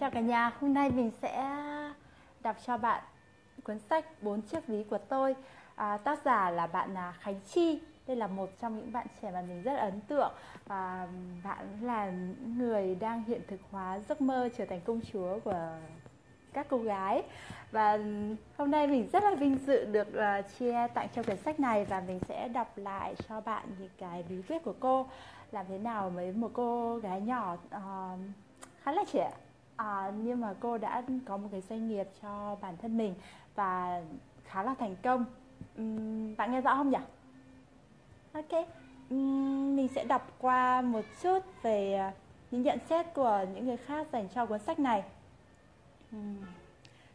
Chào cả nhà, hôm nay mình sẽ đọc cho bạn cuốn sách Bốn chiếc ví của tôi. À, Tác giả là bạn à, Khánh Chi. Đây là một trong những bạn trẻ mà mình rất ấn tượng. À, Bạn là người đang hiện thực hóa giấc mơ trở thành công chúa của các cô gái. Và hôm nay mình rất là vinh dự được uh, chia tặng cho cuốn sách này Và mình sẽ đọc lại cho bạn những cái bí quyết của cô. Làm thế nào với một cô gái nhỏ uh, khá là trẻ? À, nhưng mà cô đã có một cái doanh nghiệp cho bản thân mình và khá là thành công. Uhm, bạn nghe rõ không nhỉ? Ok. Uhm, mình sẽ đọc qua một chút về à, những nhận xét của những người khác dành cho cuốn sách này. Uhm.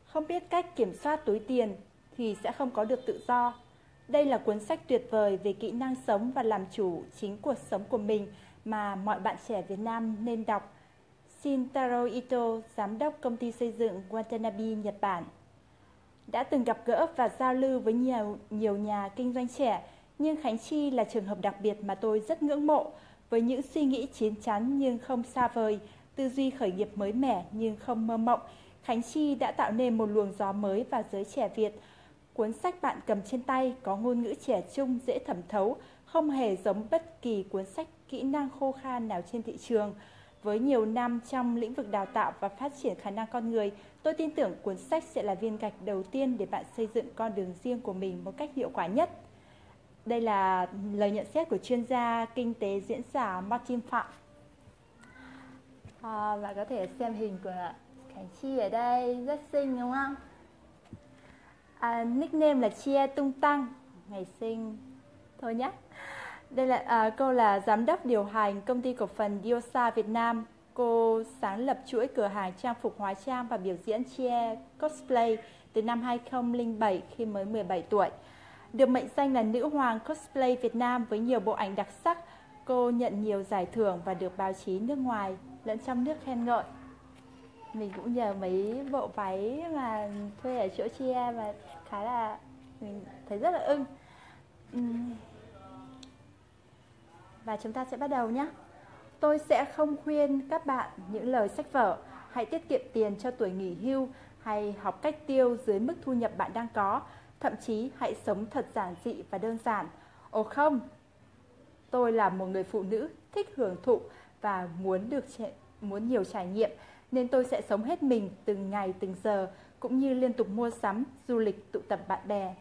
không biết cách kiểm soát túi tiền thì sẽ không có được tự do. Đây là cuốn sách tuyệt vời về kỹ năng sống và làm chủ chính cuộc sống của mình mà mọi bạn trẻ Việt Nam nên đọc. Shintaro Ito, giám đốc công ty xây dựng Watanabe, Nhật Bản. Đã từng gặp gỡ và giao lưu với nhiều, nhiều nhà kinh doanh trẻ, nhưng Khánh Chi là trường hợp đặc biệt mà tôi rất ngưỡng mộ, với những suy nghĩ chín chắn nhưng không xa vời, tư duy khởi nghiệp mới mẻ nhưng không mơ mộng. Khánh Chi đã tạo nên một luồng gió mới vào giới trẻ Việt. Cuốn sách bạn cầm trên tay có ngôn ngữ trẻ trung dễ thẩm thấu, không hề giống bất kỳ cuốn sách kỹ năng khô khan nào trên thị trường. Với nhiều năm trong lĩnh vực đào tạo và phát triển khả năng con người, tôi tin tưởng cuốn sách sẽ là viên gạch đầu tiên để bạn xây dựng con đường riêng của mình một cách hiệu quả nhất. Đây là lời nhận xét của chuyên gia kinh tế diễn giả Martin Phạm. À, bạn có thể xem hình của Khánh Chi ở đây, rất xinh đúng không? À, nickname là Chia Tung Tăng, ngày sinh thôi nhé. Đây là à, cô là giám đốc điều hành công ty cổ phần Diosa Việt Nam. Cô sáng lập chuỗi cửa hàng trang phục hóa trang và biểu diễn che cosplay từ năm 2007 khi mới 17 tuổi. Được mệnh danh là nữ hoàng cosplay Việt Nam với nhiều bộ ảnh đặc sắc, cô nhận nhiều giải thưởng và được báo chí nước ngoài lẫn trong nước khen ngợi. Mình cũng nhờ mấy bộ váy mà thuê ở chỗ chia và khá là mình thấy rất là ưng. Uhm và chúng ta sẽ bắt đầu nhé. Tôi sẽ không khuyên các bạn những lời sách vở, hãy tiết kiệm tiền cho tuổi nghỉ hưu hay học cách tiêu dưới mức thu nhập bạn đang có, thậm chí hãy sống thật giản dị và đơn giản. Ồ không, tôi là một người phụ nữ thích hưởng thụ và muốn được muốn nhiều trải nghiệm nên tôi sẽ sống hết mình từng ngày từng giờ cũng như liên tục mua sắm, du lịch, tụ tập bạn bè.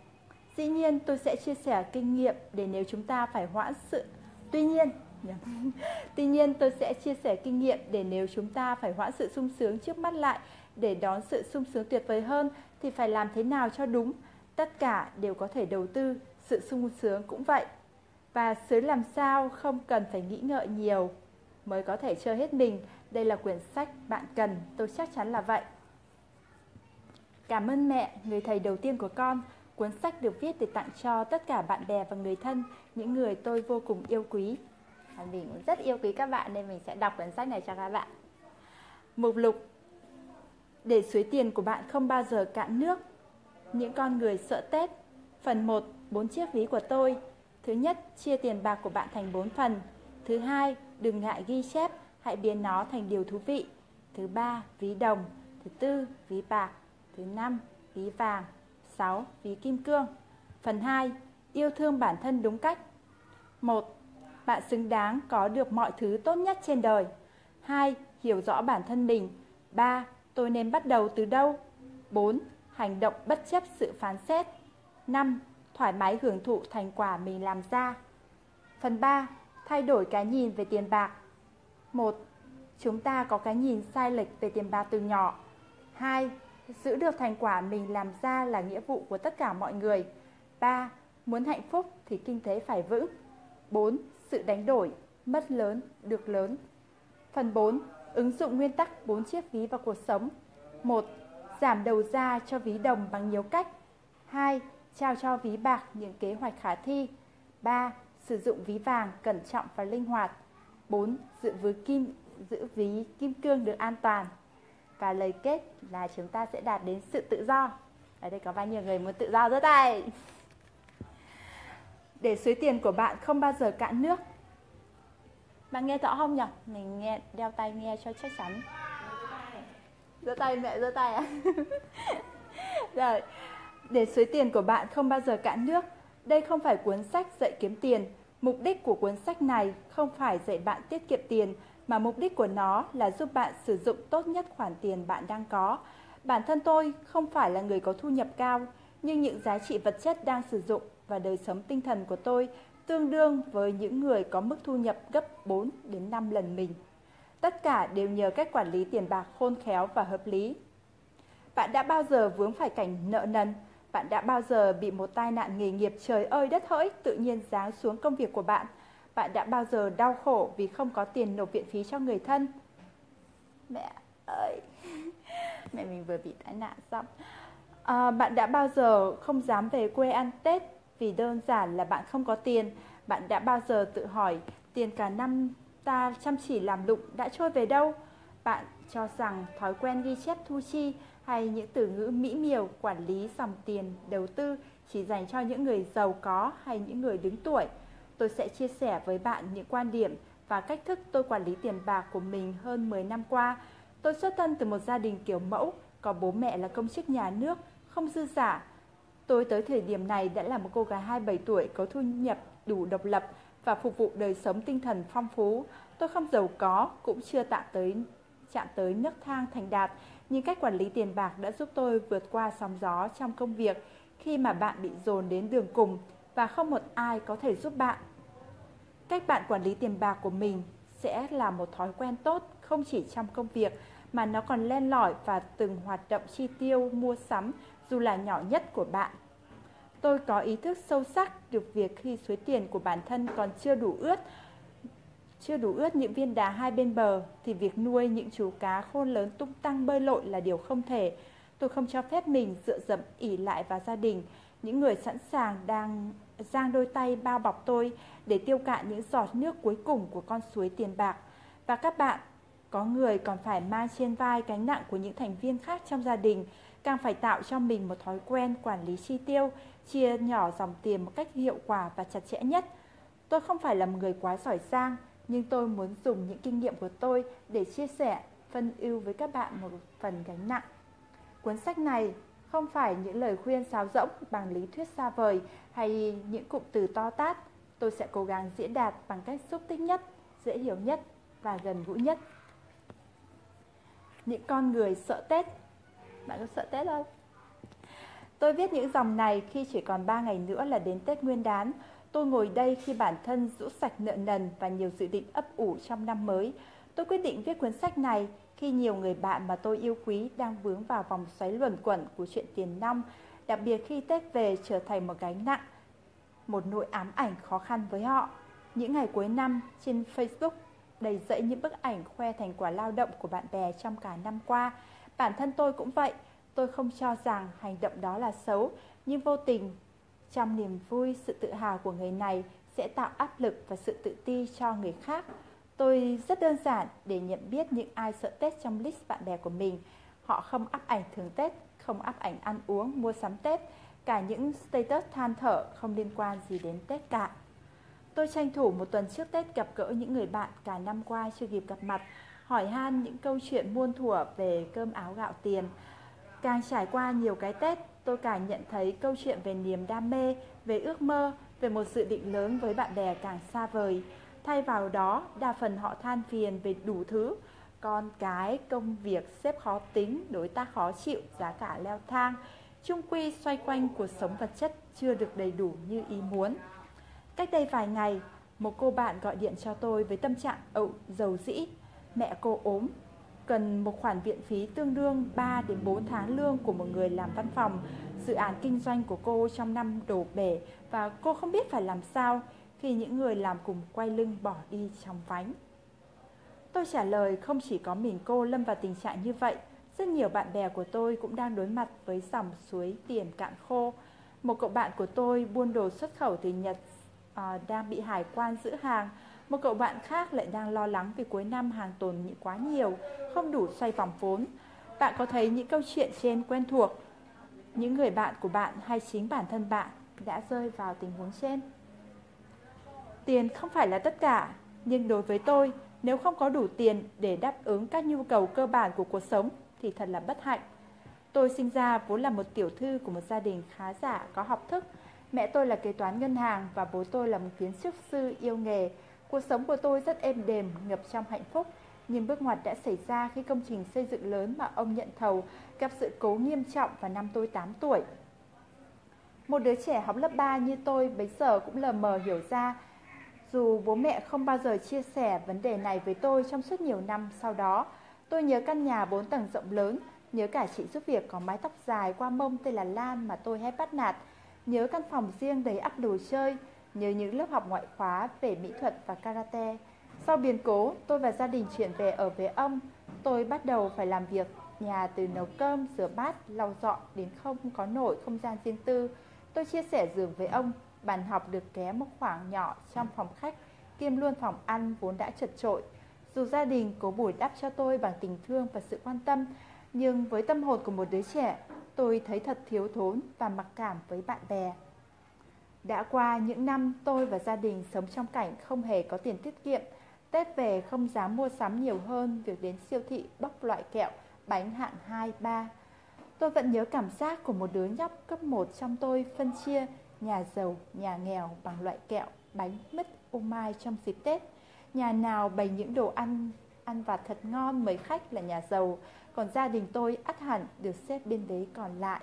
Dĩ nhiên tôi sẽ chia sẻ kinh nghiệm để nếu chúng ta phải hoãn sự Tuy nhiên, Tuy nhiên tôi sẽ chia sẻ kinh nghiệm để nếu chúng ta phải hoãn sự sung sướng trước mắt lại để đón sự sung sướng tuyệt vời hơn thì phải làm thế nào cho đúng. Tất cả đều có thể đầu tư, sự sung sướng cũng vậy. Và sới làm sao không cần phải nghĩ ngợi nhiều mới có thể chơi hết mình. Đây là quyển sách bạn cần, tôi chắc chắn là vậy. Cảm ơn mẹ, người thầy đầu tiên của con Cuốn sách được viết để tặng cho tất cả bạn bè và người thân, những người tôi vô cùng yêu quý. Và mình cũng rất yêu quý các bạn nên mình sẽ đọc cuốn sách này cho các bạn. Mục lục Để suối tiền của bạn không bao giờ cạn nước. Những con người sợ Tết. Phần 1, bốn chiếc ví của tôi. Thứ nhất, chia tiền bạc của bạn thành 4 phần. Thứ hai, đừng ngại ghi chép, hãy biến nó thành điều thú vị. Thứ ba, ví đồng. Thứ tư, ví bạc. Thứ năm, ví vàng. 6. Ví kim cương Phần 2. Yêu thương bản thân đúng cách 1. Bạn xứng đáng có được mọi thứ tốt nhất trên đời 2. Hiểu rõ bản thân mình 3. Tôi nên bắt đầu từ đâu 4. Hành động bất chấp sự phán xét 5. Thoải mái hưởng thụ thành quả mình làm ra Phần 3. Thay đổi cái nhìn về tiền bạc 1. Chúng ta có cái nhìn sai lệch về tiền bạc từ nhỏ 2. Giữ được thành quả mình làm ra là nghĩa vụ của tất cả mọi người. 3. Muốn hạnh phúc thì kinh tế phải vững. 4. Sự đánh đổi, mất lớn, được lớn. Phần 4. Ứng dụng nguyên tắc 4 chiếc ví vào cuộc sống. 1. Giảm đầu ra cho ví đồng bằng nhiều cách. 2. Trao cho ví bạc những kế hoạch khả thi. 3. Sử dụng ví vàng cẩn trọng và linh hoạt. 4. Giữ ví kim, giữ ví kim cương được an toàn. Và lời kết là chúng ta sẽ đạt đến sự tự do. Ở đây có bao nhiêu người muốn tự do rất tay. Để suối tiền của bạn không bao giờ cạn nước. Bạn nghe rõ không nhỉ? Mình nghe, đeo tai nghe cho chắc chắn. giơ tay mẹ, giơ tay à rồi, để suối tiền của bạn không bao giờ cạn nước, đây không phải cuốn sách dạy kiếm tiền mục đích của cuốn sách này không phải dạy bạn tiết kiệm tiền mà mục đích của nó là giúp bạn sử dụng tốt nhất khoản tiền bạn đang có bản thân tôi không phải là người có thu nhập cao, nhưng những giá trị vật chất đang sử dụng và đời sống tinh thần của tôi tương đương với những người có mức thu nhập gấp 4 đến 5 lần mình. Tất cả đều nhờ cách quản lý tiền bạc khôn khéo và hợp lý. Bạn đã bao giờ vướng phải cảnh nợ nần? Bạn đã bao giờ bị một tai nạn nghề nghiệp trời ơi đất hỡi tự nhiên giáng xuống công việc của bạn? Bạn đã bao giờ đau khổ vì không có tiền nộp viện phí cho người thân? Mẹ ơi, mẹ mình vừa bị tai nạn xong. À, bạn đã bao giờ không dám về quê ăn Tết vì đơn giản là bạn không có tiền? Bạn đã bao giờ tự hỏi tiền cả năm ta chăm chỉ làm lụng đã trôi về đâu? Bạn cho rằng thói quen ghi chép thu chi hay những từ ngữ mỹ miều quản lý dòng tiền đầu tư chỉ dành cho những người giàu có hay những người đứng tuổi. Tôi sẽ chia sẻ với bạn những quan điểm và cách thức tôi quản lý tiền bạc của mình hơn 10 năm qua. Tôi xuất thân từ một gia đình kiểu mẫu, có bố mẹ là công chức nhà nước, không dư giả. Tôi tới thời điểm này đã là một cô gái 27 tuổi có thu nhập đủ độc lập và phục vụ đời sống tinh thần phong phú. Tôi không giàu có, cũng chưa tạm tới chạm tới nước thang thành đạt, nhưng cách quản lý tiền bạc đã giúp tôi vượt qua sóng gió trong công việc khi mà bạn bị dồn đến đường cùng và không một ai có thể giúp bạn. Cách bạn quản lý tiền bạc của mình sẽ là một thói quen tốt không chỉ trong công việc mà nó còn len lỏi và từng hoạt động chi tiêu mua sắm dù là nhỏ nhất của bạn. Tôi có ý thức sâu sắc được việc khi suối tiền của bản thân còn chưa đủ ướt chưa đủ ướt những viên đá hai bên bờ thì việc nuôi những chú cá khôn lớn tung tăng bơi lội là điều không thể. Tôi không cho phép mình dựa dẫm ỉ lại vào gia đình, những người sẵn sàng đang giang đôi tay bao bọc tôi để tiêu cạn những giọt nước cuối cùng của con suối tiền bạc. Và các bạn, có người còn phải mang trên vai gánh nặng của những thành viên khác trong gia đình, càng phải tạo cho mình một thói quen quản lý chi tiêu, chia nhỏ dòng tiền một cách hiệu quả và chặt chẽ nhất. Tôi không phải là một người quá giỏi giang, nhưng tôi muốn dùng những kinh nghiệm của tôi để chia sẻ, phân ưu với các bạn một phần gánh nặng. Cuốn sách này không phải những lời khuyên sáo rỗng bằng lý thuyết xa vời hay những cụm từ to tát. Tôi sẽ cố gắng diễn đạt bằng cách xúc tích nhất, dễ hiểu nhất và gần gũi nhất. Những con người sợ Tết Bạn có sợ Tết không? Tôi viết những dòng này khi chỉ còn 3 ngày nữa là đến Tết Nguyên đán Tôi ngồi đây khi bản thân rũ sạch nợ nần và nhiều dự định ấp ủ trong năm mới. Tôi quyết định viết cuốn sách này khi nhiều người bạn mà tôi yêu quý đang vướng vào vòng xoáy luẩn quẩn của chuyện tiền nong, đặc biệt khi Tết về trở thành một gánh nặng, một nỗi ám ảnh khó khăn với họ. Những ngày cuối năm trên Facebook đầy dẫy những bức ảnh khoe thành quả lao động của bạn bè trong cả năm qua. Bản thân tôi cũng vậy, tôi không cho rằng hành động đó là xấu, nhưng vô tình trong niềm vui, sự tự hào của người này sẽ tạo áp lực và sự tự ti cho người khác. Tôi rất đơn giản để nhận biết những ai sợ Tết trong list bạn bè của mình. Họ không up ảnh thường Tết, không up ảnh ăn uống, mua sắm Tết, cả những status than thở không liên quan gì đến Tết cả. Tôi tranh thủ một tuần trước Tết gặp gỡ những người bạn cả năm qua chưa kịp gặp mặt, hỏi han những câu chuyện muôn thuở về cơm áo gạo tiền. Càng trải qua nhiều cái Tết, tôi càng nhận thấy câu chuyện về niềm đam mê, về ước mơ, về một dự định lớn với bạn bè càng xa vời. Thay vào đó, đa phần họ than phiền về đủ thứ, con cái, công việc, xếp khó tính, đối tác khó chịu, giá cả leo thang. Trung quy xoay quanh cuộc sống vật chất chưa được đầy đủ như ý muốn. Cách đây vài ngày, một cô bạn gọi điện cho tôi với tâm trạng ậu dầu dĩ. Mẹ cô ốm, cần một khoản viện phí tương đương 3 đến 4 tháng lương của một người làm văn phòng. Dự án kinh doanh của cô trong năm đổ bể và cô không biết phải làm sao khi những người làm cùng quay lưng bỏ đi trong vánh. Tôi trả lời không chỉ có mình cô lâm vào tình trạng như vậy, rất nhiều bạn bè của tôi cũng đang đối mặt với dòng suối tiền cạn khô. Một cậu bạn của tôi buôn đồ xuất khẩu từ Nhật à, đang bị hải quan giữ hàng một cậu bạn khác lại đang lo lắng vì cuối năm hàng tồn quá nhiều, không đủ xoay vòng vốn. Bạn có thấy những câu chuyện trên quen thuộc? Những người bạn của bạn hay chính bản thân bạn đã rơi vào tình huống trên? Tiền không phải là tất cả, nhưng đối với tôi, nếu không có đủ tiền để đáp ứng các nhu cầu cơ bản của cuộc sống thì thật là bất hạnh. Tôi sinh ra vốn là một tiểu thư của một gia đình khá giả có học thức. Mẹ tôi là kế toán ngân hàng và bố tôi là một kiến trúc sư yêu nghề. Cuộc sống của tôi rất êm đềm, ngập trong hạnh phúc. Nhưng bước ngoặt đã xảy ra khi công trình xây dựng lớn mà ông nhận thầu gặp sự cố nghiêm trọng vào năm tôi 8 tuổi. Một đứa trẻ học lớp 3 như tôi bấy giờ cũng lờ mờ hiểu ra dù bố mẹ không bao giờ chia sẻ vấn đề này với tôi trong suốt nhiều năm sau đó, tôi nhớ căn nhà bốn tầng rộng lớn, nhớ cả chị giúp việc có mái tóc dài qua mông tên là Lan mà tôi hay bắt nạt, nhớ căn phòng riêng đầy ắp đồ chơi, nhớ những lớp học ngoại khóa về mỹ thuật và karate. Sau biến cố, tôi và gia đình chuyển về ở với ông. Tôi bắt đầu phải làm việc nhà từ nấu cơm, rửa bát, lau dọn đến không có nổi không gian riêng tư. Tôi chia sẻ giường với ông, Bàn học được ké một khoảng nhỏ trong phòng khách, kiêm luôn phòng ăn vốn đã chật trội. Dù gia đình cố bồi đắp cho tôi bằng tình thương và sự quan tâm, nhưng với tâm hồn của một đứa trẻ, tôi thấy thật thiếu thốn và mặc cảm với bạn bè. Đã qua những năm tôi và gia đình sống trong cảnh không hề có tiền tiết kiệm, Tết về không dám mua sắm nhiều hơn việc đến siêu thị bóc loại kẹo, bánh hạng 2, 3. Tôi vẫn nhớ cảm giác của một đứa nhóc cấp 1 trong tôi phân chia nhà giàu, nhà nghèo bằng loại kẹo, bánh, mứt, ô mai trong dịp Tết. Nhà nào bày những đồ ăn, ăn vặt thật ngon mời khách là nhà giàu, còn gia đình tôi ắt hẳn được xếp bên đế còn lại.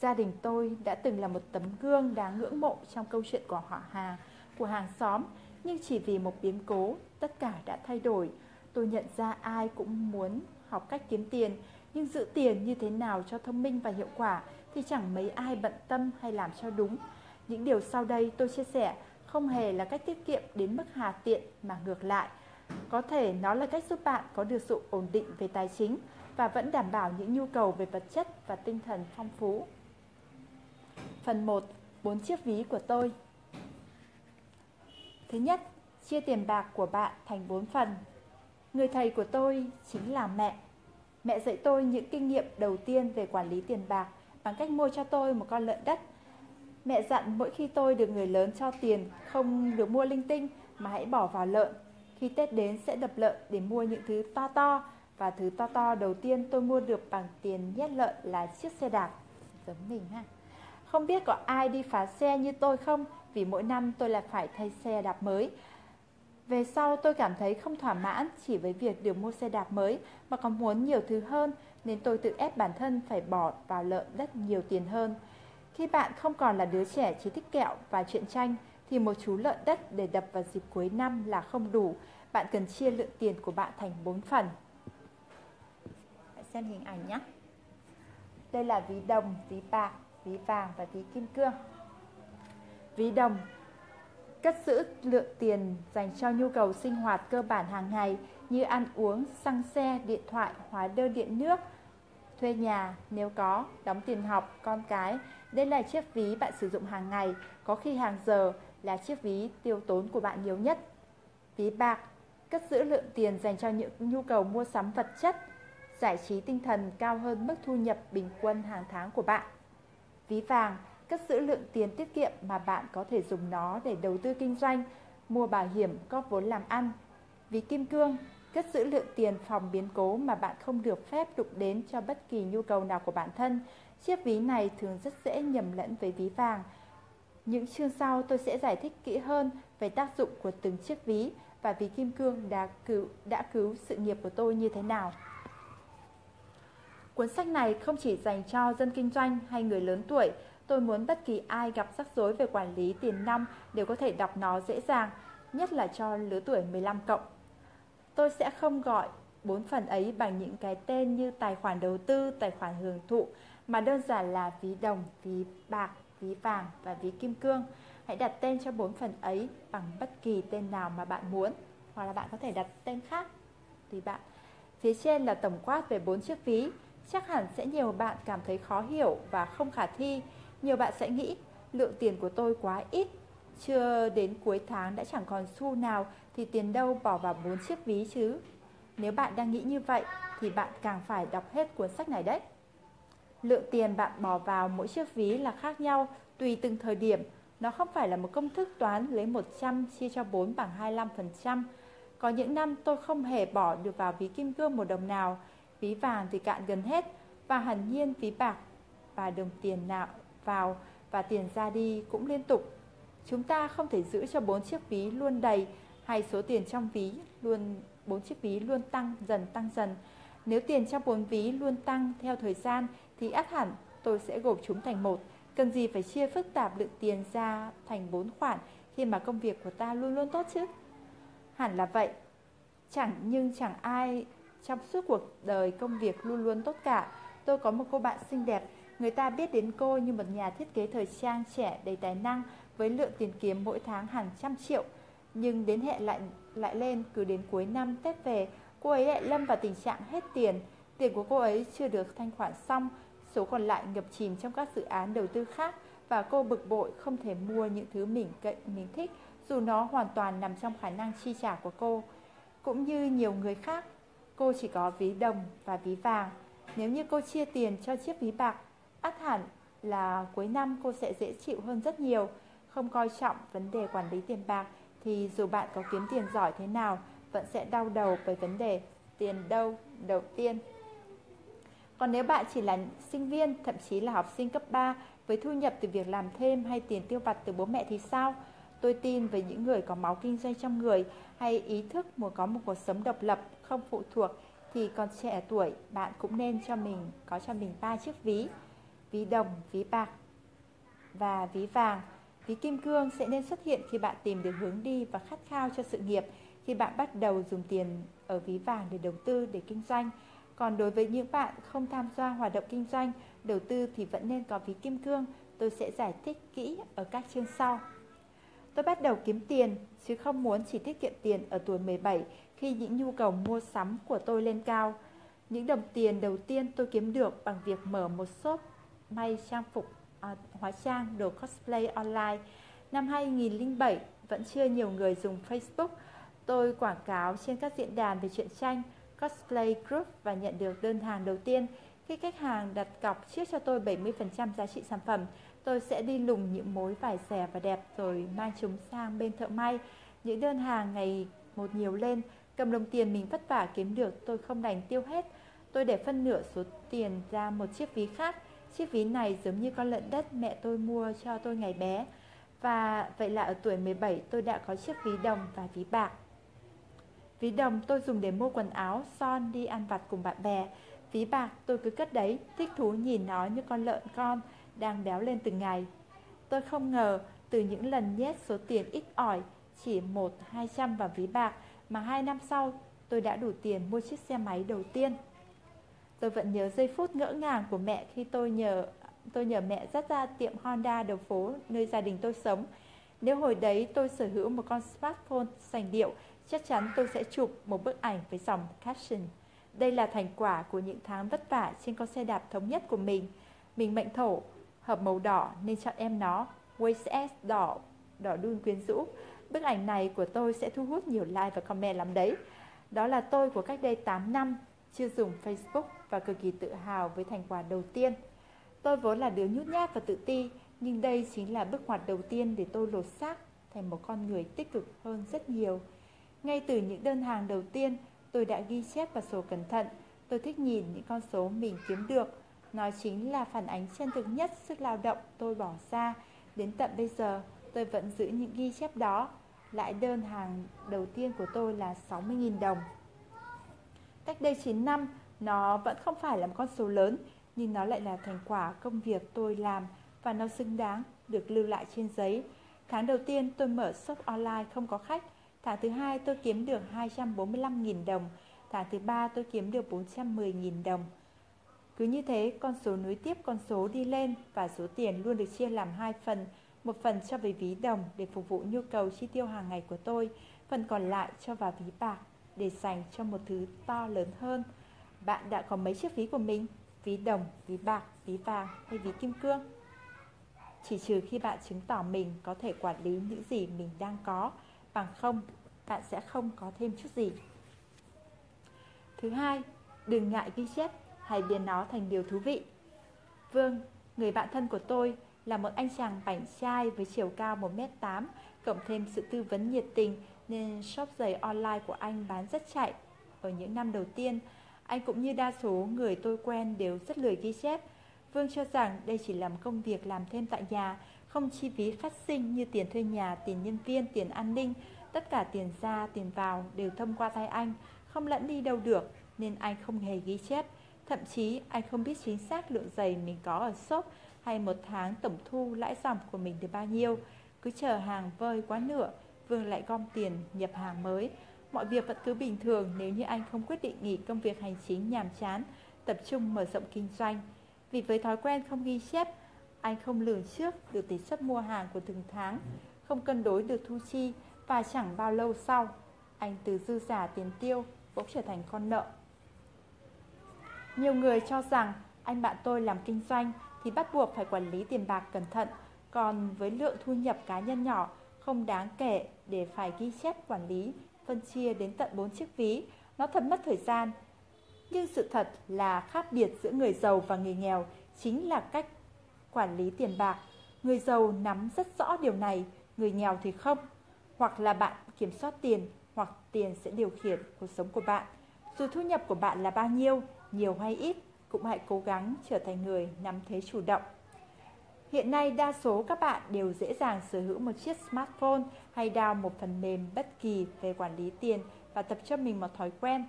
Gia đình tôi đã từng là một tấm gương đáng ngưỡng mộ trong câu chuyện của họ hàng, của hàng xóm, nhưng chỉ vì một biến cố, tất cả đã thay đổi. Tôi nhận ra ai cũng muốn học cách kiếm tiền, nhưng giữ tiền như thế nào cho thông minh và hiệu quả thì chẳng mấy ai bận tâm hay làm cho đúng. Những điều sau đây tôi chia sẻ không hề là cách tiết kiệm đến mức hà tiện mà ngược lại. Có thể nó là cách giúp bạn có được sự ổn định về tài chính và vẫn đảm bảo những nhu cầu về vật chất và tinh thần phong phú. Phần 1. bốn chiếc ví của tôi Thứ nhất, chia tiền bạc của bạn thành 4 phần. Người thầy của tôi chính là mẹ. Mẹ dạy tôi những kinh nghiệm đầu tiên về quản lý tiền bạc bằng cách mua cho tôi một con lợn đất. Mẹ dặn mỗi khi tôi được người lớn cho tiền không được mua linh tinh mà hãy bỏ vào lợn. Khi Tết đến sẽ đập lợn để mua những thứ to to và thứ to to đầu tiên tôi mua được bằng tiền nhét lợn là chiếc xe đạp. Giống mình ha. Không biết có ai đi phá xe như tôi không vì mỗi năm tôi lại phải thay xe đạp mới. Về sau tôi cảm thấy không thỏa mãn chỉ với việc được mua xe đạp mới mà còn muốn nhiều thứ hơn nên tôi tự ép bản thân phải bỏ vào lợn đất nhiều tiền hơn. Khi bạn không còn là đứa trẻ chỉ thích kẹo và chuyện tranh thì một chú lợn đất để đập vào dịp cuối năm là không đủ. Bạn cần chia lượng tiền của bạn thành 4 phần. Hãy xem hình ảnh nhé. Đây là ví đồng, ví bạc, ví vàng và ví kim cương. Ví đồng cất giữ lượng tiền dành cho nhu cầu sinh hoạt cơ bản hàng ngày như ăn uống, xăng xe, điện thoại, hóa đơn điện nước, thuê nhà nếu có, đóng tiền học, con cái. Đây là chiếc ví bạn sử dụng hàng ngày, có khi hàng giờ là chiếc ví tiêu tốn của bạn nhiều nhất. Ví bạc, cất giữ lượng tiền dành cho những nhu cầu mua sắm vật chất, giải trí tinh thần cao hơn mức thu nhập bình quân hàng tháng của bạn. Ví vàng, cất giữ lượng tiền tiết kiệm mà bạn có thể dùng nó để đầu tư kinh doanh, mua bảo hiểm, góp vốn làm ăn. Ví kim cương, cất giữ lượng tiền phòng biến cố mà bạn không được phép đụng đến cho bất kỳ nhu cầu nào của bản thân. Chiếc ví này thường rất dễ nhầm lẫn với ví vàng. Những chương sau tôi sẽ giải thích kỹ hơn về tác dụng của từng chiếc ví và ví kim cương đã cứu, đã cứu sự nghiệp của tôi như thế nào. Cuốn sách này không chỉ dành cho dân kinh doanh hay người lớn tuổi, tôi muốn bất kỳ ai gặp rắc rối về quản lý tiền năm đều có thể đọc nó dễ dàng, nhất là cho lứa tuổi 15 cộng. Tôi sẽ không gọi bốn phần ấy bằng những cái tên như tài khoản đầu tư, tài khoản hưởng thụ, mà đơn giản là ví đồng, ví bạc, ví vàng và ví kim cương. Hãy đặt tên cho bốn phần ấy bằng bất kỳ tên nào mà bạn muốn, hoặc là bạn có thể đặt tên khác, tùy bạn. Phía trên là tổng quát về bốn chiếc ví. Chắc hẳn sẽ nhiều bạn cảm thấy khó hiểu và không khả thi. Nhiều bạn sẽ nghĩ lượng tiền của tôi quá ít, chưa đến cuối tháng đã chẳng còn xu nào thì tiền đâu bỏ vào bốn chiếc ví chứ. Nếu bạn đang nghĩ như vậy, thì bạn càng phải đọc hết cuốn sách này đấy. Lượng tiền bạn bỏ vào mỗi chiếc ví là khác nhau, tùy từng thời điểm. Nó không phải là một công thức toán lấy 100 chia cho 4 bằng 25%. Có những năm tôi không hề bỏ được vào ví kim cương một đồng nào. ví vàng thì cạn gần hết, và hẳn nhiên ví bạc và đồng tiền nào vào và tiền ra đi cũng liên tục. Chúng ta không thể giữ cho bốn chiếc ví luôn đầy hay số tiền trong ví luôn bốn chiếc ví luôn tăng dần tăng dần. Nếu tiền trong bốn ví luôn tăng theo thời gian thì ắt hẳn tôi sẽ gộp chúng thành một. Cần gì phải chia phức tạp lượng tiền ra thành bốn khoản khi mà công việc của ta luôn luôn tốt chứ? Hẳn là vậy. Chẳng nhưng chẳng ai trong suốt cuộc đời công việc luôn luôn tốt cả. Tôi có một cô bạn xinh đẹp, người ta biết đến cô như một nhà thiết kế thời trang trẻ đầy tài năng với lượng tiền kiếm mỗi tháng hàng trăm triệu. Nhưng đến hẹn lại lại lên cứ đến cuối năm Tết về, cô ấy lại lâm vào tình trạng hết tiền. Tiền của cô ấy chưa được thanh khoản xong, số còn lại ngập chìm trong các dự án đầu tư khác và cô bực bội không thể mua những thứ mình cậy mình thích dù nó hoàn toàn nằm trong khả năng chi trả của cô. Cũng như nhiều người khác, cô chỉ có ví đồng và ví vàng. Nếu như cô chia tiền cho chiếc ví bạc, ắt hẳn là cuối năm cô sẽ dễ chịu hơn rất nhiều. Không coi trọng vấn đề quản lý tiền bạc thì dù bạn có kiếm tiền giỏi thế nào vẫn sẽ đau đầu với vấn đề tiền đâu đầu tiên. Còn nếu bạn chỉ là sinh viên, thậm chí là học sinh cấp 3 với thu nhập từ việc làm thêm hay tiền tiêu vặt từ bố mẹ thì sao? Tôi tin với những người có máu kinh doanh trong người hay ý thức muốn có một cuộc sống độc lập, không phụ thuộc thì còn trẻ tuổi bạn cũng nên cho mình có cho mình ba chiếc ví, ví đồng, ví bạc và ví vàng. Ví kim cương sẽ nên xuất hiện khi bạn tìm được hướng đi và khát khao cho sự nghiệp, khi bạn bắt đầu dùng tiền ở ví vàng để đầu tư, để kinh doanh. Còn đối với những bạn không tham gia hoạt động kinh doanh, đầu tư thì vẫn nên có ví kim cương. Tôi sẽ giải thích kỹ ở các chương sau. Tôi bắt đầu kiếm tiền, chứ không muốn chỉ tiết kiệm tiền ở tuổi 17 khi những nhu cầu mua sắm của tôi lên cao. Những đồng tiền đầu tiên tôi kiếm được bằng việc mở một shop may trang phục à, hóa trang đồ cosplay online. Năm 2007 vẫn chưa nhiều người dùng Facebook. Tôi quảng cáo trên các diễn đàn về truyện tranh, cosplay group và nhận được đơn hàng đầu tiên. Khi khách hàng đặt cọc trước cho tôi 70% giá trị sản phẩm, tôi sẽ đi lùng những mối vải rẻ và đẹp rồi mang chúng sang bên thợ may. Những đơn hàng ngày một nhiều lên, cầm đồng tiền mình vất vả kiếm được tôi không đành tiêu hết. Tôi để phân nửa số tiền ra một chiếc ví khác. Chiếc ví này giống như con lợn đất mẹ tôi mua cho tôi ngày bé. Và vậy là ở tuổi 17 tôi đã có chiếc ví đồng và ví bạc. Ví đồng tôi dùng để mua quần áo, son, đi ăn vặt cùng bạn bè. Ví bạc tôi cứ cất đấy, thích thú nhìn nó như con lợn con đang béo lên từng ngày. Tôi không ngờ từ những lần nhét số tiền ít ỏi, chỉ một hai trăm vào ví bạc mà hai năm sau tôi đã đủ tiền mua chiếc xe máy đầu tiên. Tôi vẫn nhớ giây phút ngỡ ngàng của mẹ khi tôi nhờ tôi nhờ mẹ dắt ra tiệm Honda đầu phố nơi gia đình tôi sống. Nếu hồi đấy tôi sở hữu một con smartphone sành điệu, chắc chắn tôi sẽ chụp một bức ảnh với dòng caption. Đây là thành quả của những tháng vất vả trên con xe đạp thống nhất của mình. Mình mệnh thổ, hợp màu đỏ nên chọn em nó, Waze S đỏ, đỏ đun quyến rũ. Bức ảnh này của tôi sẽ thu hút nhiều like và comment lắm đấy. Đó là tôi của cách đây 8 năm, chưa dùng Facebook và cực kỳ tự hào với thành quả đầu tiên. Tôi vốn là đứa nhút nhát và tự ti, nhưng đây chính là bước ngoặt đầu tiên để tôi lột xác thành một con người tích cực hơn rất nhiều. Ngay từ những đơn hàng đầu tiên, tôi đã ghi chép vào sổ cẩn thận. Tôi thích nhìn những con số mình kiếm được. Nó chính là phản ánh chân thực nhất sức lao động tôi bỏ ra. Đến tận bây giờ, tôi vẫn giữ những ghi chép đó. Lại đơn hàng đầu tiên của tôi là 60.000 đồng. Cách đây 9 năm, nó vẫn không phải là một con số lớn, nhưng nó lại là thành quả công việc tôi làm và nó xứng đáng được lưu lại trên giấy. Tháng đầu tiên tôi mở shop online không có khách, tháng thứ hai tôi kiếm được 245.000 đồng, tháng thứ ba tôi kiếm được 410.000 đồng. Cứ như thế, con số nối tiếp con số đi lên và số tiền luôn được chia làm hai phần, một phần cho về ví đồng để phục vụ nhu cầu chi tiêu hàng ngày của tôi, phần còn lại cho vào ví bạc để dành cho một thứ to lớn hơn. Bạn đã có mấy chiếc ví của mình? Ví đồng, ví bạc, ví vàng hay ví kim cương? Chỉ trừ khi bạn chứng tỏ mình có thể quản lý những gì mình đang có, bằng không bạn sẽ không có thêm chút gì. Thứ hai, đừng ngại ghi chép hay biến nó thành điều thú vị. Vương, người bạn thân của tôi, là một anh chàng bảnh trai với chiều cao 1m8, cộng thêm sự tư vấn nhiệt tình nên shop giày online của anh bán rất chạy. Ở những năm đầu tiên, anh cũng như đa số người tôi quen đều rất lười ghi chép. Vương cho rằng đây chỉ làm công việc làm thêm tại nhà, không chi phí phát sinh như tiền thuê nhà, tiền nhân viên, tiền an ninh, tất cả tiền ra, tiền vào đều thông qua tay anh, không lẫn đi đâu được nên anh không hề ghi chép. Thậm chí anh không biết chính xác lượng giày mình có ở shop hay một tháng tổng thu lãi dòng của mình được bao nhiêu. Cứ chờ hàng vơi quá nửa, Vương lại gom tiền nhập hàng mới. Mọi việc vẫn cứ bình thường nếu như anh không quyết định nghỉ công việc hành chính nhàm chán, tập trung mở rộng kinh doanh. Vì với thói quen không ghi chép, anh không lường trước được tỷ suất mua hàng của từng tháng, không cân đối được thu chi và chẳng bao lâu sau, anh từ dư giả tiền tiêu bỗng trở thành con nợ. Nhiều người cho rằng anh bạn tôi làm kinh doanh thì bắt buộc phải quản lý tiền bạc cẩn thận, còn với lượng thu nhập cá nhân nhỏ không đáng kể để phải ghi chép quản lý, phân chia đến tận 4 chiếc ví, nó thật mất thời gian. Nhưng sự thật là khác biệt giữa người giàu và người nghèo chính là cách quản lý tiền bạc. Người giàu nắm rất rõ điều này, người nghèo thì không. Hoặc là bạn kiểm soát tiền, hoặc tiền sẽ điều khiển cuộc sống của bạn. Dù thu nhập của bạn là bao nhiêu, nhiều hay ít, cũng hãy cố gắng trở thành người nắm thế chủ động. Hiện nay đa số các bạn đều dễ dàng sở hữu một chiếc smartphone hay đào một phần mềm bất kỳ về quản lý tiền và tập cho mình một thói quen.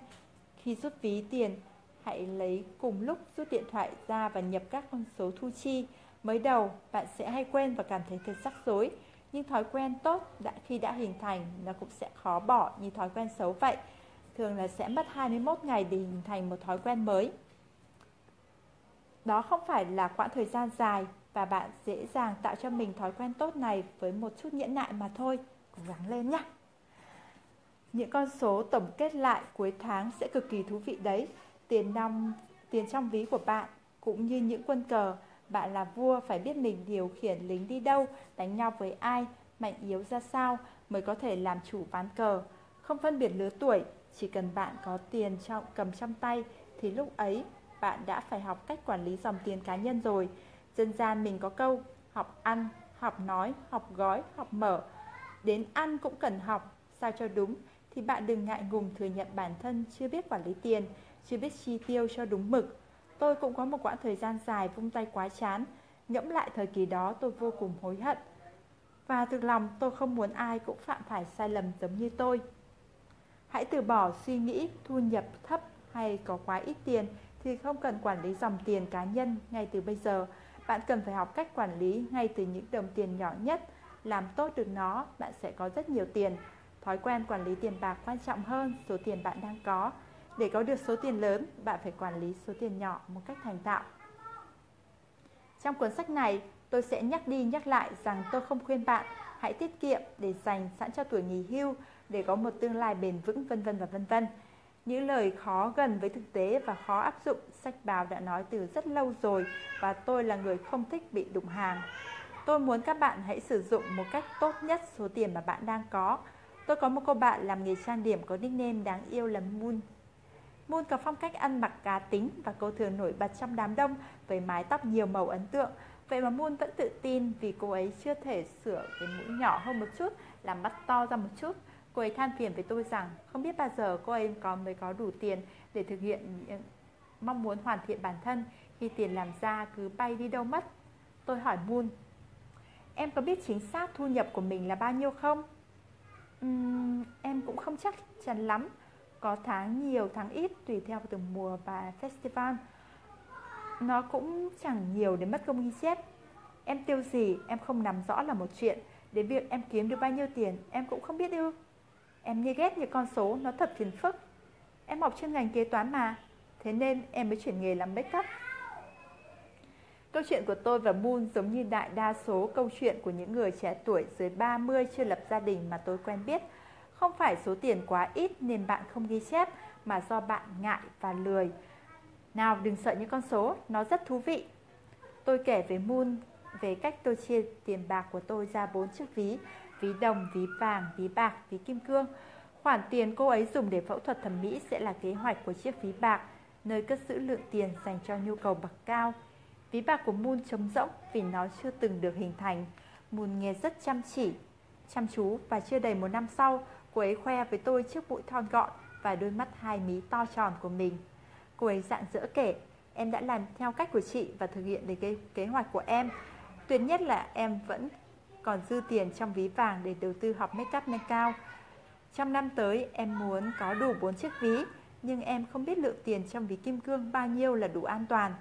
Khi rút ví tiền, hãy lấy cùng lúc rút điện thoại ra và nhập các con số thu chi. Mới đầu, bạn sẽ hay quên và cảm thấy thật rắc rối, nhưng thói quen tốt đã khi đã hình thành nó cũng sẽ khó bỏ như thói quen xấu vậy. Thường là sẽ mất 21 ngày để hình thành một thói quen mới. Đó không phải là quãng thời gian dài và bạn dễ dàng tạo cho mình thói quen tốt này với một chút nhẫn nại mà thôi. Cố gắng lên nhé! Những con số tổng kết lại cuối tháng sẽ cực kỳ thú vị đấy. Tiền năm, tiền trong ví của bạn cũng như những quân cờ, bạn là vua phải biết mình điều khiển lính đi đâu, đánh nhau với ai, mạnh yếu ra sao mới có thể làm chủ ván cờ. Không phân biệt lứa tuổi, chỉ cần bạn có tiền trong cầm trong tay thì lúc ấy bạn đã phải học cách quản lý dòng tiền cá nhân rồi. Dân gian mình có câu học ăn, học nói, học gói, học mở. Đến ăn cũng cần học, sao cho đúng thì bạn đừng ngại ngùng thừa nhận bản thân chưa biết quản lý tiền, chưa biết chi tiêu cho đúng mực. Tôi cũng có một quãng thời gian dài vung tay quá chán, ngẫm lại thời kỳ đó tôi vô cùng hối hận. Và thực lòng tôi không muốn ai cũng phạm phải sai lầm giống như tôi. Hãy từ bỏ suy nghĩ thu nhập thấp hay có quá ít tiền thì không cần quản lý dòng tiền cá nhân ngay từ bây giờ. Bạn cần phải học cách quản lý ngay từ những đồng tiền nhỏ nhất. Làm tốt được nó, bạn sẽ có rất nhiều tiền. Thói quen quản lý tiền bạc quan trọng hơn số tiền bạn đang có. Để có được số tiền lớn, bạn phải quản lý số tiền nhỏ một cách thành thạo. Trong cuốn sách này, tôi sẽ nhắc đi nhắc lại rằng tôi không khuyên bạn hãy tiết kiệm để dành sẵn cho tuổi nghỉ hưu để có một tương lai bền vững vân vân và vân vân. Những lời khó gần với thực tế và khó áp dụng, sách báo đã nói từ rất lâu rồi và tôi là người không thích bị đụng hàng. Tôi muốn các bạn hãy sử dụng một cách tốt nhất số tiền mà bạn đang có. Tôi có một cô bạn làm nghề trang điểm có nickname đáng yêu là Moon. Moon có phong cách ăn mặc cá tính và cô thường nổi bật trong đám đông với mái tóc nhiều màu ấn tượng. Vậy mà Moon vẫn tự tin vì cô ấy chưa thể sửa cái mũi nhỏ hơn một chút, làm mắt to ra một chút. Cô ấy than phiền với tôi rằng không biết bao giờ cô ấy có mới có đủ tiền để thực hiện những mong muốn hoàn thiện bản thân khi tiền làm ra cứ bay đi đâu mất. Tôi hỏi Moon, em có biết chính xác thu nhập của mình là bao nhiêu không? Uhm, em cũng không chắc chắn lắm, có tháng nhiều tháng ít tùy theo từng mùa và festival. Nó cũng chẳng nhiều để mất công ghi chép. Em tiêu gì em không nắm rõ là một chuyện, đến việc em kiếm được bao nhiêu tiền em cũng không biết được Em như ghét những con số nó thật phiền phức Em học chuyên ngành kế toán mà Thế nên em mới chuyển nghề làm make up Câu chuyện của tôi và Moon giống như đại đa số câu chuyện của những người trẻ tuổi dưới 30 chưa lập gia đình mà tôi quen biết. Không phải số tiền quá ít nên bạn không ghi chép, mà do bạn ngại và lười. Nào đừng sợ những con số, nó rất thú vị. Tôi kể với Moon về cách tôi chia tiền bạc của tôi ra bốn chiếc ví ví đồng, ví vàng, ví bạc, ví kim cương. Khoản tiền cô ấy dùng để phẫu thuật thẩm mỹ sẽ là kế hoạch của chiếc ví bạc, nơi cất giữ lượng tiền dành cho nhu cầu bậc cao. Ví bạc của Moon trống rỗng vì nó chưa từng được hình thành. Moon nghe rất chăm chỉ, chăm chú và chưa đầy một năm sau, cô ấy khoe với tôi chiếc mũi thon gọn và đôi mắt hai mí to tròn của mình. Cô ấy dạng dỡ kể, em đã làm theo cách của chị và thực hiện được kế, kế hoạch của em. Tuyệt nhất là em vẫn còn dư tiền trong ví vàng để đầu tư học make up nâng cao. Trong năm tới em muốn có đủ 4 chiếc ví, nhưng em không biết lượng tiền trong ví kim cương bao nhiêu là đủ an toàn.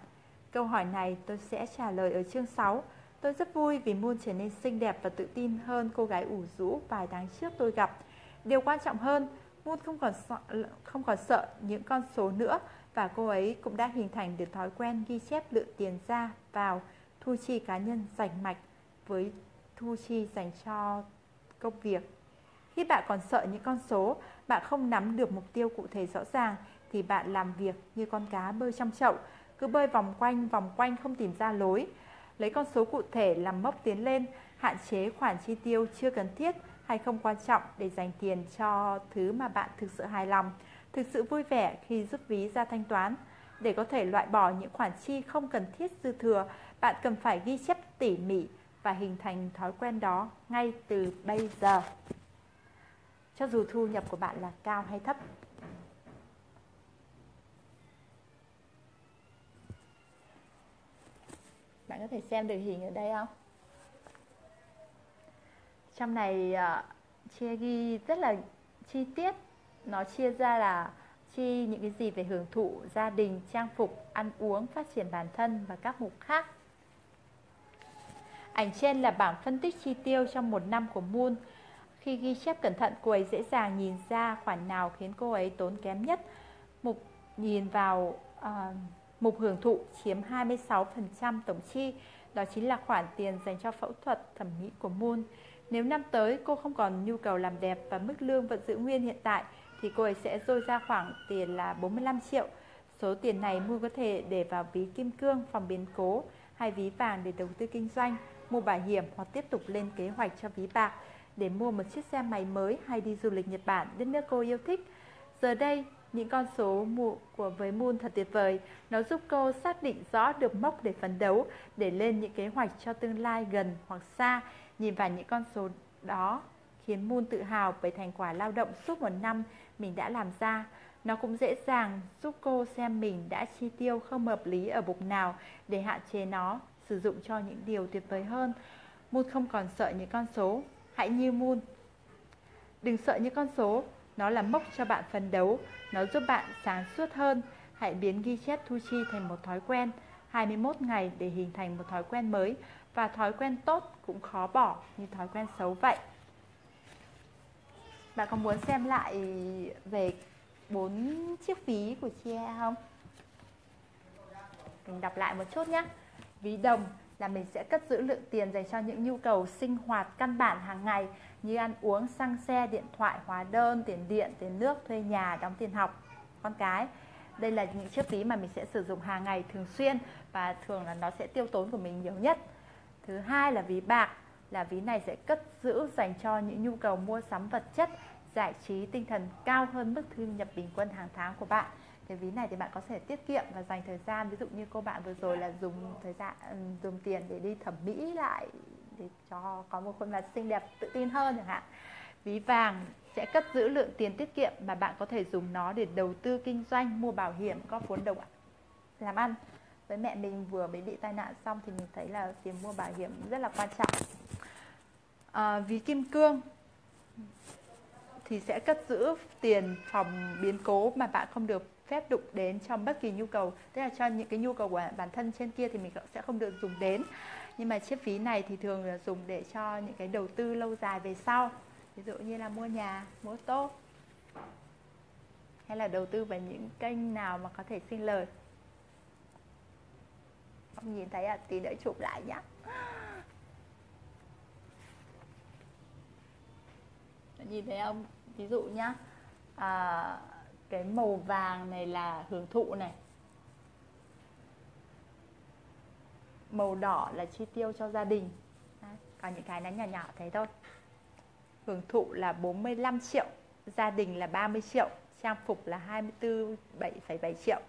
Câu hỏi này tôi sẽ trả lời ở chương 6. Tôi rất vui vì Moon trở nên xinh đẹp và tự tin hơn cô gái ủ rũ vài tháng trước tôi gặp. Điều quan trọng hơn, Moon không còn sợ, không còn sợ những con số nữa và cô ấy cũng đã hình thành được thói quen ghi chép lượng tiền ra vào thu chi cá nhân rành mạch với thu chi dành cho công việc. Khi bạn còn sợ những con số, bạn không nắm được mục tiêu cụ thể rõ ràng thì bạn làm việc như con cá bơi trong chậu, cứ bơi vòng quanh vòng quanh không tìm ra lối. Lấy con số cụ thể làm mốc tiến lên, hạn chế khoản chi tiêu chưa cần thiết hay không quan trọng để dành tiền cho thứ mà bạn thực sự hài lòng, thực sự vui vẻ khi rút ví ra thanh toán. Để có thể loại bỏ những khoản chi không cần thiết dư thừa, bạn cần phải ghi chép tỉ mỉ và hình thành thói quen đó ngay từ bây giờ. Cho dù thu nhập của bạn là cao hay thấp. Bạn có thể xem được hình ở đây không? Trong này uh, chia ghi rất là chi tiết Nó chia ra là chi những cái gì về hưởng thụ, gia đình, trang phục, ăn uống, phát triển bản thân và các mục khác Ảnh trên là bảng phân tích chi tiêu trong một năm của Moon. Khi ghi chép cẩn thận, cô ấy dễ dàng nhìn ra khoản nào khiến cô ấy tốn kém nhất. Mục nhìn vào uh, mục hưởng thụ chiếm 26% tổng chi, đó chính là khoản tiền dành cho phẫu thuật thẩm mỹ của Moon. Nếu năm tới cô không còn nhu cầu làm đẹp và mức lương vẫn giữ nguyên hiện tại, thì cô ấy sẽ dôi ra khoảng tiền là 45 triệu. Số tiền này Moon có thể để vào ví kim cương phòng biến cố hay ví vàng để đầu tư kinh doanh mua bảo hiểm hoặc tiếp tục lên kế hoạch cho ví bạc để mua một chiếc xe máy mới hay đi du lịch Nhật Bản, đất nước cô yêu thích. Giờ đây, những con số mụ của với Moon thật tuyệt vời. Nó giúp cô xác định rõ được mốc để phấn đấu, để lên những kế hoạch cho tương lai gần hoặc xa. Nhìn vào những con số đó khiến Moon tự hào về thành quả lao động suốt một năm mình đã làm ra. Nó cũng dễ dàng giúp cô xem mình đã chi tiêu không hợp lý ở bục nào để hạn chế nó sử dụng cho những điều tuyệt vời hơn. Moon không còn sợ những con số, hãy như Moon. Đừng sợ những con số, nó là mốc cho bạn phấn đấu, nó giúp bạn sáng suốt hơn. Hãy biến ghi chép thu chi thành một thói quen, 21 ngày để hình thành một thói quen mới và thói quen tốt cũng khó bỏ như thói quen xấu vậy. Bạn có muốn xem lại về bốn chiếc ví của chị không? Mình đọc lại một chút nhé ví đồng là mình sẽ cất giữ lượng tiền dành cho những nhu cầu sinh hoạt căn bản hàng ngày như ăn uống, xăng xe, điện thoại, hóa đơn, tiền điện, tiền nước, thuê nhà, đóng tiền học con cái. Đây là những chiếc ví mà mình sẽ sử dụng hàng ngày thường xuyên và thường là nó sẽ tiêu tốn của mình nhiều nhất. Thứ hai là ví bạc, là ví này sẽ cất giữ dành cho những nhu cầu mua sắm vật chất, giải trí tinh thần cao hơn mức thu nhập bình quân hàng tháng của bạn cái ví này thì bạn có thể tiết kiệm và dành thời gian. Ví dụ như cô bạn vừa rồi là dùng thời gian ừ, dùng tiền để đi thẩm mỹ lại để cho có một khuôn mặt xinh đẹp tự tin hơn chẳng hạn. Ví vàng sẽ cất giữ lượng tiền tiết kiệm mà bạn có thể dùng nó để đầu tư kinh doanh mua bảo hiểm có vốn đầu làm ăn. Với mẹ mình vừa mới bị tai nạn xong thì mình thấy là tiền mua bảo hiểm rất là quan trọng. À, ví kim cương thì sẽ cất giữ tiền phòng biến cố mà bạn không được phép đụng đến trong bất kỳ nhu cầu. Tức là cho những cái nhu cầu của bản thân trên kia thì mình sẽ không được dùng đến. Nhưng mà chiếc phí này thì thường là dùng để cho những cái đầu tư lâu dài về sau. Ví dụ như là mua nhà mua ô tô hay là đầu tư vào những kênh nào mà có thể sinh lời. Không nhìn thấy à tí nữa chụp lại nhá. Nhìn thấy không? Ví dụ nhá à, cái màu vàng này là hưởng thụ này. Màu đỏ là chi tiêu cho gia đình. Đấy, còn những cái nó nhỏ nhỏ thế thôi. Hưởng thụ là 45 triệu gia đình là 30 triệu trang phục là 24,7 triệu.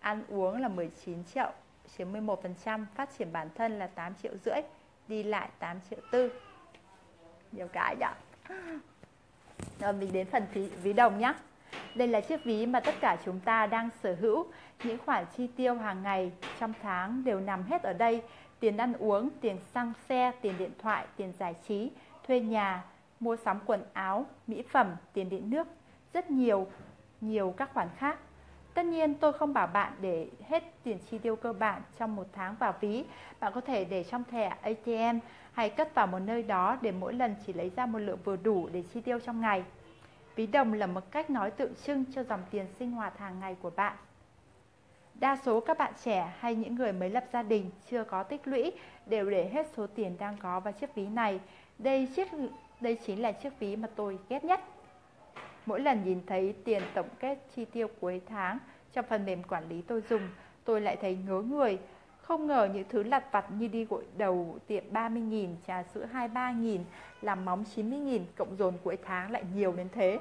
Ăn uống là 19 triệu chiếm 11% phát triển bản thân là 8 triệu rưỡi đi lại 8 triệu tư. Nhiều cái nhỉ? Rồi mình đến phần phí, ví đồng nhé đây là chiếc ví mà tất cả chúng ta đang sở hữu. Những khoản chi tiêu hàng ngày trong tháng đều nằm hết ở đây. Tiền ăn uống, tiền xăng xe, tiền điện thoại, tiền giải trí, thuê nhà, mua sắm quần áo, mỹ phẩm, tiền điện nước, rất nhiều, nhiều các khoản khác. Tất nhiên tôi không bảo bạn để hết tiền chi tiêu cơ bản trong một tháng vào ví. Bạn có thể để trong thẻ ATM hay cất vào một nơi đó để mỗi lần chỉ lấy ra một lượng vừa đủ để chi tiêu trong ngày. Ví đồng là một cách nói tượng trưng cho dòng tiền sinh hoạt hàng ngày của bạn. Đa số các bạn trẻ hay những người mới lập gia đình chưa có tích lũy đều để hết số tiền đang có vào chiếc ví này. Đây chiếc đây chính là chiếc ví mà tôi ghét nhất. Mỗi lần nhìn thấy tiền tổng kết chi tiêu cuối tháng trong phần mềm quản lý tôi dùng, tôi lại thấy ngớ người. Không ngờ những thứ lặt vặt như đi gội đầu tiệm 30.000, trà sữa 23.000, làm móng 90.000, cộng dồn cuối tháng lại nhiều đến thế.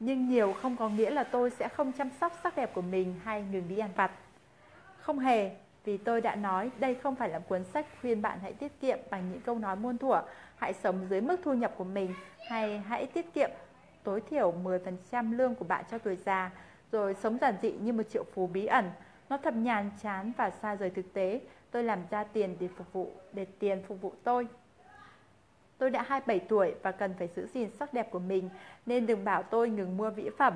Nhưng nhiều không có nghĩa là tôi sẽ không chăm sóc sắc đẹp của mình hay ngừng đi ăn vặt. Không hề, vì tôi đã nói đây không phải là cuốn sách khuyên bạn hãy tiết kiệm bằng những câu nói muôn thuở, hãy sống dưới mức thu nhập của mình hay hãy tiết kiệm tối thiểu 10% lương của bạn cho tuổi già, rồi sống giản dị như một triệu phú bí ẩn. Nó thật nhàn chán và xa rời thực tế. Tôi làm ra tiền để phục vụ, để tiền phục vụ tôi. Tôi đã 27 tuổi và cần phải giữ gìn sắc đẹp của mình, nên đừng bảo tôi ngừng mua mỹ phẩm,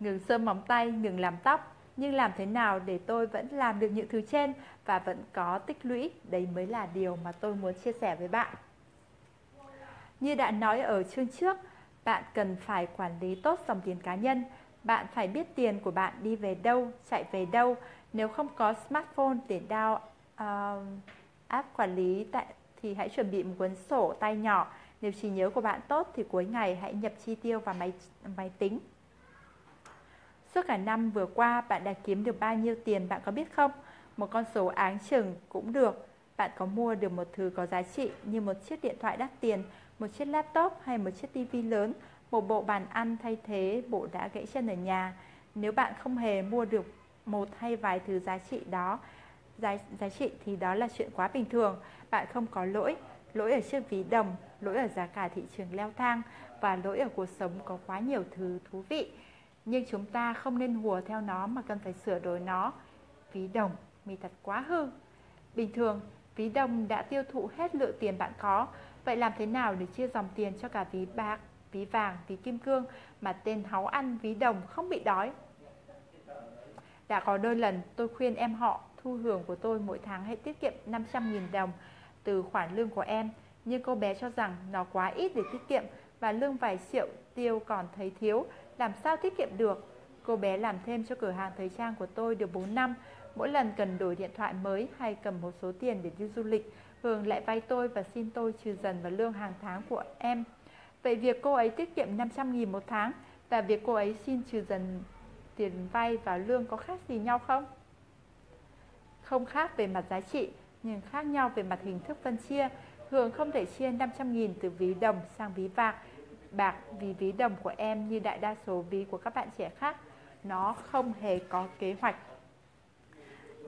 ngừng sơn móng tay, ngừng làm tóc. Nhưng làm thế nào để tôi vẫn làm được những thứ trên và vẫn có tích lũy, đấy mới là điều mà tôi muốn chia sẻ với bạn. Như đã nói ở chương trước, bạn cần phải quản lý tốt dòng tiền cá nhân. Bạn phải biết tiền của bạn đi về đâu, chạy về đâu. Nếu không có smartphone để download uh, um, app quản lý tại thì hãy chuẩn bị một cuốn sổ tay nhỏ. Nếu trí nhớ của bạn tốt thì cuối ngày hãy nhập chi tiêu vào máy máy tính. Suốt cả năm vừa qua bạn đã kiếm được bao nhiêu tiền bạn có biết không? Một con số áng chừng cũng được. Bạn có mua được một thứ có giá trị như một chiếc điện thoại đắt tiền, một chiếc laptop hay một chiếc tivi lớn, một bộ bàn ăn thay thế bộ đã gãy chân ở nhà. Nếu bạn không hề mua được một hay vài thứ giá trị đó, giá, giá trị thì đó là chuyện quá bình thường. Bạn không có lỗi, lỗi ở chiếc ví đồng, lỗi ở giá cả thị trường leo thang và lỗi ở cuộc sống có quá nhiều thứ thú vị. Nhưng chúng ta không nên hùa theo nó mà cần phải sửa đổi nó. Ví đồng, mi thật quá hư. Bình thường, ví đồng đã tiêu thụ hết lượng tiền bạn có. Vậy làm thế nào để chia dòng tiền cho cả ví bạc, ví vàng, ví kim cương mà tên háu ăn ví đồng không bị đói? Đã có đôi lần tôi khuyên em họ thu hưởng của tôi mỗi tháng hãy tiết kiệm 500.000 đồng từ khoản lương của em. Nhưng cô bé cho rằng nó quá ít để tiết kiệm và lương vài triệu tiêu còn thấy thiếu, làm sao tiết kiệm được. Cô bé làm thêm cho cửa hàng thời trang của tôi được 4 năm, mỗi lần cần đổi điện thoại mới hay cầm một số tiền để đi du lịch, Hường lại vay tôi và xin tôi trừ dần vào lương hàng tháng của em. Vậy việc cô ấy tiết kiệm 500.000 một tháng và việc cô ấy xin trừ dần tiền vay và lương có khác gì nhau không? Không khác về mặt giá trị, nhưng khác nhau về mặt hình thức phân chia. Hường không thể chia 500.000 từ ví đồng sang ví bạc, bạc vì ví đồng của em như đại đa số ví của các bạn trẻ khác. Nó không hề có kế hoạch.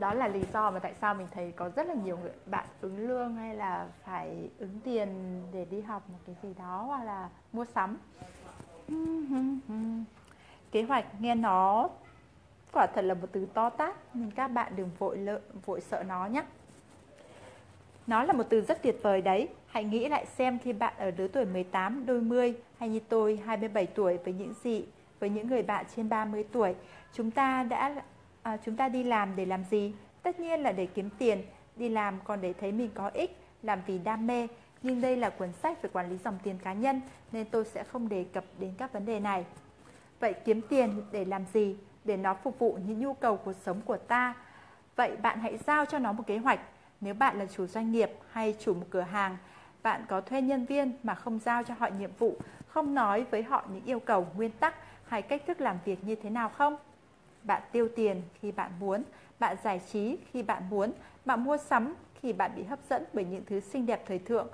Đó là lý do mà tại sao mình thấy có rất là nhiều người bạn ứng lương hay là phải ứng tiền để đi học một cái gì đó hoặc là mua sắm. Kế hoạch nghe nó quả thật là một từ to tát nên các bạn đừng vội lợ, vội sợ nó nhé. Nó là một từ rất tuyệt vời đấy. Hãy nghĩ lại xem khi bạn ở lứa tuổi 18, đôi mươi hay như tôi 27 tuổi với những gì với những người bạn trên 30 tuổi, chúng ta đã à, chúng ta đi làm để làm gì? Tất nhiên là để kiếm tiền, đi làm còn để thấy mình có ích, làm vì đam mê. Nhưng đây là cuốn sách về quản lý dòng tiền cá nhân nên tôi sẽ không đề cập đến các vấn đề này. Vậy kiếm tiền để làm gì? Để nó phục vụ những nhu cầu cuộc sống của ta. Vậy bạn hãy giao cho nó một kế hoạch nếu bạn là chủ doanh nghiệp hay chủ một cửa hàng, bạn có thuê nhân viên mà không giao cho họ nhiệm vụ, không nói với họ những yêu cầu, nguyên tắc hay cách thức làm việc như thế nào không? Bạn tiêu tiền khi bạn muốn, bạn giải trí khi bạn muốn, bạn mua sắm khi bạn bị hấp dẫn bởi những thứ xinh đẹp thời thượng.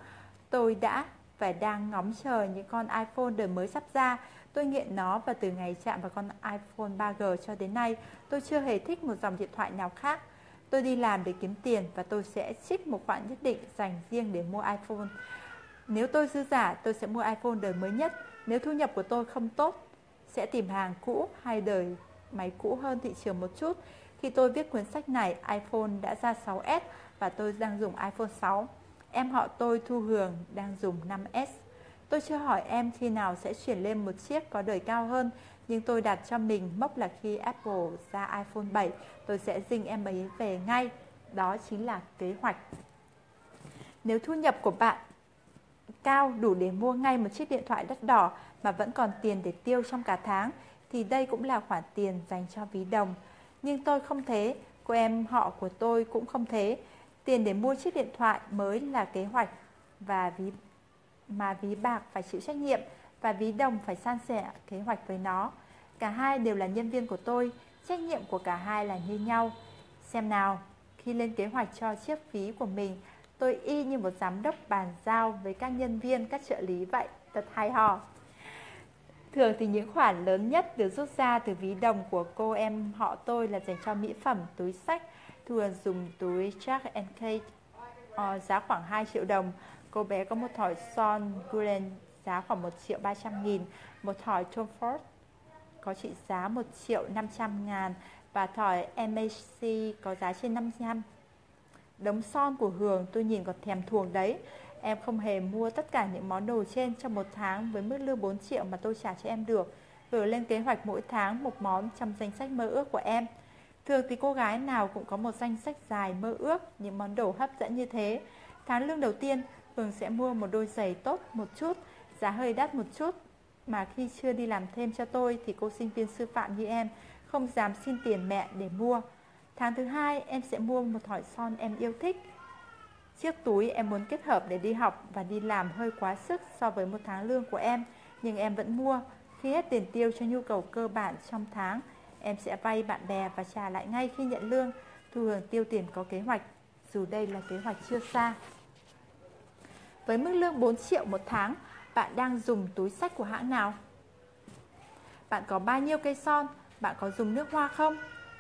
Tôi đã và đang ngóng chờ những con iPhone đời mới sắp ra. Tôi nghiện nó và từ ngày chạm vào con iPhone 3G cho đến nay, tôi chưa hề thích một dòng điện thoại nào khác. Tôi đi làm để kiếm tiền và tôi sẽ trích một khoản nhất định dành riêng để mua iPhone. Nếu tôi dư giả, tôi sẽ mua iPhone đời mới nhất. Nếu thu nhập của tôi không tốt, sẽ tìm hàng cũ hay đời máy cũ hơn thị trường một chút. Khi tôi viết cuốn sách này, iPhone đã ra 6S và tôi đang dùng iPhone 6. Em họ tôi Thu Hường đang dùng 5S. Tôi chưa hỏi em khi nào sẽ chuyển lên một chiếc có đời cao hơn, nhưng tôi đặt cho mình mốc là khi Apple ra iPhone 7, tôi sẽ dinh em ấy về ngay. Đó chính là kế hoạch. Nếu thu nhập của bạn cao đủ để mua ngay một chiếc điện thoại đắt đỏ mà vẫn còn tiền để tiêu trong cả tháng, thì đây cũng là khoản tiền dành cho ví đồng. Nhưng tôi không thế, cô em họ của tôi cũng không thế. Tiền để mua chiếc điện thoại mới là kế hoạch và ví mà ví bạc phải chịu trách nhiệm và ví đồng phải san sẻ kế hoạch với nó. Cả hai đều là nhân viên của tôi, trách nhiệm của cả hai là như nhau. Xem nào, khi lên kế hoạch cho chiếc ví của mình, tôi y như một giám đốc bàn giao với các nhân viên, các trợ lý vậy, thật hay ho. Thường thì những khoản lớn nhất được rút ra từ ví đồng của cô em họ tôi là dành cho mỹ phẩm, túi sách, thường dùng túi Jack and Kate ờ, giá khoảng 2 triệu đồng. Cô bé có một thỏi son Gulen giá khoảng 1 triệu 300 nghìn, một thỏi Tom Ford có trị giá 1 triệu 500 ngàn và thỏi MAC có giá trên 500. Đống son của Hường tôi nhìn còn thèm thuồng đấy. Em không hề mua tất cả những món đồ trên trong một tháng với mức lương 4 triệu mà tôi trả cho em được. Gửi lên kế hoạch mỗi tháng một món trong danh sách mơ ước của em. Thường thì cô gái nào cũng có một danh sách dài mơ ước những món đồ hấp dẫn như thế. Tháng lương đầu tiên, Hường sẽ mua một đôi giày tốt một chút, giá hơi đắt một chút. Mà khi chưa đi làm thêm cho tôi thì cô sinh viên sư phạm như em không dám xin tiền mẹ để mua. Tháng thứ hai em sẽ mua một thỏi son em yêu thích Chiếc túi em muốn kết hợp để đi học và đi làm hơi quá sức so với một tháng lương của em, nhưng em vẫn mua. Khi hết tiền tiêu cho nhu cầu cơ bản trong tháng, em sẽ vay bạn bè và trả lại ngay khi nhận lương, thu hưởng tiêu tiền có kế hoạch, dù đây là kế hoạch chưa xa. Với mức lương 4 triệu một tháng, bạn đang dùng túi sách của hãng nào? Bạn có bao nhiêu cây son? Bạn có dùng nước hoa không?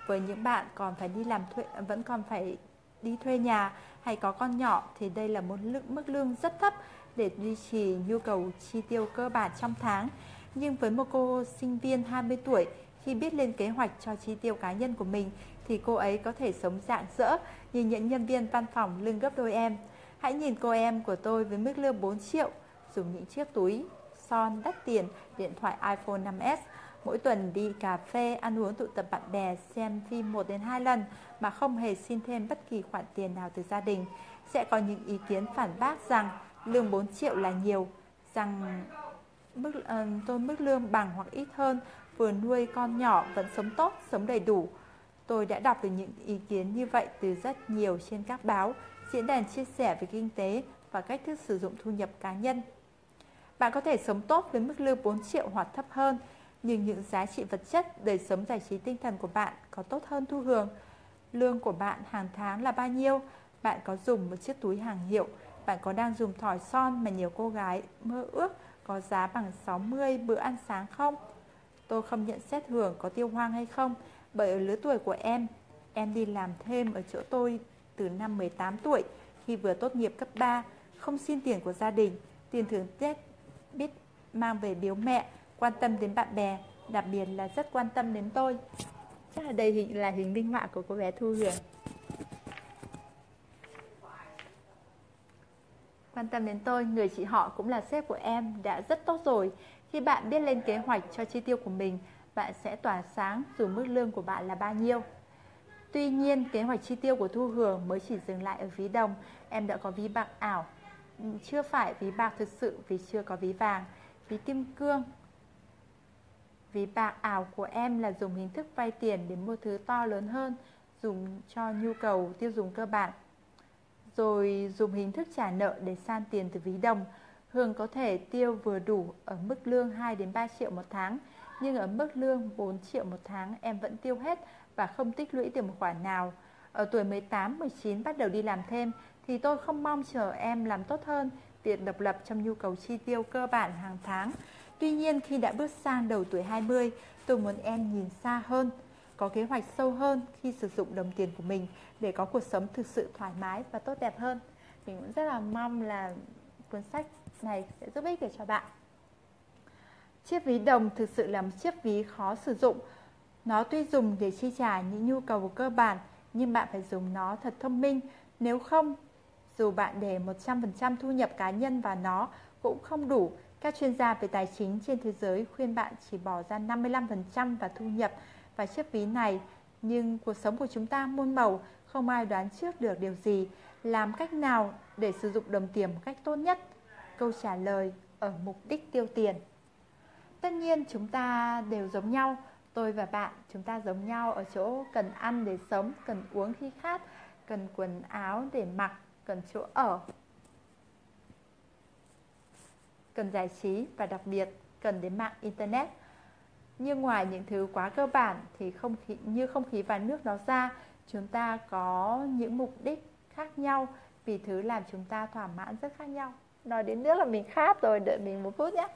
Với những bạn còn phải đi làm thuê, vẫn còn phải đi thuê nhà hay có con nhỏ thì đây là một lượng mức lương rất thấp để duy trì nhu cầu chi tiêu cơ bản trong tháng. Nhưng với một cô sinh viên 20 tuổi, khi biết lên kế hoạch cho chi tiêu cá nhân của mình thì cô ấy có thể sống dạng dỡ như những nhân viên văn phòng lương gấp đôi em. Hãy nhìn cô em của tôi với mức lương 4 triệu, dùng những chiếc túi son đắt tiền, điện thoại iPhone 5S, mỗi tuần đi cà phê, ăn uống tụ tập bạn bè, xem phim 1 đến 2 lần mà không hề xin thêm bất kỳ khoản tiền nào từ gia đình. Sẽ có những ý kiến phản bác rằng lương 4 triệu là nhiều, rằng mức uh, tôi mức lương bằng hoặc ít hơn, vừa nuôi con nhỏ vẫn sống tốt, sống đầy đủ. Tôi đã đọc được những ý kiến như vậy từ rất nhiều trên các báo, diễn đàn chia sẻ về kinh tế và cách thức sử dụng thu nhập cá nhân. Bạn có thể sống tốt với mức lương 4 triệu hoặc thấp hơn, nhưng những giá trị vật chất, đời sống giải trí tinh thần của bạn có tốt hơn thu hưởng. Lương của bạn hàng tháng là bao nhiêu? Bạn có dùng một chiếc túi hàng hiệu? Bạn có đang dùng thỏi son mà nhiều cô gái mơ ước có giá bằng 60 bữa ăn sáng không? Tôi không nhận xét hưởng có tiêu hoang hay không, bởi ở lứa tuổi của em, em đi làm thêm ở chỗ tôi từ năm 18 tuổi khi vừa tốt nghiệp cấp 3, không xin tiền của gia đình, tiền thưởng Tết biết mang về biếu mẹ quan tâm đến bạn bè, đặc biệt là rất quan tâm đến tôi. Chắc là đây hình là hình minh họa của cô bé Thu Huyền. Quan tâm đến tôi, người chị họ cũng là sếp của em đã rất tốt rồi. Khi bạn biết lên kế hoạch cho chi tiêu của mình, bạn sẽ tỏa sáng dù mức lương của bạn là bao nhiêu. Tuy nhiên, kế hoạch chi tiêu của Thu Hường mới chỉ dừng lại ở ví đồng. Em đã có ví bạc ảo, chưa phải ví bạc thực sự vì chưa có ví vàng. Ví kim cương Ví bạc ảo của em là dùng hình thức vay tiền để mua thứ to lớn hơn, dùng cho nhu cầu tiêu dùng cơ bản. Rồi dùng hình thức trả nợ để san tiền từ ví đồng. Hương có thể tiêu vừa đủ ở mức lương 2 đến 3 triệu một tháng, nhưng ở mức lương 4 triệu một tháng em vẫn tiêu hết và không tích lũy được một khoản nào. Ở tuổi 18, 19 bắt đầu đi làm thêm thì tôi không mong chờ em làm tốt hơn việc độc lập trong nhu cầu chi tiêu cơ bản hàng tháng. Tuy nhiên khi đã bước sang đầu tuổi 20, tôi muốn em nhìn xa hơn, có kế hoạch sâu hơn khi sử dụng đồng tiền của mình để có cuộc sống thực sự thoải mái và tốt đẹp hơn. Mình cũng rất là mong là cuốn sách này sẽ giúp ích được cho bạn. Chiếc ví đồng thực sự là một chiếc ví khó sử dụng. Nó tuy dùng để chi trả những nhu cầu cơ bản, nhưng bạn phải dùng nó thật thông minh. Nếu không, dù bạn để 100% thu nhập cá nhân vào nó cũng không đủ. Các chuyên gia về tài chính trên thế giới khuyên bạn chỉ bỏ ra 55% vào thu nhập và chiếc ví này. Nhưng cuộc sống của chúng ta muôn màu, không ai đoán trước được điều gì. Làm cách nào để sử dụng đồng tiền một cách tốt nhất? Câu trả lời ở mục đích tiêu tiền. Tất nhiên chúng ta đều giống nhau Tôi và bạn chúng ta giống nhau ở chỗ cần ăn để sống Cần uống khi khát Cần quần áo để mặc Cần chỗ ở Cần giải trí và đặc biệt cần đến mạng Internet. Nhưng ngoài những thứ quá cơ bản thì không khí, như không khí và nước nó ra Chúng ta có những mục đích khác nhau Vì thứ làm chúng ta thỏa mãn rất khác nhau. Nói đến nước là mình khát rồi, đợi mình một phút nhé.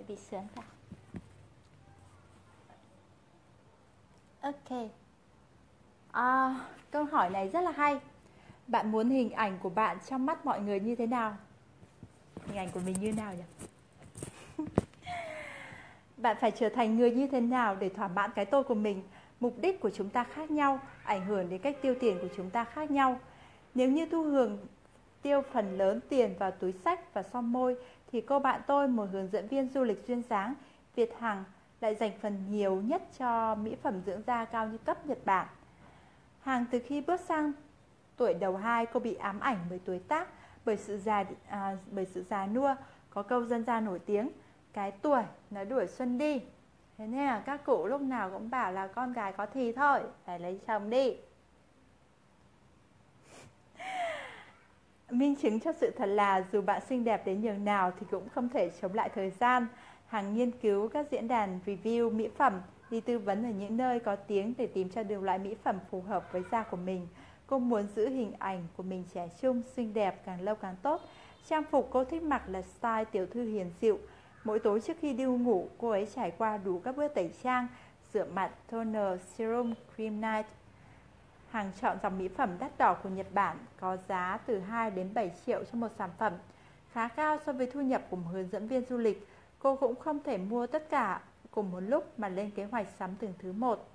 Phải bị sướng cả ok. À, câu hỏi này rất là hay. Bạn muốn hình ảnh của bạn trong mắt mọi người như thế nào? Hình ảnh của mình như nào nhỉ? Bạn phải trở thành người như thế nào để thỏa mãn cái tôi của mình? Mục đích của chúng ta khác nhau ảnh hưởng đến cách tiêu tiền của chúng ta khác nhau. Nếu như thu hưởng tiêu phần lớn tiền vào túi sách và son môi thì cô bạn tôi, một hướng dẫn viên du lịch duyên dáng, Việt Hằng, lại dành phần nhiều nhất cho mỹ phẩm dưỡng da cao như cấp Nhật Bản. Hàng từ khi bước sang tuổi đầu hai cô bị ám ảnh bởi tuổi tác, bởi sự già à, bởi sự già nua, có câu dân gian nổi tiếng, cái tuổi nó đuổi xuân đi. Thế nên là các cụ lúc nào cũng bảo là con gái có thì thôi, phải lấy chồng đi. Minh chứng cho sự thật là dù bạn xinh đẹp đến nhường nào thì cũng không thể chống lại thời gian. Hàng nghiên cứu các diễn đàn review mỹ phẩm, đi tư vấn ở những nơi có tiếng để tìm cho được loại mỹ phẩm phù hợp với da của mình. Cô muốn giữ hình ảnh của mình trẻ trung, xinh đẹp càng lâu càng tốt. Trang phục cô thích mặc là style tiểu thư hiền dịu. Mỗi tối trước khi đi ngủ, cô ấy trải qua đủ các bước tẩy trang, rửa mặt, toner, serum, cream night, hàng chọn dòng mỹ phẩm đắt đỏ của Nhật Bản có giá từ 2 đến 7 triệu cho một sản phẩm, khá cao so với thu nhập của một hướng dẫn viên du lịch. Cô cũng không thể mua tất cả cùng một lúc mà lên kế hoạch sắm từng thứ một.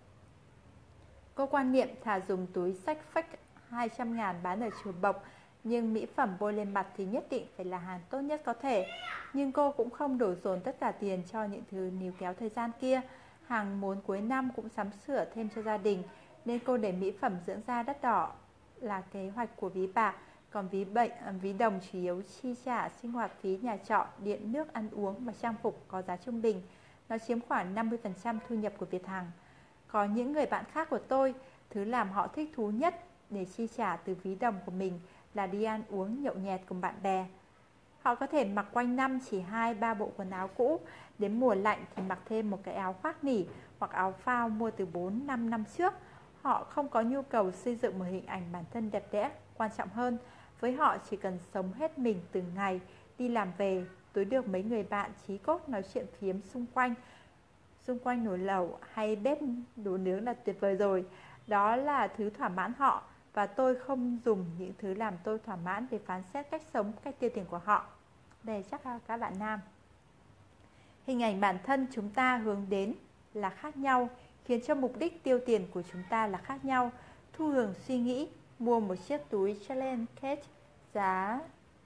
Cô quan niệm thà dùng túi sách phách 200 ngàn bán ở chùa bộc, nhưng mỹ phẩm bôi lên mặt thì nhất định phải là hàng tốt nhất có thể. Nhưng cô cũng không đổ dồn tất cả tiền cho những thứ níu kéo thời gian kia. Hàng muốn cuối năm cũng sắm sửa thêm cho gia đình nên cô để mỹ phẩm dưỡng da đắt đỏ là kế hoạch của ví bạc còn ví bệnh à, ví đồng chủ yếu chi trả sinh hoạt phí nhà trọ điện nước ăn uống và trang phục có giá trung bình. Nó chiếm khoảng 50% thu nhập của Việt Hằng. Có những người bạn khác của tôi thứ làm họ thích thú nhất để chi trả từ ví đồng của mình là đi ăn uống nhậu nhẹt cùng bạn bè. Họ có thể mặc quanh năm chỉ hai ba bộ quần áo cũ, đến mùa lạnh thì mặc thêm một cái áo khoác nỉ hoặc áo phao mua từ 4 5 năm trước. Họ không có nhu cầu xây dựng một hình ảnh bản thân đẹp đẽ, quan trọng hơn, với họ chỉ cần sống hết mình từng ngày, đi làm về, tối được mấy người bạn trí cốt nói chuyện phiếm xung quanh, xung quanh nồi lẩu hay bếp đồ nướng là tuyệt vời rồi. Đó là thứ thỏa mãn họ và tôi không dùng những thứ làm tôi thỏa mãn để phán xét cách sống, cách tiêu tiền của họ. Đây chắc là các bạn nam. Hình ảnh bản thân chúng ta hướng đến là khác nhau, khiến cho mục đích tiêu tiền của chúng ta là khác nhau. Thu Hường suy nghĩ mua một chiếc túi Chanel Kate giá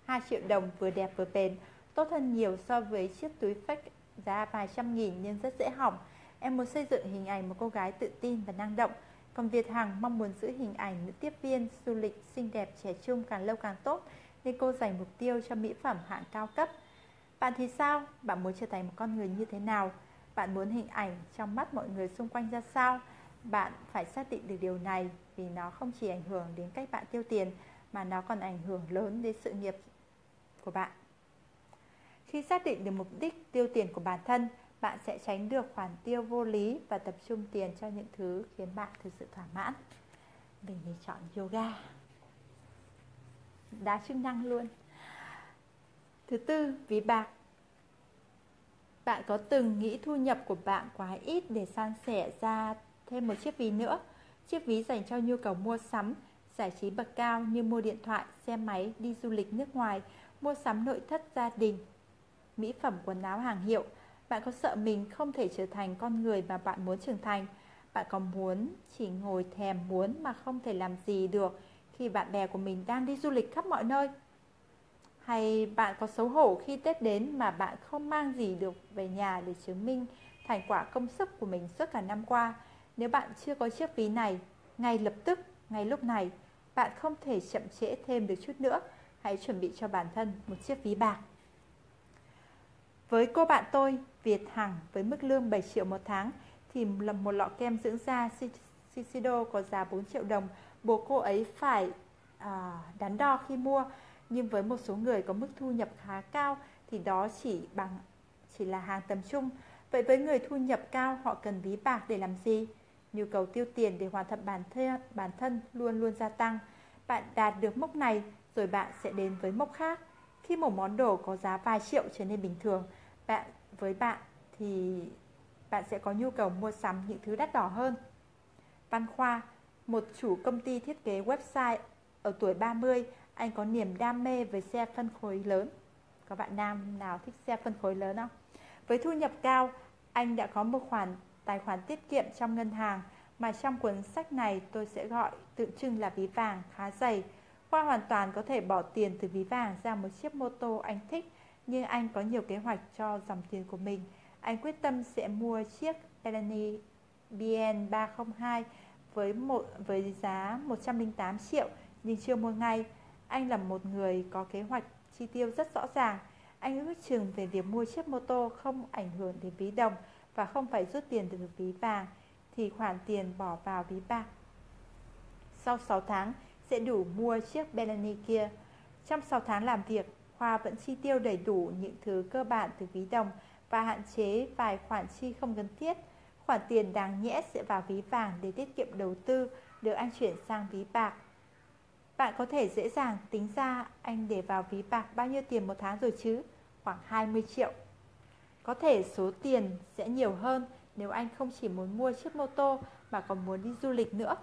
2 triệu đồng vừa đẹp vừa bền, tốt hơn nhiều so với chiếc túi fake giá vài trăm nghìn nhưng rất dễ hỏng. Em muốn xây dựng hình ảnh một cô gái tự tin và năng động. Còn Việt Hằng mong muốn giữ hình ảnh nữ tiếp viên du lịch xinh đẹp trẻ trung càng lâu càng tốt nên cô dành mục tiêu cho mỹ phẩm hạng cao cấp. Bạn thì sao? Bạn muốn trở thành một con người như thế nào? Bạn muốn hình ảnh trong mắt mọi người xung quanh ra sao? Bạn phải xác định được điều này vì nó không chỉ ảnh hưởng đến cách bạn tiêu tiền mà nó còn ảnh hưởng lớn đến sự nghiệp của bạn. Khi xác định được mục đích tiêu tiền của bản thân, bạn sẽ tránh được khoản tiêu vô lý và tập trung tiền cho những thứ khiến bạn thực sự thỏa mãn. Mình thì chọn yoga. Đa chức năng luôn. Thứ tư, ví bạc. Bạn có từng nghĩ thu nhập của bạn quá ít để san sẻ ra thêm một chiếc ví nữa? Chiếc ví dành cho nhu cầu mua sắm, giải trí bậc cao như mua điện thoại, xe máy, đi du lịch nước ngoài, mua sắm nội thất gia đình, mỹ phẩm quần áo hàng hiệu. Bạn có sợ mình không thể trở thành con người mà bạn muốn trưởng thành? Bạn có muốn chỉ ngồi thèm muốn mà không thể làm gì được khi bạn bè của mình đang đi du lịch khắp mọi nơi? Hay bạn có xấu hổ khi Tết đến mà bạn không mang gì được về nhà để chứng minh thành quả công sức của mình suốt cả năm qua? Nếu bạn chưa có chiếc ví này, ngay lập tức, ngay lúc này, bạn không thể chậm trễ thêm được chút nữa. Hãy chuẩn bị cho bản thân một chiếc ví bạc. Với cô bạn tôi, Việt Hằng với mức lương 7 triệu một tháng thì lầm một lọ kem dưỡng da Shiseido có giá 4 triệu đồng. buộc cô ấy phải à, đắn đo khi mua nhưng với một số người có mức thu nhập khá cao thì đó chỉ bằng chỉ là hàng tầm trung. Vậy với người thu nhập cao họ cần ví bạc để làm gì? Nhu cầu tiêu tiền để hoàn thiện bản thân, bản thân luôn luôn gia tăng. Bạn đạt được mốc này rồi bạn sẽ đến với mốc khác. Khi một món đồ có giá vài triệu trở nên bình thường, bạn với bạn thì bạn sẽ có nhu cầu mua sắm những thứ đắt đỏ hơn. Văn Khoa, một chủ công ty thiết kế website ở tuổi 30, anh có niềm đam mê với xe phân khối lớn. Có bạn nam nào thích xe phân khối lớn không? Với thu nhập cao, anh đã có một khoản tài khoản tiết kiệm trong ngân hàng mà trong cuốn sách này tôi sẽ gọi tượng trưng là ví vàng khá dày. Khoa hoàn toàn có thể bỏ tiền từ ví vàng ra một chiếc mô tô anh thích, nhưng anh có nhiều kế hoạch cho dòng tiền của mình. Anh quyết tâm sẽ mua chiếc Eleni BN302 với một với giá 108 triệu nhưng chưa mua ngay. Anh là một người có kế hoạch chi tiêu rất rõ ràng. Anh ước chừng về việc mua chiếc mô tô không ảnh hưởng đến ví đồng và không phải rút tiền từ ví vàng thì khoản tiền bỏ vào ví bạc. Sau 6 tháng sẽ đủ mua chiếc Bellini kia. Trong 6 tháng làm việc, Khoa vẫn chi tiêu đầy đủ những thứ cơ bản từ ví đồng và hạn chế vài khoản chi không cần thiết. Khoản tiền đáng nhẽ sẽ vào ví vàng để tiết kiệm đầu tư được anh chuyển sang ví bạc. Bạn có thể dễ dàng tính ra anh để vào ví bạc bao nhiêu tiền một tháng rồi chứ? Khoảng 20 triệu. Có thể số tiền sẽ nhiều hơn nếu anh không chỉ muốn mua chiếc mô tô mà còn muốn đi du lịch nữa.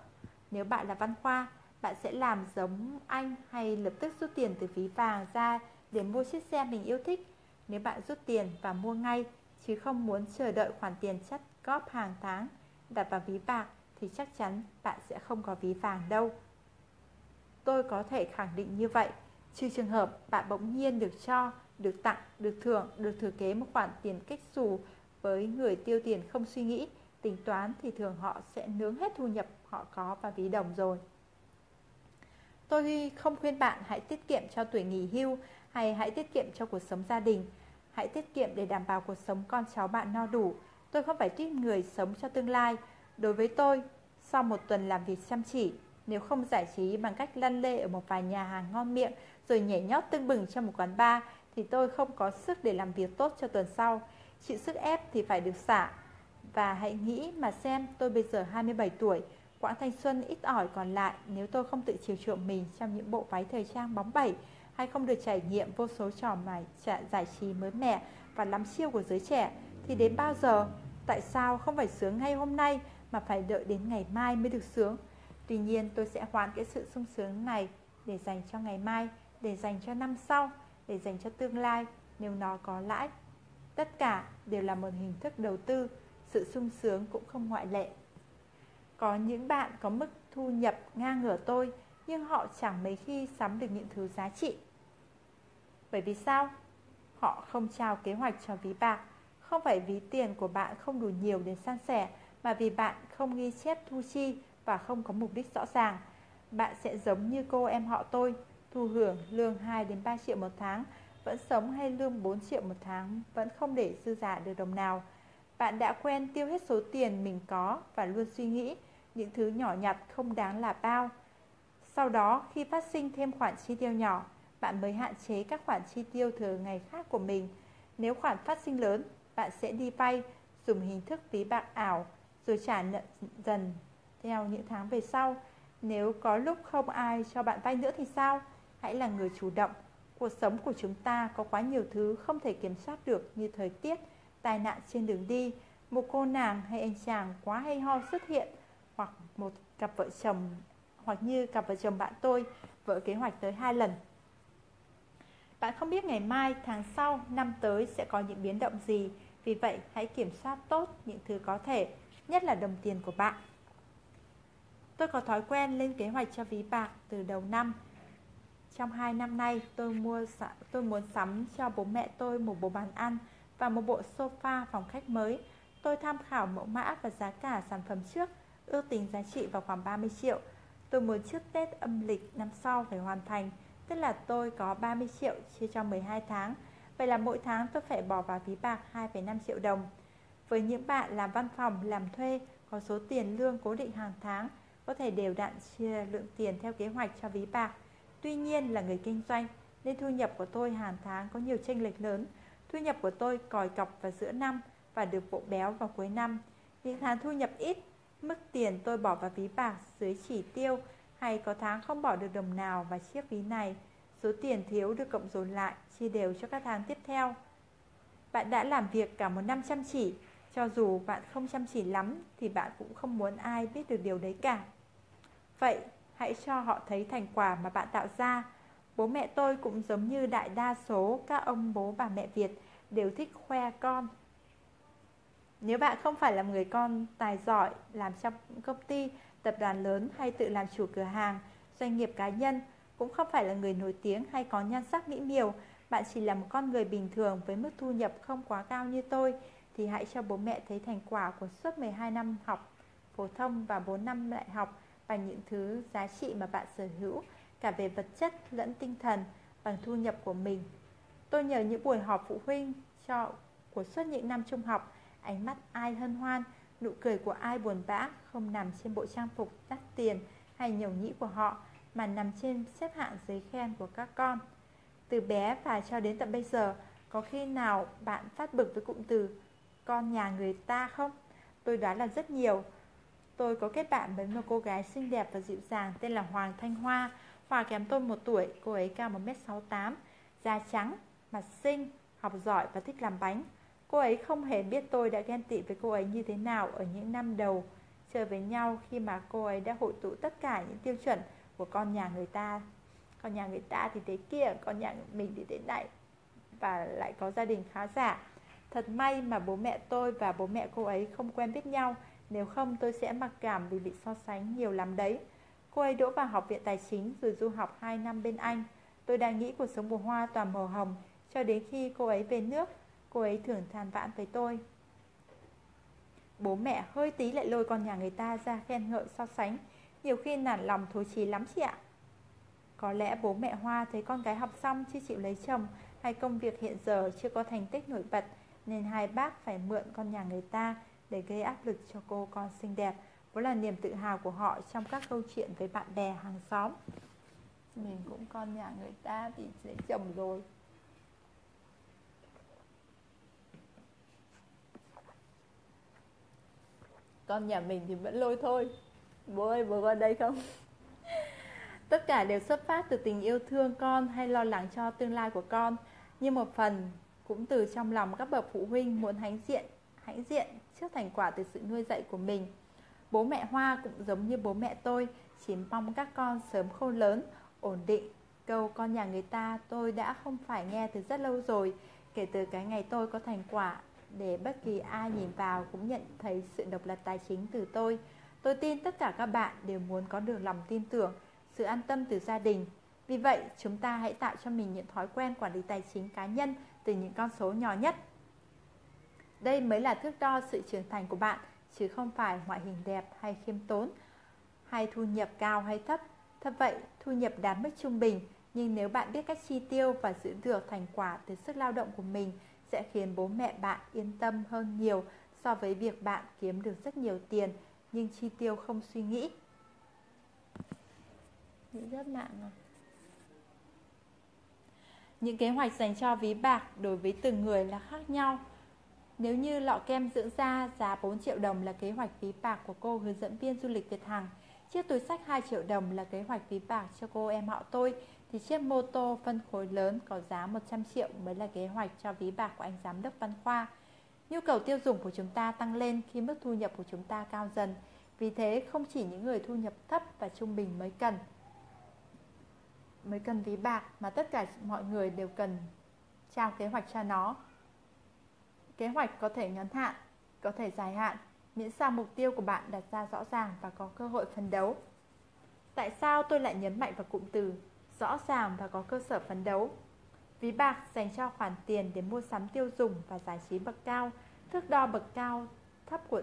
Nếu bạn là văn khoa, bạn sẽ làm giống anh hay lập tức rút tiền từ ví vàng ra để mua chiếc xe mình yêu thích. Nếu bạn rút tiền và mua ngay chứ không muốn chờ đợi khoản tiền chất góp hàng tháng đặt vào ví bạc thì chắc chắn bạn sẽ không có ví vàng đâu. Tôi có thể khẳng định như vậy, trừ trường hợp bạn bỗng nhiên được cho được tặng, được thưởng, được thừa kế một khoản tiền cách xù với người tiêu tiền không suy nghĩ, tính toán thì thường họ sẽ nướng hết thu nhập họ có vào ví đồng rồi. Tôi không khuyên bạn hãy tiết kiệm cho tuổi nghỉ hưu hay hãy tiết kiệm cho cuộc sống gia đình. Hãy tiết kiệm để đảm bảo cuộc sống con cháu bạn no đủ. Tôi không phải tuyết người sống cho tương lai. Đối với tôi, sau một tuần làm việc chăm chỉ, nếu không giải trí bằng cách lăn lê ở một vài nhà hàng ngon miệng rồi nhảy nhót tưng bừng trong một quán bar thì tôi không có sức để làm việc tốt cho tuần sau. Chịu sức ép thì phải được xả. Và hãy nghĩ mà xem tôi bây giờ 27 tuổi, quãng thanh xuân ít ỏi còn lại nếu tôi không tự chiều chuộng mình trong những bộ váy thời trang bóng bẩy hay không được trải nghiệm vô số trò mải giải trí mới mẻ và lắm siêu của giới trẻ thì đến bao giờ tại sao không phải sướng ngay hôm nay mà phải đợi đến ngày mai mới được sướng. Tuy nhiên tôi sẽ hoãn cái sự sung sướng này để dành cho ngày mai, để dành cho năm sau, để dành cho tương lai nếu nó có lãi. Tất cả đều là một hình thức đầu tư, sự sung sướng cũng không ngoại lệ. Có những bạn có mức thu nhập ngang ngửa tôi, nhưng họ chẳng mấy khi sắm được những thứ giá trị. Bởi vì sao? Họ không trao kế hoạch cho ví bạc, không phải ví tiền của bạn không đủ nhiều để san sẻ, mà vì bạn không ghi chép thu chi và không có mục đích rõ ràng. Bạn sẽ giống như cô em họ tôi, thu hưởng lương 2 đến 3 triệu một tháng, vẫn sống hay lương 4 triệu một tháng, vẫn không để dư giả được đồng nào. Bạn đã quen tiêu hết số tiền mình có và luôn suy nghĩ những thứ nhỏ nhặt không đáng là bao. Sau đó, khi phát sinh thêm khoản chi tiêu nhỏ, bạn mới hạn chế các khoản chi tiêu thường ngày khác của mình. Nếu khoản phát sinh lớn, bạn sẽ đi vay, dùng hình thức ví bạc ảo, rồi trả nợ dần theo những tháng về sau. Nếu có lúc không ai cho bạn vay nữa thì sao? Hãy là người chủ động. Cuộc sống của chúng ta có quá nhiều thứ không thể kiểm soát được như thời tiết, tai nạn trên đường đi, một cô nàng hay anh chàng quá hay ho xuất hiện, hoặc một cặp vợ chồng, hoặc như cặp vợ chồng bạn tôi, vợ kế hoạch tới hai lần. Bạn không biết ngày mai, tháng sau, năm tới sẽ có những biến động gì, vì vậy hãy kiểm soát tốt những thứ có thể, nhất là đồng tiền của bạn. Tôi có thói quen lên kế hoạch cho ví bạc từ đầu năm. Trong hai năm nay, tôi mua tôi muốn sắm cho bố mẹ tôi một bộ bàn ăn và một bộ sofa phòng khách mới. Tôi tham khảo mẫu mã và giá cả sản phẩm trước, ước tính giá trị vào khoảng 30 triệu. Tôi muốn trước Tết âm lịch năm sau phải hoàn thành, tức là tôi có 30 triệu chia cho 12 tháng. Vậy là mỗi tháng tôi phải bỏ vào ví bạc 2,5 triệu đồng. Với những bạn làm văn phòng, làm thuê, có số tiền lương cố định hàng tháng, có thể đều đặn chia lượng tiền theo kế hoạch cho ví bạc. Tuy nhiên là người kinh doanh, nên thu nhập của tôi hàng tháng có nhiều chênh lệch lớn. Thu nhập của tôi còi cọc vào giữa năm và được bộ béo vào cuối năm. Những tháng thu nhập ít, mức tiền tôi bỏ vào ví bạc dưới chỉ tiêu hay có tháng không bỏ được đồng nào vào chiếc ví này. Số tiền thiếu được cộng dồn lại, chia đều cho các tháng tiếp theo. Bạn đã làm việc cả một năm chăm chỉ, cho dù bạn không chăm chỉ lắm thì bạn cũng không muốn ai biết được điều đấy cả. Vậy, hãy cho họ thấy thành quả mà bạn tạo ra. Bố mẹ tôi cũng giống như đại đa số các ông bố bà mẹ Việt đều thích khoe con. Nếu bạn không phải là người con tài giỏi làm trong công ty, tập đoàn lớn hay tự làm chủ cửa hàng, doanh nghiệp cá nhân, cũng không phải là người nổi tiếng hay có nhan sắc mỹ miều, bạn chỉ là một con người bình thường với mức thu nhập không quá cao như tôi, thì hãy cho bố mẹ thấy thành quả của suốt 12 năm học phổ thông và 4 năm đại học bằng những thứ giá trị mà bạn sở hữu, cả về vật chất lẫn tinh thần, bằng thu nhập của mình. Tôi nhờ những buổi họp phụ huynh cho của suốt những năm trung học, ánh mắt ai hân hoan, nụ cười của ai buồn bã không nằm trên bộ trang phục đắt tiền hay nhầu nhĩ của họ, mà nằm trên xếp hạng giấy khen của các con. Từ bé và cho đến tận bây giờ, có khi nào bạn phát bực với cụm từ con nhà người ta không? Tôi đoán là rất nhiều. Tôi có kết bạn với một cô gái xinh đẹp và dịu dàng tên là Hoàng Thanh Hoa. Hòa kém tôi một tuổi, cô ấy cao 1m68, da trắng, mặt xinh, học giỏi và thích làm bánh. Cô ấy không hề biết tôi đã ghen tị với cô ấy như thế nào ở những năm đầu chơi với nhau khi mà cô ấy đã hội tụ tất cả những tiêu chuẩn của con nhà người ta. Con nhà người ta thì thế kia, con nhà mình thì thế này và lại có gia đình khá giả. Thật may mà bố mẹ tôi và bố mẹ cô ấy không quen biết nhau nếu không, tôi sẽ mặc cảm vì bị so sánh nhiều lắm đấy. Cô ấy đỗ vào học viện tài chính rồi du học 2 năm bên Anh. Tôi đang nghĩ cuộc sống mùa Hoa toàn màu hồng. Cho đến khi cô ấy về nước, Cô ấy thường than vãn với tôi. Bố mẹ hơi tí lại lôi con nhà người ta ra khen ngợi so sánh. Nhiều khi nản lòng thối chí lắm chị ạ. Có lẽ bố mẹ Hoa thấy con gái học xong chưa chịu lấy chồng, Hay công việc hiện giờ chưa có thành tích nổi bật, nên hai bác phải mượn con nhà người ta để gây áp lực cho cô con xinh đẹp. Vốn là niềm tự hào của họ trong các câu chuyện với bạn bè hàng xóm. Mình cũng con nhà người ta thì sẽ chồng rồi. Con nhà mình thì vẫn lôi thôi. Bố ơi, bố qua đây không? Tất cả đều xuất phát từ tình yêu thương con hay lo lắng cho tương lai của con. Như một phần cũng từ trong lòng các bậc phụ huynh muốn hãnh diện hãnh diện trước thành quả từ sự nuôi dạy của mình. Bố mẹ Hoa cũng giống như bố mẹ tôi, chỉ mong các con sớm khôn lớn, ổn định. Câu con nhà người ta tôi đã không phải nghe từ rất lâu rồi, kể từ cái ngày tôi có thành quả để bất kỳ ai nhìn vào cũng nhận thấy sự độc lập tài chính từ tôi. Tôi tin tất cả các bạn đều muốn có được lòng tin tưởng, sự an tâm từ gia đình. Vì vậy, chúng ta hãy tạo cho mình những thói quen quản lý tài chính cá nhân từ những con số nhỏ nhất. Đây mới là thước đo sự trưởng thành của bạn, chứ không phải ngoại hình đẹp hay khiêm tốn, hay thu nhập cao hay thấp. Thật vậy, thu nhập đạt mức trung bình, nhưng nếu bạn biết cách chi tiêu và giữ được thành quả từ sức lao động của mình sẽ khiến bố mẹ bạn yên tâm hơn nhiều so với việc bạn kiếm được rất nhiều tiền nhưng chi tiêu không suy nghĩ. Rất nặng à. Những kế hoạch dành cho ví bạc đối với từng người là khác nhau. Nếu như lọ kem dưỡng da giá 4 triệu đồng là kế hoạch ví bạc của cô hướng dẫn viên du lịch Việt Hằng, chiếc túi sách 2 triệu đồng là kế hoạch ví bạc cho cô em họ tôi, thì chiếc mô tô phân khối lớn có giá 100 triệu mới là kế hoạch cho ví bạc của anh giám đốc Văn Khoa. Nhu cầu tiêu dùng của chúng ta tăng lên khi mức thu nhập của chúng ta cao dần. Vì thế không chỉ những người thu nhập thấp và trung bình mới cần mới cần ví bạc mà tất cả mọi người đều cần trao kế hoạch cho nó. Kế hoạch có thể ngắn hạn, có thể dài hạn, miễn sao mục tiêu của bạn đặt ra rõ ràng và có cơ hội phấn đấu. Tại sao tôi lại nhấn mạnh vào cụm từ rõ ràng và có cơ sở phấn đấu? Ví bạc dành cho khoản tiền để mua sắm tiêu dùng và giải trí bậc cao, thước đo bậc cao thấp của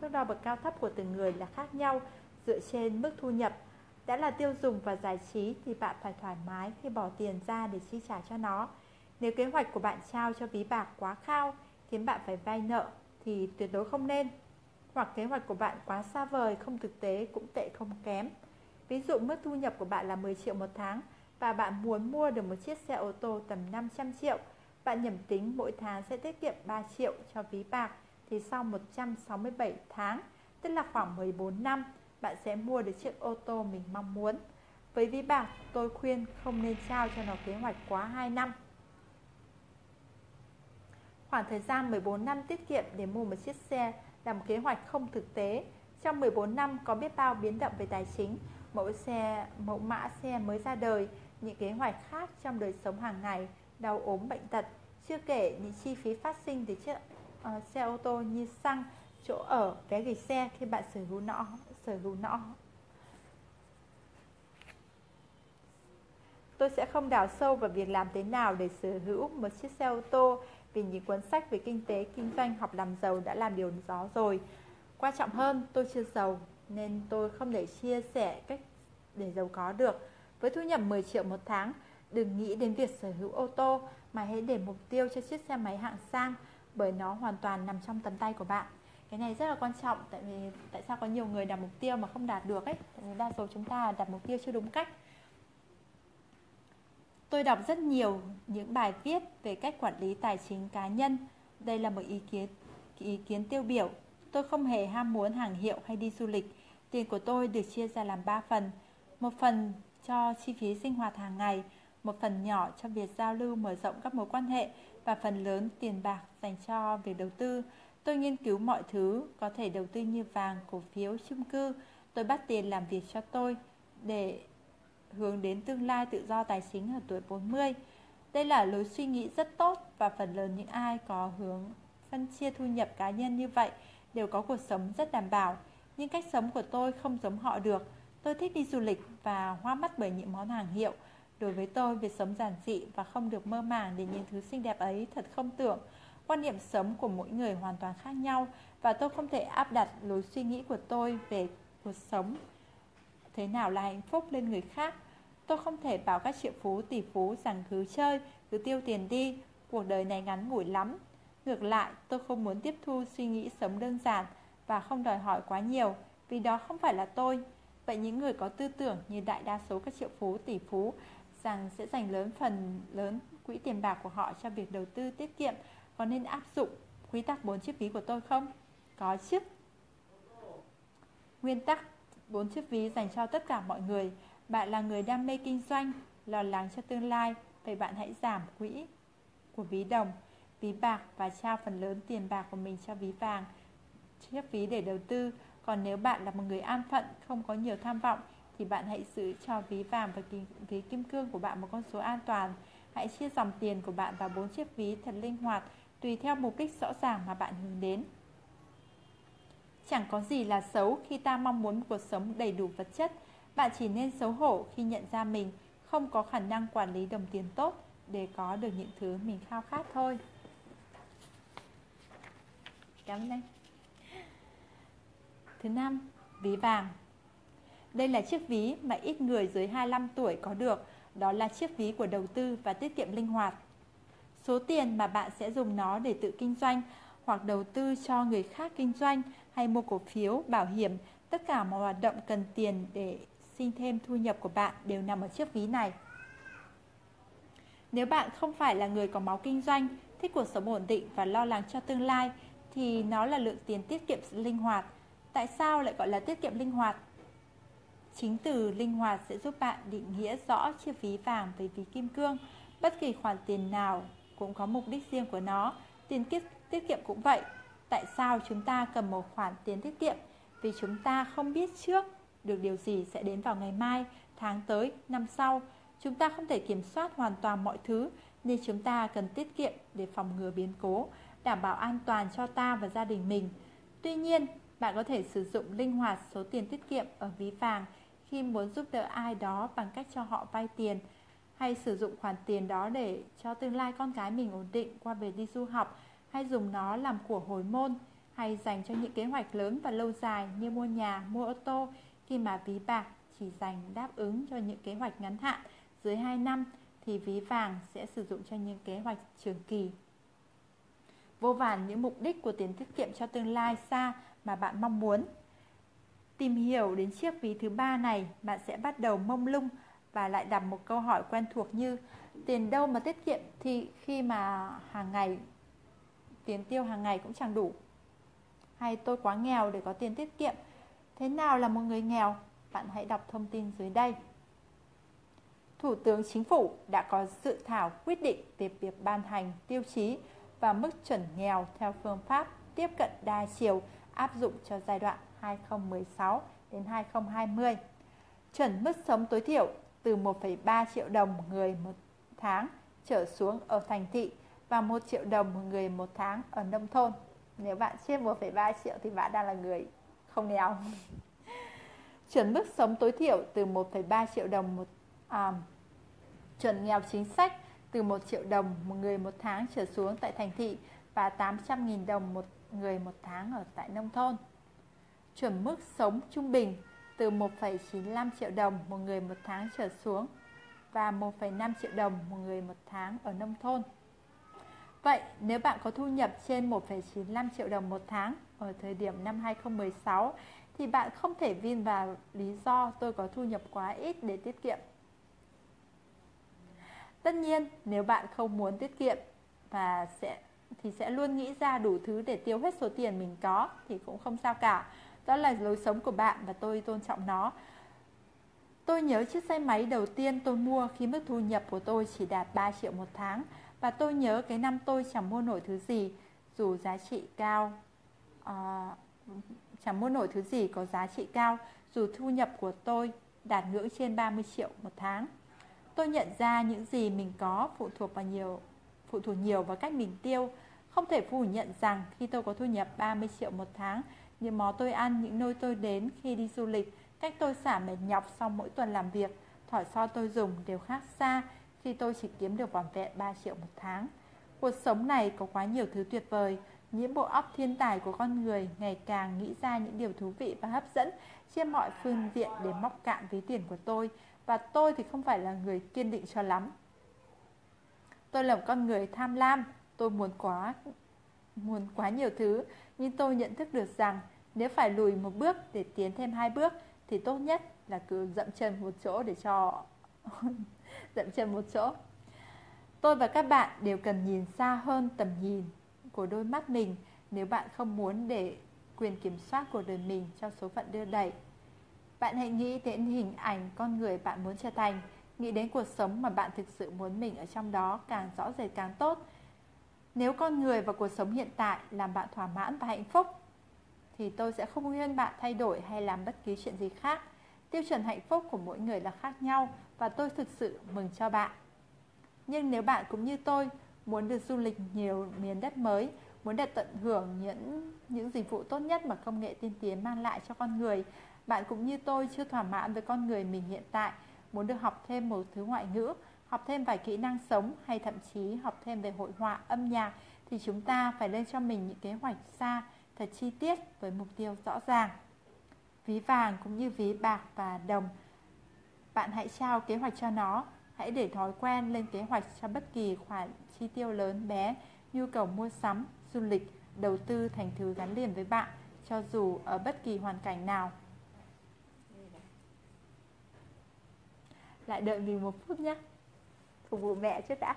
thước đo bậc cao thấp của từng người là khác nhau dựa trên mức thu nhập. Đã là tiêu dùng và giải trí thì bạn phải thoải mái khi bỏ tiền ra để chi trả cho nó. Nếu kế hoạch của bạn trao cho ví bạc quá cao khiến bạn phải vay nợ thì tuyệt đối không nên. Hoặc kế hoạch của bạn quá xa vời, không thực tế cũng tệ không kém. Ví dụ mức thu nhập của bạn là 10 triệu một tháng và bạn muốn mua được một chiếc xe ô tô tầm 500 triệu. Bạn nhẩm tính mỗi tháng sẽ tiết kiệm 3 triệu cho ví bạc thì sau 167 tháng, tức là khoảng 14 năm, bạn sẽ mua được chiếc ô tô mình mong muốn. Với ví bạc, tôi khuyên không nên trao cho nó kế hoạch quá 2 năm. Khoảng thời gian 14 năm tiết kiệm để mua một chiếc xe là một kế hoạch không thực tế. Trong 14 năm có biết bao biến động về tài chính, mẫu xe, mẫu mã xe mới ra đời, những kế hoạch khác trong đời sống hàng ngày, đau ốm bệnh tật, chưa kể những chi phí phát sinh từ chiếc uh, xe ô tô như xăng, chỗ ở, vé gửi xe khi bạn sở hữu nó, sở hữu nó. Tôi sẽ không đào sâu vào việc làm thế nào để sở hữu một chiếc xe ô tô vì những cuốn sách về kinh tế, kinh doanh, học làm giàu đã làm điều đó rồi. Quan trọng hơn, tôi chưa giàu nên tôi không thể chia sẻ cách để giàu có được. Với thu nhập 10 triệu một tháng, đừng nghĩ đến việc sở hữu ô tô mà hãy để mục tiêu cho chiếc xe máy hạng sang bởi nó hoàn toàn nằm trong tầm tay của bạn. Cái này rất là quan trọng tại vì tại sao có nhiều người đặt mục tiêu mà không đạt được ấy? Tại vì đa số chúng ta đặt mục tiêu chưa đúng cách. Tôi đọc rất nhiều những bài viết về cách quản lý tài chính cá nhân. Đây là một ý kiến ý kiến tiêu biểu. Tôi không hề ham muốn hàng hiệu hay đi du lịch. Tiền của tôi được chia ra làm 3 phần. Một phần cho chi phí sinh hoạt hàng ngày, một phần nhỏ cho việc giao lưu mở rộng các mối quan hệ và phần lớn tiền bạc dành cho việc đầu tư. Tôi nghiên cứu mọi thứ, có thể đầu tư như vàng, cổ phiếu, chung cư. Tôi bắt tiền làm việc cho tôi để hướng đến tương lai tự do tài chính ở tuổi 40. Đây là lối suy nghĩ rất tốt và phần lớn những ai có hướng phân chia thu nhập cá nhân như vậy đều có cuộc sống rất đảm bảo. Nhưng cách sống của tôi không giống họ được. Tôi thích đi du lịch và hoa mắt bởi những món hàng hiệu. Đối với tôi, việc sống giản dị và không được mơ màng để những thứ xinh đẹp ấy thật không tưởng. Quan niệm sống của mỗi người hoàn toàn khác nhau và tôi không thể áp đặt lối suy nghĩ của tôi về cuộc sống thế nào là hạnh phúc lên người khác. Tôi không thể bảo các triệu phú tỷ phú rằng cứ chơi, cứ tiêu tiền đi, cuộc đời này ngắn ngủi lắm. Ngược lại, tôi không muốn tiếp thu suy nghĩ sống đơn giản và không đòi hỏi quá nhiều, vì đó không phải là tôi. Vậy những người có tư tưởng như đại đa số các triệu phú tỷ phú rằng sẽ dành lớn phần lớn quỹ tiền bạc của họ cho việc đầu tư tiết kiệm có nên áp dụng quy tắc bốn chiếc ví của tôi không? Có chứ. Nguyên tắc bốn chiếc ví dành cho tất cả mọi người. Bạn là người đam mê kinh doanh, lo lắng cho tương lai, vậy bạn hãy giảm quỹ của ví đồng, ví bạc và trao phần lớn tiền bạc của mình cho ví vàng, chiếc ví để đầu tư. Còn nếu bạn là một người an phận, không có nhiều tham vọng, thì bạn hãy giữ cho ví vàng và ví kim cương của bạn một con số an toàn. Hãy chia dòng tiền của bạn vào bốn chiếc ví thật linh hoạt, tùy theo mục đích rõ ràng mà bạn hướng đến. Chẳng có gì là xấu khi ta mong muốn một cuộc sống đầy đủ vật chất. Bạn chỉ nên xấu hổ khi nhận ra mình không có khả năng quản lý đồng tiền tốt để có được những thứ mình khao khát thôi. Cảm ơn anh. Thứ năm, ví vàng. Đây là chiếc ví mà ít người dưới 25 tuổi có được, đó là chiếc ví của đầu tư và tiết kiệm linh hoạt. Số tiền mà bạn sẽ dùng nó để tự kinh doanh hoặc đầu tư cho người khác kinh doanh hay mua cổ phiếu, bảo hiểm, tất cả mọi hoạt động cần tiền để sinh thêm thu nhập của bạn đều nằm ở chiếc ví này. Nếu bạn không phải là người có máu kinh doanh, thích cuộc sống ổn định và lo lắng cho tương lai, thì nó là lượng tiền tiết kiệm linh hoạt. Tại sao lại gọi là tiết kiệm linh hoạt? Chính từ linh hoạt sẽ giúp bạn định nghĩa rõ chiếc ví vàng với ví kim cương. Bất kỳ khoản tiền nào cũng có mục đích riêng của nó. Tiền tiết kiệm cũng vậy. Tại sao chúng ta cần một khoản tiền tiết kiệm? Vì chúng ta không biết trước được điều gì sẽ đến vào ngày mai, tháng tới, năm sau. Chúng ta không thể kiểm soát hoàn toàn mọi thứ nên chúng ta cần tiết kiệm để phòng ngừa biến cố, đảm bảo an toàn cho ta và gia đình mình. Tuy nhiên, bạn có thể sử dụng linh hoạt số tiền tiết kiệm ở ví vàng khi muốn giúp đỡ ai đó bằng cách cho họ vay tiền hay sử dụng khoản tiền đó để cho tương lai con cái mình ổn định qua về đi du học hay dùng nó làm của hồi môn hay dành cho những kế hoạch lớn và lâu dài như mua nhà, mua ô tô khi mà ví bạc chỉ dành đáp ứng cho những kế hoạch ngắn hạn dưới 2 năm thì ví vàng sẽ sử dụng cho những kế hoạch trường kỳ. Vô vàn những mục đích của tiền tiết kiệm cho tương lai xa mà bạn mong muốn. Tìm hiểu đến chiếc ví thứ ba này, bạn sẽ bắt đầu mông lung và lại đặt một câu hỏi quen thuộc như tiền đâu mà tiết kiệm thì khi mà hàng ngày tiền tiêu hàng ngày cũng chẳng đủ. Hay tôi quá nghèo để có tiền tiết kiệm. Thế nào là một người nghèo? Bạn hãy đọc thông tin dưới đây. Thủ tướng Chính phủ đã có dự thảo quyết định về việc ban hành tiêu chí và mức chuẩn nghèo theo phương pháp tiếp cận đa chiều áp dụng cho giai đoạn 2016 đến 2020. Chuẩn mức sống tối thiểu từ 1,3 triệu đồng người một tháng trở xuống ở thành thị và 1 triệu đồng một người một tháng ở nông thôn. Nếu bạn trên 1,3 triệu thì bạn đang là người không nghèo. Chuẩn mức sống tối thiểu từ 1,3 triệu đồng một à, chuẩn nghèo chính sách từ 1 triệu đồng một người một tháng trở xuống tại thành thị và 800.000 đồng một người một tháng ở tại nông thôn. Chuẩn mức sống trung bình từ 1,95 triệu đồng một người một tháng trở xuống và 1,5 triệu đồng một người một tháng ở nông thôn. Vậy nếu bạn có thu nhập trên 1,95 triệu đồng một tháng ở thời điểm năm 2016 thì bạn không thể vin vào lý do tôi có thu nhập quá ít để tiết kiệm. Tất nhiên, nếu bạn không muốn tiết kiệm và sẽ thì sẽ luôn nghĩ ra đủ thứ để tiêu hết số tiền mình có thì cũng không sao cả. Đó là lối sống của bạn và tôi tôn trọng nó. Tôi nhớ chiếc xe máy đầu tiên tôi mua khi mức thu nhập của tôi chỉ đạt 3 triệu một tháng và tôi nhớ cái năm tôi chẳng mua nổi thứ gì dù giá trị cao uh, chẳng mua nổi thứ gì có giá trị cao dù thu nhập của tôi đạt ngưỡng trên 30 triệu một tháng. Tôi nhận ra những gì mình có phụ thuộc vào nhiều phụ thuộc nhiều vào cách mình tiêu. Không thể phủ nhận rằng khi tôi có thu nhập 30 triệu một tháng, những món tôi ăn, những nơi tôi đến khi đi du lịch, cách tôi xả mệt nhọc sau mỗi tuần làm việc, thỏi so tôi dùng đều khác xa khi tôi chỉ kiếm được vỏn vẹn 3 triệu một tháng. Cuộc sống này có quá nhiều thứ tuyệt vời, những bộ óc thiên tài của con người ngày càng nghĩ ra những điều thú vị và hấp dẫn trên mọi phương diện để móc cạn ví tiền của tôi và tôi thì không phải là người kiên định cho lắm. Tôi là một con người tham lam, tôi muốn quá muốn quá nhiều thứ, nhưng tôi nhận thức được rằng nếu phải lùi một bước để tiến thêm hai bước thì tốt nhất là cứ dậm chân một chỗ để cho dậm chân một chỗ. Tôi và các bạn đều cần nhìn xa hơn tầm nhìn của đôi mắt mình nếu bạn không muốn để quyền kiểm soát của đời mình cho số phận đưa đẩy. Bạn hãy nghĩ đến hình ảnh con người bạn muốn trở thành, nghĩ đến cuộc sống mà bạn thực sự muốn mình ở trong đó càng rõ rệt càng tốt. Nếu con người và cuộc sống hiện tại làm bạn thỏa mãn và hạnh phúc, thì tôi sẽ không khuyên bạn thay đổi hay làm bất kỳ chuyện gì khác. Tiêu chuẩn hạnh phúc của mỗi người là khác nhau và tôi thực sự mừng cho bạn. Nhưng nếu bạn cũng như tôi muốn được du lịch nhiều miền đất mới, muốn được tận hưởng những những dịch vụ tốt nhất mà công nghệ tiên tiến mang lại cho con người, bạn cũng như tôi chưa thỏa mãn với con người mình hiện tại, muốn được học thêm một thứ ngoại ngữ, học thêm vài kỹ năng sống hay thậm chí học thêm về hội họa, âm nhạc thì chúng ta phải lên cho mình những kế hoạch xa, thật chi tiết với mục tiêu rõ ràng. Ví vàng cũng như ví bạc và đồng. Bạn hãy trao kế hoạch cho nó, hãy để thói quen lên kế hoạch cho bất kỳ khoản chi tiêu lớn bé, nhu cầu mua sắm, du lịch, đầu tư thành thứ gắn liền với bạn, cho dù ở bất kỳ hoàn cảnh nào. Lại đợi mình một phút nhé Phục vụ mẹ trước đã.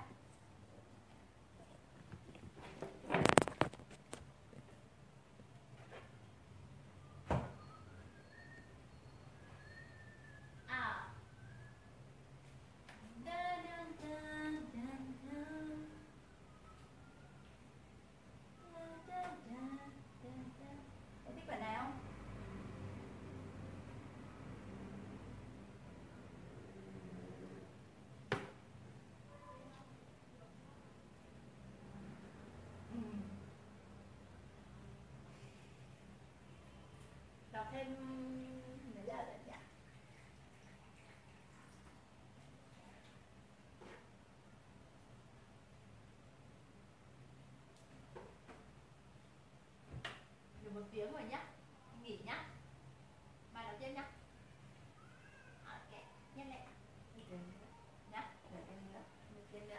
Thêm dạ. được một tiếng rồi nhá nghỉ nhá bài đầu tiên nhá ok nhanh lên nhá một tiếng nữa một tiếng nữa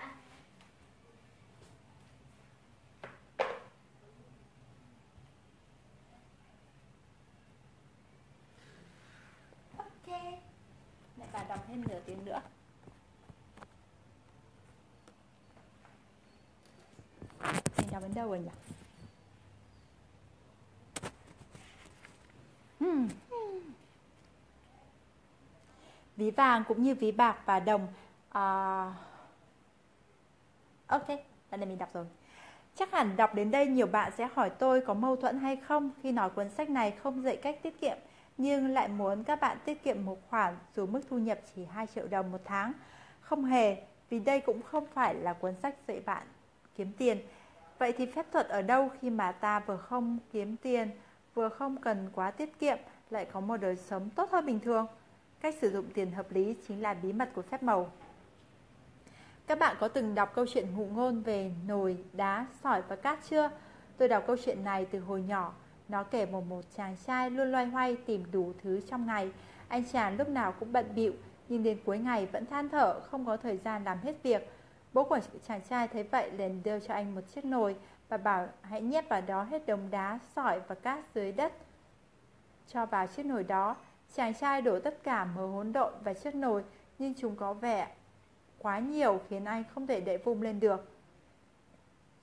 ok lại bà đọc thêm nửa tiếng nữa. Mình đọc đến đâu rồi nhỉ? Hmm. Ví vàng cũng như ví bạc và đồng. À... ok, lần này mình đọc rồi. Chắc hẳn đọc đến đây nhiều bạn sẽ hỏi tôi có mâu thuẫn hay không khi nói cuốn sách này không dạy cách tiết kiệm nhưng lại muốn các bạn tiết kiệm một khoản dù mức thu nhập chỉ 2 triệu đồng một tháng. Không hề, vì đây cũng không phải là cuốn sách dạy bạn kiếm tiền. Vậy thì phép thuật ở đâu khi mà ta vừa không kiếm tiền, vừa không cần quá tiết kiệm, lại có một đời sống tốt hơn bình thường? Cách sử dụng tiền hợp lý chính là bí mật của phép màu. Các bạn có từng đọc câu chuyện ngụ ngôn về nồi, đá, sỏi và cát chưa? Tôi đọc câu chuyện này từ hồi nhỏ nó kể một một chàng trai luôn loay hoay tìm đủ thứ trong ngày. Anh chàng lúc nào cũng bận bịu, nhưng đến cuối ngày vẫn than thở, không có thời gian làm hết việc. Bố của chàng trai thấy vậy liền đưa cho anh một chiếc nồi và bảo hãy nhét vào đó hết đống đá, sỏi và cát dưới đất. Cho vào chiếc nồi đó, chàng trai đổ tất cả mớ hỗn độn vào chiếc nồi, nhưng chúng có vẻ quá nhiều khiến anh không thể đẩy vung lên được.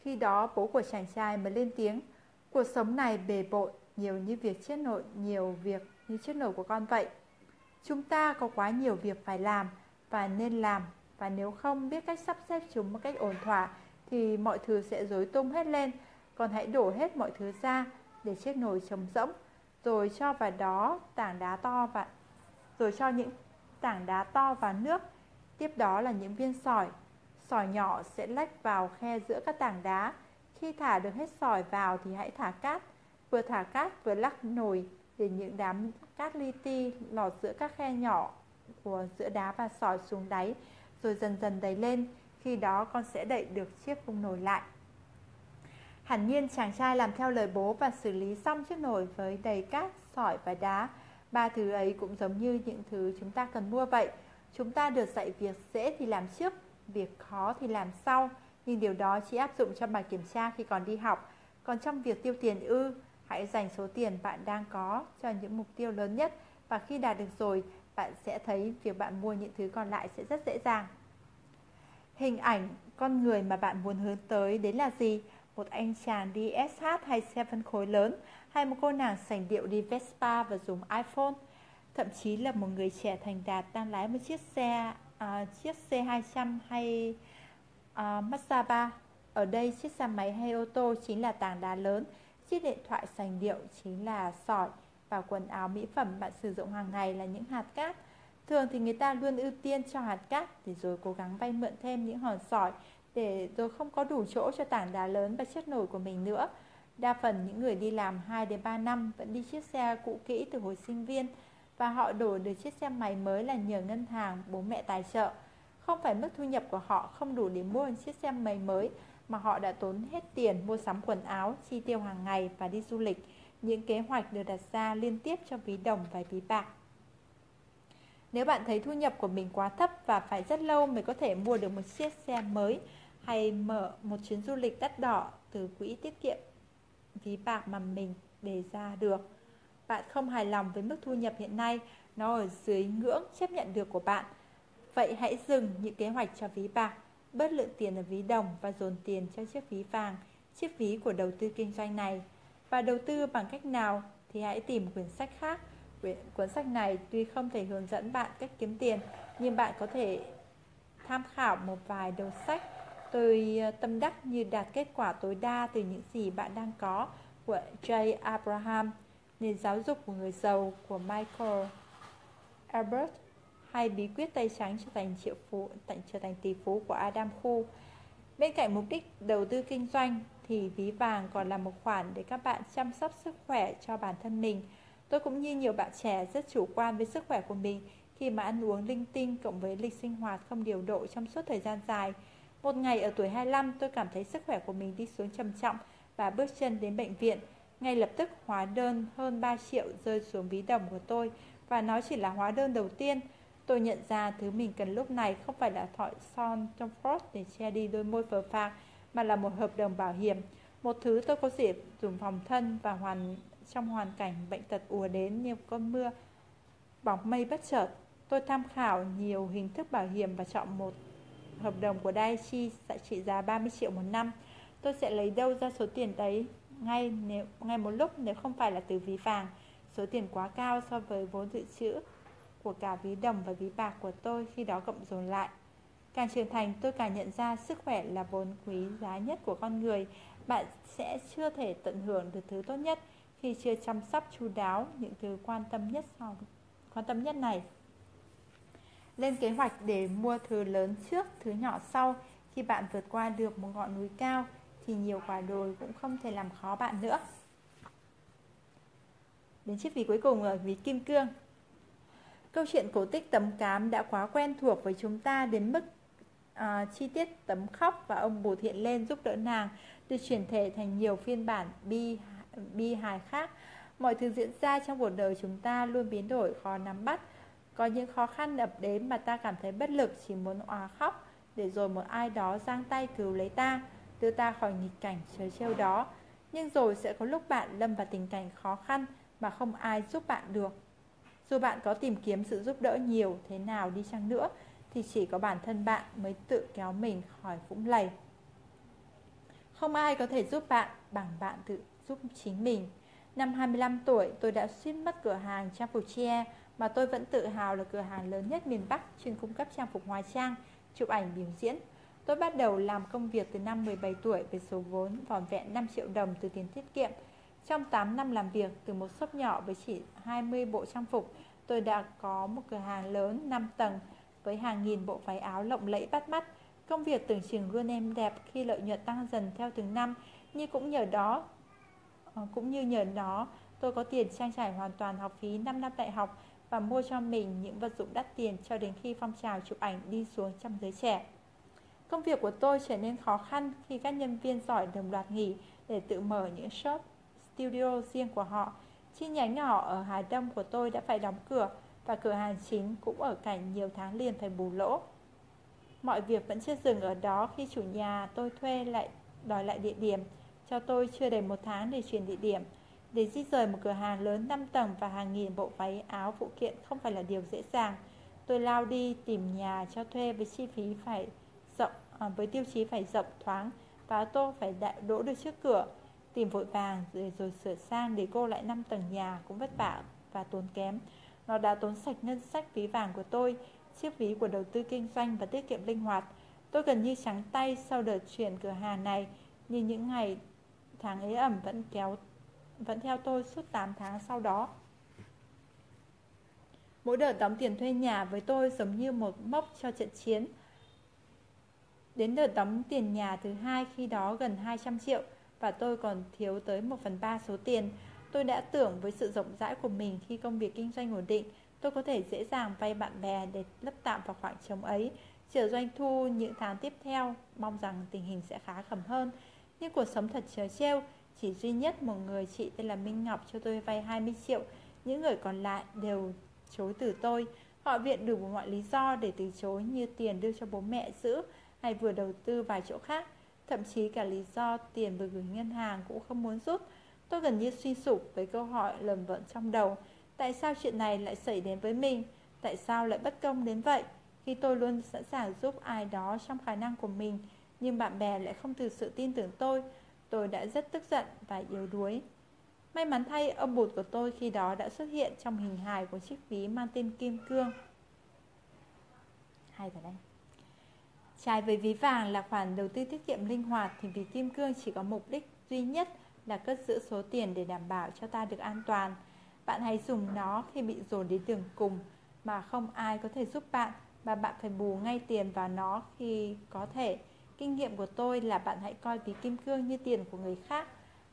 Khi đó bố của chàng trai mới lên tiếng Cuộc sống này bề bộn, nhiều như việc chết nội, nhiều việc như chết nổi của con vậy. Chúng ta có quá nhiều việc phải làm và nên làm và nếu không biết cách sắp xếp chúng một cách ổn thỏa thì mọi thứ sẽ rối tung hết lên. Còn hãy đổ hết mọi thứ ra để chiếc nồi trống rỗng rồi cho vào đó tảng đá to và rồi cho những tảng đá to vào nước. Tiếp đó là những viên sỏi. Sỏi nhỏ sẽ lách vào khe giữa các tảng đá khi thả được hết sỏi vào thì hãy thả cát. Vừa thả cát vừa lắc nồi để những đám cát li ti lọt giữa các khe nhỏ của giữa đá và sỏi xuống đáy rồi dần dần đầy lên. Khi đó con sẽ đậy được chiếc vung nồi lại. Hẳn nhiên chàng trai làm theo lời bố và xử lý xong chiếc nồi với đầy cát, sỏi và đá. Ba thứ ấy cũng giống như những thứ chúng ta cần mua vậy. Chúng ta được dạy việc dễ thì làm trước, việc khó thì làm sau nhưng điều đó chỉ áp dụng cho bài kiểm tra khi còn đi học. Còn trong việc tiêu tiền ư, hãy dành số tiền bạn đang có cho những mục tiêu lớn nhất và khi đạt được rồi, bạn sẽ thấy việc bạn mua những thứ còn lại sẽ rất dễ dàng. Hình ảnh con người mà bạn muốn hướng tới đến là gì? Một anh chàng đi SH hay xe phân khối lớn hay một cô nàng sành điệu đi Vespa và dùng iPhone? Thậm chí là một người trẻ thành đạt đang lái một chiếc xe uh, chiếc C200 hay À, uh, Masaba. Ở đây chiếc xe máy hay ô tô chính là tảng đá lớn, Chiếc điện thoại sành điệu chính là sỏi và quần áo mỹ phẩm bạn sử dụng hàng ngày là những hạt cát. Thường thì người ta luôn ưu tiên cho hạt cát để rồi cố gắng vay mượn thêm những hòn sỏi để rồi không có đủ chỗ cho tảng đá lớn và chất nổi của mình nữa. Đa phần những người đi làm 2 đến 3 năm vẫn đi chiếc xe cũ kỹ từ hồi sinh viên và họ đổi được chiếc xe máy mới là nhờ ngân hàng bố mẹ tài trợ. Không phải mức thu nhập của họ không đủ để mua một chiếc xe máy mới mà họ đã tốn hết tiền mua sắm quần áo, chi tiêu hàng ngày và đi du lịch. Những kế hoạch được đặt ra liên tiếp cho ví đồng và ví bạc. Nếu bạn thấy thu nhập của mình quá thấp và phải rất lâu mới có thể mua được một chiếc xe mới hay mở một chuyến du lịch đắt đỏ từ quỹ tiết kiệm ví bạc mà mình đề ra được. Bạn không hài lòng với mức thu nhập hiện nay, nó ở dưới ngưỡng chấp nhận được của bạn. Vậy hãy dừng những kế hoạch cho ví bạc, bớt lượng tiền ở ví đồng và dồn tiền cho chiếc ví vàng, chiếc ví của đầu tư kinh doanh này. Và đầu tư bằng cách nào thì hãy tìm quyển sách khác. Cuốn sách này tuy không thể hướng dẫn bạn cách kiếm tiền, nhưng bạn có thể tham khảo một vài đầu sách Tôi ờ, tâm đắc như đạt kết quả tối đa từ những gì bạn đang có của J. Abraham, nền giáo dục của người giàu của Michael Albert hay bí quyết tay trắng trở thành triệu phú trở thành tỷ phú của Adam Khu. Bên cạnh mục đích đầu tư kinh doanh thì ví vàng còn là một khoản để các bạn chăm sóc sức khỏe cho bản thân mình. Tôi cũng như nhiều bạn trẻ rất chủ quan với sức khỏe của mình khi mà ăn uống linh tinh cộng với lịch sinh hoạt không điều độ trong suốt thời gian dài. Một ngày ở tuổi 25 tôi cảm thấy sức khỏe của mình đi xuống trầm trọng và bước chân đến bệnh viện. Ngay lập tức, hóa đơn hơn 3 triệu rơi xuống ví đồng của tôi và nó chỉ là hóa đơn đầu tiên. Tôi nhận ra thứ mình cần lúc này không phải là thỏi son trong Ford để che đi đôi môi phờ phạc, mà là một hợp đồng bảo hiểm. Một thứ tôi có dịp dùng phòng thân và hoàn, trong hoàn cảnh bệnh tật ùa đến như cơn mưa bóng mây bất chợt. Tôi tham khảo nhiều hình thức bảo hiểm và chọn một hợp đồng của Daiichi sẽ trị giá 30 triệu một năm tôi sẽ lấy đâu ra số tiền đấy ngay nếu, ngay một lúc nếu không phải là từ ví vàng số tiền quá cao so với vốn dự trữ của cả ví đồng và ví bạc của tôi khi đó cộng dồn lại càng trưởng thành tôi càng nhận ra sức khỏe là vốn quý giá nhất của con người bạn sẽ chưa thể tận hưởng được thứ tốt nhất khi chưa chăm sóc chu đáo những thứ quan tâm nhất sau quan tâm nhất này lên kế hoạch để mua thứ lớn trước, thứ nhỏ sau. Khi bạn vượt qua được một ngọn núi cao thì nhiều quả đồi cũng không thể làm khó bạn nữa. Đến chiếc ví cuối cùng rồi ví kim cương. Câu chuyện cổ tích tấm cám đã quá quen thuộc với chúng ta đến mức à, chi tiết tấm khóc và ông bụt hiện lên giúp đỡ nàng được chuyển thể thành nhiều phiên bản bi bi hài khác. Mọi thứ diễn ra trong cuộc đời chúng ta luôn biến đổi khó nắm bắt. Có những khó khăn ập đến mà ta cảm thấy bất lực chỉ muốn òa khóc Để rồi một ai đó giang tay cứu lấy ta Đưa ta khỏi nghịch cảnh trời trêu đó. Nhưng rồi sẽ có lúc bạn lâm vào tình cảnh khó khăn Mà không ai giúp bạn được. Dù bạn có tìm kiếm sự giúp đỡ nhiều thế nào đi chăng nữa Thì chỉ có bản thân bạn mới tự kéo mình khỏi vũng lầy Không ai có thể giúp bạn bằng bạn tự giúp chính mình Năm 25 tuổi tôi đã suýt mất cửa hàng trang phục che mà tôi vẫn tự hào là cửa hàng lớn nhất miền Bắc chuyên cung cấp trang phục hóa trang, chụp ảnh biểu diễn. Tôi bắt đầu làm công việc từ năm 17 tuổi với số vốn vỏn vẹn 5 triệu đồng từ tiền tiết kiệm. Trong 8 năm làm việc từ một shop nhỏ với chỉ 20 bộ trang phục, tôi đã có một cửa hàng lớn 5 tầng với hàng nghìn bộ váy áo lộng lẫy bắt mắt. Công việc tưởng chừng luôn êm đẹp khi lợi nhuận tăng dần theo từng năm, nhưng cũng nhờ đó ờ, cũng như nhờ đó tôi có tiền trang trải hoàn toàn học phí 5 năm đại học và mua cho mình những vật dụng đắt tiền cho đến khi phong trào chụp ảnh đi xuống trong giới trẻ. Công việc của tôi trở nên khó khăn khi các nhân viên giỏi đồng loạt nghỉ để tự mở những shop studio riêng của họ. Chi nhánh nhỏ ở Hà Đông của tôi đã phải đóng cửa và cửa hàng chính cũng ở cảnh nhiều tháng liền phải bù lỗ. Mọi việc vẫn chưa dừng ở đó khi chủ nhà tôi thuê lại đòi lại địa điểm. Cho tôi chưa đầy một tháng để chuyển địa điểm. Để di rời một cửa hàng lớn 5 tầng và hàng nghìn bộ váy áo phụ kiện không phải là điều dễ dàng. Tôi lao đi tìm nhà cho thuê với chi phí phải rộng à, với tiêu chí phải rộng thoáng và tô phải đỗ được trước cửa. Tìm vội vàng rồi, rồi sửa sang để cô lại 5 tầng nhà cũng vất vả và tốn kém. Nó đã tốn sạch ngân sách ví vàng của tôi, chiếc ví của đầu tư kinh doanh và tiết kiệm linh hoạt. Tôi gần như trắng tay sau đợt chuyển cửa hàng này, nhưng những ngày tháng ế ẩm vẫn kéo vẫn theo tôi suốt 8 tháng sau đó. Mỗi đợt đóng tiền thuê nhà với tôi giống như một mốc cho trận chiến. Đến đợt đóng tiền nhà thứ hai khi đó gần 200 triệu và tôi còn thiếu tới 1 phần 3 số tiền. Tôi đã tưởng với sự rộng rãi của mình khi công việc kinh doanh ổn định, tôi có thể dễ dàng vay bạn bè để lấp tạm vào khoảng trống ấy. Chờ doanh thu những tháng tiếp theo, mong rằng tình hình sẽ khá khẩm hơn. Nhưng cuộc sống thật trớ trêu, chỉ duy nhất một người chị tên là Minh Ngọc cho tôi vay 20 triệu, những người còn lại đều chối từ tôi. Họ viện đủ mọi lý do để từ chối như tiền đưa cho bố mẹ giữ hay vừa đầu tư vài chỗ khác. Thậm chí cả lý do tiền vừa gửi ngân hàng cũng không muốn rút. Tôi gần như suy sụp với câu hỏi lầm vận trong đầu. Tại sao chuyện này lại xảy đến với mình? Tại sao lại bất công đến vậy? Khi tôi luôn sẵn sàng giúp ai đó trong khả năng của mình, nhưng bạn bè lại không thực sự tin tưởng tôi. Tôi đã rất tức giận và yếu đuối. May mắn thay, ông bụt của tôi khi đó đã xuất hiện trong hình hài của chiếc ví mang tên Kim Cương. Hay vào đây. Trái với ví vàng là khoản đầu tư tiết kiệm linh hoạt thì ví kim cương chỉ có mục đích duy nhất là cất giữ số tiền để đảm bảo cho ta được an toàn. Bạn hãy dùng nó khi bị dồn đến đường cùng mà không ai có thể giúp bạn và bạn phải bù ngay tiền vào nó khi có thể. Kinh nghiệm của tôi là bạn hãy coi ví kim cương như tiền của người khác.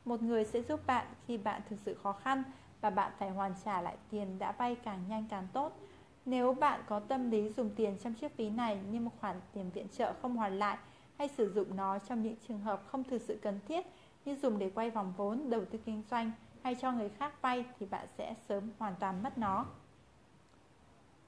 Một người sẽ giúp bạn khi bạn thực sự khó khăn và bạn phải hoàn trả lại tiền đã vay càng nhanh càng tốt. Nếu bạn có tâm lý dùng tiền trong chiếc ví này như một khoản tiền viện trợ không hoàn lại hay sử dụng nó trong những trường hợp không thực sự cần thiết như dùng để quay vòng vốn, đầu tư kinh doanh hay cho người khác vay thì bạn sẽ sớm hoàn toàn mất nó.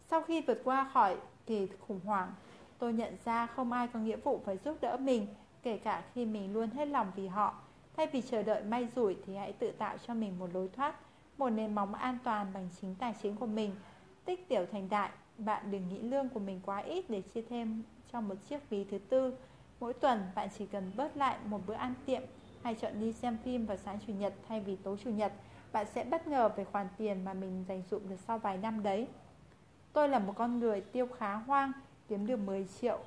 Sau khi vượt qua khỏi kỳ khủng hoảng, tôi nhận ra không ai có nghĩa vụ phải giúp đỡ mình, kể cả khi mình luôn hết lòng vì họ. Thay vì chờ đợi may rủi thì hãy tự tạo cho mình một lối thoát, một nền móng an toàn bằng chính tài chính của mình. Tích tiểu thành đại, bạn đừng nghĩ lương của mình quá ít để chia thêm cho một chiếc ví thứ tư. Mỗi tuần bạn chỉ cần bớt lại một bữa ăn tiệm hay chọn đi xem phim vào sáng chủ nhật thay vì tối chủ nhật. Bạn sẽ bất ngờ về khoản tiền mà mình dành dụm được sau vài năm đấy. Tôi là một con người tiêu khá hoang, kiếm được 10 triệu,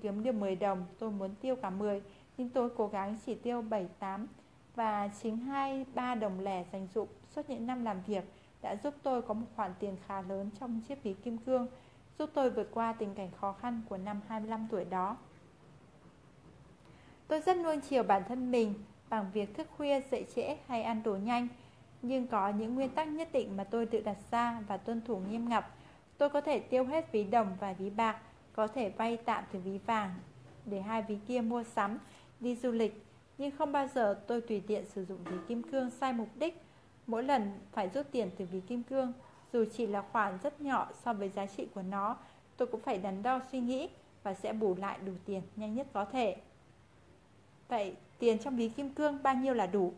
kiếm được 10 đồng, tôi muốn tiêu cả 10, nhưng tôi cố gắng chỉ tiêu 7, 8 và chính 2, 3 đồng lẻ dành dụm suốt những năm làm việc đã giúp tôi có một khoản tiền khá lớn trong chiếc ví kim cương, giúp tôi vượt qua tình cảnh khó khăn của năm 25 tuổi đó. Tôi rất nuông chiều bản thân mình bằng việc thức khuya dậy trễ hay ăn đồ nhanh, nhưng có những nguyên tắc nhất định mà tôi tự đặt ra và tuân thủ nghiêm ngặt Tôi có thể tiêu hết ví đồng và ví bạc, có thể vay tạm từ ví vàng để hai ví kia mua sắm, đi du lịch, nhưng không bao giờ tôi tùy tiện sử dụng ví kim cương sai mục đích. Mỗi lần phải rút tiền từ ví kim cương, dù chỉ là khoản rất nhỏ so với giá trị của nó, tôi cũng phải đắn đo suy nghĩ và sẽ bù lại đủ tiền nhanh nhất có thể. Vậy tiền trong ví kim cương bao nhiêu là đủ?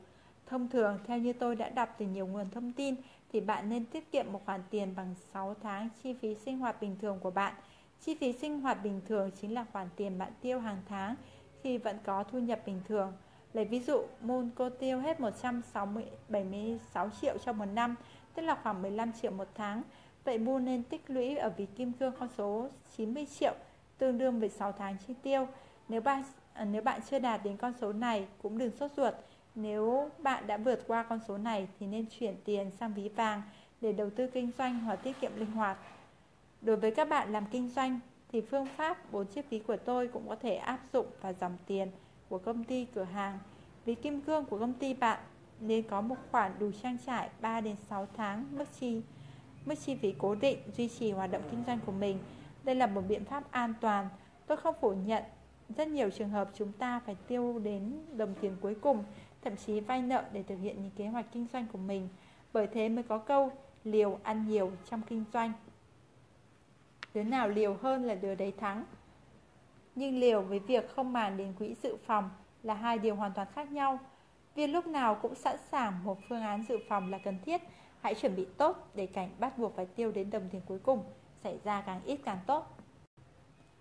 Thông thường, theo như tôi đã đọc từ nhiều nguồn thông tin, thì bạn nên tiết kiệm một khoản tiền bằng 6 tháng chi phí sinh hoạt bình thường của bạn. Chi phí sinh hoạt bình thường chính là khoản tiền bạn tiêu hàng tháng khi vẫn có thu nhập bình thường. Lấy ví dụ, Moon cô tiêu hết 176 triệu trong một năm, tức là khoảng 15 triệu một tháng. Vậy Moon nên tích lũy ở ví kim cương con số 90 triệu, tương đương với 6 tháng chi tiêu. Nếu bạn à, nếu bạn chưa đạt đến con số này, cũng đừng sốt ruột nếu bạn đã vượt qua con số này thì nên chuyển tiền sang ví vàng để đầu tư kinh doanh hoặc tiết kiệm linh hoạt. Đối với các bạn làm kinh doanh thì phương pháp 4 chiếc ví của tôi cũng có thể áp dụng và dòng tiền của công ty cửa hàng. Ví kim cương của công ty bạn nên có một khoản đủ trang trải 3 đến 6 tháng mức chi mức chi phí cố định duy trì hoạt động kinh doanh của mình. Đây là một biện pháp an toàn. Tôi không phủ nhận rất nhiều trường hợp chúng ta phải tiêu đến đồng tiền cuối cùng, thậm chí vay nợ để thực hiện những kế hoạch kinh doanh của mình. Bởi thế mới có câu, liều ăn nhiều trong kinh doanh. Đứa nào liều hơn là đứa đấy thắng. Nhưng liều với việc không màng đến quỹ dự phòng là hai điều hoàn toàn khác nhau. Việc lúc nào cũng sẵn sàng một phương án dự phòng là cần thiết. Hãy chuẩn bị tốt để cảnh bắt buộc phải tiêu đến đồng tiền cuối cùng xảy ra càng ít càng tốt.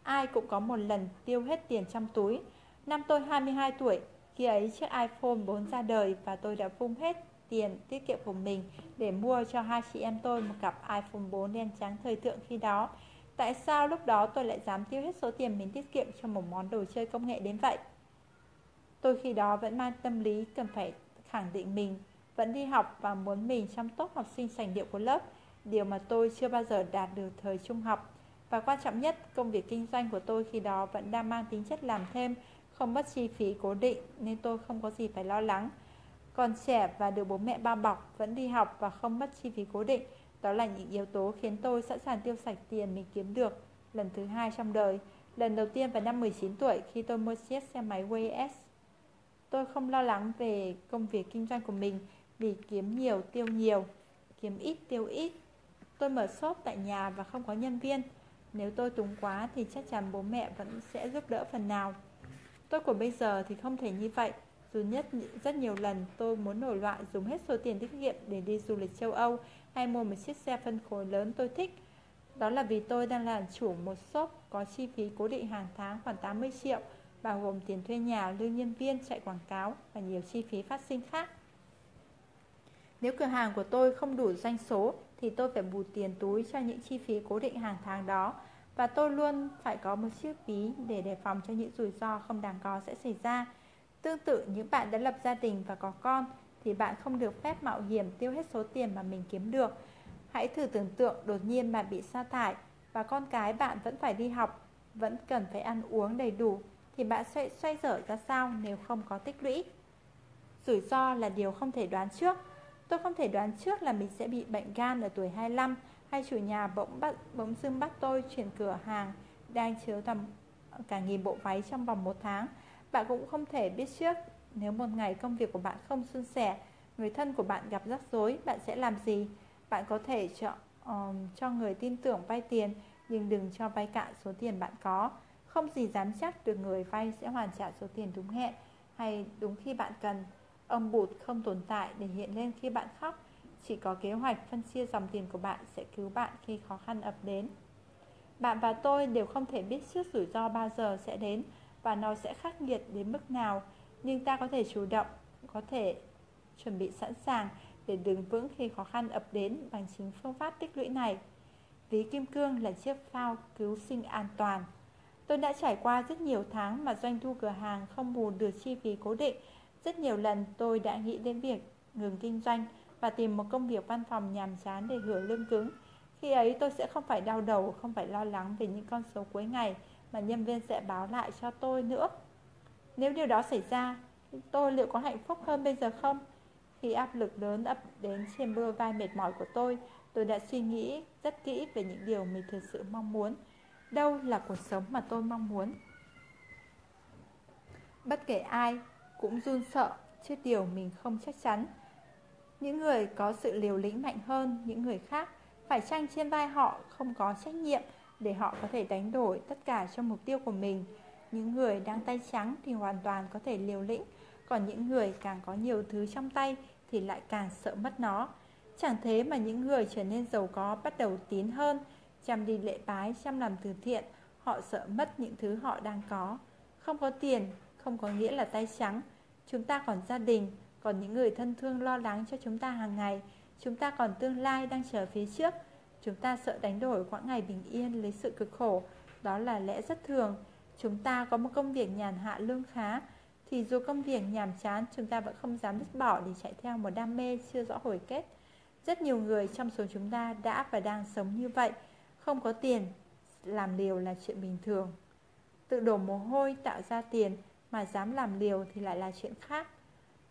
Ai cũng có một lần tiêu hết tiền trong túi. Năm tôi 22 tuổi, khi ấy chiếc iPhone 4 ra đời và tôi đã phung hết tiền tiết kiệm của mình để mua cho hai chị em tôi một cặp iPhone 4 đen trắng thời thượng khi đó. Tại sao lúc đó tôi lại dám tiêu hết số tiền mình tiết kiệm cho một món đồ chơi công nghệ đến vậy? Tôi khi đó vẫn mang tâm lý cần phải khẳng định mình vẫn đi học và muốn mình trong top học sinh sành điệu của lớp, điều mà tôi chưa bao giờ đạt được thời trung học. Và quan trọng nhất, công việc kinh doanh của tôi khi đó vẫn đang mang tính chất làm thêm, không mất chi phí cố định nên tôi không có gì phải lo lắng. Còn trẻ và được bố mẹ bao bọc, vẫn đi học và không mất chi phí cố định, đó là những yếu tố khiến tôi sẵn sàng tiêu sạch tiền mình kiếm được lần thứ hai trong đời. Lần đầu tiên vào năm 19 tuổi khi tôi mua chiếc xe máy Way S. Tôi không lo lắng về công việc kinh doanh của mình vì kiếm nhiều tiêu nhiều, kiếm ít tiêu ít. Tôi mở shop tại nhà và không có nhân viên. Nếu tôi túng quá thì chắc chắn bố mẹ vẫn sẽ giúp đỡ phần nào. Tôi của bây giờ thì không thể như vậy. Dù nhất rất nhiều lần tôi muốn nổi loạn dùng hết số tiền tiết kiệm để đi du lịch châu Âu hay mua một chiếc xe phân khối lớn tôi thích. Đó là vì tôi đang làm chủ một shop có chi phí cố định hàng tháng khoảng 80 triệu, bao gồm tiền thuê nhà, lương nhân viên, chạy quảng cáo và nhiều chi phí phát sinh khác. Nếu cửa hàng của tôi không đủ doanh số thì tôi phải bù tiền túi cho những chi phí cố định hàng tháng đó và tôi luôn phải có một chiếc ví để đề phòng cho những rủi ro không đáng có sẽ xảy ra. Tương tự những bạn đã lập gia đình và có con thì bạn không được phép mạo hiểm tiêu hết số tiền mà mình kiếm được. Hãy thử tưởng tượng đột nhiên bạn bị sa thải và con cái bạn vẫn phải đi học, vẫn cần phải ăn uống đầy đủ thì bạn sẽ xoay dở ra sao nếu không có tích lũy. Rủi ro là điều không thể đoán trước. Tôi không thể đoán trước là mình sẽ bị bệnh gan ở tuổi 25 hay chủ nhà bỗng bắt bỗng dưng bắt tôi chuyển cửa hàng đang chứa tầm cả nghìn bộ váy trong vòng một tháng. Bạn cũng không thể biết trước nếu một ngày công việc của bạn không suôn sẻ, người thân của bạn gặp rắc rối, bạn sẽ làm gì? Bạn có thể chọn um, cho người tin tưởng vay tiền, nhưng đừng cho vay cạn số tiền bạn có. Không gì dám chắc được người vay sẽ hoàn trả số tiền đúng hẹn hay đúng khi bạn cần. Âm bụt không tồn tại để hiện lên khi bạn khóc. Chỉ có kế hoạch phân chia dòng tiền của bạn sẽ cứu bạn khi khó khăn ập đến. Bạn và tôi đều không thể biết trước rủi ro bao giờ sẽ đến và nó sẽ khắc nghiệt đến mức nào nhưng ta có thể chủ động, có thể chuẩn bị sẵn sàng để đứng vững khi khó khăn ập đến bằng chính phương pháp tích lũy này. Ví kim cương là chiếc phao cứu sinh an toàn. Tôi đã trải qua rất nhiều tháng mà doanh thu cửa hàng không bù được chi phí cố định. Rất nhiều lần tôi đã nghĩ đến việc ngừng kinh doanh và tìm một công việc văn phòng nhàm chán để hưởng lương cứng. Khi ấy tôi sẽ không phải đau đầu, không phải lo lắng về những con số cuối ngày mà nhân viên sẽ báo lại cho tôi nữa. Nếu điều đó xảy ra, tôi liệu có hạnh phúc hơn bây giờ không? Khi áp lực lớn ập đến trên bờ vai mệt mỏi của tôi, tôi đã suy nghĩ rất kỹ về những điều mình thực sự mong muốn. Đâu là cuộc sống mà tôi mong muốn? Bất kể ai cũng run sợ trước điều mình không chắc chắn. Những người có sự liều lĩnh mạnh hơn những người khác phải chăng trên vai họ không có trách nhiệm để họ có thể đánh đổi tất cả cho mục tiêu của mình những người đang tay trắng thì hoàn toàn có thể liều lĩnh Còn những người càng có nhiều thứ trong tay thì lại càng sợ mất nó. Chẳng thế mà những người trở nên giàu có bắt đầu tín hơn Chăm đi lễ bái, chăm làm từ thiện Họ sợ mất những thứ họ đang có. Không có tiền, không có nghĩa là tay trắng. Chúng ta còn gia đình, còn những người thân thương lo lắng cho chúng ta hàng ngày. Chúng ta còn tương lai đang chờ phía trước. Chúng ta sợ đánh đổi quãng ngày bình yên lấy sự cực khổ. Đó là lẽ rất thường chúng ta có một công việc nhàn hạ lương khá thì dù công việc nhàm chán chúng ta vẫn không dám dứt bỏ để chạy theo một đam mê chưa rõ hồi kết. Rất nhiều người trong số chúng ta đã và đang sống như vậy, không có tiền, làm liều là chuyện bình thường. Tự đổ mồ hôi tạo ra tiền mà dám làm liều thì lại là chuyện khác.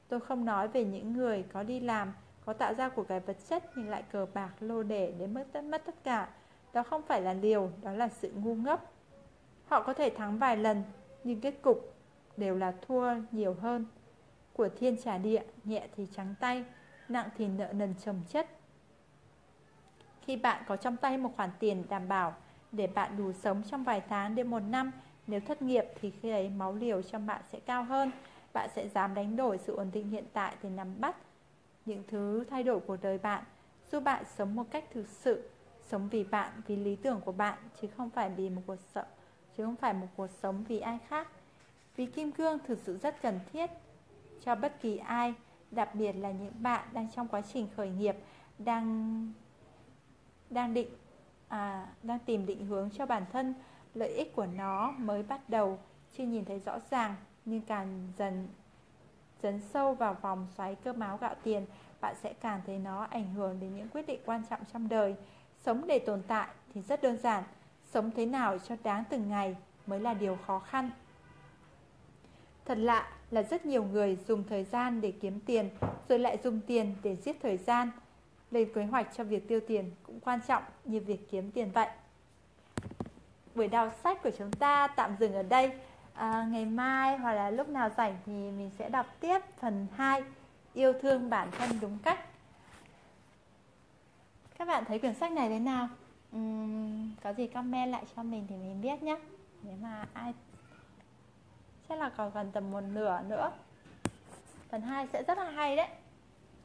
Tôi không nói về những người có đi làm, có tạo ra của cái vật chất nhưng lại cờ bạc lô đề đến mất tất mất tất cả. Đó không phải là liều, đó là sự ngu ngốc. Họ có thể thắng vài lần, nhưng kết cục đều là thua nhiều hơn. Của thiên trả địa, nhẹ thì trắng tay, nặng thì nợ nần chồng chất. Khi bạn có trong tay một khoản tiền đảm bảo để bạn đủ sống trong vài tháng đến một năm, nếu thất nghiệp thì khi ấy máu liều trong bạn sẽ cao hơn. Bạn sẽ dám đánh đổi sự ổn định hiện tại để nắm bắt những thứ thay đổi của đời bạn, giúp bạn sống một cách thực sự, sống vì bạn, vì lý tưởng của bạn, chứ không phải vì một cuộc sợ chứ không phải một cuộc sống vì ai khác. Vì kim cương thực sự rất cần thiết cho bất kỳ ai, đặc biệt là những bạn đang trong quá trình khởi nghiệp, đang đang định à, đang tìm định hướng cho bản thân, lợi ích của nó mới bắt đầu chưa nhìn thấy rõ ràng nhưng càng dần dấn sâu vào vòng xoáy cơ máu gạo tiền bạn sẽ càng thấy nó ảnh hưởng đến những quyết định quan trọng trong đời. Sống để tồn tại thì rất đơn giản, sống thế nào cho đáng từng ngày mới là điều khó khăn. Thật lạ là rất nhiều người dùng thời gian để kiếm tiền rồi lại dùng tiền để giết thời gian. Lên kế hoạch cho việc tiêu tiền cũng quan trọng như việc kiếm tiền vậy. Buổi đọc sách của chúng ta tạm dừng ở đây. À, ngày mai hoặc là lúc nào rảnh thì mình sẽ đọc tiếp phần 2 Yêu thương bản thân đúng cách. Các bạn thấy quyển sách này thế nào? Um, có gì comment lại cho mình thì mình biết nhé. Nếu mà ai chắc là còn gần tầm một nửa nữa. Phần 2 sẽ rất là hay đấy.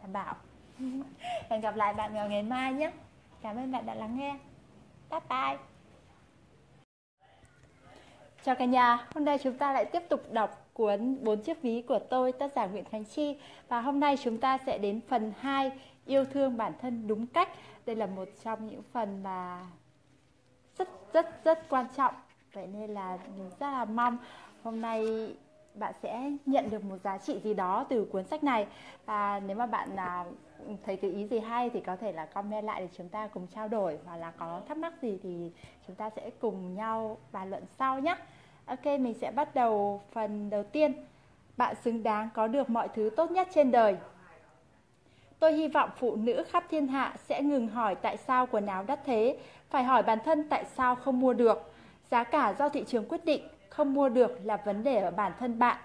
Đảm bảo. Hẹn gặp lại bạn vào ngày mai nhé cảm ơn bạn đã lắng nghe. Bye bye. Chào cả nhà, hôm nay chúng ta lại tiếp tục đọc cuốn bốn chiếc ví của tôi tác giả Nguyễn Khánh Chi. Và hôm nay chúng ta sẽ đến phần 2 yêu thương bản thân đúng cách. Đây là một trong những phần mà rất rất rất quan trọng. Vậy nên là mình rất là mong hôm nay bạn sẽ nhận được một giá trị gì đó từ cuốn sách này. Và nếu mà bạn là thấy cái ý gì hay thì có thể là comment lại để chúng ta cùng trao đổi. Hoặc là có thắc mắc gì thì chúng ta sẽ cùng nhau bàn luận sau nhé. Ok, mình sẽ bắt đầu phần đầu tiên. Bạn xứng đáng có được mọi thứ tốt nhất trên đời tôi hy vọng phụ nữ khắp thiên hạ sẽ ngừng hỏi tại sao quần áo đắt thế phải hỏi bản thân tại sao không mua được giá cả do thị trường quyết định không mua được là vấn đề ở bản thân bạn.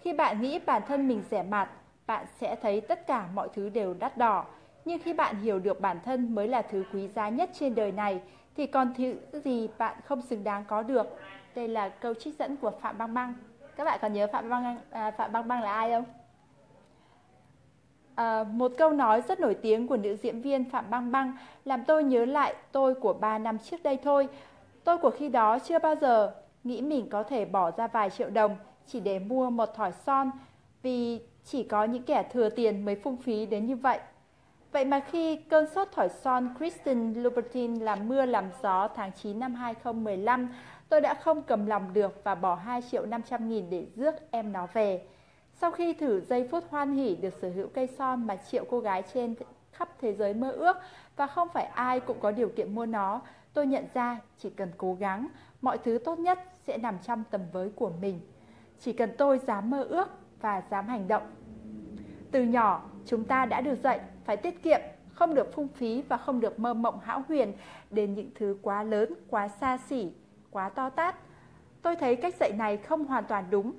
Khi bạn nghĩ bản thân mình rẻ mạt, bạn sẽ thấy tất cả mọi thứ đều đắt đỏ. Nhưng khi bạn hiểu được bản thân mới là thứ quý giá nhất trên đời này, thì còn thứ gì bạn không xứng đáng có được. Đây là câu trích dẫn của Phạm Băng Băng. Các bạn còn nhớ Phạm Băng à, Phạm Băng Băng là ai không? À, một câu nói rất nổi tiếng của nữ diễn viên Phạm Băng Băng làm tôi nhớ lại tôi của 3 năm trước đây thôi. Tôi của khi đó chưa bao giờ nghĩ mình có thể bỏ ra vài triệu đồng chỉ để mua một thỏi son vì chỉ có những kẻ thừa tiền mới phung phí đến như vậy. Vậy mà khi cơn sốt thỏi son Kristen Louboutin làm mưa làm gió tháng 9 năm 2015, tôi đã không cầm lòng được và bỏ 2 triệu 500 nghìn để rước em nó về. Sau khi thử giây phút hoan hỉ được sở hữu cây son mà triệu cô gái trên khắp thế giới mơ ước và không phải ai cũng có điều kiện mua nó, tôi nhận ra chỉ cần cố gắng, mọi thứ tốt nhất sẽ nằm trong tầm với của mình. Chỉ cần tôi dám mơ ước và dám hành động. Từ nhỏ, chúng ta đã được dạy phải tiết kiệm, không được phung phí và không được mơ mộng hão huyền đến những thứ quá lớn, quá xa xỉ, quá to tát. Tôi thấy cách dạy này không hoàn toàn đúng.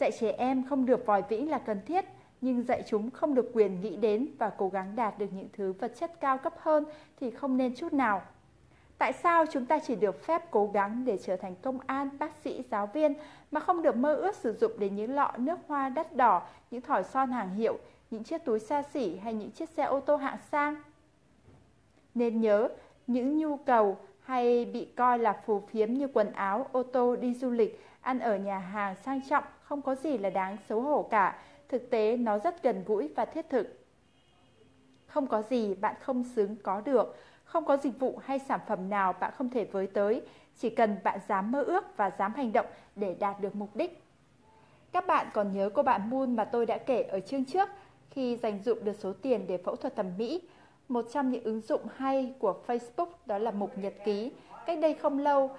Dạy trẻ em không được vòi vĩnh là cần thiết, nhưng dạy chúng không được quyền nghĩ đến và cố gắng đạt được những thứ vật chất cao cấp hơn thì không nên chút nào. Tại sao chúng ta chỉ được phép cố gắng để trở thành công an, bác sĩ, giáo viên mà không được mơ ước sử dụng đến những lọ nước hoa đắt đỏ, những thỏi son hàng hiệu, những chiếc túi xa xỉ hay những chiếc xe ô tô hạng sang? Nên nhớ, những nhu cầu hay bị coi là phù phiếm như quần áo, ô tô, đi du lịch, ăn ở nhà hàng sang trọng không có gì là đáng xấu hổ cả. Thực tế nó rất gần gũi và thiết thực. Không có gì bạn không xứng có được không có dịch vụ hay sản phẩm nào bạn không thể với tới, chỉ cần bạn dám mơ ước và dám hành động để đạt được mục đích. Các bạn còn nhớ cô bạn Moon mà tôi đã kể ở chương trước khi dành dụng được số tiền để phẫu thuật thẩm mỹ. Một trong những ứng dụng hay của Facebook đó là mục nhật ký. Cách đây không lâu,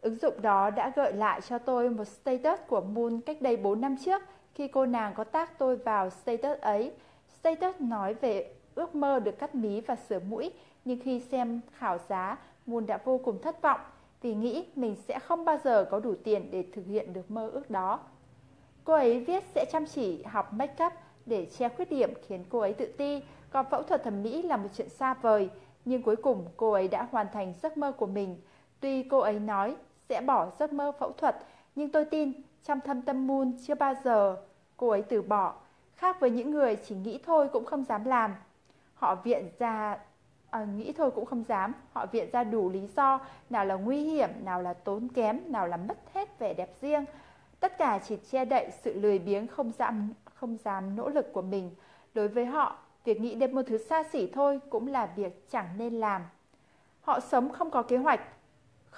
ứng dụng đó đã gợi lại cho tôi một status của Moon cách đây 4 năm trước khi cô nàng có tác tôi vào status ấy. Status nói về ước mơ được cắt mí và sửa mũi nhưng khi xem khảo giá, Moon đã vô cùng thất vọng vì nghĩ mình sẽ không bao giờ có đủ tiền để thực hiện được mơ ước đó. Cô ấy viết sẽ chăm chỉ học make up để che khuyết điểm khiến cô ấy tự ti, còn phẫu thuật thẩm mỹ là một chuyện xa vời, nhưng cuối cùng cô ấy đã hoàn thành giấc mơ của mình. Tuy cô ấy nói sẽ bỏ giấc mơ phẫu thuật, nhưng tôi tin trong thâm tâm Moon chưa bao giờ cô ấy từ bỏ. Khác với những người chỉ nghĩ thôi cũng không dám làm. Họ viện ra à, nghĩ thôi cũng không dám. Họ viện ra đủ lý do nào là nguy hiểm nào là tốn kém nào là mất hết vẻ đẹp riêng. Tất cả chỉ che đậy sự lười biếng không dám không dám nỗ lực của mình. Đối với họ việc nghĩ đến một thứ xa xỉ thôi cũng là việc chẳng nên làm. Họ sống không có kế hoạch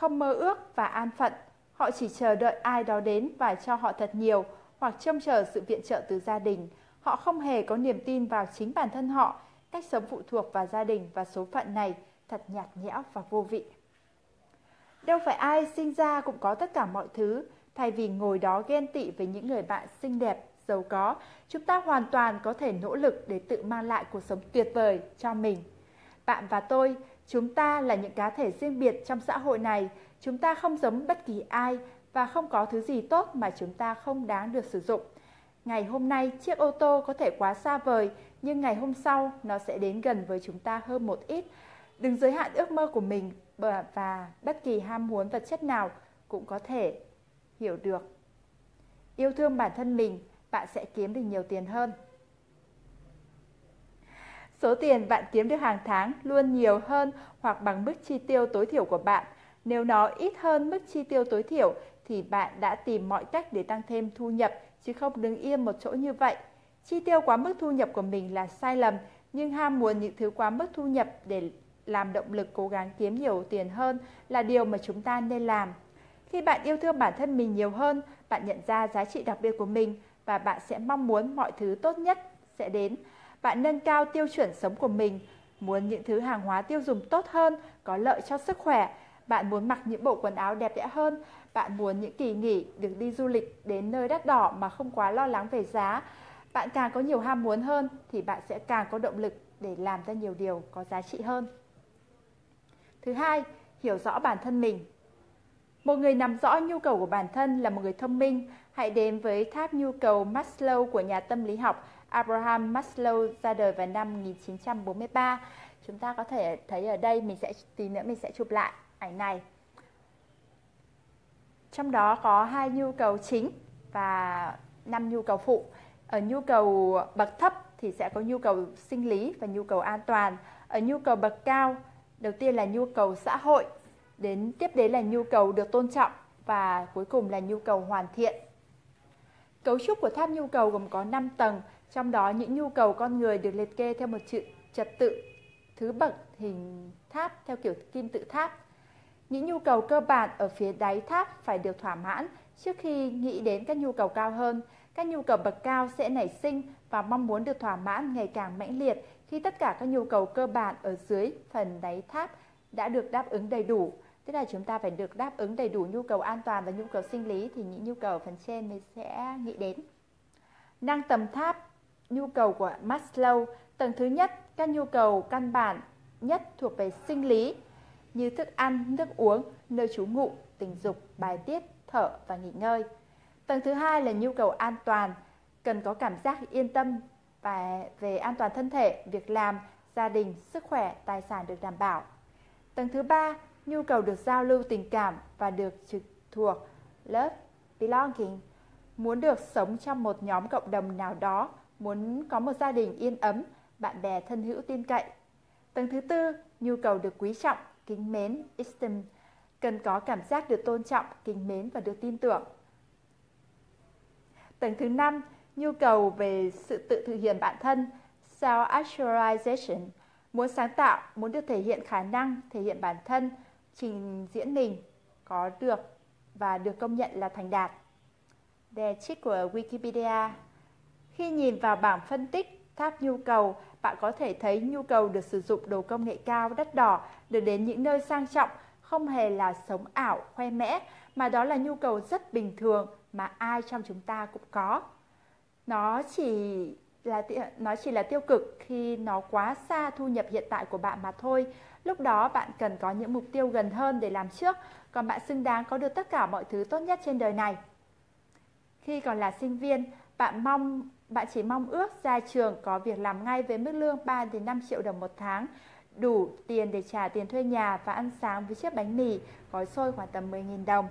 không mơ ước và an phận họ chỉ chờ đợi ai đó đến và cho họ thật nhiều hoặc trông chờ sự viện trợ từ gia đình Họ không hề có niềm tin vào chính bản thân họ, cách sống phụ thuộc vào gia đình và số phận này thật nhạt nhẽo và vô vị. Đâu phải ai sinh ra cũng có tất cả mọi thứ, thay vì ngồi đó ghen tị với những người bạn xinh đẹp, giàu có, chúng ta hoàn toàn có thể nỗ lực để tự mang lại cuộc sống tuyệt vời cho mình. Bạn và tôi, chúng ta là những cá thể riêng biệt trong xã hội này, chúng ta không giống bất kỳ ai và không có thứ gì tốt mà chúng ta không đáng được sử dụng. Ngày hôm nay chiếc ô tô có thể quá xa vời, nhưng ngày hôm sau nó sẽ đến gần với chúng ta hơn một ít. Đừng giới hạn ước mơ của mình và bất kỳ ham muốn vật chất nào cũng có thể hiểu được. Yêu thương bản thân mình, bạn sẽ kiếm được nhiều tiền hơn. Số tiền bạn kiếm được hàng tháng luôn nhiều hơn hoặc bằng mức chi tiêu tối thiểu của bạn. Nếu nó ít hơn mức chi tiêu tối thiểu thì bạn đã tìm mọi cách để tăng thêm thu nhập chứ không đứng yên một chỗ như vậy. Chi tiêu quá mức thu nhập của mình là sai lầm, nhưng ham muốn những thứ quá mức thu nhập để làm động lực cố gắng kiếm nhiều tiền hơn là điều mà chúng ta nên làm. Khi bạn yêu thương bản thân mình nhiều hơn, bạn nhận ra giá trị đặc biệt của mình và bạn sẽ mong muốn mọi thứ tốt nhất sẽ đến. Bạn nâng cao tiêu chuẩn sống của mình, muốn những thứ hàng hóa tiêu dùng tốt hơn, có lợi cho sức khỏe. Bạn muốn mặc những bộ quần áo đẹp đẽ hơn, bạn muốn những kỳ nghỉ được đi du lịch đến nơi đắt đỏ mà không quá lo lắng về giá. Bạn càng có nhiều ham muốn hơn thì bạn sẽ càng có động lực để làm ra nhiều điều có giá trị hơn. Thứ hai, hiểu rõ bản thân mình. Một người nắm rõ nhu cầu của bản thân là một người thông minh. Hãy đến với tháp nhu cầu Maslow của nhà tâm lý học Abraham Maslow ra đời vào năm 1943. Chúng ta có thể thấy ở đây mình sẽ tí nữa mình sẽ chụp lại ảnh này. Trong đó có hai nhu cầu chính và năm nhu cầu phụ. Ở nhu cầu bậc thấp thì sẽ có nhu cầu sinh lý và nhu cầu an toàn. Ở nhu cầu bậc cao, đầu tiên là nhu cầu xã hội, đến tiếp đến là nhu cầu được tôn trọng và cuối cùng là nhu cầu hoàn thiện. Cấu trúc của tháp nhu cầu gồm có 5 tầng, trong đó, những nhu cầu con người được liệt kê theo một chữ trật tự, thứ bậc hình tháp theo kiểu kim tự tháp. Những nhu cầu cơ bản ở phía đáy tháp phải được thỏa mãn trước khi nghĩ đến các nhu cầu cao hơn. Các nhu cầu bậc cao sẽ nảy sinh và mong muốn được thỏa mãn ngày càng mãnh liệt khi tất cả các nhu cầu cơ bản ở dưới phần đáy tháp đã được đáp ứng đầy đủ. Tức là chúng ta phải được đáp ứng đầy đủ nhu cầu an toàn và nhu cầu sinh lý thì những nhu cầu phần trên mình sẽ nghĩ đến. Nâng tầm tháp nhu cầu của Maslow, tầng thứ nhất, các nhu cầu căn bản nhất thuộc về sinh lý như thức ăn, nước uống, nơi trú ngụ, tình dục, bài tiết, thở và nghỉ ngơi. Tầng thứ hai là nhu cầu an toàn, cần có cảm giác yên tâm và về an toàn thân thể, việc làm, gia đình, sức khỏe, tài sản được đảm bảo. Tầng thứ ba, nhu cầu được giao lưu tình cảm và được trực thuộc love, belonging, muốn được sống trong một nhóm cộng đồng nào đó, muốn có một gia đình yên ấm, bạn bè thân hữu tin cậy. Tầng thứ tư, nhu cầu được quý trọng, kính mến, esteem, cần có cảm giác được tôn trọng, kính mến và được tin tưởng. Tầng thứ năm, nhu cầu về sự tự thực hiện bản thân, self-actualization, muốn sáng tạo, muốn được thể hiện khả năng, thể hiện bản thân, trình diễn mình có được và được công nhận là thành đạt. Đề trích của Wikipedia khi nhìn vào bảng phân tích tháp nhu cầu, bạn có thể thấy nhu cầu được sử dụng đồ công nghệ cao đắt đỏ, được đến những nơi sang trọng, không hề là sống ảo, khoe mẽ, mà đó là nhu cầu rất bình thường mà ai trong chúng ta cũng có. Nó chỉ là nó chỉ là tiêu cực khi nó quá xa thu nhập hiện tại của bạn mà thôi. Lúc đó bạn cần có những mục tiêu gần hơn để làm trước, còn bạn xứng đáng có được tất cả mọi thứ tốt nhất trên đời này. Khi còn là sinh viên, bạn mong bạn chỉ mong ước ra trường có việc làm ngay với mức lương 3 đến 5 triệu đồng một tháng, đủ tiền để trả tiền thuê nhà và ăn sáng với chiếc bánh mì, gói xôi khoảng tầm 10.000 đồng.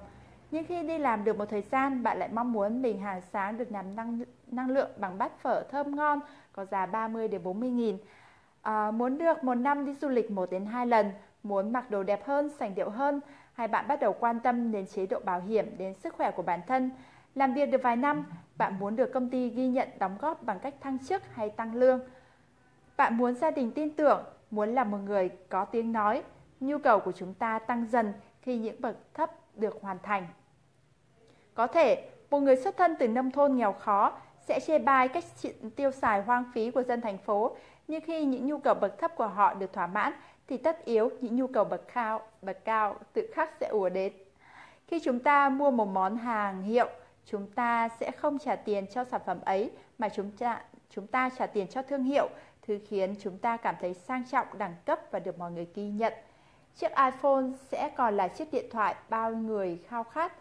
Nhưng khi đi làm được một thời gian, bạn lại mong muốn mình hàng sáng được làm năng, năng lượng bằng bát phở thơm ngon, có giá 30 đến 40 nghìn. À, muốn được một năm đi du lịch 1 đến 2 lần, muốn mặc đồ đẹp hơn, sành điệu hơn, hay bạn bắt đầu quan tâm đến chế độ bảo hiểm, đến sức khỏe của bản thân. Làm việc được vài năm, bạn muốn được công ty ghi nhận đóng góp bằng cách thăng chức hay tăng lương. Bạn muốn gia đình tin tưởng, muốn là một người có tiếng nói. Nhu cầu của chúng ta tăng dần khi những bậc thấp được hoàn thành. Có thể, một người xuất thân từ nông thôn nghèo khó sẽ chê bai cách tiêu xài hoang phí của dân thành phố, nhưng khi những nhu cầu bậc thấp của họ được thỏa mãn thì tất yếu những nhu cầu bậc cao, bậc cao tự khắc sẽ ùa đến. Khi chúng ta mua một món hàng hiệu, chúng ta sẽ không trả tiền cho sản phẩm ấy mà chúng ta chúng ta trả tiền cho thương hiệu, thứ khiến chúng ta cảm thấy sang trọng, đẳng cấp và được mọi người ghi nhận. Chiếc iPhone sẽ còn là chiếc điện thoại bao người khao khát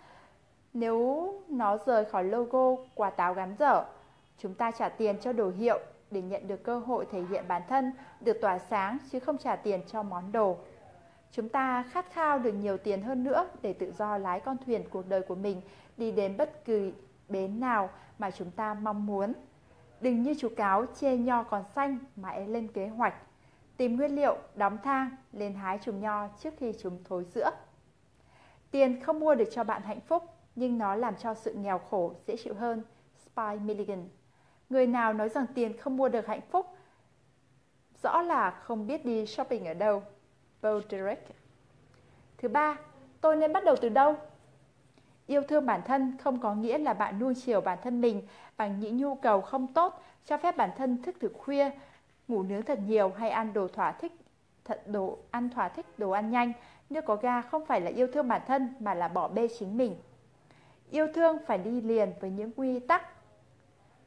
nếu nó rời khỏi logo quả táo gắn dở. Chúng ta trả tiền cho đồ hiệu để nhận được cơ hội thể hiện bản thân, được tỏa sáng chứ không trả tiền cho món đồ. Chúng ta khát khao được nhiều tiền hơn nữa để tự do lái con thuyền cuộc đời của mình đi đến bất kỳ bến nào mà chúng ta mong muốn. Đừng như chú cáo chê nho còn xanh mà hãy lên kế hoạch. Tìm nguyên liệu, đóng thang, lên hái chùm nho trước khi chúng thối rữa. Tiền không mua được cho bạn hạnh phúc, nhưng nó làm cho sự nghèo khổ dễ chịu hơn. Spy Milligan Người nào nói rằng tiền không mua được hạnh phúc, rõ là không biết đi shopping ở đâu. Bo Derek Thứ ba, tôi nên bắt đầu từ đâu? Yêu thương bản thân không có nghĩa là bạn nuông chiều bản thân mình bằng những nhu cầu không tốt, cho phép bản thân thức thực khuya, ngủ nướng thật nhiều hay ăn đồ thỏa thích thật đồ ăn thỏa thích đồ ăn nhanh. Nước có ga không phải là yêu thương bản thân mà là bỏ bê chính mình. Yêu thương phải đi liền với những quy tắc.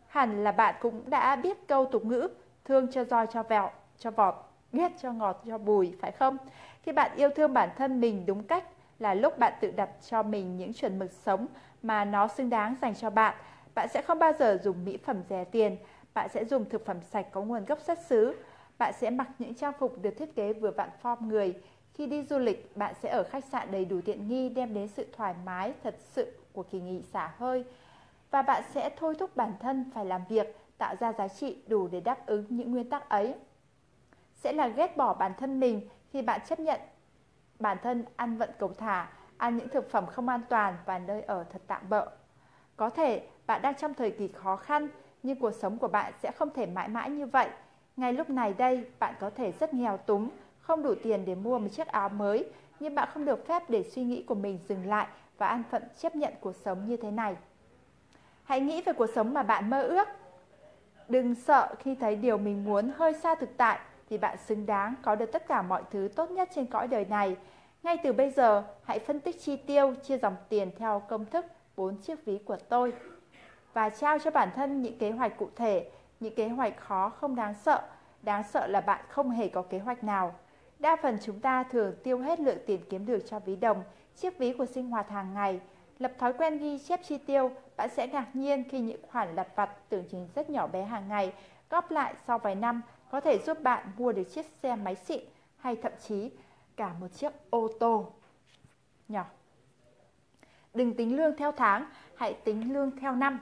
Hẳn là bạn cũng đã biết câu tục ngữ thương cho roi cho vẹo, cho vọt, ghét cho ngọt cho bùi, phải không? Khi bạn yêu thương bản thân mình đúng cách, là lúc bạn tự đặt cho mình những chuẩn mực sống mà nó xứng đáng dành cho bạn. Bạn sẽ không bao giờ dùng mỹ phẩm rẻ tiền, bạn sẽ dùng thực phẩm sạch có nguồn gốc xuất xứ. Bạn sẽ mặc những trang phục được thiết kế vừa vặn form người. Khi đi du lịch, bạn sẽ ở khách sạn đầy đủ tiện nghi đem đến sự thoải mái thật sự của kỳ nghỉ xả hơi. Và bạn sẽ thôi thúc bản thân phải làm việc, tạo ra giá trị đủ để đáp ứng những nguyên tắc ấy. Sẽ là ghét bỏ bản thân mình khi bạn chấp nhận bản thân ăn vận cầu thả, ăn những thực phẩm không an toàn và nơi ở thật tạm bợ. Có thể bạn đang trong thời kỳ khó khăn, nhưng cuộc sống của bạn sẽ không thể mãi mãi như vậy. Ngay lúc này đây, bạn có thể rất nghèo túng, không đủ tiền để mua một chiếc áo mới, nhưng bạn không được phép để suy nghĩ của mình dừng lại và an phận chấp nhận cuộc sống như thế này. Hãy nghĩ về cuộc sống mà bạn mơ ước. Đừng sợ khi thấy điều mình muốn hơi xa thực tại thì bạn xứng đáng có được tất cả mọi thứ tốt nhất trên cõi đời này. Ngay từ bây giờ, hãy phân tích chi tiêu, chia dòng tiền theo công thức bốn chiếc ví của tôi và trao cho bản thân những kế hoạch cụ thể, những kế hoạch khó không đáng sợ. Đáng sợ là bạn không hề có kế hoạch nào. Đa phần chúng ta thường tiêu hết lượng tiền kiếm được cho ví đồng, chiếc ví của sinh hoạt hàng ngày. Lập thói quen ghi chép chi tiêu, bạn sẽ ngạc nhiên khi những khoản lặt vặt tưởng chừng rất nhỏ bé hàng ngày góp lại sau vài năm có thể giúp bạn mua được chiếc xe máy xịn hay thậm chí cả một chiếc ô tô nhỏ. Đừng tính lương theo tháng, hãy tính lương theo năm.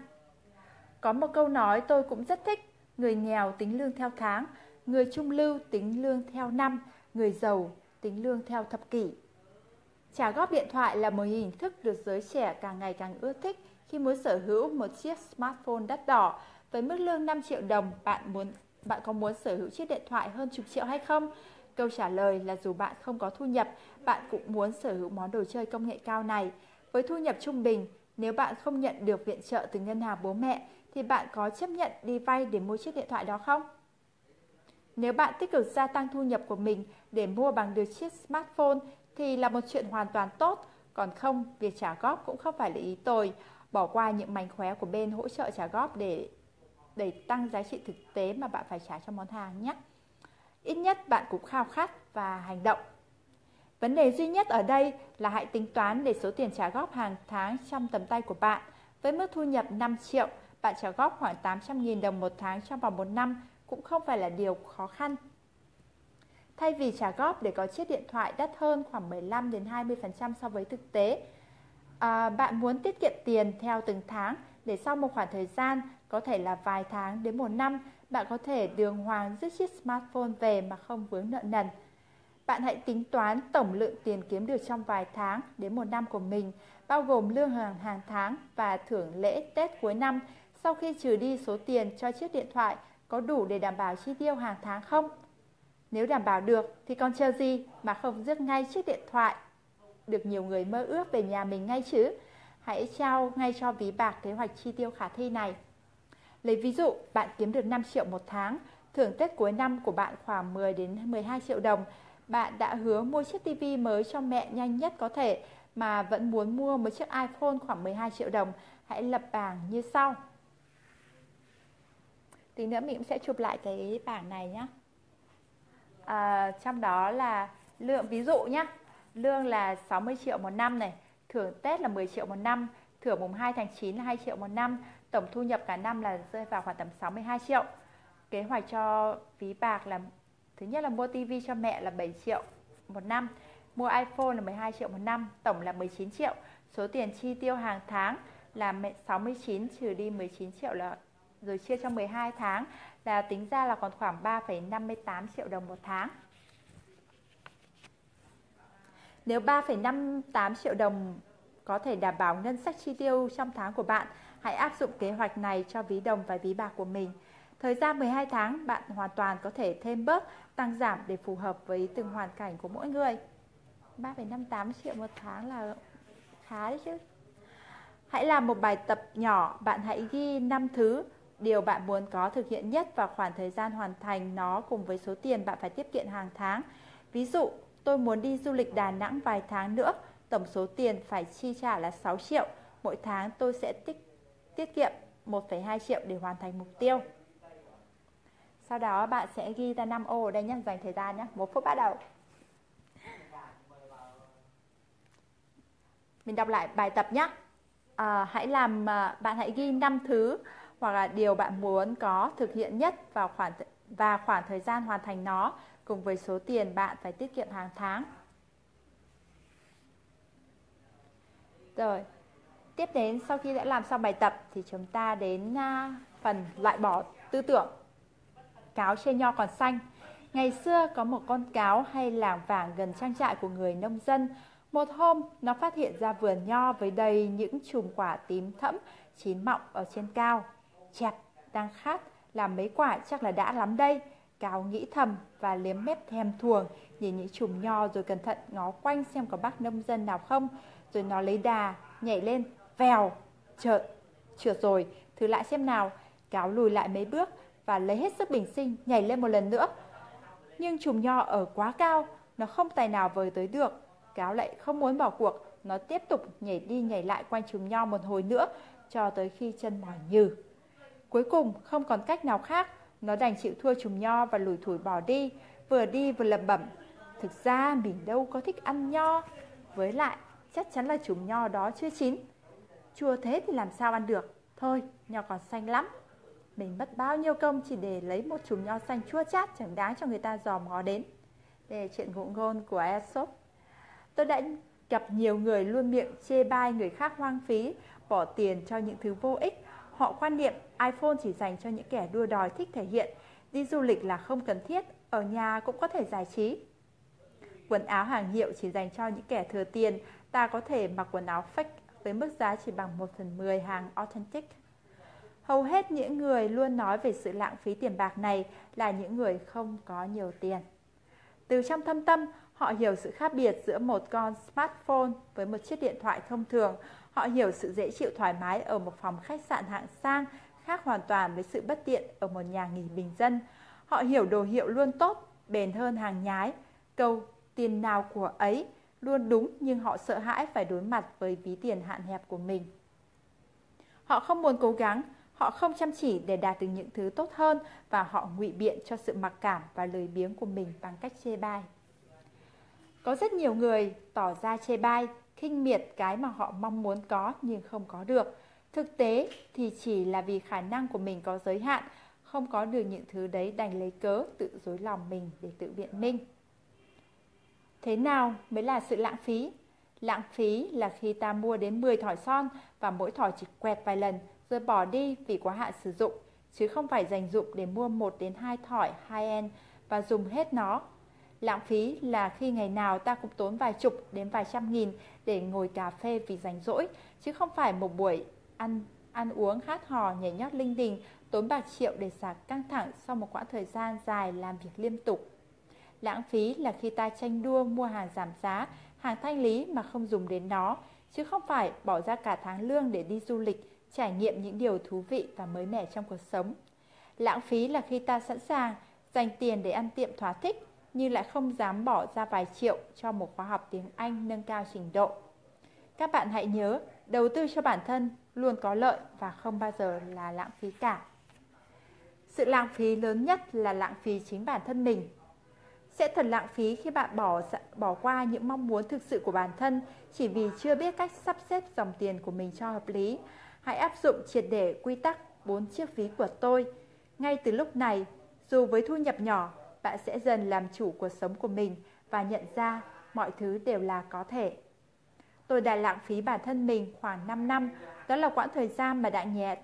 Có một câu nói tôi cũng rất thích, người nghèo tính lương theo tháng, người trung lưu tính lương theo năm, người giàu tính lương theo thập kỷ. Trả góp điện thoại là một hình thức được giới trẻ càng ngày càng ưa thích khi muốn sở hữu một chiếc smartphone đắt đỏ với mức lương 5 triệu đồng, bạn muốn bạn có muốn sở hữu chiếc điện thoại hơn chục triệu hay không? Câu trả lời là dù bạn không có thu nhập, bạn cũng muốn sở hữu món đồ chơi công nghệ cao này. Với thu nhập trung bình, nếu bạn không nhận được viện trợ từ ngân hàng bố mẹ, thì bạn có chấp nhận đi vay để mua chiếc điện thoại đó không? Nếu bạn tích cực gia tăng thu nhập của mình để mua bằng được chiếc smartphone thì là một chuyện hoàn toàn tốt, còn không, việc trả góp cũng không phải là ý tồi. Bỏ qua những mánh khóe của bên hỗ trợ trả góp để để tăng giá trị thực tế mà bạn phải trả cho món hàng nhé. Ít nhất bạn cũng khao khát và hành động. Vấn đề duy nhất ở đây là hãy tính toán để số tiền trả góp hàng tháng trong tầm tay của bạn. Với mức thu nhập 5 triệu, bạn trả góp khoảng 800.000 đồng một tháng trong vòng một năm cũng không phải là điều khó khăn. Thay vì trả góp để có chiếc điện thoại đắt hơn khoảng 15 đến 20% so với thực tế, à, bạn muốn tiết kiệm tiền theo từng tháng để sau một khoảng thời gian có thể là vài tháng đến một năm, bạn có thể đường hoàng dứt chiếc smartphone về mà không vướng nợ nần. Bạn hãy tính toán tổng lượng tiền kiếm được trong vài tháng đến một năm của mình, bao gồm lương hàng hàng tháng và thưởng lễ Tết cuối năm. Sau khi trừ đi số tiền cho chiếc điện thoại, có đủ để đảm bảo chi tiêu hàng tháng không? Nếu đảm bảo được thì còn chờ gì mà không rước ngay chiếc điện thoại được nhiều người mơ ước về nhà mình ngay chứ? Hãy trao ngay cho ví bạc kế hoạch chi tiêu khả thi này. Lấy ví dụ, bạn kiếm được 5 triệu một tháng, thưởng Tết cuối năm của bạn khoảng 10 đến 12 triệu đồng. Bạn đã hứa mua chiếc TV mới cho mẹ nhanh nhất có thể mà vẫn muốn mua một chiếc iPhone khoảng 12 triệu đồng. Hãy lập bảng như sau. Tí nữa mình cũng sẽ chụp lại cái bảng này nhé. À, trong đó là lượng ví dụ nhé. Lương là 60 triệu một năm này, thưởng Tết là 10 triệu một năm, thưởng mùng 2 tháng 9 là 2 triệu một năm, tổng thu nhập cả năm là rơi vào khoảng tầm 62 triệu. Kế hoạch cho ví bạc là thứ nhất là mua tivi cho mẹ là 7 triệu một năm, mua iPhone là 12 triệu một năm, tổng là 19 triệu. Số tiền chi tiêu hàng tháng là 69 trừ đi 19 triệu là rồi chia cho 12 tháng là tính ra là còn khoảng 3,58 triệu đồng một tháng. Nếu 3,58 triệu đồng có thể đảm bảo ngân sách chi tiêu trong tháng của bạn, hãy áp dụng kế hoạch này cho ví đồng và ví bạc của mình. Thời gian 12 tháng, bạn hoàn toàn có thể thêm bớt, tăng giảm để phù hợp với từng hoàn cảnh của mỗi người. 3,58 triệu một tháng là khá đấy chứ. Hãy làm một bài tập nhỏ, bạn hãy ghi 5 thứ điều bạn muốn có thực hiện nhất và khoảng thời gian hoàn thành nó cùng với số tiền bạn phải tiết kiệm hàng tháng. Ví dụ, tôi muốn đi du lịch Đà Nẵng vài tháng nữa, tổng số tiền phải chi trả là 6 triệu. Mỗi tháng tôi sẽ tích tiết kiệm 1,2 triệu để hoàn thành mục tiêu. Sau đó bạn sẽ ghi ra 5 ô ở đây nhé, dành thời gian nhé. Một phút bắt đầu. Mình đọc lại bài tập nhé. À, hãy làm à, bạn hãy ghi 5 thứ hoặc là điều bạn muốn có thực hiện nhất vào khoảng và khoảng thời gian hoàn thành nó cùng với số tiền bạn phải tiết kiệm hàng tháng. Rồi, tiếp đến sau khi đã làm xong bài tập thì chúng ta đến à, phần loại bỏ tư tưởng. Cáo trên nho còn xanh. Ngày xưa có một con cáo hay làng vàng gần trang trại của người nông dân. Một hôm, nó phát hiện ra vườn nho với đầy những chùm quả tím thẫm chín mọng ở trên cao. Chẹp, đang khát, làm mấy quả chắc là đã lắm đây. Cáo nghĩ thầm và liếm mép thèm thuồng, nhìn những chùm nho rồi cẩn thận ngó quanh xem có bác nông dân nào không. Rồi nó lấy đà, nhảy lên, vèo, trượt trượt rồi, thử lại xem nào. Cáo lùi lại mấy bước và lấy hết sức bình sinh, nhảy lên một lần nữa. Nhưng chùm nho ở quá cao, nó không tài nào vời tới được. Cáo lại không muốn bỏ cuộc, nó tiếp tục nhảy đi nhảy lại quanh chùm nho một hồi nữa, cho tới khi chân mỏi nhừ. Cuối cùng không còn cách nào khác, nó đành chịu thua chùm nho và lủi thủi bỏ đi, vừa đi vừa lẩm bẩm. Thực ra mình đâu có thích ăn nho, với lại chắc chắn là chùm nho đó chưa chín. Chua thế thì làm sao ăn được, thôi nho còn xanh lắm. Mình mất bao nhiêu công chỉ để lấy một chùm nho xanh chua chát chẳng đáng cho người ta dòm ngó đến. Đây là chuyện ngụ ngôn của Aesop. Tôi đã gặp nhiều người luôn miệng chê bai người khác hoang phí, bỏ tiền cho những thứ vô ích Họ quan niệm iPhone chỉ dành cho những kẻ đua đòi thích thể hiện, đi du lịch là không cần thiết, ở nhà cũng có thể giải trí. Quần áo hàng hiệu chỉ dành cho những kẻ thừa tiền, ta có thể mặc quần áo fake với mức giá chỉ bằng 1 phần 10 hàng authentic. Hầu hết những người luôn nói về sự lãng phí tiền bạc này là những người không có nhiều tiền. Từ trong thâm tâm, họ hiểu sự khác biệt giữa một con smartphone với một chiếc điện thoại thông thường. Họ hiểu sự dễ chịu thoải mái ở một phòng khách sạn hạng sang khác hoàn toàn với sự bất tiện ở một nhà nghỉ bình dân. Họ hiểu đồ hiệu luôn tốt, bền hơn hàng nhái. Câu tiền nào của ấy luôn đúng nhưng họ sợ hãi phải đối mặt với ví tiền hạn hẹp của mình. Họ không muốn cố gắng, họ không chăm chỉ để đạt được những thứ tốt hơn và họ ngụy biện cho sự mặc cảm và lười biếng của mình bằng cách chê bai. Có rất nhiều người tỏ ra chê bai khinh miệt cái mà họ mong muốn có nhưng không có được. Thực tế thì chỉ là vì khả năng của mình có giới hạn, không có được những thứ đấy đành lấy cớ tự dối lòng mình để tự biện minh. Thế nào mới là sự lãng phí? Lãng phí là khi ta mua đến 10 thỏi son và mỗi thỏi chỉ quẹt vài lần rồi bỏ đi vì quá hạn sử dụng, chứ không phải dành dụng để mua 1 đến 2 thỏi high-end và dùng hết nó Lãng phí là khi ngày nào ta cũng tốn vài chục đến vài trăm nghìn để ngồi cà phê vì rảnh rỗi, chứ không phải một buổi ăn ăn uống hát hò nhảy nhót linh đình, tốn bạc triệu để xả căng thẳng sau một quãng thời gian dài làm việc liên tục. Lãng phí là khi ta tranh đua mua hàng giảm giá, hàng thanh lý mà không dùng đến nó, chứ không phải bỏ ra cả tháng lương để đi du lịch trải nghiệm những điều thú vị và mới mẻ trong cuộc sống. Lãng phí là khi ta sẵn sàng dành tiền để ăn tiệm thỏa thích nhưng lại không dám bỏ ra vài triệu cho một khóa học tiếng Anh nâng cao trình độ. Các bạn hãy nhớ, đầu tư cho bản thân luôn có lợi và không bao giờ là lãng phí cả. Sự lãng phí lớn nhất là lãng phí chính bản thân mình. Sẽ thật lãng phí khi bạn bỏ bỏ qua những mong muốn thực sự của bản thân chỉ vì chưa biết cách sắp xếp dòng tiền của mình cho hợp lý. Hãy áp dụng triệt để quy tắc bốn chiếc ví của tôi. Ngay từ lúc này, dù với thu nhập nhỏ, bạn sẽ dần làm chủ cuộc sống của mình và nhận ra mọi thứ đều là có thể. Tôi đã lãng phí bản thân mình khoảng 5 năm, đó là quãng thời gian mà đáng nhẹ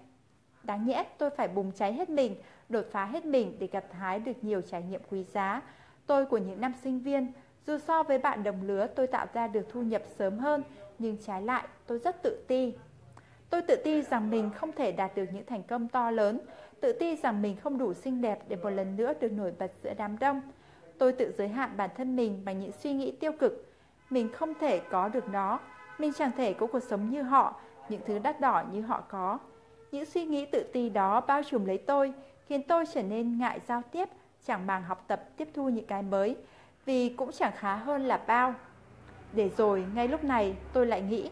đáng nhẽ tôi phải bùng cháy hết mình, đột phá hết mình để gặt hái được nhiều trải nghiệm quý giá. Tôi của những năm sinh viên, dù so với bạn đồng lứa tôi tạo ra được thu nhập sớm hơn, nhưng trái lại tôi rất tự ti. Tôi tự ti rằng mình không thể đạt được những thành công to lớn, tự ti rằng mình không đủ xinh đẹp để một lần nữa được nổi bật giữa đám đông. Tôi tự giới hạn bản thân mình bằng những suy nghĩ tiêu cực. Mình không thể có được nó, mình chẳng thể có cuộc sống như họ, những thứ đắt đỏ như họ có. Những suy nghĩ tự ti đó bao trùm lấy tôi, khiến tôi trở nên ngại giao tiếp, chẳng màng học tập tiếp thu những cái mới, vì cũng chẳng khá hơn là bao. Để rồi, ngay lúc này, tôi lại nghĩ,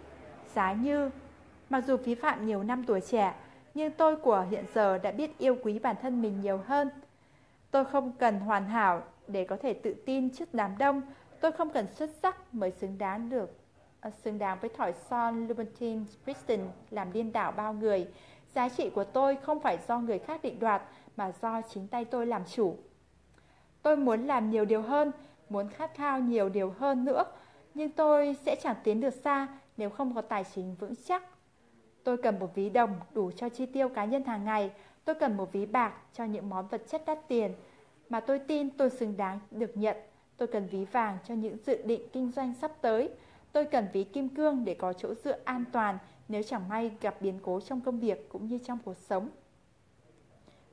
giá như, mặc dù phí phạm nhiều năm tuổi trẻ, nhưng tôi của hiện giờ đã biết yêu quý bản thân mình nhiều hơn. Tôi không cần hoàn hảo để có thể tự tin trước đám đông, tôi không cần xuất sắc mới xứng đáng được ờ, xứng đáng với thỏi son Louboutin Brixton làm điên đảo bao người. Giá trị của tôi không phải do người khác định đoạt mà do chính tay tôi làm chủ. Tôi muốn làm nhiều điều hơn, muốn khát khao nhiều điều hơn nữa, nhưng tôi sẽ chẳng tiến được xa nếu không có tài chính vững chắc. Tôi cần một ví đồng đủ cho chi tiêu cá nhân hàng ngày, tôi cần một ví bạc cho những món vật chất đắt tiền mà tôi tin tôi xứng đáng được nhận. Tôi cần ví vàng cho những dự định kinh doanh sắp tới. Tôi cần ví kim cương để có chỗ dựa an toàn nếu chẳng may gặp biến cố trong công việc cũng như trong cuộc sống.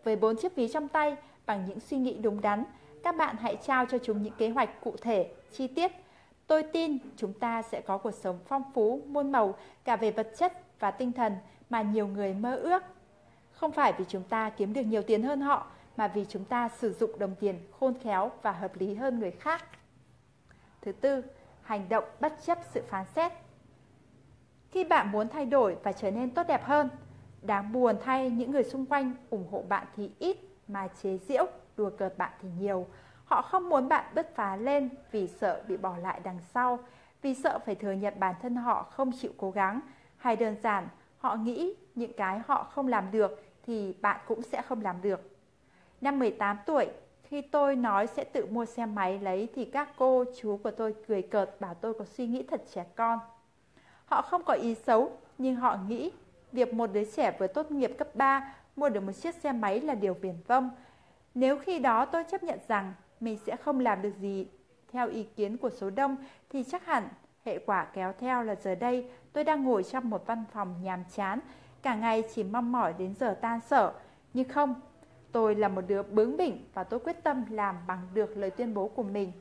Với bốn chiếc ví trong tay, bằng những suy nghĩ đúng đắn, các bạn hãy trao cho chúng những kế hoạch cụ thể, chi tiết. Tôi tin chúng ta sẽ có cuộc sống phong phú, muôn màu cả về vật chất và tinh thần mà nhiều người mơ ước. Không phải vì chúng ta kiếm được nhiều tiền hơn họ, mà vì chúng ta sử dụng đồng tiền khôn khéo và hợp lý hơn người khác. Thứ tư, hành động bất chấp sự phán xét. Khi bạn muốn thay đổi và trở nên tốt đẹp hơn, đáng buồn thay những người xung quanh ủng hộ bạn thì ít mà chế giễu, đùa cợt bạn thì nhiều. Họ không muốn bạn bứt phá lên vì sợ bị bỏ lại đằng sau, vì sợ phải thừa nhận bản thân họ không chịu cố gắng, hay đơn giản họ nghĩ những cái họ không làm được thì bạn cũng sẽ không làm được. Năm 18 tuổi, khi tôi nói sẽ tự mua xe máy lấy thì các cô chú của tôi cười cợt bảo tôi có suy nghĩ thật trẻ con. Họ không có ý xấu, nhưng họ nghĩ việc một đứa trẻ vừa tốt nghiệp cấp 3 mua được một chiếc xe máy là điều viển vông. Nếu khi đó tôi chấp nhận rằng mình sẽ không làm được gì theo ý kiến của số đông thì chắc hẳn hệ quả kéo theo là giờ đây tôi đang ngồi trong một văn phòng nhàm chán, cả ngày chỉ mong mỏi đến giờ tan sở. Nhưng không, tôi là một đứa bướng bỉnh và tôi quyết tâm làm bằng được lời tuyên bố của mình.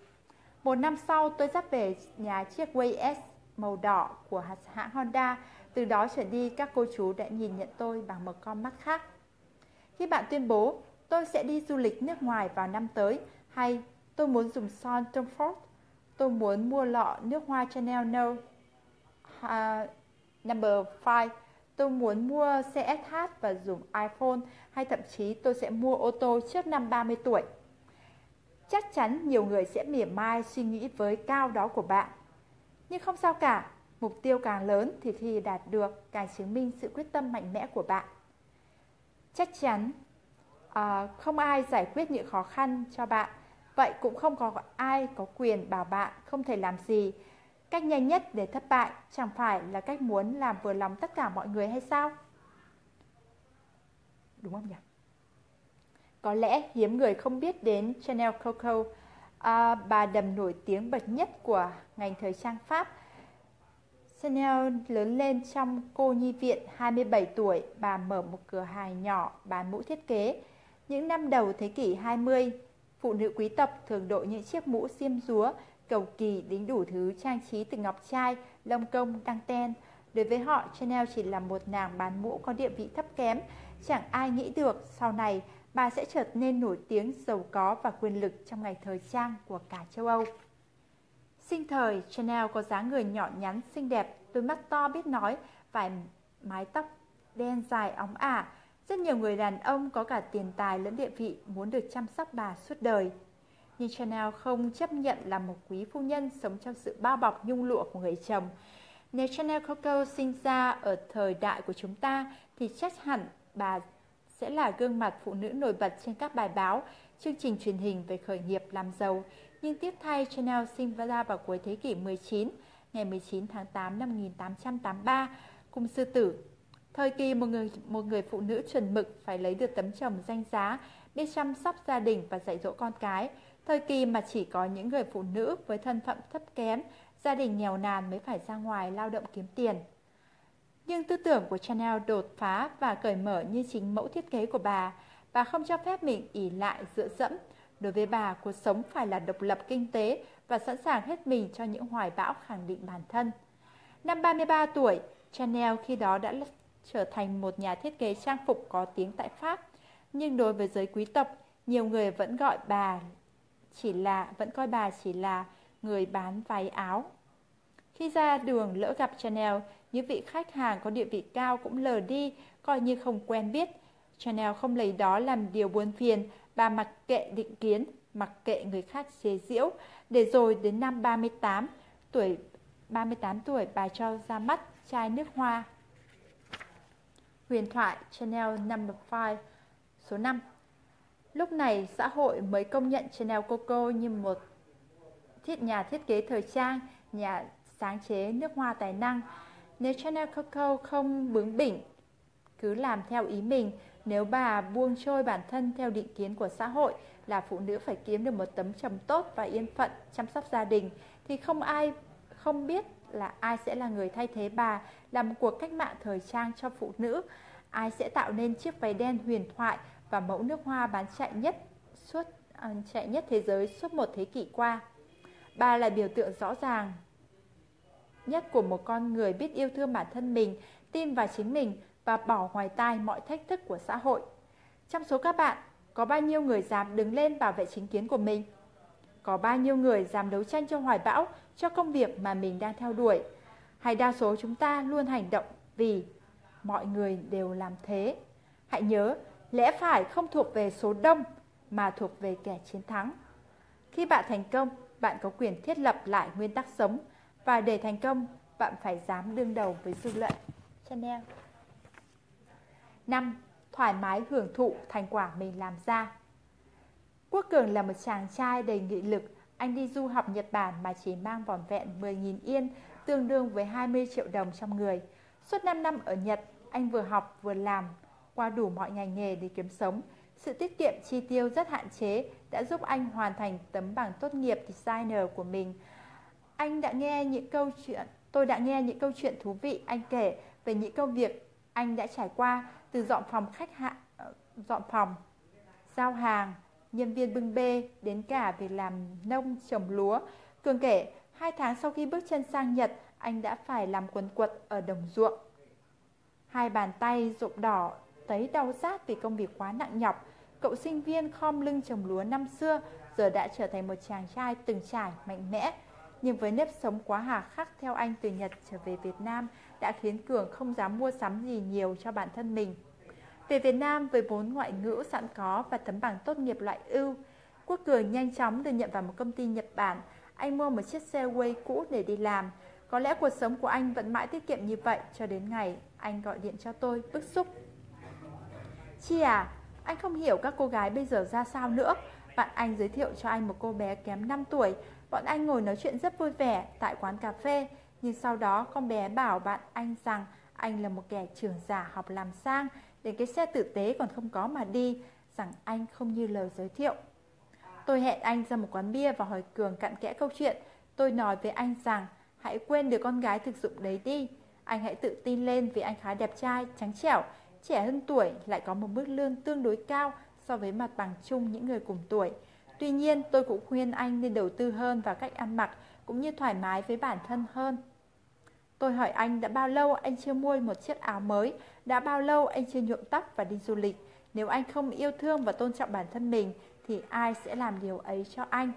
Một năm sau tôi dắt về nhà chiếc Way S màu đỏ của hãng Honda. Từ đó trở đi các cô chú đã nhìn nhận tôi bằng một con mắt khác. Khi bạn tuyên bố tôi sẽ đi du lịch nước ngoài vào năm tới. Hay tôi muốn dùng son Tom Ford, tôi muốn mua lọ nước hoa Chanel No. Uh, number 5, tôi muốn mua xe SH và dùng iPhone. Hay thậm chí tôi sẽ mua ô tô trước năm 30 tuổi. Chắc chắn nhiều người sẽ mỉa mai suy nghĩ với cao đó của bạn. Nhưng không sao cả, mục tiêu càng lớn thì khi đạt được càng chứng minh sự quyết tâm mạnh mẽ của bạn. Chắc chắn à, không ai giải quyết những khó khăn cho bạn, vậy cũng không có ai có quyền bảo bạn không thể làm gì. Cách nhanh nhất để thất bại chẳng phải là cách muốn làm vừa lòng tất cả mọi người hay sao? Đúng không nhỉ? Có lẽ hiếm người không biết đến Chanel Coco à, bà đầm nổi tiếng bậc nhất của ngành thời trang Pháp. Chanel lớn lên trong cô nhi viện 27 tuổi, bà mở một cửa hàng nhỏ bán mũ thiết kế. Những năm đầu thế kỷ 20, phụ nữ quý tộc thường đội những chiếc mũ xiêm rúa, cầu kỳ đính đủ thứ trang trí từ ngọc trai, lông công, đăng ten. Đối với họ, Chanel chỉ là một nàng bán mũ có địa vị thấp kém. Chẳng ai nghĩ được sau này bà sẽ trở nên nổi tiếng, giàu có và quyền lực trong ngày thời trang của cả châu Âu. Sinh thời, Chanel có dáng người nhỏ nhắn, xinh đẹp, đôi mắt to biết nói, vài mái tóc đen dài óng ả. Rất nhiều người đàn ông có cả tiền tài lẫn địa vị muốn được chăm sóc bà suốt đời. Nhưng Chanel không chấp nhận là một quý phu nhân sống trong sự bao bọc nhung lụa của người chồng. Nếu Chanel Coco sinh ra ở thời đại của chúng ta thì chắc hẳn bà sẽ là gương mặt phụ nữ nổi bật trên các bài báo, chương trình truyền hình về khởi nghiệp làm giàu. Nhưng tiếp thay, Chanel sinh ra vào cuối thế kỷ 19, ngày 19 tháng 8 năm 1883, cùng sư tử. Thời kỳ một người, một người phụ nữ chuẩn mực phải lấy được tấm chồng danh giá, biết chăm sóc gia đình và dạy dỗ con cái. Thời kỳ mà chỉ có những người phụ nữ với thân phận thấp kém, gia đình nghèo nàn mới phải ra ngoài lao động kiếm tiền. Nhưng tư tưởng của Chanel đột phá và cởi mở như chính mẫu thiết kế của bà. Bà không cho phép mình ỉ lại dựa dẫm. Đối với bà, cuộc sống phải là độc lập kinh tế và sẵn sàng hết mình cho những hoài bão khẳng định bản thân. Năm 33 tuổi, Chanel khi đó đã trở thành một nhà thiết kế trang phục có tiếng tại Pháp. Nhưng đối với giới quý tộc, nhiều người vẫn gọi bà chỉ là vẫn coi bà chỉ là người bán váy áo. Khi ra đường lỡ gặp Chanel, những vị khách hàng có địa vị cao cũng lờ đi, coi như không quen biết. Chanel không lấy đó làm điều buồn phiền, bà mặc kệ định kiến, mặc kệ người khác chế giễu. Để rồi đến năm 38 tuổi 38 tuổi bà cho ra mắt chai nước hoa. Huyền thoại Chanel Number 5 số 5 Lúc này xã hội mới công nhận Chanel Coco như một thiết nhà thiết kế thời trang, nhà sáng chế nước hoa tài năng. Nếu Chanel Coco không bướng bỉnh, cứ làm theo ý mình, nếu bà buông trôi bản thân theo định kiến của xã hội là phụ nữ phải kiếm được một tấm chồng tốt và yên phận chăm sóc gia đình, thì không ai không biết là ai sẽ là người thay thế bà làm một cuộc cách mạng thời trang cho phụ nữ, ai sẽ tạo nên chiếc váy đen huyền thoại và mẫu nước hoa bán chạy nhất suốt à, chạy nhất thế giới suốt một thế kỷ qua. Bà là biểu tượng rõ ràng nhất của một con người biết yêu thương bản thân mình, tin vào chính mình và bỏ ngoài tai mọi thách thức của xã hội. Trong số các bạn, có bao nhiêu người dám đứng lên bảo vệ chính kiến của mình? Có bao nhiêu người dám đấu tranh cho hoài bão, cho công việc mà mình đang theo đuổi? Hay đa số chúng ta luôn hành động vì mọi người đều làm thế? Hãy nhớ, lẽ phải không thuộc về số đông mà thuộc về kẻ chiến thắng. Khi bạn thành công, bạn có quyền thiết lập lại nguyên tắc sống và để thành công, bạn phải dám đương đầu với dư luận. Chanel 5. Thoải mái hưởng thụ thành quả mình làm ra Quốc Cường là một chàng trai đầy nghị lực. Anh đi du học Nhật Bản mà chỉ mang vỏn vẹn 10.000 yên, tương đương với 20 triệu đồng trong người. Suốt 5 năm ở Nhật, anh vừa học vừa làm, qua đủ mọi ngành nghề để kiếm sống. Sự tiết kiệm chi tiêu rất hạn chế đã giúp anh hoàn thành tấm bằng tốt nghiệp designer của mình. Anh đã nghe những câu chuyện, tôi đã nghe những câu chuyện thú vị anh kể về những công việc anh đã trải qua từ dọn phòng khách hạ, ờ, dọn phòng, giao hàng, nhân viên bưng bê đến cả việc làm nông trồng lúa. Cường kể, hai tháng sau khi bước chân sang Nhật, anh đã phải làm quần quật ở đồng ruộng. Hai bàn tay rụng đỏ, thấy đau rát vì công việc quá nặng nhọc. Cậu sinh viên khom lưng trồng lúa năm xưa, giờ đã trở thành một chàng trai từng trải, mạnh mẽ. Nhưng với nếp sống quá hà khắc theo anh từ Nhật trở về Việt Nam đã khiến Cường không dám mua sắm gì nhiều cho bản thân mình. Về Việt Nam với vốn ngoại ngữ sẵn có và tấm bằng tốt nghiệp loại ưu, Quốc Cường nhanh chóng được nhận vào một công ty Nhật Bản. Anh mua một chiếc xe quay cũ để đi làm. Có lẽ cuộc sống của anh vẫn mãi tiết kiệm như vậy cho đến ngày anh gọi điện cho tôi, bức xúc. Chi à, anh không hiểu các cô gái bây giờ ra sao nữa. Bạn anh giới thiệu cho anh một cô bé kém 5 tuổi. Bọn anh ngồi nói chuyện rất vui vẻ tại quán cà phê. Nhưng sau đó con bé bảo bạn anh rằng anh là một kẻ trưởng giả học làm sang Đến cái xe tử tế còn không có mà đi Rằng anh không như lời giới thiệu. Tôi hẹn anh ra một quán bia và hỏi Cường cặn kẽ câu chuyện. Tôi nói với anh rằng Hãy quên đứa con gái thực dụng đấy đi. Anh hãy tự tin lên vì anh khá đẹp trai, trắng trẻo. Trẻ hơn tuổi lại có một mức lương tương đối cao So với mặt bằng chung những người cùng tuổi. Tuy nhiên tôi cũng khuyên anh nên đầu tư hơn vào cách ăn mặc Cũng như thoải mái với bản thân hơn. Tôi hỏi anh đã bao lâu anh chưa mua một chiếc áo mới, đã bao lâu anh chưa nhuộm tóc và đi du lịch. Nếu anh không yêu thương và tôn trọng bản thân mình thì ai sẽ làm điều ấy cho anh?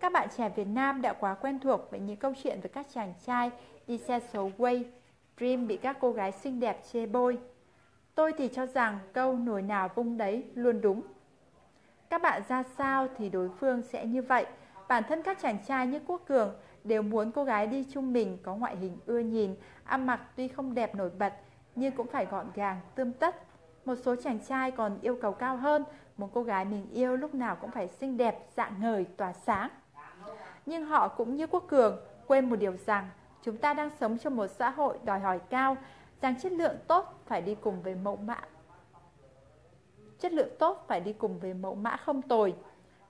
Các bạn trẻ Việt Nam đã quá quen thuộc với những câu chuyện về các chàng trai đi xe số quay, Dream bị các cô gái xinh đẹp chê bôi. Tôi thì cho rằng câu nồi nào vung đấy luôn đúng. Các bạn ra sao thì đối phương sẽ như vậy. Bản thân các chàng trai như Quốc Cường đều muốn cô gái đi chung mình có ngoại hình ưa nhìn, ăn mặc tuy không đẹp nổi bật nhưng cũng phải gọn gàng, tươm tất. Một số chàng trai còn yêu cầu cao hơn, một cô gái mình yêu lúc nào cũng phải xinh đẹp, dạng ngời, tỏa sáng. Nhưng họ cũng như Quốc Cường, quên một điều rằng chúng ta đang sống trong một xã hội đòi hỏi cao, rằng chất lượng tốt phải đi cùng với mẫu mã. Chất lượng tốt phải đi cùng với mẫu mã không tồi.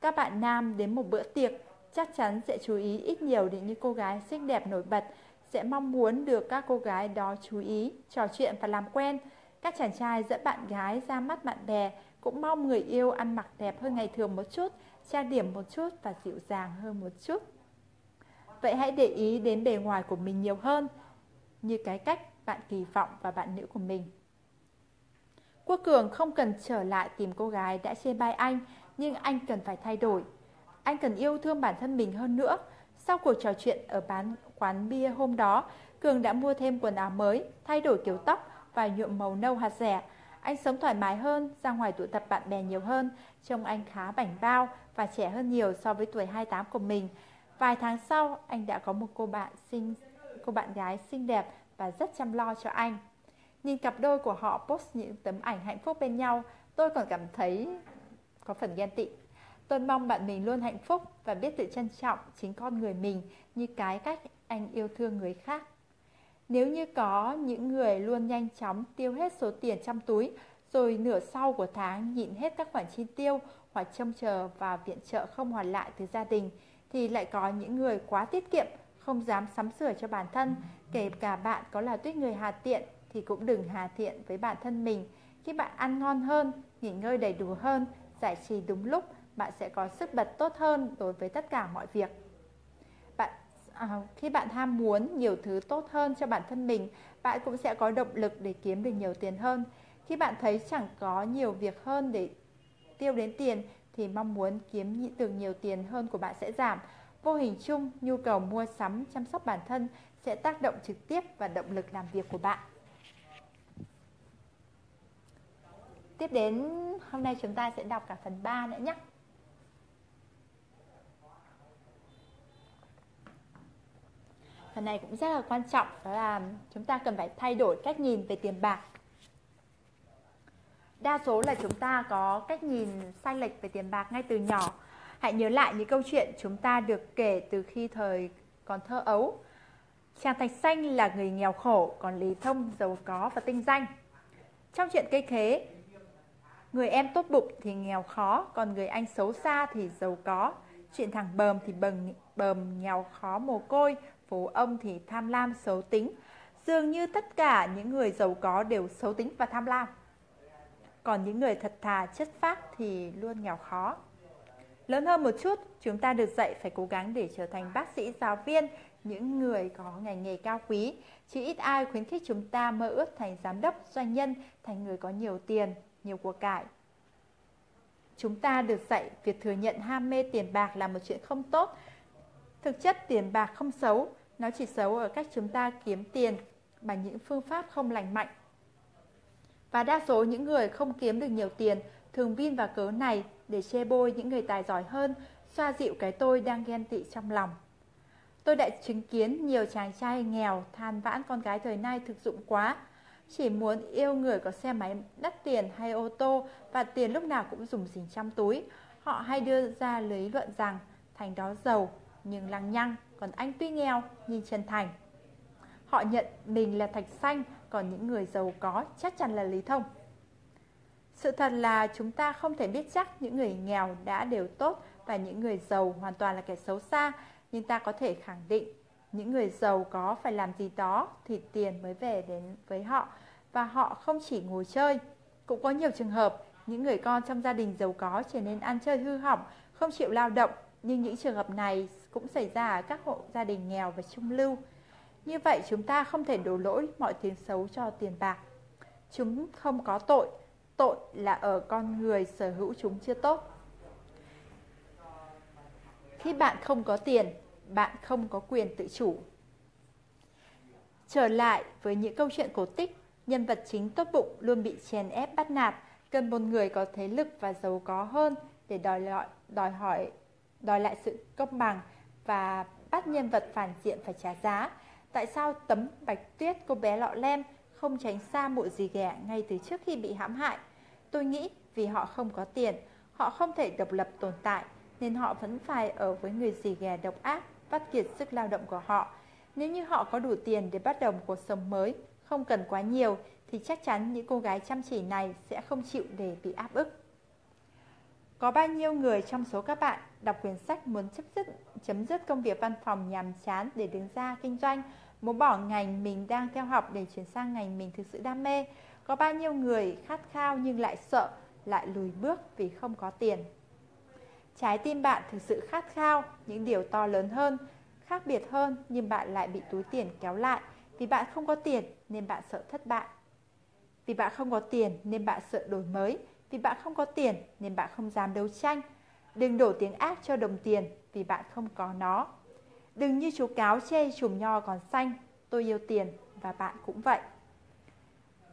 Các bạn nam đến một bữa tiệc chắc chắn sẽ chú ý ít nhiều đến những cô gái xinh đẹp nổi bật, sẽ mong muốn được các cô gái đó chú ý, trò chuyện và làm quen. Các chàng trai dẫn bạn gái ra mắt bạn bè cũng mong người yêu ăn mặc đẹp hơn ngày thường một chút, trang điểm một chút và dịu dàng hơn một chút. Vậy hãy để ý đến bề ngoài của mình nhiều hơn, như cái cách bạn kỳ vọng và bạn nữ của mình. Quốc Cường không cần trở lại tìm cô gái đã chê bai anh, nhưng anh cần phải thay đổi. Anh cần yêu thương bản thân mình hơn nữa. Sau cuộc trò chuyện ở bán quán bia hôm đó, Cường đã mua thêm quần áo mới, thay đổi kiểu tóc và nhuộm màu nâu hạt rẻ. Anh sống thoải mái hơn, ra ngoài tụ tập bạn bè nhiều hơn, trông anh khá bảnh bao và trẻ hơn nhiều so với tuổi 28 của mình. Vài tháng sau, anh đã có một cô bạn xinh, cô bạn gái xinh đẹp và rất chăm lo cho anh. Nhìn cặp đôi của họ post những tấm ảnh hạnh phúc bên nhau, tôi còn cảm thấy có phần ghen tị. Tôi mong bạn mình luôn hạnh phúc và biết tự trân trọng chính con người mình như cái cách anh yêu thương người khác. Nếu như có những người luôn nhanh chóng tiêu hết số tiền trong túi, rồi nửa sau của tháng nhịn hết các khoản chi tiêu hoặc trông chờ và viện trợ không hoàn lại từ gia đình, thì lại có những người quá tiết kiệm, không dám sắm sửa cho bản thân, kể cả bạn có là tuyết người hà tiện thì cũng đừng hà tiện với bản thân mình. Khi bạn ăn ngon hơn, nghỉ ngơi đầy đủ hơn, giải trí đúng lúc, bạn sẽ có sức bật tốt hơn đối với tất cả mọi việc. Bạn à, khi bạn ham muốn nhiều thứ tốt hơn cho bản thân mình, bạn cũng sẽ có động lực để kiếm được nhiều tiền hơn. Khi bạn thấy chẳng có nhiều việc hơn để tiêu đến tiền thì mong muốn kiếm được nhiều tiền hơn của bạn sẽ giảm. Vô hình chung, nhu cầu mua sắm, chăm sóc bản thân sẽ tác động trực tiếp vào động lực làm việc của bạn. Tiếp đến hôm nay chúng ta sẽ đọc cả phần 3 nữa nhé. Phần này cũng rất là quan trọng đó là chúng ta cần phải thay đổi cách nhìn về tiền bạc. Đa số là chúng ta có cách nhìn sai lệch về tiền bạc ngay từ nhỏ. Hãy nhớ lại những câu chuyện chúng ta được kể từ khi thời còn thơ ấu. Chàng Thạch Xanh là người nghèo khổ, còn Lý Thông giàu có và tinh danh. Trong chuyện cây khế, người em tốt bụng thì nghèo khó, còn người anh xấu xa thì giàu có. Chuyện thằng bờm thì bầm, bờm nghèo khó mồ côi, phú ông thì tham lam xấu tính. Dường như tất cả những người giàu có đều xấu tính và tham lam. Còn những người thật thà, chất phác thì luôn nghèo khó. Lớn hơn một chút, chúng ta được dạy phải cố gắng để trở thành bác sĩ, giáo viên, những người có ngành nghề cao quý. Chứ ít ai khuyến khích chúng ta mơ ước thành giám đốc, doanh nhân, thành người có nhiều tiền, nhiều của cải. Chúng ta được dạy việc thừa nhận ham mê tiền bạc là một chuyện không tốt. Thực chất tiền bạc không xấu, nó chỉ xấu ở cách chúng ta kiếm tiền bằng những phương pháp không lành mạnh. Và đa số những người không kiếm được nhiều tiền thường vin vào cớ này để chê bôi những người tài giỏi hơn, xoa dịu cái tôi đang ghen tị trong lòng. Tôi đã chứng kiến nhiều chàng trai nghèo than vãn con gái thời nay thực dụng quá, chỉ muốn yêu người có xe máy đắt tiền hay ô tô và tiền lúc nào cũng dùng dình trong túi. Họ hay đưa ra lý luận rằng Thành đó giàu nhưng lăng nhăng, còn anh tuy nghèo nhưng chân thành. Họ nhận mình là thạch xanh, còn những người giàu có chắc chắn là Lý Thông. Sự thật là chúng ta không thể biết chắc những người nghèo đã đều tốt và những người giàu hoàn toàn là kẻ xấu xa, nhưng ta có thể khẳng định những người giàu có phải làm gì đó thì tiền mới về đến với họ và họ không chỉ ngồi chơi. Cũng có nhiều trường hợp những người con trong gia đình giàu có trở nên ăn chơi hư hỏng, không chịu lao động, nhưng những trường hợp này cũng xảy ra ở các hộ gia đình nghèo và trung lưu. Như vậy chúng ta không thể đổ lỗi mọi tiếng xấu cho tiền bạc. Chúng không có tội, tội là ở con người sở hữu chúng chưa tốt. Khi bạn không có tiền, bạn không có quyền tự chủ. Trở lại với những câu chuyện cổ tích, nhân vật chính tốt bụng luôn bị chèn ép bắt nạt, cần một người có thế lực và giàu có hơn để đòi lại đòi hỏi đòi lại sự công bằng và bắt nhân vật phản diện phải trả giá. Tại sao tấm bạch tuyết cô bé lọ lem không tránh xa mụ gì ghẻ ngay từ trước khi bị hãm hại? Tôi nghĩ vì họ không có tiền, họ không thể độc lập tồn tại, nên họ vẫn phải ở với người gì ghẻ độc ác, vắt kiệt sức lao động của họ. Nếu như họ có đủ tiền để bắt đầu một cuộc sống mới, không cần quá nhiều, thì chắc chắn những cô gái chăm chỉ này sẽ không chịu để bị áp ức. Có bao nhiêu người trong số các bạn đọc quyển sách muốn chấm dứt, chấm dứt công việc văn phòng nhàm chán để đứng ra kinh doanh, muốn bỏ ngành mình đang theo học để chuyển sang ngành mình thực sự đam mê? Có bao nhiêu người khát khao nhưng lại sợ, lại lùi bước vì không có tiền? Trái tim bạn thực sự khát khao những điều to lớn hơn, khác biệt hơn nhưng bạn lại bị túi tiền kéo lại vì bạn không có tiền nên bạn sợ thất bại. Vì bạn không có tiền nên bạn sợ đổi mới, vì bạn không có tiền nên bạn không dám đấu tranh. Đừng đổ tiếng ác cho đồng tiền vì bạn không có nó. Đừng như chú cáo chê chùm nho còn xanh, tôi yêu tiền và bạn cũng vậy.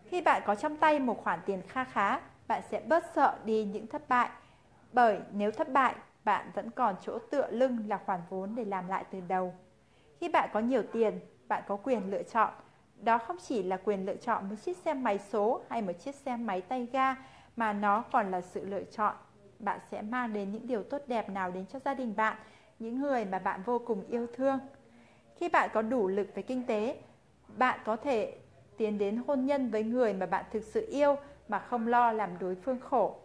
Khi bạn có trong tay một khoản tiền kha khá, bạn sẽ bớt sợ đi những thất bại. Bởi nếu thất bại, bạn vẫn còn chỗ tựa lưng là khoản vốn để làm lại từ đầu. Khi bạn có nhiều tiền, bạn có quyền lựa chọn. Đó không chỉ là quyền lựa chọn một chiếc xe máy số hay một chiếc xe máy tay ga, mà nó còn là sự lựa chọn. Bạn sẽ mang đến những điều tốt đẹp nào đến cho gia đình bạn, những người mà bạn vô cùng yêu thương. Khi bạn có đủ lực về kinh tế, bạn có thể tiến đến hôn nhân với người mà bạn thực sự yêu mà không lo làm đối phương khổ.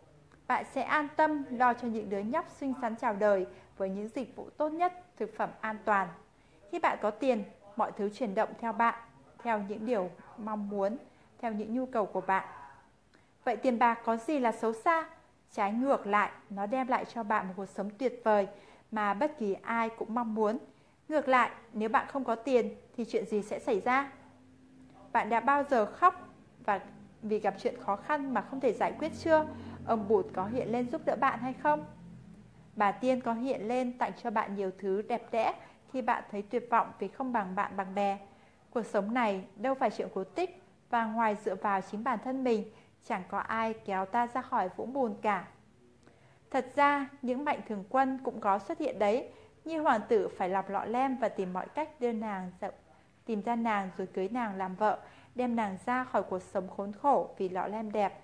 Bạn sẽ an tâm lo cho những đứa nhóc xinh xắn chào đời với những dịch vụ tốt nhất, thực phẩm an toàn. Khi bạn có tiền, mọi thứ chuyển động theo bạn, theo những điều mong muốn, theo những nhu cầu của bạn. Vậy tiền bạc có gì là xấu xa? Trái ngược lại, nó đem lại cho bạn một cuộc sống tuyệt vời mà bất kỳ ai cũng mong muốn. Ngược lại, nếu bạn không có tiền thì chuyện gì sẽ xảy ra? Bạn đã bao giờ khóc và vì gặp chuyện khó khăn mà không thể giải quyết chưa? Ông Bụt có hiện lên giúp đỡ bạn hay không? Bà Tiên có hiện lên tặng cho bạn nhiều thứ đẹp đẽ khi bạn thấy tuyệt vọng vì không bằng bạn bằng bè. Cuộc sống này đâu phải chuyện cố tích và ngoài dựa vào chính bản thân mình, chẳng có ai kéo ta ra khỏi vũng bùn cả. Thật ra, những mạnh thường quân cũng có xuất hiện đấy, như hoàng tử phải lọc lọ lem và tìm mọi cách đưa nàng ra, tìm ra nàng rồi cưới nàng làm vợ, đem nàng ra khỏi cuộc sống khốn khổ vì lọ lem đẹp.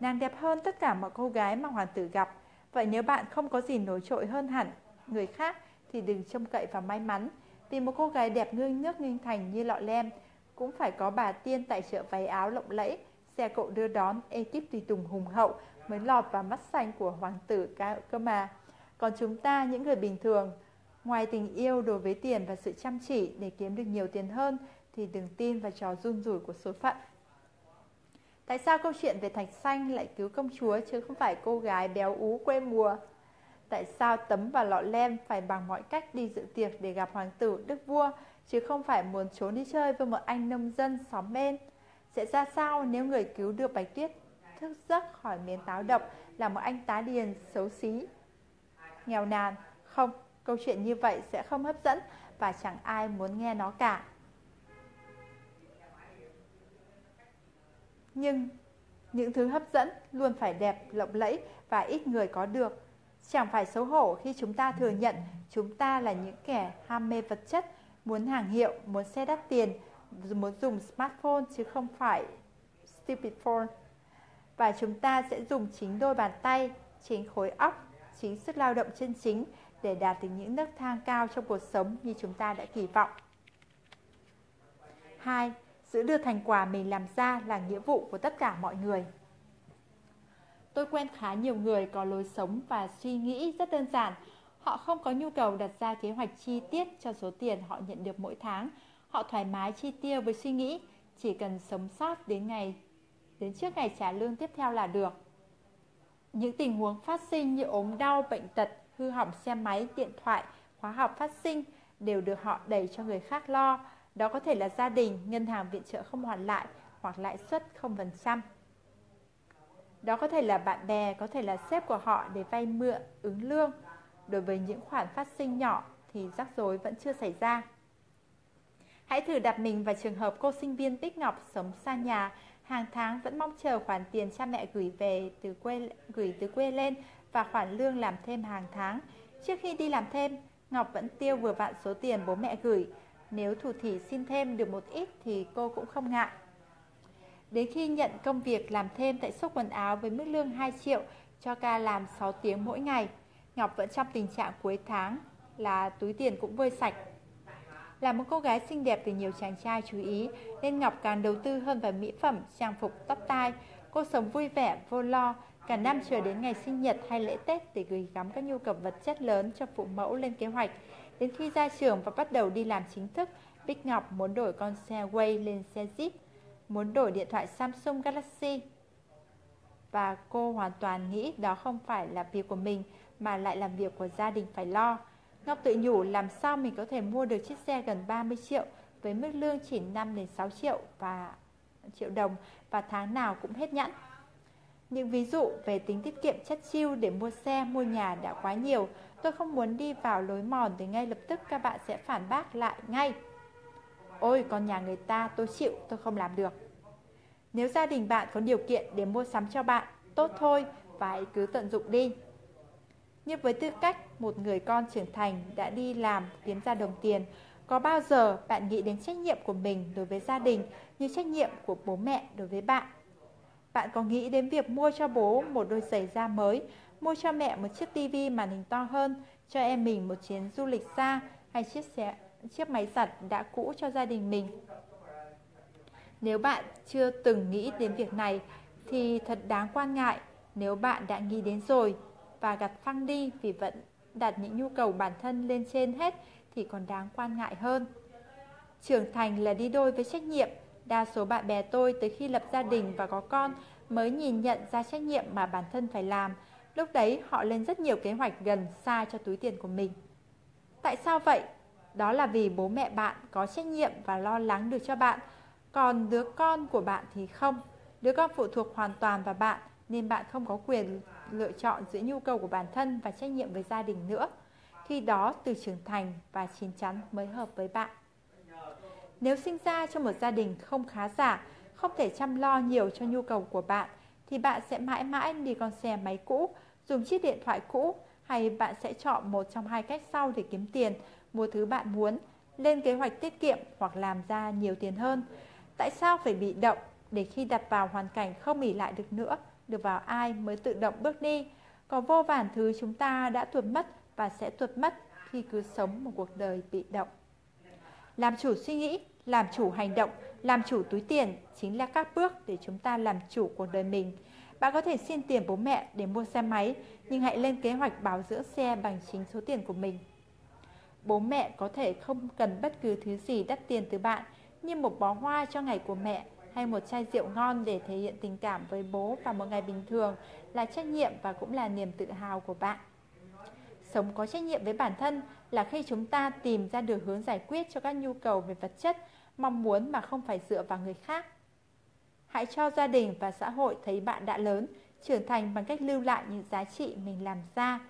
Nàng đẹp hơn tất cả mọi cô gái mà hoàng tử gặp. Vậy nếu bạn không có gì nổi trội hơn hẳn người khác thì đừng trông cậy vào may mắn. Vì một cô gái đẹp ngưng nước nghênh thành như lọ lem cũng phải có bà tiên tại chợ váy áo lộng lẫy, xe cộ đưa đón ekip tùy tùng hùng hậu mới lọt vào mắt xanh của hoàng tử cơ mà. Còn chúng ta, những người bình thường, ngoài tình yêu đối với tiền và sự chăm chỉ để kiếm được nhiều tiền hơn, thì đừng tin vào trò run rủi của số phận. Tại sao câu chuyện về thạch xanh lại cứu công chúa chứ không phải cô gái béo ú quê mùa? Tại sao tấm và lọ lem phải bằng mọi cách đi dự tiệc để gặp hoàng tử đức vua chứ không phải muốn trốn đi chơi với một anh nông dân xóm bên? Sẽ ra sao nếu người cứu được Bạch Tuyết thức giấc khỏi miếng táo độc là một anh tá điền xấu xí? Nghèo nàn? Không, câu chuyện như vậy sẽ không hấp dẫn và chẳng ai muốn nghe nó cả. Nhưng những thứ hấp dẫn luôn phải đẹp, lộng lẫy và ít người có được. Chẳng phải xấu hổ khi chúng ta thừa nhận chúng ta là những kẻ ham mê vật chất, muốn hàng hiệu, muốn xe đắt tiền, muốn dùng smartphone chứ không phải stupid phone. Và chúng ta sẽ dùng chính đôi bàn tay, chính khối óc, chính sức lao động chân chính để đạt được những nấc thang cao trong cuộc sống như chúng ta đã kỳ vọng. 2 giữ được thành quả mình làm ra là nghĩa vụ của tất cả mọi người. Tôi quen khá nhiều người có lối sống và suy nghĩ rất đơn giản. Họ không có nhu cầu đặt ra kế hoạch chi tiết cho số tiền họ nhận được mỗi tháng. Họ thoải mái chi tiêu với suy nghĩ, chỉ cần sống sót đến ngày đến trước ngày trả lương tiếp theo là được. Những tình huống phát sinh như ốm đau, bệnh tật, hư hỏng xe máy, điện thoại, khóa học phát sinh đều được họ đẩy cho người khác lo Đó có thể là gia đình, ngân hàng viện trợ không hoàn lại hoặc lãi suất 0%. Đó có thể là bạn bè, có thể là sếp của họ để vay mượn, ứng lương. Đối với những khoản phát sinh nhỏ thì rắc rối vẫn chưa xảy ra. Hãy thử đặt mình vào trường hợp cô sinh viên Bích Ngọc sống xa nhà, hàng tháng vẫn mong chờ khoản tiền cha mẹ gửi về từ quê gửi từ quê lên và khoản lương làm thêm hàng tháng. Trước khi đi làm thêm, Ngọc vẫn tiêu vừa vặn số tiền bố mẹ gửi. Nếu thủ thỉ xin thêm được một ít thì cô cũng không ngại. Đến khi nhận công việc làm thêm tại shop quần áo với mức lương 2 triệu cho ca làm 6 tiếng mỗi ngày, Ngọc vẫn trong tình trạng cuối tháng là túi tiền cũng vơi sạch. Là một cô gái xinh đẹp được nhiều chàng trai chú ý nên Ngọc càng đầu tư hơn vào mỹ phẩm, trang phục, tóc tai. Cô sống vui vẻ, vô lo, cả năm chờ đến ngày sinh nhật hay lễ Tết để gửi gắm các nhu cầu vật chất lớn cho phụ mẫu lên kế hoạch. Đến khi ra trường và bắt đầu đi làm chính thức, Bích Ngọc muốn đổi con xe Way lên xe Jeep muốn đổi điện thoại Samsung Galaxy và cô hoàn toàn nghĩ đó không phải là việc của mình mà lại là việc của gia đình phải lo. Ngọc tự nhủ làm sao mình có thể mua được chiếc xe gần 30 triệu với mức lương chỉ 5 đến 6 triệu và triệu đồng và tháng nào cũng hết nhãn. Những ví dụ về tính tiết kiệm chất chiêu để mua xe, mua nhà đã quá nhiều. Tôi không muốn đi vào lối mòn thì ngay lập tức các bạn sẽ phản bác lại ngay. Ôi con nhà người ta tôi chịu tôi không làm được Nếu gia đình bạn có điều kiện để mua sắm cho bạn Tốt thôi và hãy cứ tận dụng đi Như với tư cách một người con trưởng thành đã đi làm, kiếm ra đồng tiền Có bao giờ bạn nghĩ đến trách nhiệm của mình đối với gia đình Như trách nhiệm của bố mẹ đối với bạn Bạn có nghĩ đến việc mua cho bố một đôi giày da mới, Mua cho mẹ một chiếc tivi màn hình to hơn, Cho em mình một chuyến du lịch xa, Hay chiếc xe, chiếc máy giặt đã cũ cho gia đình mình. Nếu bạn chưa từng nghĩ đến việc này, thì thật đáng quan ngại nếu bạn đã nghĩ đến rồi và gặt phăng đi vì vẫn đặt những nhu cầu bản thân lên trên hết thì còn đáng quan ngại hơn. Trưởng thành là đi đôi với trách nhiệm. Đa số bạn bè tôi tới khi lập gia đình và có con mới nhìn nhận ra trách nhiệm mà bản thân phải làm. Lúc đấy họ lên rất nhiều kế hoạch gần xa cho túi tiền của mình. Tại sao vậy? Đó là vì bố mẹ bạn có trách nhiệm và lo lắng được cho bạn Còn đứa con của bạn thì không Đứa con phụ thuộc hoàn toàn vào bạn Nên bạn không có quyền lựa chọn giữa nhu cầu của bản thân và trách nhiệm với gia đình nữa. Khi đó từ trưởng thành và chín chắn mới hợp với bạn. Nếu sinh ra trong một gia đình không khá giả Không thể chăm lo nhiều cho nhu cầu của bạn Thì bạn sẽ mãi mãi đi con xe máy cũ Dùng chiếc điện thoại cũ Hay bạn sẽ chọn một trong hai cách sau để kiếm tiền mua thứ bạn muốn, lên kế hoạch tiết kiệm hoặc làm ra nhiều tiền hơn. Tại sao phải bị động để khi đặt vào hoàn cảnh không ỉ lại được nữa, được vào ai mới tự động bước đi. Có vô vàn thứ chúng ta đã tuột mất và sẽ tuột mất khi cứ sống một cuộc đời bị động. Làm chủ suy nghĩ, làm chủ hành động, làm chủ túi tiền chính là các bước để chúng ta làm chủ cuộc đời mình. Bạn có thể xin tiền bố mẹ để mua xe máy, nhưng hãy lên kế hoạch bảo dưỡng xe bằng chính số tiền của mình. Bố mẹ có thể không cần bất cứ thứ gì đắt tiền từ bạn như một bó hoa cho ngày của mẹ hay một chai rượu ngon để thể hiện tình cảm với bố vào một ngày bình thường là trách nhiệm và cũng là niềm tự hào của bạn. Sống có trách nhiệm với bản thân là khi chúng ta tìm ra được hướng giải quyết cho các nhu cầu về vật chất, mong muốn mà không phải dựa vào người khác. Hãy cho gia đình và xã hội thấy bạn đã lớn, trưởng thành bằng cách lưu lại những giá trị mình làm ra.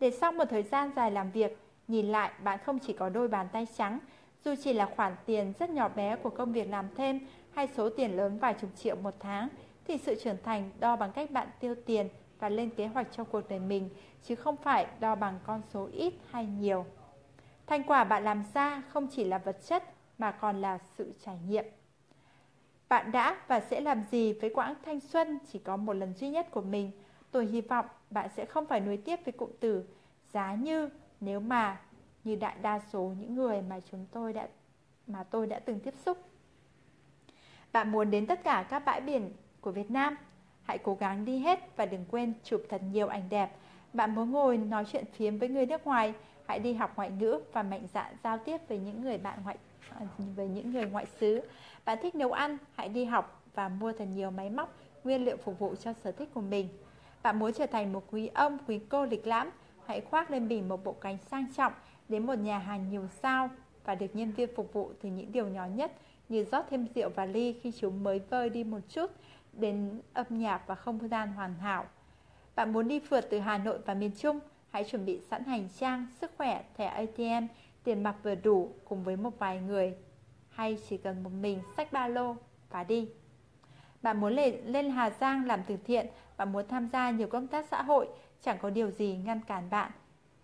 Để sau một thời gian dài làm việc, Nhìn lại, bạn không chỉ có đôi bàn tay trắng, dù chỉ là khoản tiền rất nhỏ bé của công việc làm thêm hay số tiền lớn vài chục triệu một tháng, thì sự trưởng thành đo bằng cách bạn tiêu tiền và lên kế hoạch cho cuộc đời mình, chứ không phải đo bằng con số ít hay nhiều. Thành quả bạn làm ra không chỉ là vật chất mà còn là sự trải nghiệm. Bạn đã và sẽ làm gì với quãng thanh xuân chỉ có một lần duy nhất của mình? Tôi hy vọng bạn sẽ không phải nuối tiếc với cụm từ giá như nếu mà như đại đa số những người mà chúng tôi đã mà tôi đã từng tiếp xúc. Bạn muốn đến tất cả các bãi biển của Việt Nam, hãy cố gắng đi hết và đừng quên chụp thật nhiều ảnh đẹp. Bạn muốn ngồi nói chuyện phiếm với người nước ngoài, hãy đi học ngoại ngữ và mạnh dạn giao tiếp với những người bạn ngoại à, với những người ngoại xứ. Bạn thích nấu ăn, hãy đi học và mua thật nhiều máy móc, nguyên liệu phục vụ cho sở thích của mình. Bạn muốn trở thành một quý ông, quý cô lịch lãm, hãy khoác lên mình một bộ cánh sang trọng đến một nhà hàng nhiều sao và được nhân viên phục vụ từ những điều nhỏ nhất như rót thêm rượu và ly khi chúng mới vơi đi một chút đến âm nhạc và không gian hoàn hảo. Bạn muốn đi phượt từ Hà Nội và miền Trung, hãy chuẩn bị sẵn hành trang, sức khỏe, thẻ ATM, tiền mặt vừa đủ cùng với một vài người hay chỉ cần một mình sách ba lô và đi. Bạn muốn lên Hà Giang làm từ thiện, bạn muốn tham gia nhiều công tác xã hội, chẳng có điều gì ngăn cản bạn,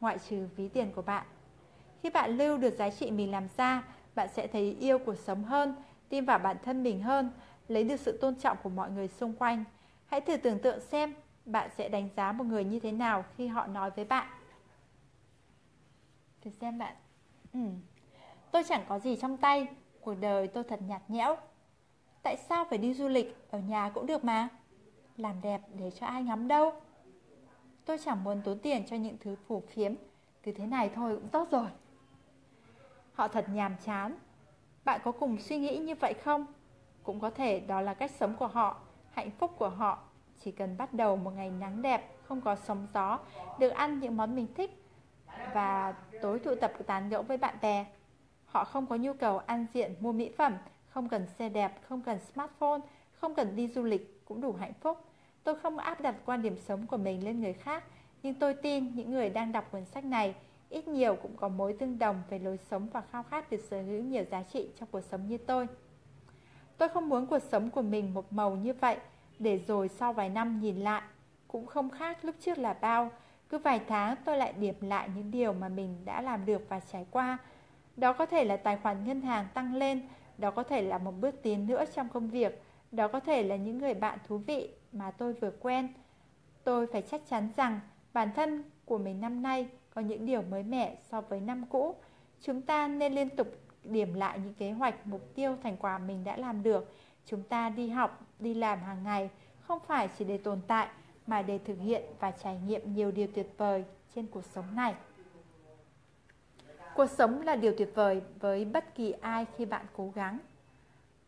ngoại trừ ví tiền của bạn. Khi bạn lưu được giá trị mình làm ra, bạn sẽ thấy yêu cuộc sống hơn, tin vào bản thân mình hơn, lấy được sự tôn trọng của mọi người xung quanh. Hãy thử tưởng tượng xem bạn sẽ đánh giá một người như thế nào khi họ nói với bạn. Thử xem bạn. Ừ. Tôi chẳng có gì trong tay, cuộc đời tôi thật nhạt nhẽo. Tại sao phải đi du lịch, ở nhà cũng được mà. Làm đẹp để cho ai ngắm đâu. Tôi chẳng muốn tốn tiền cho những thứ phù phiếm, cứ thế này thôi cũng tốt rồi. Họ thật nhàm chán. Bạn có cùng suy nghĩ như vậy không? Cũng có thể đó là cách sống của họ, hạnh phúc của họ. Chỉ cần bắt đầu một ngày nắng đẹp, không có sóng gió, được ăn những món mình thích và tối tụ tập tán gẫu với bạn bè. Họ không có nhu cầu ăn diện mua mỹ phẩm, không cần xe đẹp, không cần smartphone, không cần đi du lịch cũng đủ hạnh phúc. Tôi không áp đặt quan điểm sống của mình lên người khác, nhưng tôi tin những người đang đọc cuốn sách này ít nhiều cũng có mối tương đồng về lối sống và khao khát được sở hữu nhiều giá trị trong cuộc sống như tôi. Tôi không muốn cuộc sống của mình một màu như vậy, để rồi sau vài năm nhìn lại, cũng không khác lúc trước là bao. Cứ vài tháng tôi lại điểm lại những điều mà mình đã làm được và trải qua. Đó có thể là tài khoản ngân hàng tăng lên, đó có thể là một bước tiến nữa trong công việc, đó có thể là những người bạn thú vị mà tôi vừa quen. Tôi phải chắc chắn rằng bản thân của mình năm nay có những điều mới mẻ so với năm cũ. Chúng ta nên liên tục điểm lại những kế hoạch, mục tiêu, thành quả mình đã làm được. Chúng ta đi học, đi làm hàng ngày, không phải chỉ để tồn tại, mà để thực hiện và trải nghiệm nhiều điều tuyệt vời trên cuộc sống này. Cuộc sống là điều tuyệt vời với bất kỳ ai khi bạn cố gắng.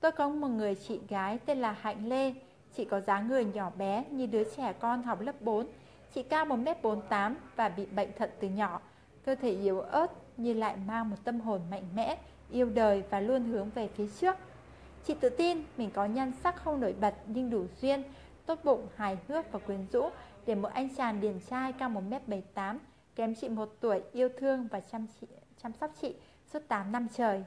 Tôi có một người chị gái tên là Hạnh Lê. Chị có dáng người nhỏ bé như đứa trẻ con học lớp 4 Chị cao 1m48 và bị bệnh thận từ nhỏ, cơ thể yếu ớt nhưng lại mang một tâm hồn mạnh mẽ, yêu đời và luôn hướng về phía trước. Chị tự tin mình có nhan sắc không nổi bật nhưng đủ duyên, tốt bụng, hài hước và quyến rũ để một anh chàng điển trai cao 1m78, kém chị 1 tuổi, yêu thương và chăm, chị, chăm sóc chị suốt 8 năm trời.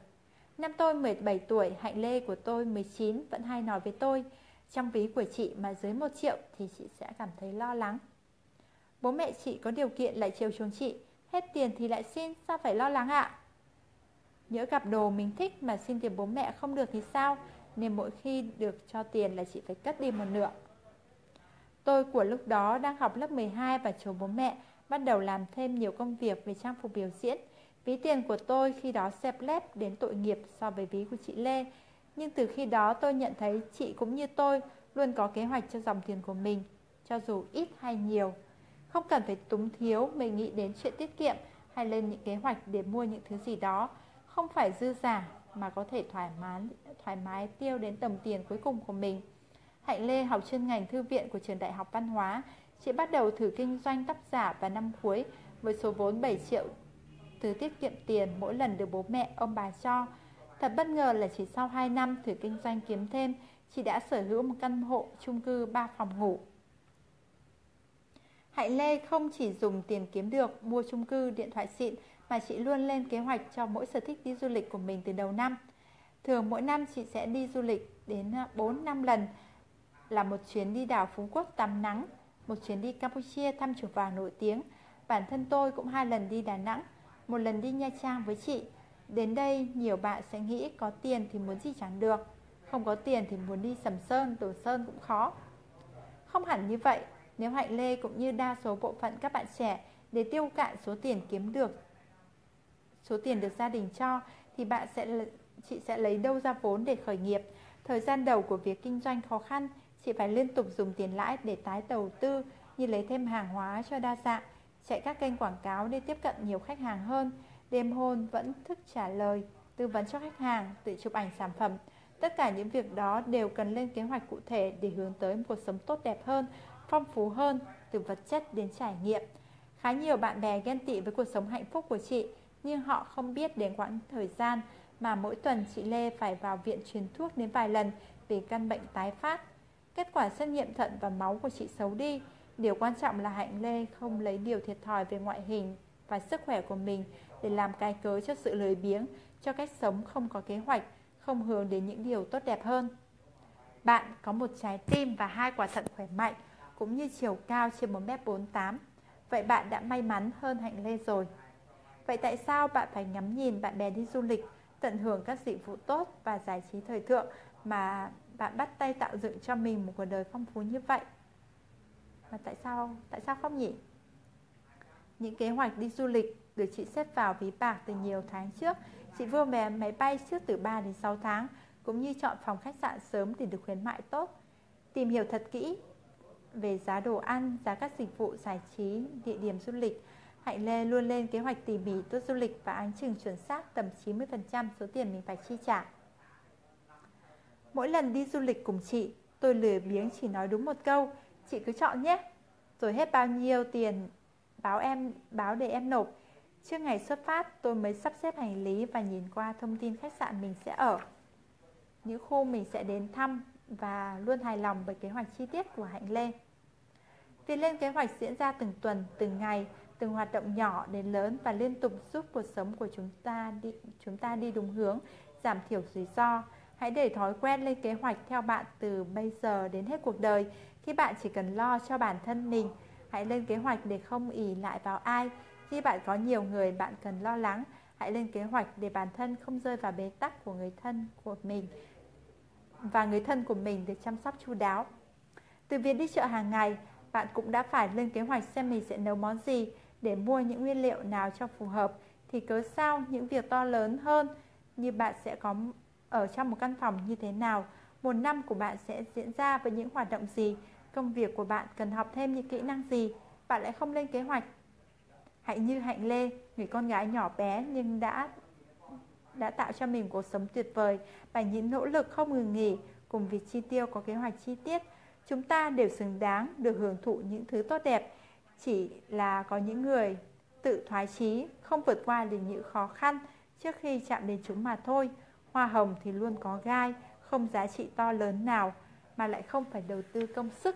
Năm tôi 17 tuổi, hạnh lê của tôi 19 vẫn hay nói với tôi, trong ví của chị mà dưới 1 triệu thì chị sẽ cảm thấy lo lắng. Bố mẹ chị có điều kiện lại chiều chuộng chị. Hết tiền thì lại xin, Sao phải lo lắng ạ? Nhớ gặp đồ mình thích mà xin tiền bố mẹ không được thì sao? Nên mỗi khi được cho tiền là chị phải cất đi một nửa. Tôi của lúc đó đang học lớp 12 và chiều bố mẹ Bắt đầu làm thêm nhiều công việc về trang phục biểu diễn. Ví tiền của tôi khi đó xẹp lép đến tội nghiệp so với ví của chị Lê. Nhưng từ khi đó tôi nhận thấy chị cũng như tôi Luôn có kế hoạch cho dòng tiền của mình, Cho dù ít hay nhiều không cần phải túng thiếu mình nghĩ đến chuyện tiết kiệm hay lên những kế hoạch để mua những thứ gì đó. Không phải dư giả mà có thể thoải mái thoải mái tiêu đến tầm tiền cuối cùng của mình. Hạnh Lê học chuyên ngành thư viện của trường Đại học Văn hóa. Chị bắt đầu thử kinh doanh tóc giả vào năm cuối với số vốn 7 triệu từ tiết kiệm tiền mỗi lần được bố mẹ ông bà cho. Thật bất ngờ là chỉ sau 2 năm thử kinh doanh kiếm thêm, chị đã sở hữu một căn hộ chung cư 3 phòng ngủ Hạnh Lê không chỉ dùng tiền kiếm được mua chung cư, điện thoại xịn mà chị luôn lên kế hoạch cho mỗi sở thích đi du lịch của mình từ đầu năm. Thường mỗi năm chị sẽ đi du lịch đến à, 4 năm lần là một chuyến đi đảo Phú Quốc tắm nắng, một chuyến đi Campuchia thăm chùa vàng nổi tiếng. Bản thân tôi cũng hai lần đi Đà Nẵng, một lần đi Nha Trang với chị. Đến đây nhiều bạn sẽ nghĩ có tiền thì muốn gì chẳng được, không có tiền thì muốn đi Sầm Sơn, Đồ Sơn cũng khó. Không hẳn như vậy, nếu Hạnh Lê cũng như đa số bộ phận các bạn trẻ để tiêu cạn số tiền kiếm được số tiền được gia đình cho thì bạn sẽ chị sẽ lấy đâu ra vốn để khởi nghiệp. Thời gian đầu của việc kinh doanh khó khăn, chị phải liên tục dùng tiền lãi để tái đầu tư như lấy thêm hàng hóa cho đa dạng, chạy các kênh quảng cáo để tiếp cận nhiều khách hàng hơn. Đêm hôn vẫn thức trả lời, tư vấn cho khách hàng, tự chụp ảnh sản phẩm. Tất cả những việc đó đều cần lên kế hoạch cụ thể để hướng tới một cuộc sống tốt đẹp hơn phong phú hơn từ vật chất đến trải nghiệm. Khá nhiều bạn bè ghen tị với cuộc sống hạnh phúc của chị, nhưng họ không biết đến quãng thời gian mà mỗi tuần chị Lê phải vào viện truyền thuốc đến vài lần vì căn bệnh tái phát. Kết quả xét nghiệm thận và máu của chị xấu đi. Điều quan trọng là Hạnh Lê không lấy điều thiệt thòi về ngoại hình và sức khỏe của mình để làm cái cớ cho sự lười biếng, cho cách sống không có kế hoạch, không hướng đến những điều tốt đẹp hơn. Bạn có một trái tim và hai quả thận khỏe mạnh, cũng như chiều cao trên 1m48. Vậy bạn đã may mắn hơn Hạnh Lê rồi. Vậy tại sao bạn phải ngắm nhìn bạn bè đi du lịch, tận hưởng các dịch vụ tốt và giải trí thời thượng mà bạn bắt tay tạo dựng cho mình một cuộc đời phong phú như vậy? Mà tại sao tại sao không nhỉ? Những kế hoạch đi du lịch được chị xếp vào ví bạc từ nhiều tháng trước. Chị vừa vé máy bay trước từ 3 đến 6 tháng, cũng như chọn phòng khách sạn sớm để được khuyến mại tốt. Tìm hiểu thật kỹ về giá đồ ăn, giá các dịch vụ giải trí, địa điểm du lịch. Hạnh Lê luôn lên kế hoạch tỉ mỉ tour du lịch và áng chừng chuẩn xác tầm 90% số tiền mình phải chi trả. Mỗi lần đi du lịch cùng chị, tôi lười biếng chỉ nói đúng một câu, chị cứ chọn nhé. Rồi hết bao nhiêu tiền báo em báo để em nộp. Trước ngày xuất phát, tôi mới sắp xếp hành lý và nhìn qua thông tin khách sạn mình sẽ ở. Những khu mình sẽ đến thăm và luôn hài lòng bởi kế hoạch chi tiết của Hạnh Lê. Việc lên kế hoạch diễn ra từng tuần, từng ngày, từng hoạt động nhỏ đến lớn và liên tục giúp cuộc sống của chúng ta đi chúng ta đi đúng hướng, giảm thiểu rủi ro. Hãy để thói quen lên kế hoạch theo bạn từ bây giờ đến hết cuộc đời. Khi bạn chỉ cần lo cho bản thân mình, hãy lên kế hoạch để không ỉ lại vào ai. Khi bạn có nhiều người bạn cần lo lắng, hãy lên kế hoạch để bản thân không rơi vào bế tắc của người thân của mình và người thân của mình được chăm sóc chu đáo. Từ việc đi chợ hàng ngày, bạn cũng đã phải lên kế hoạch xem mình sẽ nấu món gì để mua những nguyên liệu nào cho phù hợp. Thì cớ sao những việc to lớn hơn như bạn sẽ có ở trong một căn phòng như thế nào, một năm của bạn sẽ diễn ra với những hoạt động gì, công việc của bạn cần học thêm những kỹ năng gì, bạn lại không lên kế hoạch. hạnh như Hạnh Lê, người con gái nhỏ bé nhưng đã đã tạo cho mình cuộc sống tuyệt vời. Bằng những nỗ lực không ngừng nghỉ cùng việc chi tiêu có kế hoạch chi tiết. Chúng ta đều xứng đáng được hưởng thụ những thứ tốt đẹp, chỉ là có những người tự thoái chí, không vượt qua được những khó khăn trước khi chạm đến chúng mà thôi. Hoa hồng thì luôn có gai, không giá trị to lớn nào mà lại không phải đầu tư công sức.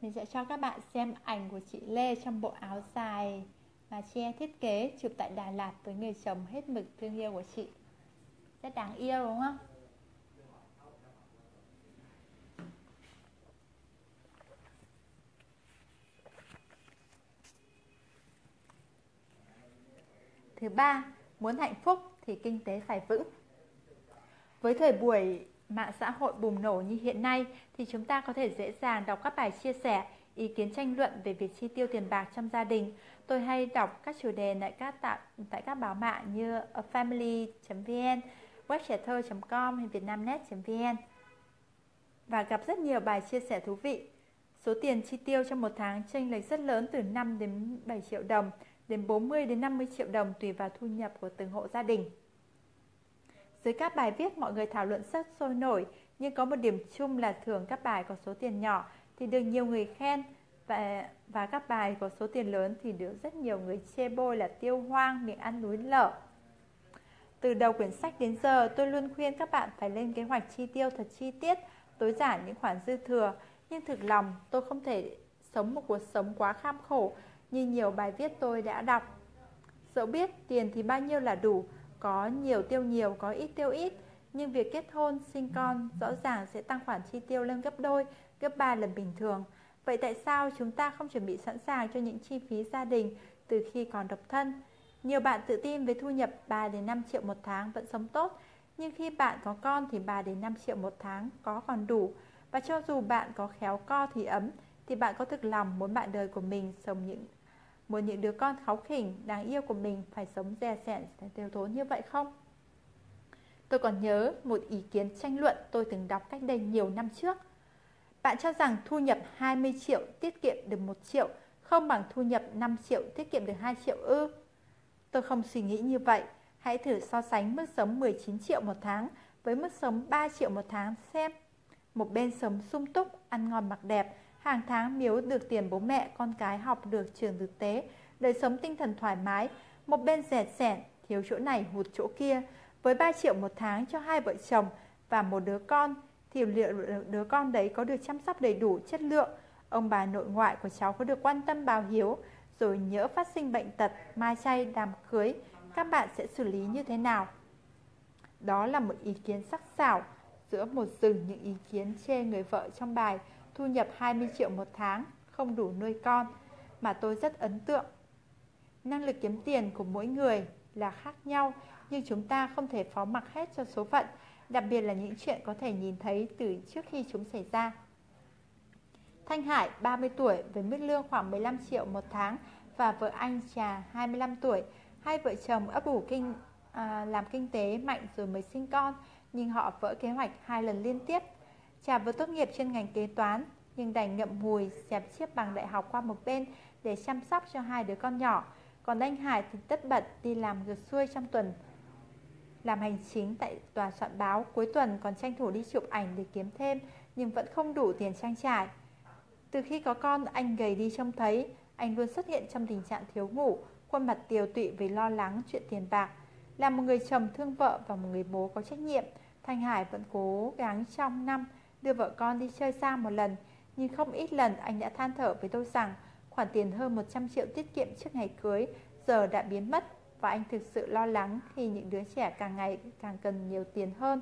Mình sẽ cho các bạn xem ảnh của chị Lê trong bộ áo dài mà che thiết kế chụp tại Đà Lạt với người chồng hết mực thương yêu của chị. Rất đáng yêu đúng không? Thứ ba, muốn hạnh phúc thì kinh tế phải vững. Với thời buổi mạng xã hội bùng nổ như hiện nay thì chúng ta có thể dễ dàng đọc các bài chia sẻ, ý kiến tranh luận về việc chi tiêu tiền bạc trong gia đình. Tôi hay đọc các chủ đề tại các tạo, tại các báo mạng như family.vn, webchatter.com hay vietnamnet.vn và gặp rất nhiều bài chia sẻ thú vị. Số tiền chi tiêu trong một tháng chênh lệch rất lớn từ 5 đến 7 triệu đồng đến 40 đến 50 triệu đồng tùy vào thu nhập của từng hộ gia đình. Dưới các bài viết mọi người thảo luận rất sôi nổi, nhưng có một điểm chung là thường các bài có số tiền nhỏ thì được nhiều người khen và và các bài có số tiền lớn thì được rất nhiều người chê bôi là tiêu hoang, miệng ăn núi lở. Từ đầu quyển sách đến giờ, tôi luôn khuyên các bạn phải lên kế hoạch chi tiêu thật chi tiết, tối giản những khoản dư thừa, nhưng thực lòng tôi không thể sống một cuộc sống quá kham khổ như nhiều bài viết tôi đã đọc. Dẫu biết tiền thì bao nhiêu là đủ, có nhiều tiêu nhiều, có ít tiêu ít, nhưng việc kết hôn, sinh con rõ ràng sẽ tăng khoản chi tiêu lên gấp đôi, gấp ba lần bình thường. Vậy tại sao chúng ta không chuẩn bị sẵn sàng cho những chi phí gia đình từ khi còn độc thân? Nhiều bạn tự tin với thu nhập 3 đến 5 triệu một tháng vẫn sống tốt, nhưng khi bạn có con thì 3 đến 5 triệu một tháng có còn đủ. Và cho dù bạn có khéo co thì ấm, thì bạn có thực lòng muốn bạn đời của mình sống những Muốn những đứa con kháu khỉnh, đáng yêu của mình phải sống dè sẻn, tiêu thốn như vậy không? Tôi còn nhớ một ý kiến tranh luận tôi từng đọc cách đây nhiều năm trước. Bạn cho rằng thu nhập 20 triệu tiết kiệm được 1 triệu không bằng thu nhập 5 triệu tiết kiệm được 2 triệu ư? Tôi không suy nghĩ như vậy. Hãy thử so sánh mức sống 19 triệu một tháng với mức sống 3 triệu một tháng xem. Một bên sống sung túc, ăn ngon mặc đẹp, hàng tháng miếu được tiền bố mẹ, con cái học được trường thực tế, đời sống tinh thần thoải mái. Một bên rẻ sẻn, thiếu chỗ này hụt chỗ kia. Với 3 triệu một tháng cho hai vợ chồng và một đứa con, thì liệu đứa con đấy có được chăm sóc đầy đủ chất lượng, ông bà nội ngoại của cháu có được quan tâm báo hiếu, rồi nhỡ phát sinh bệnh tật, mai chay, đám cưới, các bạn sẽ xử lý như thế nào? Đó là một ý kiến sắc sảo giữa một rừng những ý kiến chê người vợ trong bài thu nhập 20 triệu một tháng, không đủ nuôi con, mà tôi rất ấn tượng. Năng lực kiếm tiền của mỗi người là khác nhau, nhưng chúng ta không thể phó mặc hết cho số phận, đặc biệt là những chuyện có thể nhìn thấy từ trước khi chúng xảy ra. Thanh Hải, 30 tuổi, với mức lương khoảng 15 triệu một tháng và vợ anh trà 25 tuổi, hai vợ chồng ấp ủ kinh à, làm kinh tế mạnh rồi mới sinh con, nhưng họ vỡ kế hoạch hai lần liên tiếp chả vừa tốt nghiệp chuyên ngành kế toán, nhưng đành ngậm ngùi dẹp chiếc bằng đại học qua một bên để chăm sóc cho hai đứa con nhỏ. Còn anh Hải thì tất bật đi làm ngược xuôi trong tuần làm hành chính tại tòa soạn báo cuối tuần còn tranh thủ đi chụp ảnh để kiếm thêm nhưng vẫn không đủ tiền trang trải. Từ khi có con, anh gầy đi trông thấy, anh luôn xuất hiện trong tình trạng thiếu ngủ, khuôn mặt tiều tụy vì lo lắng chuyện tiền bạc. Là một người chồng thương vợ và một người bố có trách nhiệm, Thanh Hải vẫn cố gắng trong năm đưa vợ con đi chơi xa một lần, nhưng không ít lần anh đã than thở với tôi rằng khoản tiền hơn 100 triệu tiết kiệm trước ngày cưới giờ đã biến mất và anh thực sự lo lắng khi những đứa trẻ càng ngày càng cần nhiều tiền hơn.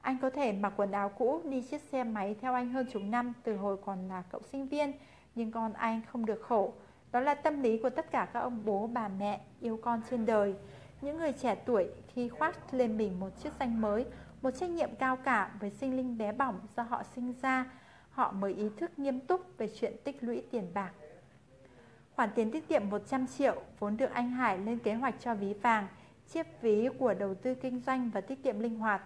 Anh có thể mặc quần áo cũ đi chiếc xe máy theo anh hơn chục năm từ hồi còn là cậu sinh viên, nhưng con anh không được khổ. Đó là tâm lý của tất cả các ông bố bà mẹ yêu con trên đời. Những người trẻ tuổi khi khoác lên mình một chiếc danh mới, một trách nhiệm cao cả với sinh linh bé bỏng do họ sinh ra, họ mới ý thức nghiêm túc về chuyện tích lũy tiền bạc. Khoản tiền tiết kiệm 100 triệu vốn được anh Hải lên kế hoạch cho ví vàng, chiếc ví của đầu tư kinh doanh và tiết kiệm linh hoạt.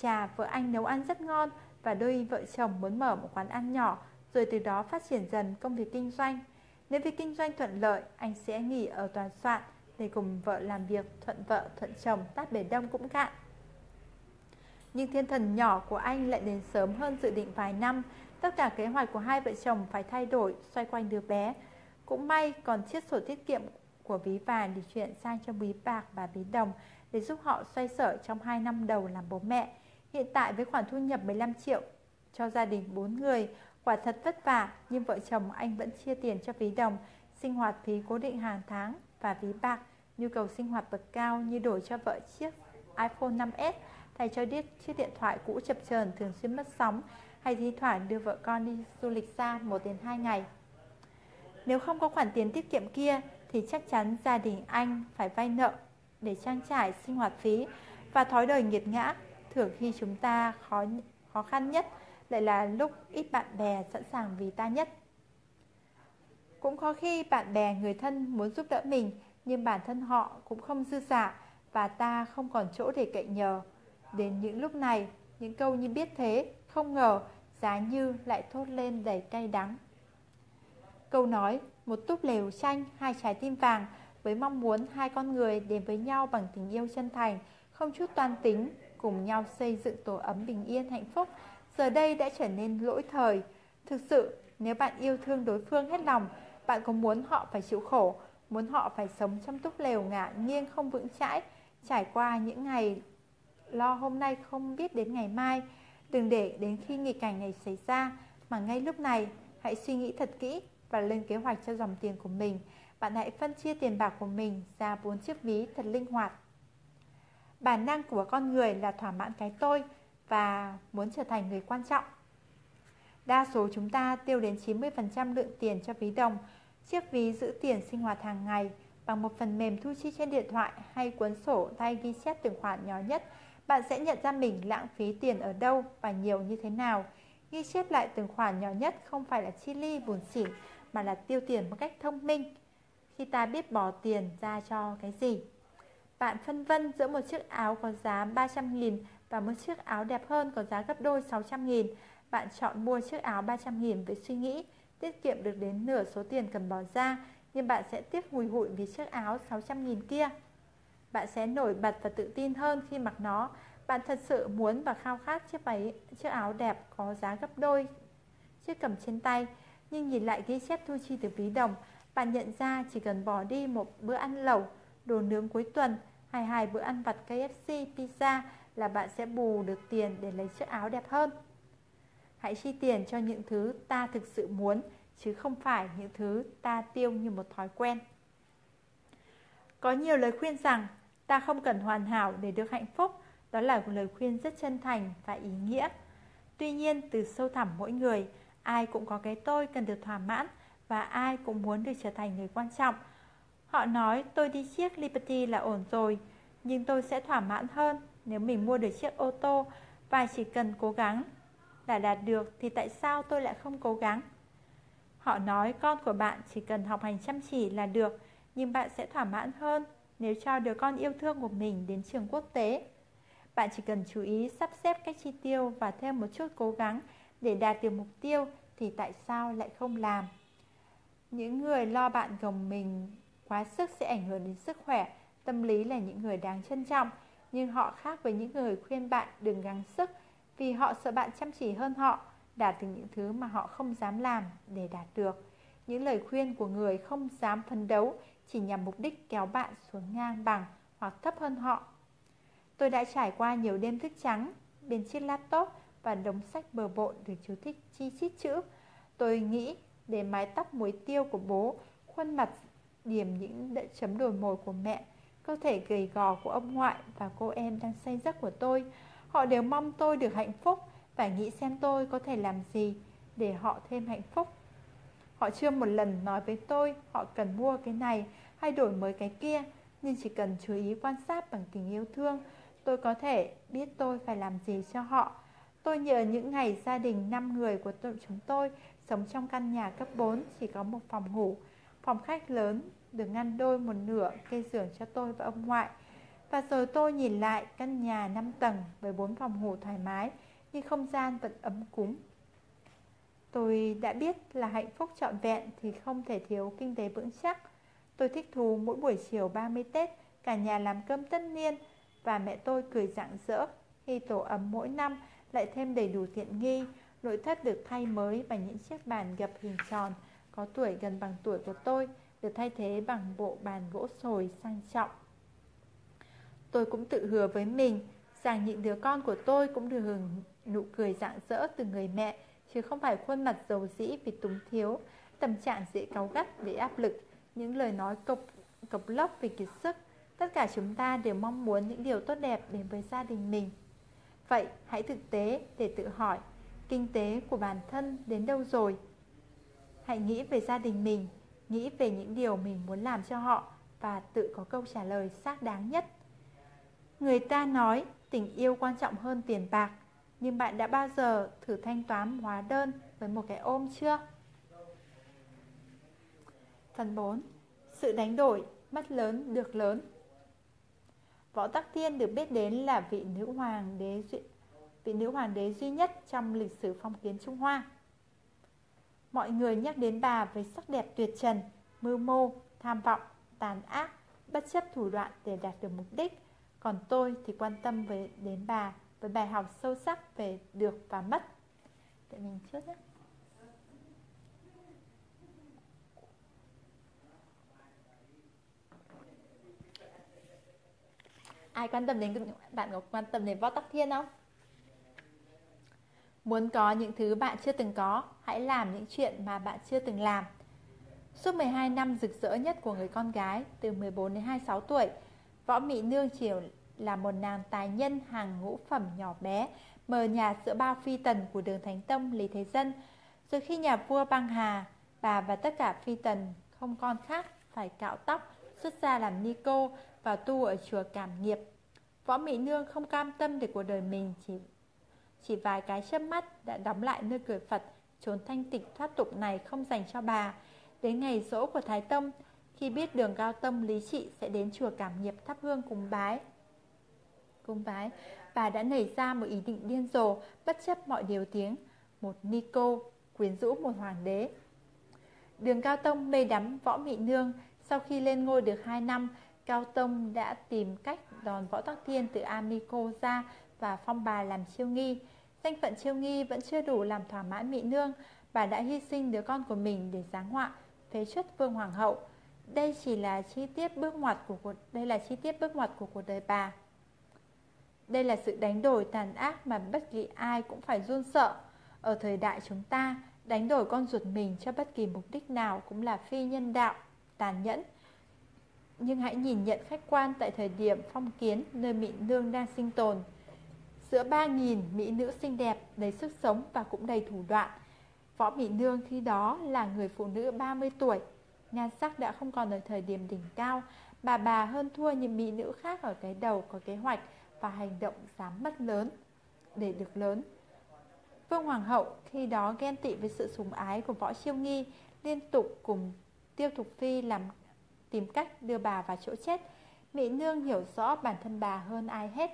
Trà vợ anh nấu ăn rất ngon và đôi vợ chồng muốn mở một quán ăn nhỏ rồi từ đó phát triển dần công việc kinh doanh. Nếu việc kinh doanh thuận lợi, anh sẽ nghỉ ở toàn soạn để cùng vợ làm việc thuận vợ thuận chồng tát bể đông cũng cạn. Nhưng thiên thần nhỏ của anh lại đến sớm hơn dự định vài năm. Tất cả kế hoạch của hai vợ chồng phải thay đổi xoay quanh đứa bé. Cũng may còn chiếc sổ tiết kiệm của ví vàng để chuyển sang cho ví bạc và ví đồng để giúp họ xoay sở trong 2 năm đầu làm bố mẹ. Hiện tại với khoản thu nhập 15 triệu cho gia đình 4 người, quả thật vất vả nhưng vợ chồng anh vẫn chia tiền cho ví đồng, sinh hoạt phí cố định hàng tháng và ví bạc, nhu cầu sinh hoạt bậc cao như đổi cho vợ chiếc iPhone 5S thay cho chiếc điện thoại cũ chập chờn thường xuyên mất sóng, hay thi thoảng đưa vợ con đi du lịch xa 1 đến 2 ngày. Nếu không có khoản tiền tiết kiệm kia, thì chắc chắn gia đình anh phải vay nợ để trang trải sinh hoạt phí và thói đời nghiệt ngã. Thường khi chúng ta khó khó khăn nhất lại là lúc ít bạn bè sẵn sàng vì ta nhất. Cũng có khi bạn bè người thân muốn giúp đỡ mình, nhưng bản thân họ cũng không dư giả và ta không còn chỗ để cậy nhờ. Đến những lúc này, những câu như biết thế, không ngờ, giá như lại thốt lên đầy cay đắng. Câu nói, một túp lều xanh, hai trái tim vàng, với mong muốn hai con người đến với nhau bằng tình yêu chân thành, không chút toan tính, cùng nhau xây dựng tổ ấm bình yên hạnh phúc, giờ đây đã trở nên lỗi thời. Thực sự, nếu bạn yêu thương đối phương hết lòng, bạn có muốn họ phải chịu khổ, muốn họ phải sống trong túp lều ngả nghiêng không vững chãi, trải qua những ngày lo hôm nay không biết đến ngày mai. Đừng để đến khi nghịch cảnh này xảy ra, mà ngay lúc này hãy suy nghĩ thật kỹ và lên kế hoạch cho dòng tiền của mình. Bạn hãy phân chia tiền bạc của mình ra bốn chiếc ví thật linh hoạt. Bản năng của con người là thỏa mãn cái tôi và muốn trở thành người quan trọng. Đa số chúng ta tiêu đến 90% lượng tiền cho ví đồng, chiếc ví giữ tiền sinh hoạt hàng ngày bằng một phần mềm thu chi trên điện thoại hay cuốn sổ tay ghi chép từng khoản nhỏ nhất. Bạn sẽ nhận ra mình lãng phí tiền ở đâu và nhiều như thế nào. Ghi chép lại từng khoản nhỏ nhất không phải là chi ly buồn xỉn mà là tiêu tiền một cách thông minh khi ta biết bỏ tiền ra cho cái gì. Bạn phân vân giữa một chiếc áo có giá 300.000 và một chiếc áo đẹp hơn có giá gấp đôi 600.000. Bạn chọn mua chiếc áo 300.000 với suy nghĩ tiết kiệm được đến nửa số tiền cần bỏ ra, nhưng bạn sẽ tiếc hùi hụi vì chiếc áo 600.000 kia. Bạn sẽ nổi bật và tự tin hơn khi mặc nó. Bạn thật sự muốn và khao khát chiếc váy, chiếc áo đẹp có giá gấp đôi chiếc cầm trên tay nhưng nhìn lại ghi chép thu chi từ ví đồng, bạn nhận ra chỉ cần bỏ đi một bữa ăn lẩu, đồ nướng cuối tuần hay hai bữa ăn vặt KFC, pizza là bạn sẽ bù được tiền để lấy chiếc áo đẹp hơn. Hãy chi tiền cho những thứ ta thực sự muốn chứ không phải những thứ ta tiêu như một thói quen. Có nhiều lời khuyên rằng ta không cần hoàn hảo để được hạnh phúc, đó là một lời khuyên rất chân thành và ý nghĩa. Tuy nhiên, từ sâu thẳm mỗi người, ai cũng có cái tôi cần được thỏa mãn và ai cũng muốn được trở thành người quan trọng. Họ nói tôi đi chiếc Liberty là ổn rồi, nhưng tôi sẽ thỏa mãn hơn nếu mình mua được chiếc ô tô và chỉ cần cố gắng là đạt được thì tại sao tôi lại không cố gắng? Họ nói con của bạn chỉ cần học hành chăm chỉ là được, nhưng bạn sẽ thỏa mãn hơn nếu cho đứa con yêu thương của mình đến trường quốc tế. Bạn chỉ cần chú ý sắp xếp cách chi tiêu và thêm một chút cố gắng để đạt được mục tiêu thì tại sao lại không làm? Những người lo bạn gồng mình quá sức sẽ ảnh hưởng đến sức khỏe, tâm lý là những người đáng trân trọng, nhưng họ khác với những người khuyên bạn đừng gắng sức vì họ sợ bạn chăm chỉ hơn họ, đạt được những thứ mà họ không dám làm để đạt được. Những lời khuyên của người không dám phấn đấu chỉ nhằm mục đích kéo bạn xuống ngang bằng hoặc thấp hơn họ. Tôi đã trải qua nhiều đêm thức trắng bên chiếc laptop và đống sách bờ bộn được chú thích chi chít chữ. Tôi nghĩ để mái tóc muối tiêu của bố, khuôn mặt điểm những đợi chấm đồi mồi của mẹ, cơ thể gầy gò của ông ngoại và cô em đang say giấc của tôi. Họ đều mong tôi được hạnh phúc và nghĩ xem tôi có thể làm gì để họ thêm hạnh phúc. Họ chưa một lần nói với tôi họ cần mua cái này hay đổi mới cái kia, nhưng chỉ cần chú ý quan sát bằng tình yêu thương, tôi có thể biết tôi phải làm gì cho họ. Tôi nhớ những ngày gia đình 5 người của tôi, chúng tôi sống trong căn nhà cấp 4 chỉ có một phòng ngủ, phòng khách lớn được ngăn đôi một nửa cây giường cho tôi và ông ngoại. Và rồi tôi nhìn lại căn nhà 5 tầng với bốn phòng ngủ thoải mái, nhưng không gian vẫn ấm cúng. Tôi đã biết là hạnh phúc trọn vẹn thì không thể thiếu kinh tế vững chắc. Tôi thích thú mỗi buổi chiều 30 Tết, cả nhà làm cơm tất niên và mẹ tôi cười rạng rỡ khi tổ ấm mỗi năm lại thêm đầy đủ tiện nghi. Nội thất được thay mới và những chiếc bàn gập hình tròn có tuổi gần bằng tuổi của tôi, được thay thế bằng bộ bàn gỗ sồi sang trọng. Tôi cũng tự hứa với mình rằng những đứa con của tôi cũng được hưởng nụ cười rạng rỡ từ người mẹ, chứ không phải khuôn mặt dầu dĩ vì túng thiếu, tâm trạng dễ cáu gắt vì áp lực, những lời nói cộc, cộc lốc vì kiệt sức. Tất cả chúng ta đều mong muốn những điều tốt đẹp đến với gia đình mình. Vậy hãy thực tế để tự hỏi, kinh tế của bản thân đến đâu rồi? Hãy nghĩ về gia đình mình, nghĩ về những điều mình muốn làm cho họ và tự có câu trả lời xác đáng nhất. Người ta nói tình yêu quan trọng hơn tiền bạc, nhưng bạn đã bao giờ thử thanh toán hóa đơn với một cái ôm chưa? Phần 4. Sự đánh đổi, mất lớn được lớn Võ Tắc Thiên được biết đến là vị nữ hoàng đế duy, vị nữ hoàng đế duy nhất trong lịch sử phong kiến Trung Hoa. Mọi người nhắc đến bà với sắc đẹp tuyệt trần, mưu mô, tham vọng, tàn ác, bất chấp thủ đoạn để đạt được mục đích. Còn tôi thì quan tâm về đến bà với bài học sâu sắc về được và mất. Để mình trước nhé. Ai quan tâm đến bạn có quan tâm đến võ tắc thiên không? Muốn có những thứ bạn chưa từng có, hãy làm những chuyện mà bạn chưa từng làm. Suốt 12 năm rực rỡ nhất của người con gái từ 14 đến 26 tuổi, Võ Mỹ Nương chỉ là một nàng tài nhân hàng ngũ phẩm nhỏ bé, mờ nhà giữa bao phi tần của đường Thánh Tông Lý Thế Dân. Rồi khi nhà vua băng hà, bà và tất cả phi tần không con khác phải cạo tóc, xuất gia làm ni cô và tu ở chùa Cảm Nghiệp. Võ Mỹ Nương không cam tâm để cuộc đời mình chỉ chỉ vài cái chớp mắt đã đóng lại nơi cửa Phật Trốn thanh tịnh thoát tục này không dành cho bà Đến ngày dỗ của Thái Tông Khi biết đường cao tông lý trị sẽ đến chùa cảm nghiệp thắp hương cùng bái cung bái Bà đã nảy ra một ý định điên rồ Bất chấp mọi điều tiếng Một nico quyến rũ một hoàng đế Đường Cao Tông mê đắm võ mị nương Sau khi lên ngôi được 2 năm Cao Tông đã tìm cách đòn võ Tắc Thiên từ Amico ra và phong bà làm chiêu nghi. Danh phận chiêu nghi vẫn chưa đủ làm thỏa mãn mỹ nương, bà đã hy sinh đứa con của mình để giáng họa, phế chuất vương hoàng hậu. đây chỉ là chi tiết bước ngoặt của cuộc đây là chi tiết bước ngoặt của cuộc đời bà. Đây là sự đánh đổi tàn ác mà bất kỳ ai cũng phải run sợ. Ở thời đại chúng ta, đánh đổi con ruột mình cho bất kỳ mục đích nào cũng là phi nhân đạo, tàn nhẫn. Nhưng hãy nhìn nhận khách quan tại thời điểm phong kiến nơi Mỹ Nương đang sinh tồn. Giữa 3.000 Mỹ nữ xinh đẹp, đầy sức sống và cũng đầy thủ đoạn, Võ Mỹ Nương khi đó là người phụ nữ 30 tuổi, nhan sắc đã không còn ở thời điểm đỉnh cao, bà bà hơn thua những mỹ nữ khác ở cái đầu có kế hoạch và hành động dám mất lớn để được lớn. Vương Hoàng hậu khi đó ghen tị với sự sủng ái của Võ Chiêu Nghi, liên tục cùng Tiêu Thục Phi làm tìm cách đưa bà vào chỗ chết. Mỹ Nương hiểu rõ bản thân bà hơn ai hết.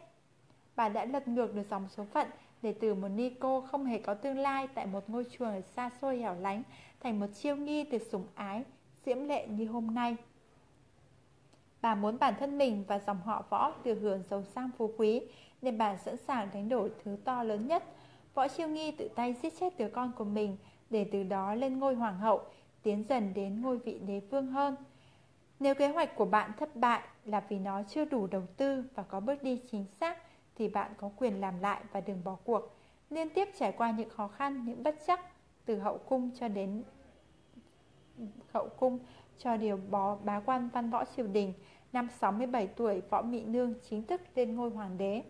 Bà đã lật ngược được dòng số phận để từ một ni cô không hề có tương lai tại một ngôi chùa xa xôi hẻo lánh thành một chiêu nghi được sủng ái, diễm lệ như hôm nay. Bà muốn bản thân mình và dòng họ võ được hưởng giàu sang phú quý nên bà sẵn sàng đánh đổi thứ to lớn nhất. Võ Chiêu Nghi tự tay giết chết đứa con của mình để từ đó lên ngôi hoàng hậu, tiến dần đến ngôi vị đế vương hơn. Nếu kế hoạch của bạn thất bại là vì nó chưa đủ đầu tư và có bước đi chính xác thì bạn có quyền làm lại và đừng bỏ cuộc. Liên tiếp trải qua những khó khăn, những bất chắc từ hậu cung cho đến hậu cung cho điều bó bá quan văn võ triều đình. Năm 67 tuổi, Võ Mị Nương chính thức lên ngôi hoàng đế.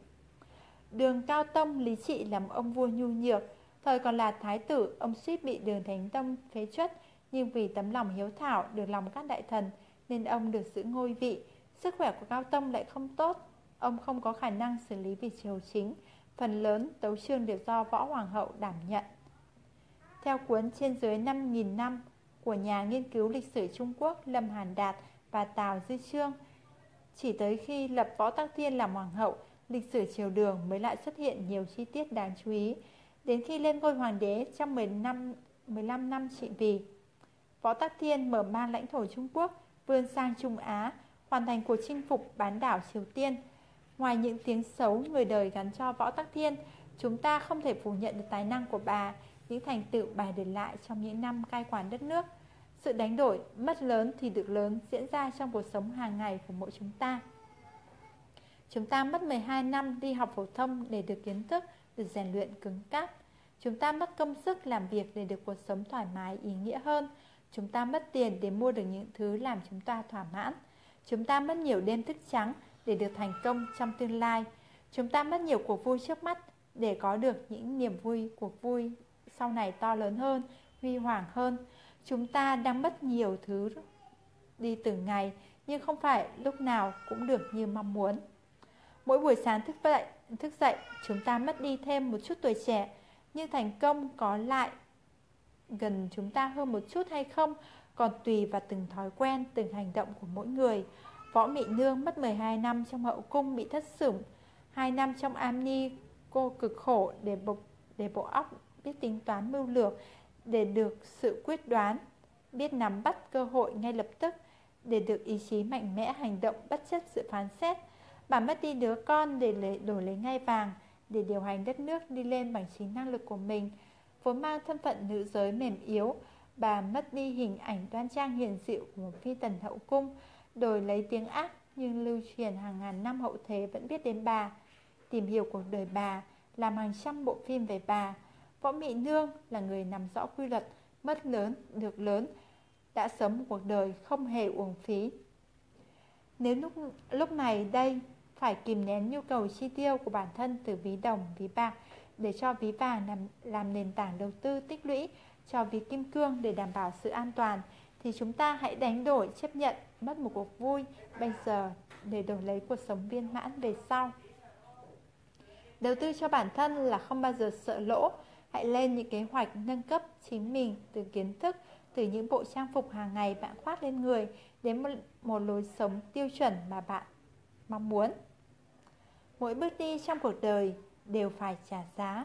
Đường Cao Tông lý trị làm ông vua nhu nhược, thời còn là thái tử, ông suýt bị Đường Thánh Tông phế truất, nhưng vì tấm lòng hiếu thảo, được lòng các đại thần nên ông được giữ ngôi vị. Sức khỏe của Cao Tông lại không tốt, ông không có khả năng xử lý việc triều chính, phần lớn tấu chương đều do Võ Hoàng hậu đảm nhận. Theo cuốn Trên dưới 5.000 năm của nhà nghiên cứu lịch sử Trung Quốc Lâm Hàn Đạt và Tào Dư Trương, chỉ tới khi lập Võ Tắc Thiên làm hoàng hậu, lịch sử triều đường mới lại xuất hiện nhiều chi tiết đáng chú ý. Đến khi lên ngôi hoàng đế trong 15, 15 năm trị vì, Võ Tắc Thiên mở mang lãnh thổ Trung Quốc, vươn sang Trung Á, hoàn thành cuộc chinh phục bán đảo Triều Tiên. Ngoài những tiếng xấu người đời gắn cho Võ Tắc Thiên, chúng ta không thể phủ nhận được tài năng của bà, những thành tựu bà để lại trong những năm cai quản đất nước. Sự đánh đổi, mất lớn thì được lớn diễn ra trong cuộc sống hàng ngày của mỗi chúng ta. Chúng ta mất 12 năm đi học phổ thông để được kiến thức, được rèn luyện cứng cáp. Chúng ta mất công sức làm việc để được cuộc sống thoải mái, ý nghĩa hơn. Chúng ta mất tiền để mua được những thứ làm chúng ta thỏa mãn. Chúng ta mất nhiều đêm thức trắng để được thành công trong tương lai. Chúng ta mất nhiều cuộc vui trước mắt để có được những niềm vui, cuộc vui sau này to lớn hơn, huy hoàng hơn. Chúng ta đang mất nhiều thứ đi từng ngày, nhưng không phải lúc nào cũng được như mong muốn. Mỗi buổi sáng thức dậy, thức dậy, chúng ta mất đi thêm một chút tuổi trẻ, nhưng thành công có lại gần chúng ta hơn một chút hay không còn tùy vào từng thói quen, từng hành động của mỗi người. Võ Mị Nương mất 12 năm trong hậu cung bị thất sủng, 2 năm trong am ni cô cực khổ để bộ, để bộ óc biết tính toán mưu lược, để được sự quyết đoán, biết nắm bắt cơ hội ngay lập tức, để được ý chí mạnh mẽ hành động bất chấp sự phán xét. Bà mất đi đứa con để lấy, đổi lấy ngai vàng, để điều hành đất nước đi lên bằng chính năng lực của mình. Vốn mang thân phận nữ giới mềm yếu, bà mất đi hình ảnh đoan trang hiền dịu của một phi tần hậu cung, đổi lấy tiếng ác nhưng lưu truyền hàng ngàn năm hậu thế vẫn biết đến bà. Tìm hiểu cuộc đời bà, làm hàng trăm bộ phim về bà. Võ Mị Nương là người nằm rõ quy luật, mất lớn, được lớn, đã sống một cuộc đời không hề uổng phí. Nếu lúc, lúc này đây phải kìm nén nhu cầu chi tiêu của bản thân từ ví đồng, ví bạc để cho ví vàng làm, làm nền tảng đầu tư tích lũy cho ví kim cương để đảm bảo sự an toàn thì chúng ta hãy đánh đổi chấp nhận mất một cuộc vui bây giờ để đổi lấy cuộc sống viên mãn về sau. Đầu tư cho bản thân là không bao giờ sợ lỗ, hãy lên những kế hoạch nâng cấp chính mình từ kiến thức, từ những bộ trang phục hàng ngày bạn khoác lên người đến một, một lối sống tiêu chuẩn mà bạn mong muốn. Mỗi bước đi trong cuộc đời đều phải trả giá.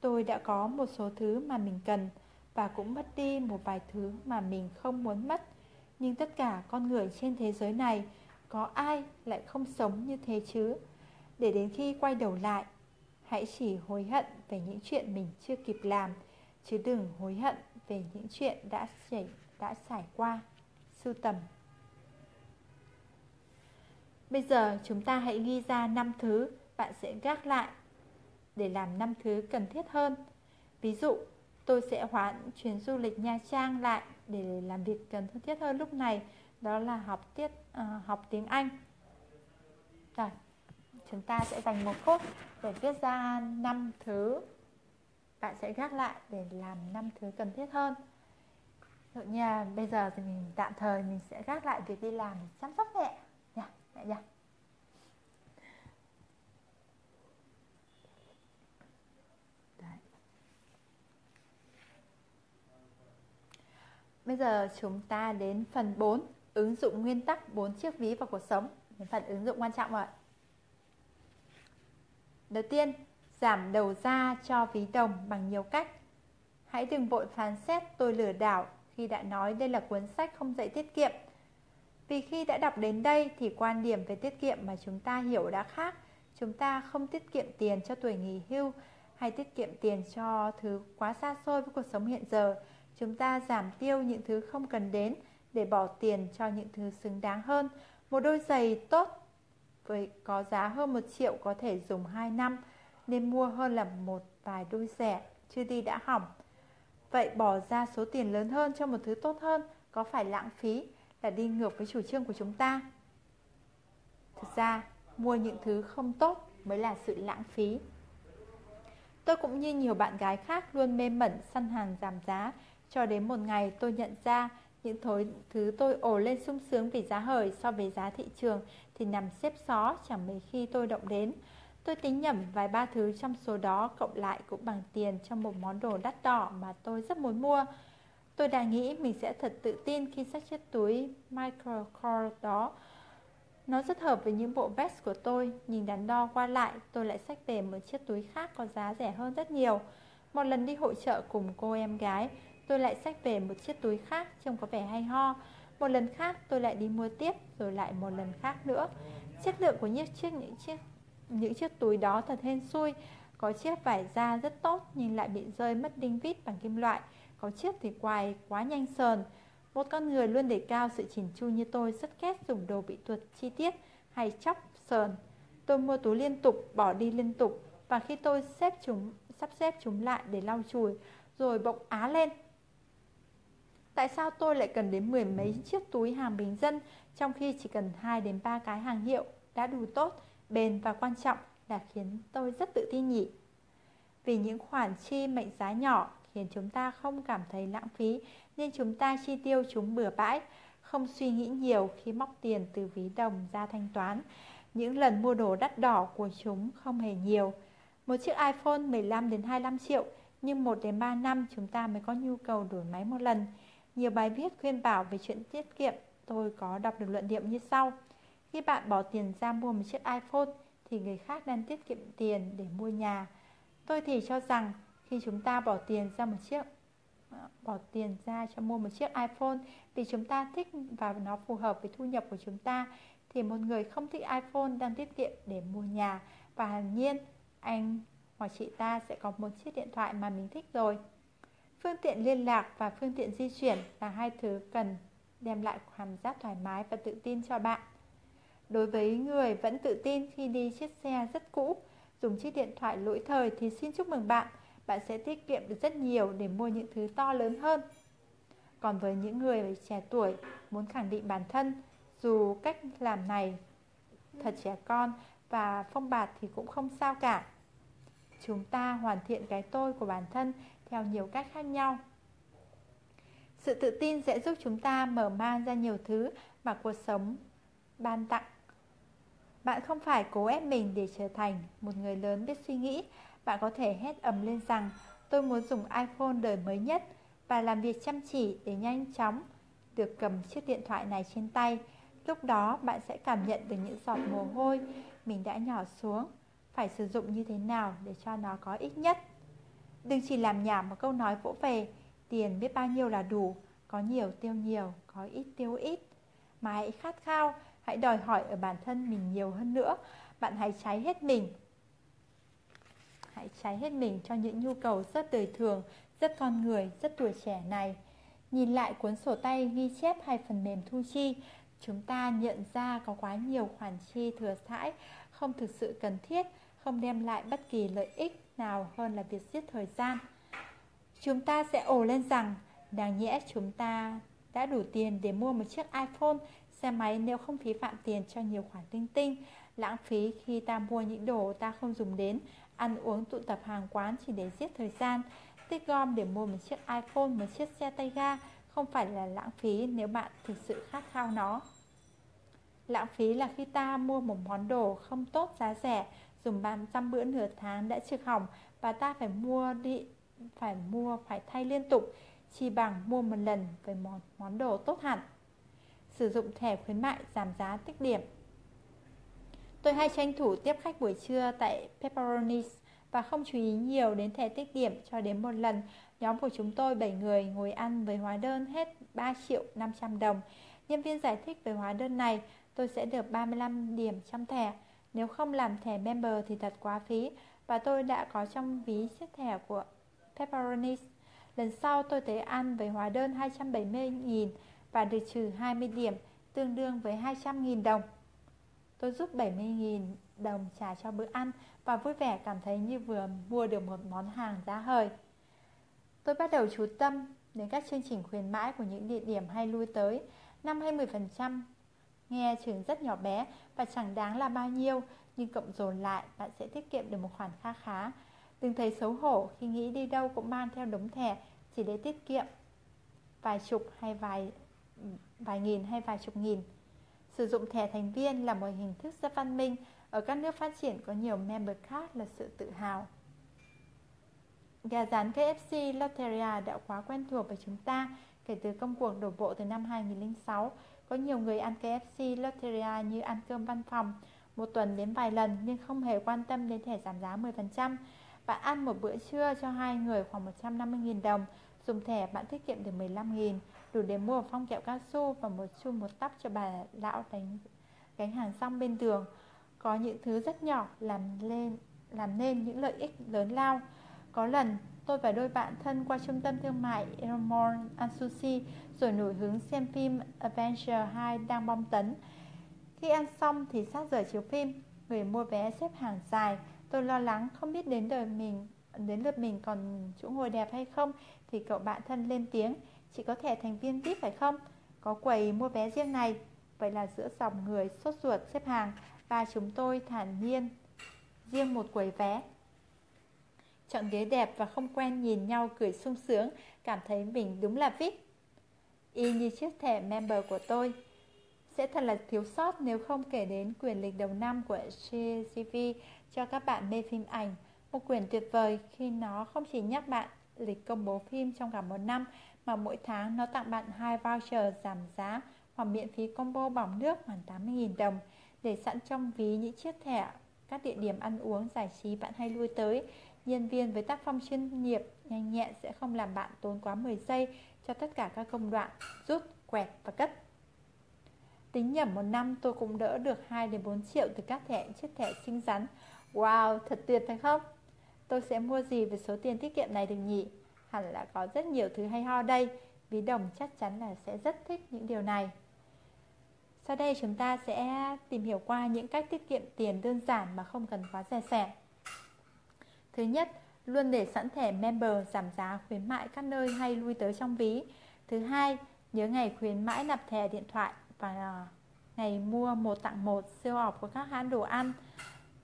Tôi đã có một số thứ mà mình cần và cũng mất đi một vài thứ mà mình không muốn mất. Nhưng tất cả con người trên thế giới này có ai lại không sống như thế chứ? Để đến khi quay đầu lại, hãy chỉ hối hận về những chuyện mình chưa kịp làm, chứ đừng hối hận về những chuyện đã xảy đã xảy qua. Sưu tầm Bây giờ chúng ta hãy ghi ra 5 thứ bạn sẽ gác lại để làm 5 thứ cần thiết hơn. Ví dụ, tôi sẽ hoãn chuyến du lịch Nha Trang lại để làm việc cần thiết hơn lúc này, đó là học tiết uh, học tiếng Anh. Rồi, chúng ta sẽ dành một phút để viết ra năm thứ bạn sẽ gác lại để làm năm thứ cần thiết hơn. Dụ nhà. bây giờ thì mình tạm thời mình sẽ gác lại việc đi làm chăm sóc mẹ nha, mẹ nha. Bây giờ chúng ta đến phần 4 Ứng dụng nguyên tắc 4 chiếc ví vào cuộc sống Đến phần ứng dụng quan trọng rồi Đầu tiên, giảm đầu ra cho ví đồng bằng nhiều cách. Hãy đừng vội phán xét tôi lừa đảo khi đã nói đây là cuốn sách không dạy tiết kiệm. Vì khi đã đọc đến đây thì quan điểm về tiết kiệm mà chúng ta hiểu đã khác. Chúng ta không tiết kiệm tiền cho tuổi nghỉ hưu hay tiết kiệm tiền cho thứ quá xa xôi với cuộc sống hiện giờ. Chúng ta giảm tiêu những thứ không cần đến để bỏ tiền cho những thứ xứng đáng hơn. Một đôi giày tốt với có giá hơn một triệu có thể dùng 2 năm nên mua hơn là một vài đôi rẻ chưa đi đã hỏng. Vậy bỏ ra số tiền lớn hơn cho một thứ tốt hơn có phải lãng phí là đi ngược với chủ trương của chúng ta? Thực ra, mua những thứ không tốt mới là sự lãng phí. Tôi cũng như nhiều bạn gái khác luôn mê mẩn săn hàng giảm giá cho đến một ngày tôi nhận ra những thối, thứ tôi ồ lên sung sướng vì giá hời so với giá thị trường thì nằm xếp xó chẳng mấy khi tôi động đến. Tôi tính nhẩm vài ba thứ trong số đó cộng lại cũng bằng tiền cho một món đồ đắt đỏ mà tôi rất muốn mua. Tôi đã nghĩ mình sẽ thật tự tin khi xách chiếc túi Microcore đó. Nó rất hợp với những bộ vest của tôi. Nhìn đắn đo qua lại, tôi lại xách về một chiếc túi khác có giá rẻ hơn rất nhiều. Một lần đi hội trợ cùng cô em gái, tôi lại xách về một chiếc túi khác trông có vẻ hay ho. Một lần khác, tôi lại đi mua tiếp, rồi lại một lần khác nữa. Chất lượng của những chiếc những chiếc những chiếc túi đó thật hên xui. Có chiếc vải da rất tốt, nhưng lại bị rơi mất đinh vít bằng kim loại. Có chiếc thì quài quá nhanh sờn. Một con người luôn để cao sự chỉn chu như tôi rất ghét dùng đồ bị tuột chi tiết hay chóc sờn. Tôi mua túi liên tục, bỏ đi liên tục, và khi tôi xếp chúng, sắp xếp chúng lại để lau chùi, rồi bỗng á lên. Tại sao tôi lại cần đến mười mấy chiếc túi hàng bình dân trong khi chỉ cần 2 đến 3 cái hàng hiệu đã đủ tốt, bền và quan trọng là khiến tôi rất tự tin nhỉ? Vì những khoản chi mệnh giá nhỏ khiến chúng ta không cảm thấy lãng phí nên chúng ta chi tiêu chúng bừa bãi, không suy nghĩ nhiều khi móc tiền từ ví đồng ra thanh toán. Những lần mua đồ đắt đỏ của chúng không hề nhiều. Một chiếc iPhone 15 đến 25 triệu nhưng 1 đến 3 năm chúng ta mới có nhu cầu đổi máy một lần. Nhiều bài viết khuyên bảo về chuyện tiết kiệm, Tôi có đọc được luận điểm như sau. Khi bạn bỏ tiền ra mua một chiếc iPhone Thì người khác đang tiết kiệm tiền để mua nhà. Tôi thì cho rằng khi chúng ta bỏ tiền ra một chiếc, bỏ tiền ra cho mua một chiếc iPhone vì chúng ta thích và nó phù hợp với thu nhập của chúng ta, thì một người không thích iPhone đang tiết kiệm để mua nhà. Và hẳn nhiên, anh hoặc chị ta sẽ có một chiếc điện thoại mà mình thích rồi. Phương tiện liên lạc và phương tiện di chuyển là hai thứ cần đem lại cảm giác thoải mái và tự tin cho bạn. Đối với người vẫn tự tin khi đi chiếc xe rất cũ, dùng chiếc điện thoại lỗi thời thì xin chúc mừng bạn, bạn sẽ tiết kiệm được rất nhiều để mua những thứ to lớn hơn. Còn với những người trẻ tuổi muốn khẳng định bản thân, dù cách làm này thật trẻ con và phong bạt thì cũng không sao cả. Chúng ta hoàn thiện cái tôi của bản thân theo nhiều cách khác nhau. Sự tự tin sẽ giúp chúng ta mở mang ra nhiều thứ mà cuộc sống ban tặng. Bạn không phải cố ép mình để trở thành một người lớn biết suy nghĩ. Bạn có thể hét ầm lên rằng, tôi muốn dùng iPhone đời mới nhất và làm việc chăm chỉ để nhanh chóng được cầm chiếc điện thoại này trên tay. Lúc đó, bạn sẽ cảm nhận được những giọt mồ hôi mình đã nhỏ xuống. Phải sử dụng như thế nào để cho nó có ích nhất. Đừng chỉ làm nhảm một câu nói vỗ về. Tiền biết bao nhiêu là đủ Có nhiều tiêu nhiều, có ít tiêu ít. Mà hãy khát khao Hãy đòi hỏi ở bản thân mình nhiều hơn nữa. Bạn hãy cháy hết mình. Hãy cháy hết mình cho những nhu cầu rất đời thường Rất con người, rất tuổi trẻ này. Nhìn lại cuốn sổ tay ghi chép hay phần mềm thu chi Chúng ta nhận ra có quá nhiều khoản chi thừa thãi không thực sự cần thiết, không đem lại bất kỳ lợi ích nào hơn là việc giết thời gian. Chúng ta sẽ ồ lên rằng, đáng nhẽ chúng ta đã đủ tiền để mua một chiếc iPhone, xe máy nếu không phí phạm tiền cho nhiều khoản linh tinh, lãng phí khi ta mua những đồ ta không dùng đến, ăn uống tụ tập hàng quán chỉ để giết thời gian, tích gom để mua một chiếc iPhone, một chiếc xe tay ga không phải là lãng phí nếu bạn thực sự khát khao nó. Lãng phí là khi ta mua một món đồ không tốt giá rẻ, dùng bán trăm bữa nửa tháng đã trực hỏng và ta phải mua đi phải mua phải thay liên tục chỉ bằng mua một lần với món, món đồ tốt hẳn. Sử dụng thẻ khuyến mại giảm giá tích điểm. Tôi hay tranh thủ tiếp khách buổi trưa tại Pepperoni's và không chú ý nhiều đến thẻ tích điểm cho đến một lần nhóm của chúng tôi 7 người ngồi ăn với hóa đơn hết 3 triệu 500 đồng. Nhân viên giải thích về hóa đơn này, tôi sẽ được 35 điểm trong thẻ. Nếu không làm thẻ member thì thật quá phí và tôi đã có trong ví chiếc thẻ của Pepperoni's. Lần sau tôi tới ăn với hóa đơn 270.000 và được trừ 20 điểm, tương đương với 200.000 đồng. Tôi giúp 70.000 đồng trả cho bữa ăn và vui vẻ cảm thấy như vừa mua được một món hàng giá hời. Tôi bắt đầu chú tâm đến các chương trình khuyến mãi của những địa điểm hay lui tới 5 hay 10% Nghe chừng rất nhỏ bé và chẳng đáng là bao nhiêu, Nhưng cộng dồn lại bạn sẽ tiết kiệm được một khoản kha khá. Đừng thấy xấu hổ, khi nghĩ đi đâu cũng mang theo đống thẻ Chỉ để tiết kiệm vài chục hay vài vài nghìn hay vài chục nghìn. Sử dụng thẻ thành viên là một hình thức rất văn minh. Ở các nước phát triển có nhiều member card là sự tự hào. Gà rán KFC Lotteria đã quá quen thuộc với chúng ta kể từ công cuộc đổ bộ từ năm 2006. Có nhiều người ăn KFC Lotteria như ăn cơm văn phòng, một tuần đến vài lần nhưng không hề quan tâm đến thẻ giảm giá 10%. Bạn ăn một bữa trưa cho hai người khoảng 150.000 đồng, dùng thẻ bạn tiết kiệm được 15.000, đủ để mua một phong kẹo cao su và một chum một tắp cho bà lão đánh gánh hàng xong bên đường. Có những thứ rất nhỏ làm lên làm nên những lợi ích lớn lao. Có lần tôi và đôi bạn thân qua trung tâm thương mại Elmore Ansushi rồi nổi hứng xem phim Adventure 2 đang bom tấn. Khi ăn xong thì sát giờ chiếu phim, người mua vé xếp hàng dài. Tôi lo lắng không biết đến đời mình đến lượt mình còn chỗ ngồi đẹp hay không thì cậu bạn thân lên tiếng chị có thẻ thành viên VIP phải không có quầy mua vé riêng này vậy là giữa dòng người sốt ruột xếp hàng và chúng tôi thản nhiên riêng một quầy vé Chọn ghế đẹp và không quen nhìn nhau cười sung sướng, Cảm thấy mình đúng là VIP Y như chiếc thẻ member của tôi. Sẽ thật là thiếu sót nếu không kể đến quyền lịch đầu năm của cgv cho các bạn mê phim ảnh. Một quyển tuyệt vời khi nó không chỉ nhắc bạn lịch công bố phim trong cả một năm, Mà mỗi tháng nó tặng bạn hai voucher giảm giá hoặc miễn phí combo bỏng nước khoảng 80.000 đồng. Để sẵn trong ví những chiếc thẻ, các địa điểm ăn uống giải trí bạn hay lui tới Nhân viên với tác phong chuyên nghiệp, nhanh nhẹn sẽ không làm bạn tốn quá 10 giây cho tất cả các công đoạn rút, quẹt và cất. Tính nhẩm một năm tôi cũng đỡ được 2 đến 4 triệu từ các thẻ chiếc thẻ xinh rắn. Wow, thật tuyệt phải không? Tôi sẽ mua gì với số tiền tiết kiệm này được nhỉ? Hẳn là có rất nhiều thứ hay ho đây. Ví đồng chắc chắn là sẽ rất thích những điều này. Sau đây chúng ta sẽ tìm hiểu qua những cách tiết kiệm tiền đơn giản mà không cần quá rẻ sẻ. Thứ nhất, luôn để sẵn thẻ member giảm giá khuyến mại các nơi hay lui tới trong ví. Thứ hai, nhớ ngày khuyến mãi nạp thẻ điện thoại và à, ngày mua một tặng một siêu ọp của các hãng đồ ăn.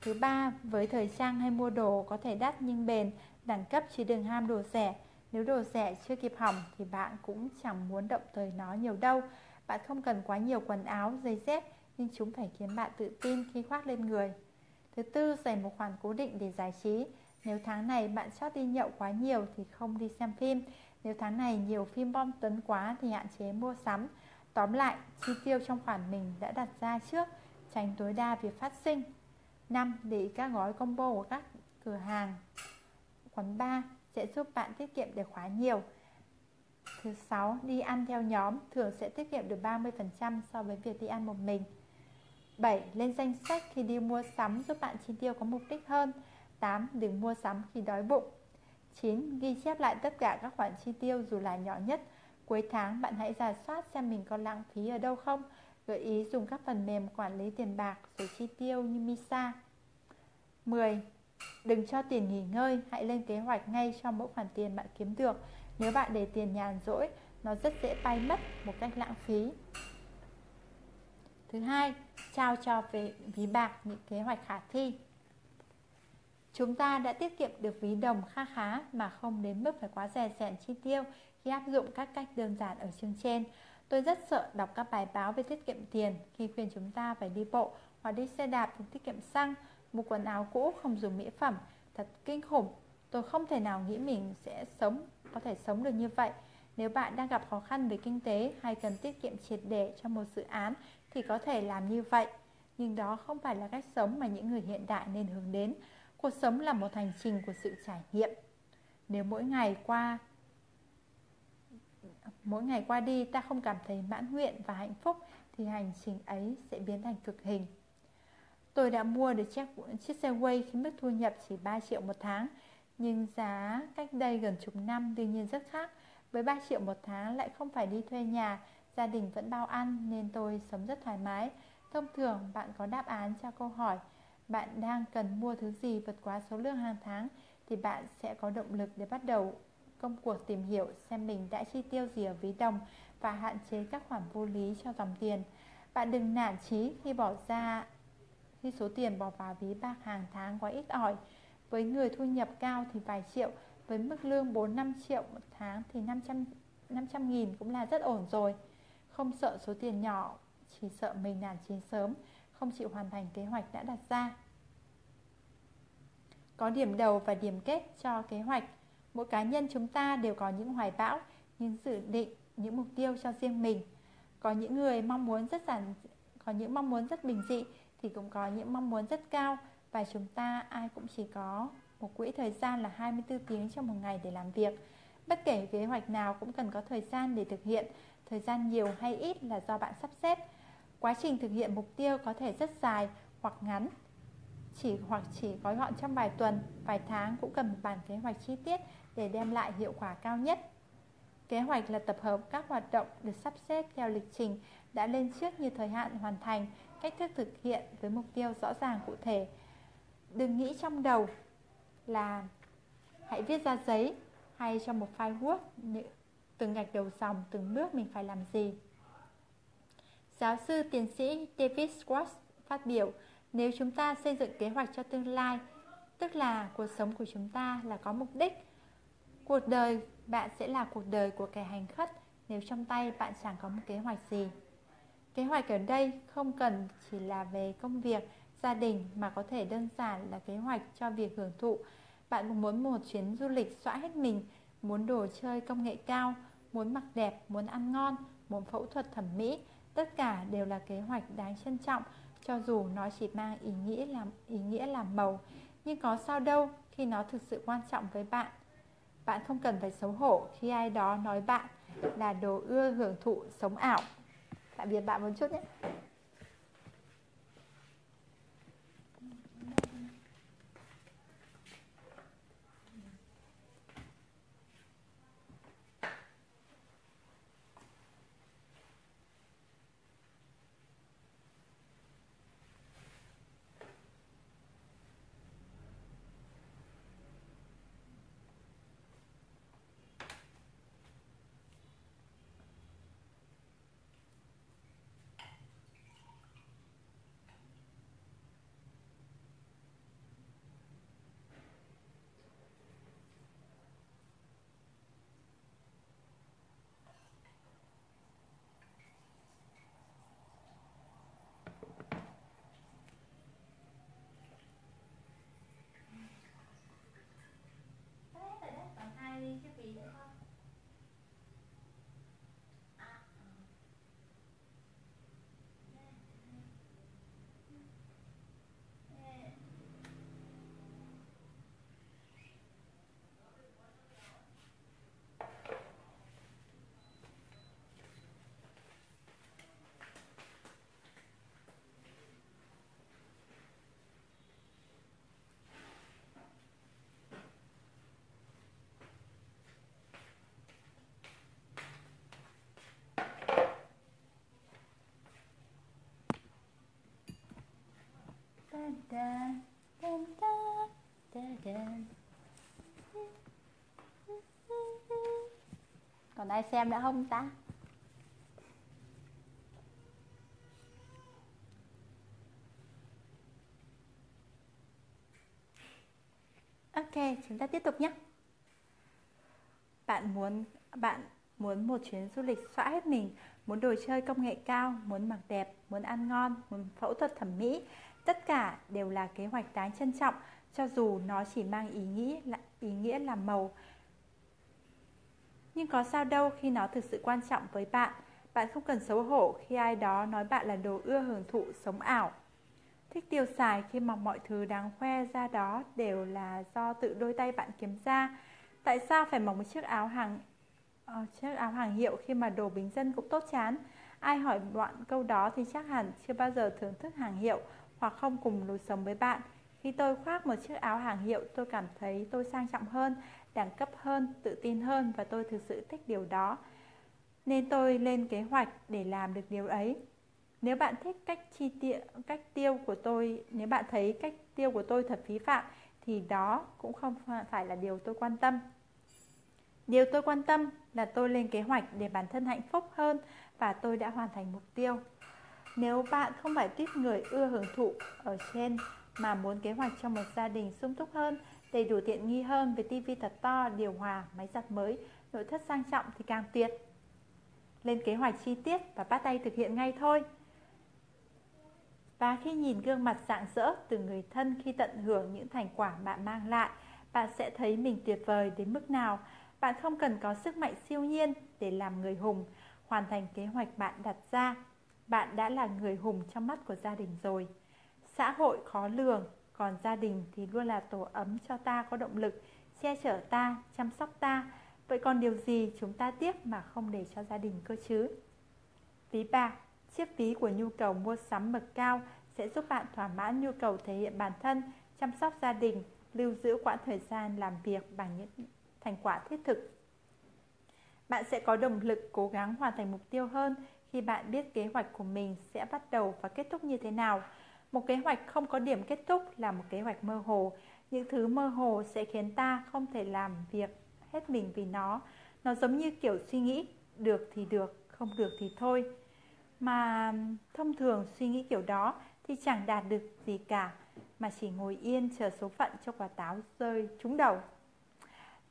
Thứ ba, với thời trang hay mua đồ có thể đắt nhưng bền, đẳng cấp chỉ đừng ham đồ rẻ. Nếu đồ rẻ chưa kịp hỏng thì bạn cũng chẳng muốn động tới nó nhiều đâu. Bạn không cần quá nhiều quần áo, giày dép nhưng chúng phải khiến bạn tự tin khi khoác lên người. Thứ tư, dành một khoản cố định để giải trí. Nếu tháng này bạn chót đi nhậu quá nhiều thì không đi xem phim Nếu tháng này nhiều phim bom tấn quá thì hạn chế mua sắm Tóm lại, chi tiêu trong khoản mình đã đặt ra trước Tránh tối đa việc phát sinh 5. Để ý các gói combo của các cửa hàng Quán bar sẽ giúp bạn tiết kiệm được khá nhiều Thứ 6. Đi ăn theo nhóm thường sẽ tiết kiệm được 30% so với việc đi ăn một mình 7. Lên danh sách khi đi mua sắm giúp bạn chi tiêu có mục đích hơn 8. Đừng mua sắm khi đói bụng 9. Ghi chép lại tất cả các khoản chi tiêu dù là nhỏ nhất Cuối tháng bạn hãy giả soát xem mình có lãng phí ở đâu không Gợi ý dùng các phần mềm quản lý tiền bạc rồi chi tiêu như Misa 10. Đừng cho tiền nghỉ ngơi, hãy lên kế hoạch ngay cho mỗi khoản tiền bạn kiếm được. Nếu bạn để tiền nhàn rỗi, nó rất dễ bay mất một cách lãng phí. Thứ hai, trao cho về ví bạc những kế hoạch khả thi. Chúng ta đã tiết kiệm được ví đồng kha khá mà không đến mức phải quá rẻ rẹn chi tiêu khi áp dụng các cách đơn giản ở chương trên. Tôi rất sợ đọc các bài báo về tiết kiệm tiền khi khuyên chúng ta phải đi bộ hoặc đi xe đạp để tiết kiệm xăng, mua quần áo cũ không dùng mỹ phẩm. Thật kinh khủng. Tôi không thể nào nghĩ mình sẽ sống, có thể sống được như vậy. Nếu bạn đang gặp khó khăn về kinh tế hay cần tiết kiệm triệt để cho một dự án thì có thể làm như vậy. Nhưng đó không phải là cách sống mà những người hiện đại nên hướng đến. Cuộc sống là một hành trình của sự trải nghiệm. Nếu mỗi ngày qua mỗi ngày qua đi ta không cảm thấy mãn nguyện và hạnh phúc thì hành trình ấy sẽ biến thành cực hình. Tôi đã mua được chiếc, chiếc xe Way khi mức thu nhập chỉ 3 triệu một tháng, nhưng giá cách đây gần chục năm đương nhiên rất khác. Với 3 triệu một tháng lại không phải đi thuê nhà, gia đình vẫn bao ăn nên tôi sống rất thoải mái. Thông thường bạn có đáp án cho câu hỏi bạn đang cần mua thứ gì vượt quá số lượng hàng tháng thì bạn sẽ có động lực để bắt đầu công cuộc tìm hiểu xem mình đã chi tiêu gì ở ví đồng và hạn chế các khoản vô lý cho dòng tiền. Bạn đừng nản chí khi bỏ ra khi số tiền bỏ vào ví bạc hàng tháng quá ít ỏi. Với người thu nhập cao thì vài triệu, với mức lương 4-5 triệu một tháng thì 500, 500 nghìn cũng là rất ổn rồi. Không sợ số tiền nhỏ, chỉ sợ mình nản chí sớm, không chịu hoàn thành kế hoạch đã đặt ra. Có điểm đầu và điểm kết cho kế hoạch Mỗi cá nhân chúng ta đều có những hoài bão, những dự định, những mục tiêu cho riêng mình. Có những người mong muốn rất giản, có những mong muốn rất bình dị thì cũng có những mong muốn rất cao và chúng ta ai cũng chỉ có một quỹ thời gian là 24 tiếng trong một ngày để làm việc. Bất kể kế hoạch nào cũng cần có thời gian để thực hiện, thời gian nhiều hay ít là do bạn sắp xếp. Quá trình thực hiện mục tiêu có thể rất dài hoặc ngắn, chỉ hoặc chỉ gói gọn trong vài tuần, vài tháng cũng cần một bản kế hoạch chi tiết để đem lại hiệu quả cao nhất. Kế hoạch là tập hợp các hoạt động được sắp xếp theo lịch trình đã lên trước như thời hạn hoàn thành, cách thức thực hiện với mục tiêu rõ ràng cụ thể. Đừng nghĩ trong đầu là hãy viết ra giấy hay trong một file Word từng gạch đầu dòng, từng bước mình phải làm gì. Giáo sư tiến sĩ David Schwartz phát biểu, nếu chúng ta xây dựng kế hoạch cho tương lai, tức là cuộc sống của chúng ta là có mục đích, Cuộc đời bạn sẽ là cuộc đời của kẻ hành khất nếu trong tay bạn chẳng có một kế hoạch gì. Kế hoạch ở đây không cần chỉ là về công việc, gia đình mà có thể đơn giản là kế hoạch cho việc hưởng thụ. Bạn muốn một chuyến du lịch xóa hết mình, muốn đồ chơi công nghệ cao, muốn mặc đẹp, muốn ăn ngon, muốn phẫu thuật thẩm mỹ, tất cả đều là kế hoạch đáng trân trọng cho dù nó chỉ mang ý nghĩa làm ý nghĩa làm màu, nhưng có sao đâu khi nó thực sự quan trọng với bạn. Bạn không cần phải xấu hổ khi ai đó nói bạn là đồ ưa hưởng thụ sống ảo. Tạm biệt bạn một chút nhé. Da, da, da, da, da. Còn ai xem nữa không ta? Ok, chúng ta tiếp tục nhé. Bạn muốn bạn muốn một chuyến du lịch xóa hết mình, muốn đồ chơi công nghệ cao, muốn mặc đẹp, muốn ăn ngon, muốn phẫu thuật thẩm mỹ, tất cả đều là kế hoạch đáng trân trọng cho dù nó chỉ mang ý nghĩa là ý nghĩa làm màu. Nhưng có sao đâu khi nó thực sự quan trọng với bạn. Bạn không cần xấu hổ khi ai đó nói bạn là đồ ưa hưởng thụ sống ảo. Thích tiêu xài khi mà mọi thứ đáng khoe ra đó đều là do tự đôi tay bạn kiếm ra. Tại sao phải mặc một chiếc áo hàng uh, chiếc áo hàng hiệu khi mà đồ bình dân cũng tốt chán? Ai hỏi bọn câu đó thì chắc hẳn chưa bao giờ thưởng thức hàng hiệu hoặc không cùng lối sống với bạn. Khi tôi khoác một chiếc áo hàng hiệu, tôi cảm thấy tôi sang trọng hơn, đẳng cấp hơn, tự tin hơn và tôi thực sự thích điều đó. Nên tôi lên kế hoạch để làm được điều ấy. Nếu bạn thích cách chi tiêu cách tiêu của tôi, nếu bạn thấy cách tiêu của tôi thật phí phạm thì đó cũng không phải là điều tôi quan tâm. Điều tôi quan tâm là tôi lên kế hoạch để bản thân hạnh phúc hơn và tôi đã hoàn thành mục tiêu. Nếu bạn không phải tiếp người ưa hưởng thụ ở trên mà muốn kế hoạch cho một gia đình sung túc hơn, đầy đủ tiện nghi hơn với tivi thật to, điều hòa, máy giặt mới, nội thất sang trọng thì càng tuyệt. Lên kế hoạch chi tiết và bắt tay thực hiện ngay thôi. Và khi nhìn gương mặt rạng rỡ từ người thân khi tận hưởng những thành quả bạn mang lại, bạn sẽ thấy mình tuyệt vời đến mức nào. Bạn không cần có sức mạnh siêu nhiên để làm người hùng, hoàn thành kế hoạch bạn đặt ra. Bạn đã là người hùng trong mắt của gia đình rồi. Xã hội khó lường, còn gia đình thì luôn là tổ ấm cho ta có động lực, che chở ta, chăm sóc ta. Vậy còn điều gì chúng ta tiếc mà không để cho gia đình cơ chứ? Ví bạc, chiếc ví của nhu cầu mua sắm bậc cao sẽ giúp bạn thỏa mãn nhu cầu thể hiện bản thân, chăm sóc gia đình, lưu giữ quãng thời gian làm việc bằng những thành quả thiết thực. Bạn sẽ có động lực cố gắng hoàn thành mục tiêu hơn khi bạn biết kế hoạch của mình sẽ bắt đầu và kết thúc như thế nào. Một kế hoạch không có điểm kết thúc là một kế hoạch mơ hồ. Những thứ mơ hồ sẽ khiến ta không thể làm việc hết mình vì nó. Nó giống như kiểu suy nghĩ, được thì được, không được thì thôi. Mà thông thường suy nghĩ kiểu đó thì chẳng đạt được gì cả, mà chỉ ngồi yên chờ số phận cho quả táo rơi trúng đầu.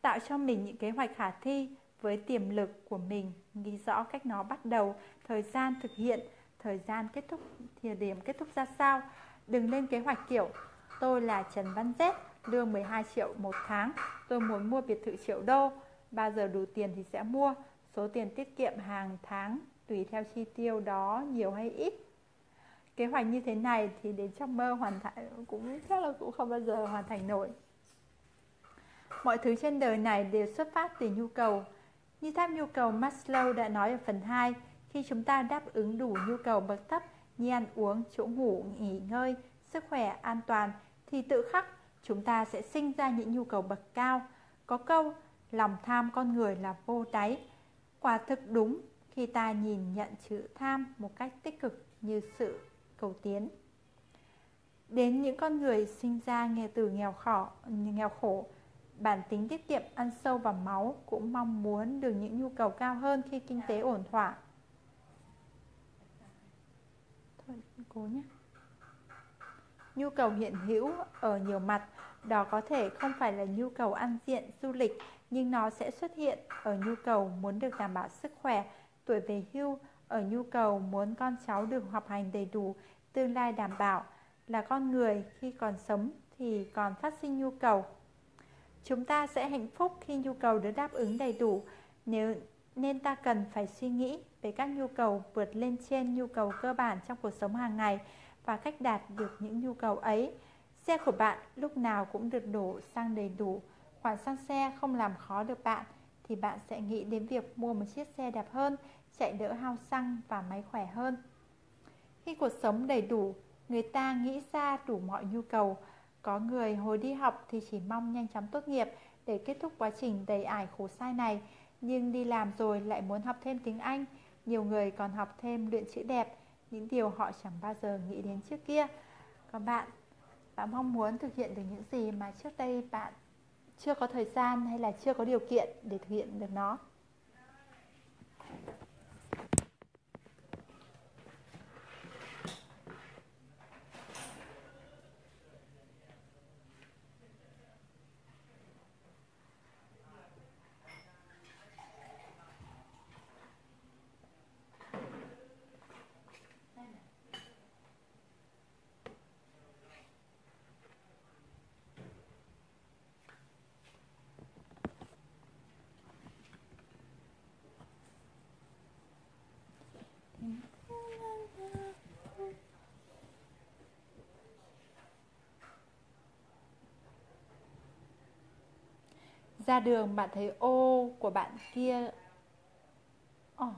Tạo cho mình những kế hoạch khả thi với tiềm lực của mình, ghi rõ cách nó bắt đầu, thời gian thực hiện, thời gian kết thúc, thời điểm kết thúc ra sao. Đừng lên kế hoạch kiểu Tôi là Trần Văn Z, lương 12 triệu một tháng, tôi muốn mua biệt thự triệu đô, bao giờ đủ tiền thì sẽ mua, số tiền tiết kiệm hàng tháng tùy theo chi tiêu đó nhiều hay ít. Kế hoạch như thế này thì đến trong mơ hoàn thành cũng chắc là cũng không bao giờ hoàn thành nổi. Mọi thứ trên đời này đều xuất phát từ nhu cầu. Như tháp nhu cầu Maslow đã nói ở phần 2, khi chúng ta đáp ứng đủ nhu cầu bậc thấp như ăn uống, chỗ ngủ, nghỉ ngơi, sức khỏe, an toàn thì tự khắc chúng ta sẽ sinh ra những nhu cầu bậc cao. Có câu, lòng tham con người là vô đáy. Quả thực đúng khi ta nhìn nhận chữ tham một cách tích cực như sự cầu tiến. Đến những con người sinh ra nghe từ nghèo khổ, nghèo khổ, bản tính tiết kiệm ăn sâu vào máu cũng mong muốn được những nhu cầu cao hơn khi kinh tế ổn thỏa. Cô cố nhé. Nhu cầu hiện hữu ở nhiều mặt, đó có thể không phải là nhu cầu ăn diện, du lịch, nhưng nó sẽ xuất hiện ở nhu cầu muốn được đảm bảo sức khỏe, tuổi về hưu, ở nhu cầu muốn con cháu được học hành đầy đủ, tương lai đảm bảo, là con người khi còn sống thì còn phát sinh nhu cầu. Chúng ta sẽ hạnh phúc khi nhu cầu được đáp ứng đầy đủ, nếu nên ta cần phải suy nghĩ về các nhu cầu vượt lên trên nhu cầu cơ bản trong cuộc sống hàng ngày và cách đạt được những nhu cầu ấy. Xe của bạn lúc nào cũng được đổ xăng đầy đủ, khoản xăng xe không làm khó được bạn thì bạn sẽ nghĩ đến việc mua một chiếc xe đẹp hơn, chạy đỡ hao xăng và máy khỏe hơn. Khi cuộc sống đầy đủ, người ta nghĩ ra đủ mọi nhu cầu. Có người hồi đi học thì chỉ mong nhanh chóng tốt nghiệp để kết thúc quá trình đầy ải khổ sai này, nhưng đi làm rồi lại muốn học thêm tiếng Anh. Nhiều người còn học thêm luyện chữ đẹp, những điều họ chẳng bao giờ nghĩ đến trước kia. Còn bạn, bạn mong muốn thực hiện được những gì mà trước đây bạn chưa có thời gian hay là chưa có điều kiện để thực hiện được nó ra đường bạn thấy ô của bạn kia. Oh.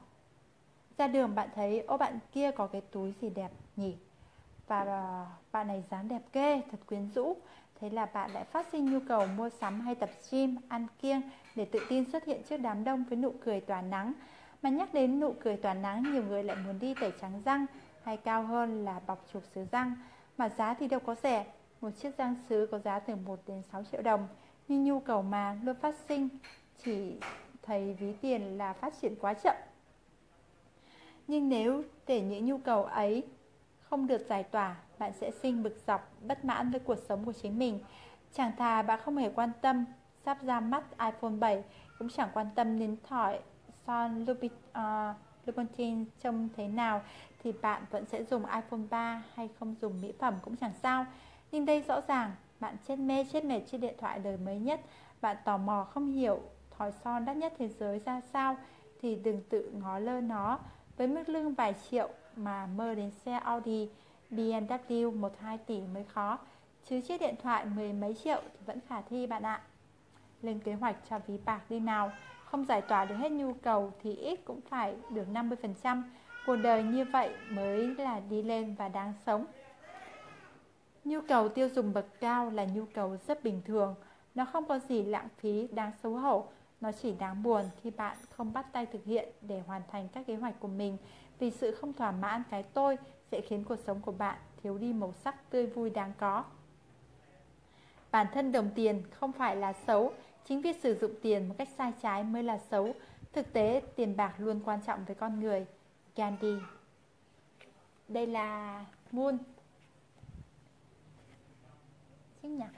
ra đường bạn thấy ô bạn kia có cái túi gì đẹp nhỉ? Và ờ, bạn này dáng đẹp ghê, thật quyến rũ. Thế là bạn lại phát sinh nhu cầu mua sắm hay tập gym, ăn kiêng để tự tin xuất hiện trước đám đông với nụ cười tỏa nắng. Mà nhắc đến nụ cười tỏa nắng, nhiều người lại muốn đi tẩy trắng răng hay cao hơn là bọc chụp sứ răng. Mà giá thì đâu có rẻ. Một chiếc răng sứ có giá từ 1 đến 6 triệu đồng nhưng nhu cầu mà luôn phát sinh chỉ thấy ví tiền là phát triển quá chậm. Nhưng nếu để những nhu cầu ấy không được giải tỏa bạn sẽ sinh bực dọc bất mãn với cuộc sống của chính mình. Chẳng thà bạn không hề quan tâm sắp ra mắt iPhone 7 cũng chẳng quan tâm đến thỏi son Lupit, ờ, uh, trông thế nào thì bạn vẫn sẽ dùng iPhone 3 hay không dùng mỹ phẩm cũng chẳng sao. Nhưng đây rõ ràng bạn chết mê, chết mệt trên điện thoại đời mới nhất. Bạn tò mò không hiểu thỏi son đắt nhất thế giới ra sao, Thì đừng tự ngó lơ nó. Với mức lương vài triệu mà mơ đến xe Audi BMW 1-2 tỷ mới khó. Chứ chiếc điện thoại mười mấy triệu thì vẫn khả thi bạn ạ. Lên kế hoạch cho ví bạc đi nào. Không giải tỏa được hết nhu cầu thì ít cũng phải được 50% Cuộc đời như vậy mới là đi lên và đáng sống. Nhu cầu tiêu dùng bậc cao là nhu cầu rất bình thường. Nó không có gì lãng phí, đáng xấu hổ. Nó chỉ đáng buồn khi bạn không bắt tay thực hiện để hoàn thành các kế hoạch của mình. Vì sự không thỏa mãn cái tôi sẽ khiến cuộc sống của bạn thiếu đi màu sắc tươi vui đáng có. Bản thân đồng tiền không phải là xấu Chính việc sử dụng tiền một cách sai trái mới là xấu. Thực tế, tiền bạc luôn quan trọng với con người. Gandhi. Đây là Moon chiếc nhẫn.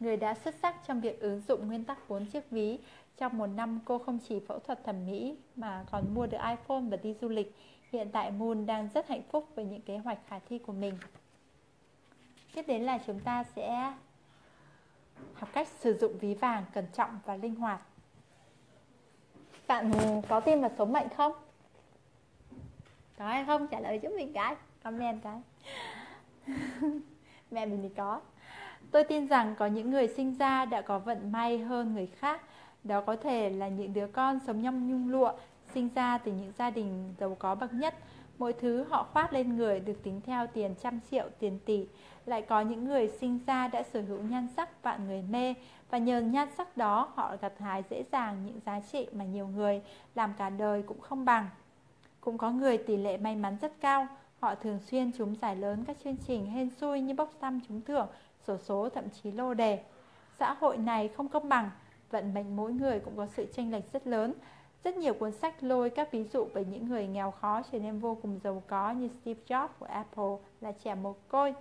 Người đã xuất sắc trong việc ứng dụng nguyên tắc 4 chiếc ví. Trong một năm, cô không chỉ phẫu thuật thẩm mỹ mà còn mua được iPhone và đi du lịch. Hiện tại Moon đang rất hạnh phúc với những kế hoạch khả thi của mình. Tiếp đến là chúng ta sẽ học cách sử dụng ví vàng cẩn trọng và linh hoạt. Bạn có tin vào số mệnh không? Có hay không? Trả lời giúp mình cái. Comment cái. Mẹ mình thì có. Tôi tin rằng có những người sinh ra đã có vận may hơn người khác. Đó có thể là những đứa con sống nhong nhung lụa, sinh ra từ những gia đình giàu có bậc nhất. Mỗi thứ họ khoác lên người được tính theo tiền trăm triệu, tiền tỷ. Lại có những người sinh ra đã sở hữu nhan sắc vạn người mê và nhờ nhan sắc đó họ gặt hái dễ dàng những giá trị mà nhiều người làm cả đời cũng không bằng. Cũng có người tỷ lệ may mắn rất cao, họ thường xuyên trúng giải lớn các chương trình hên xui như bốc thăm trúng thưởng, sổ số thậm chí lô đề. Xã hội này không công bằng, vận mệnh mỗi người cũng có sự chênh lệch rất lớn. Rất nhiều cuốn sách lôi các ví dụ về những người nghèo khó trở nên vô cùng giàu có như Steve Jobs của Apple là trẻ mồ côi,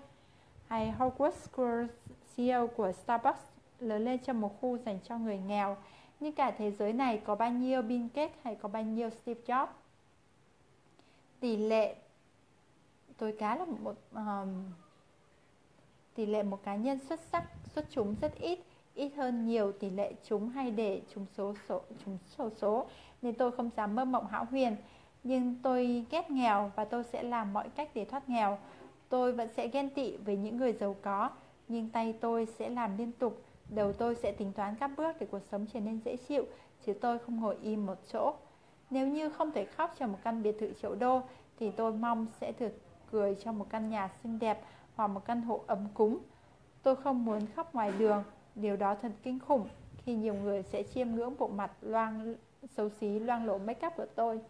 hay Howard Schultz, CEO của Starbucks, lớn lên trong một khu dành cho người nghèo. Nhưng cả thế giới này có bao nhiêu Bill Gates hay có bao nhiêu Steve Jobs? Tỷ lệ tôi cá là một um, tỷ lệ một cá nhân xuất sắc, xuất chúng rất ít ít hơn nhiều tỷ lệ chúng hay để chúng số số, chúng số số. Nên tôi không dám mơ mộng hão huyền. Nhưng tôi ghét nghèo và tôi sẽ làm mọi cách để thoát nghèo. Tôi vẫn sẽ ghen tị với những người giàu có, nhưng tay tôi sẽ làm liên tục. Đầu tôi sẽ tính toán các bước để cuộc sống trở nên dễ chịu, chứ tôi không ngồi im một chỗ. Nếu như không thể khóc cho một căn biệt thự triệu đô, thì tôi mong sẽ được cười cho một căn nhà xinh đẹp hoặc một căn hộ ấm cúng. Tôi không muốn khóc ngoài đường, điều đó thật kinh khủng khi nhiều người sẽ chiêm ngưỡng bộ mặt loang xấu xí loang lổ make up của tôi.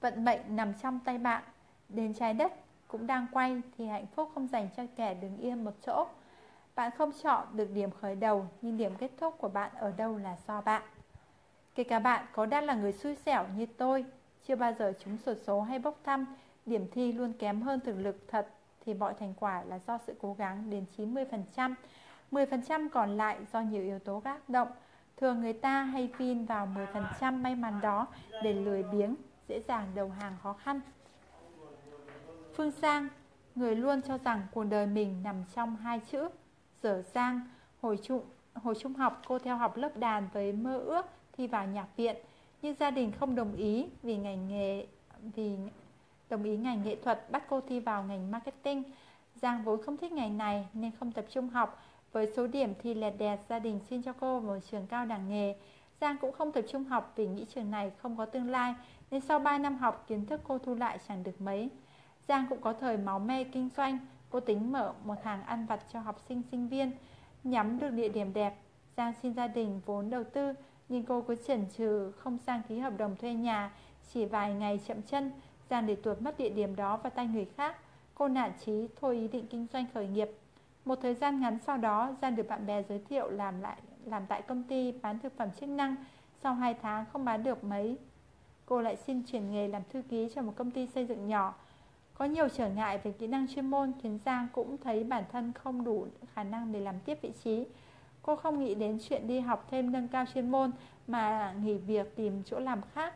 Vận mệnh nằm trong tay bạn, đến trái đất cũng đang quay thì hạnh phúc không dành cho kẻ đứng yên một chỗ. Bạn không chọn được điểm khởi đầu nhưng điểm kết thúc của bạn ở đâu là do bạn. Kể cả bạn có đang là người xui xẻo như tôi, chưa bao giờ trúng sổ số hay bốc thăm, điểm thi luôn kém hơn thực lực thật thì mọi thành quả là do sự cố gắng đến 90%. 10% còn lại do nhiều yếu tố tác động. Thường người ta hay pin vào 10% may mắn đó để lười biếng, dễ dàng đầu hàng khó khăn. Phương Sang, người luôn cho rằng cuộc đời mình nằm trong hai chữ dở dang. Hồi trung, hồi trung học cô theo học lớp đàn với mơ ước thi vào nhạc viện, nhưng gia đình không đồng ý vì ngành nghề vì đồng ý ngành nghệ thuật bắt cô thi vào ngành marketing. Giang vốn không thích ngành này nên không tập trung học. Với số điểm thi lẹt đẹt, gia đình xin cho cô một trường cao đẳng nghề. Giang cũng không tập trung học vì nghĩ trường này không có tương lai, nên sau 3 năm học kiến thức cô thu lại chẳng được mấy. Giang cũng có thời máu mê kinh doanh, cô tính mở một hàng ăn vặt cho học sinh sinh viên, nhắm được địa điểm đẹp. Giang xin gia đình vốn đầu tư, nhưng cô cứ chần chừ không sang ký hợp đồng thuê nhà, chỉ vài ngày chậm chân, Giang để tuột mất địa điểm đó vào tay người khác. Cô nản chí thôi ý định kinh doanh khởi nghiệp. Một thời gian ngắn sau đó, Giang được bạn bè giới thiệu làm lại làm tại công ty bán thực phẩm chức năng. Sau 2 tháng không bán được mấy, cô lại xin chuyển nghề làm thư ký cho một công ty xây dựng nhỏ. Có nhiều trở ngại về kỹ năng chuyên môn khiến Giang cũng thấy bản thân không đủ khả năng để làm tiếp vị trí. Cô không nghĩ đến chuyện đi học thêm nâng cao chuyên môn mà nghỉ việc tìm chỗ làm khác.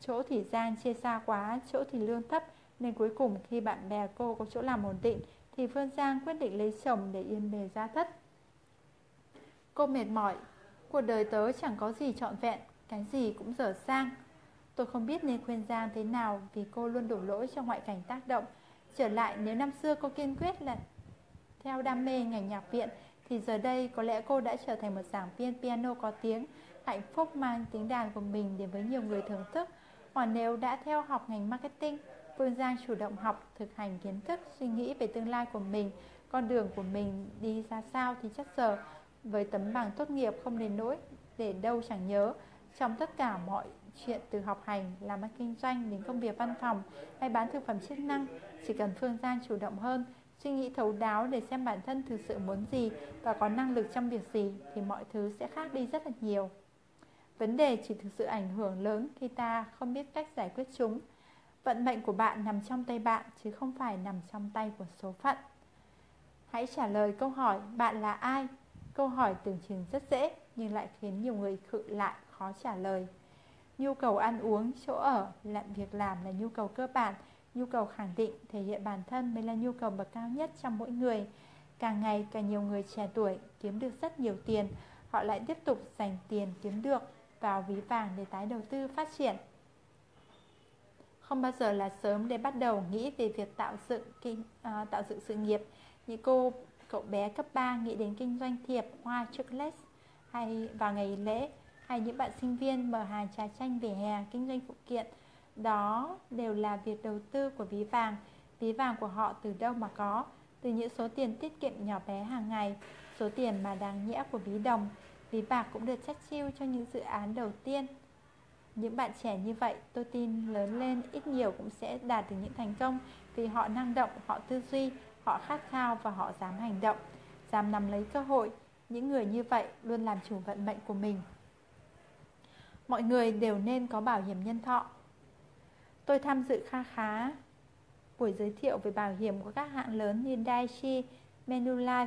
Chỗ thì gian chia xa quá, chỗ thì lương thấp nên cuối cùng khi bạn bè cô có chỗ làm ổn định thì Phương Giang quyết định lấy chồng để yên bề gia thất. Cô mệt mỏi, cuộc đời tớ chẳng có gì trọn vẹn, cái gì cũng dở sang. Tôi không biết nên khuyên Giang thế nào vì cô luôn đổ lỗi cho ngoại cảnh tác động. Trở lại nếu năm xưa cô kiên quyết là theo đam mê ngành nhạc viện thì giờ đây có lẽ cô đã trở thành một giảng viên piano có tiếng, hạnh phúc mang tiếng đàn của mình đến với nhiều người thưởng thức. Còn nếu đã theo học ngành marketing, Phương Giang chủ động học, thực hành kiến thức, suy nghĩ về tương lai của mình, con đường của mình đi ra sao thì chắc giờ với tấm bằng tốt nghiệp không đến nỗi để đâu chẳng nhớ. Trong tất cả mọi chuyện từ học hành, làm ăn kinh doanh đến công việc văn phòng hay bán thực phẩm chức năng, chỉ cần Phương Giang chủ động hơn, suy nghĩ thấu đáo để xem bản thân thực sự muốn gì và có năng lực trong việc gì thì mọi thứ sẽ khác đi rất là nhiều. Vấn đề chỉ thực sự ảnh hưởng lớn khi ta không biết cách giải quyết chúng. Vận mệnh của bạn nằm trong tay bạn chứ không phải nằm trong tay của số phận. Hãy trả lời câu hỏi bạn là ai? Câu hỏi tưởng chừng rất dễ nhưng lại khiến nhiều người khự lại khó trả lời. Nhu cầu ăn uống, chỗ ở, làm việc làm là nhu cầu cơ bản, nhu cầu khẳng định, thể hiện bản thân mới là nhu cầu bậc cao nhất trong mỗi người. Càng ngày càng nhiều người trẻ tuổi kiếm được rất nhiều tiền, họ lại tiếp tục dành tiền kiếm được vào ví vàng để tái đầu tư phát triển. Không bao giờ là sớm để bắt đầu nghĩ về việc tạo dựng kinh à, tạo dựng sự nghiệp. Như cô cậu bé cấp 3 nghĩ đến kinh doanh thiệp hoa chocolate hay vào ngày lễ hay những bạn sinh viên mở hàng trà chanh về hè kinh doanh phụ kiện đó đều là việc đầu tư của ví vàng ví vàng của họ từ đâu mà có từ những số tiền tiết kiệm nhỏ bé hàng ngày số tiền mà đáng nhẽ của ví đồng ví bạc cũng được chắc chiêu cho những dự án đầu tiên. Những bạn trẻ như vậy tôi tin lớn lên ít nhiều cũng sẽ đạt được những thành công vì họ năng động họ tư duy họ khát khao và họ dám hành động dám nắm lấy cơ hội. Những người như vậy luôn làm chủ vận mệnh của mình. Mọi người đều nên có bảo hiểm nhân thọ. Tôi tham dự kha khá buổi giới thiệu về bảo hiểm của các hãng lớn như Daiichi, Manulife.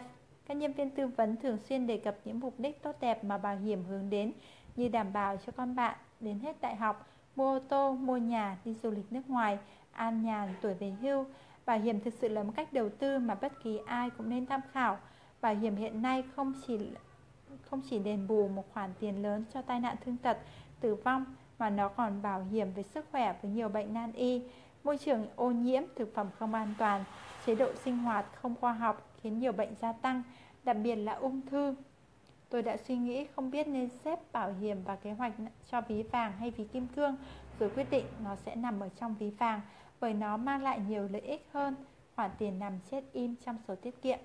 Các nhân viên tư vấn thường xuyên đề cập những mục đích tốt đẹp mà bảo hiểm hướng đến như đảm bảo cho con bạn đến hết đại học, mua ô tô, mua nhà, đi du lịch nước ngoài, an nhàn, tuổi về hưu. Bảo hiểm thực sự là một cách đầu tư mà bất kỳ ai cũng nên tham khảo. Bảo hiểm hiện nay không chỉ không chỉ đền bù một khoản tiền lớn cho tai nạn thương tật, tử vong mà nó còn bảo hiểm về sức khỏe với nhiều bệnh nan y, môi trường ô nhiễm, thực phẩm không an toàn, chế độ sinh hoạt không khoa học khiến nhiều bệnh gia tăng, đặc biệt là ung thư. Tôi đã suy nghĩ không biết nên xếp bảo hiểm và kế hoạch cho ví vàng hay ví kim cương, rồi quyết định nó sẽ nằm ở trong ví vàng bởi nó mang lại nhiều lợi ích hơn khoản tiền nằm chết im trong sổ tiết kiệm.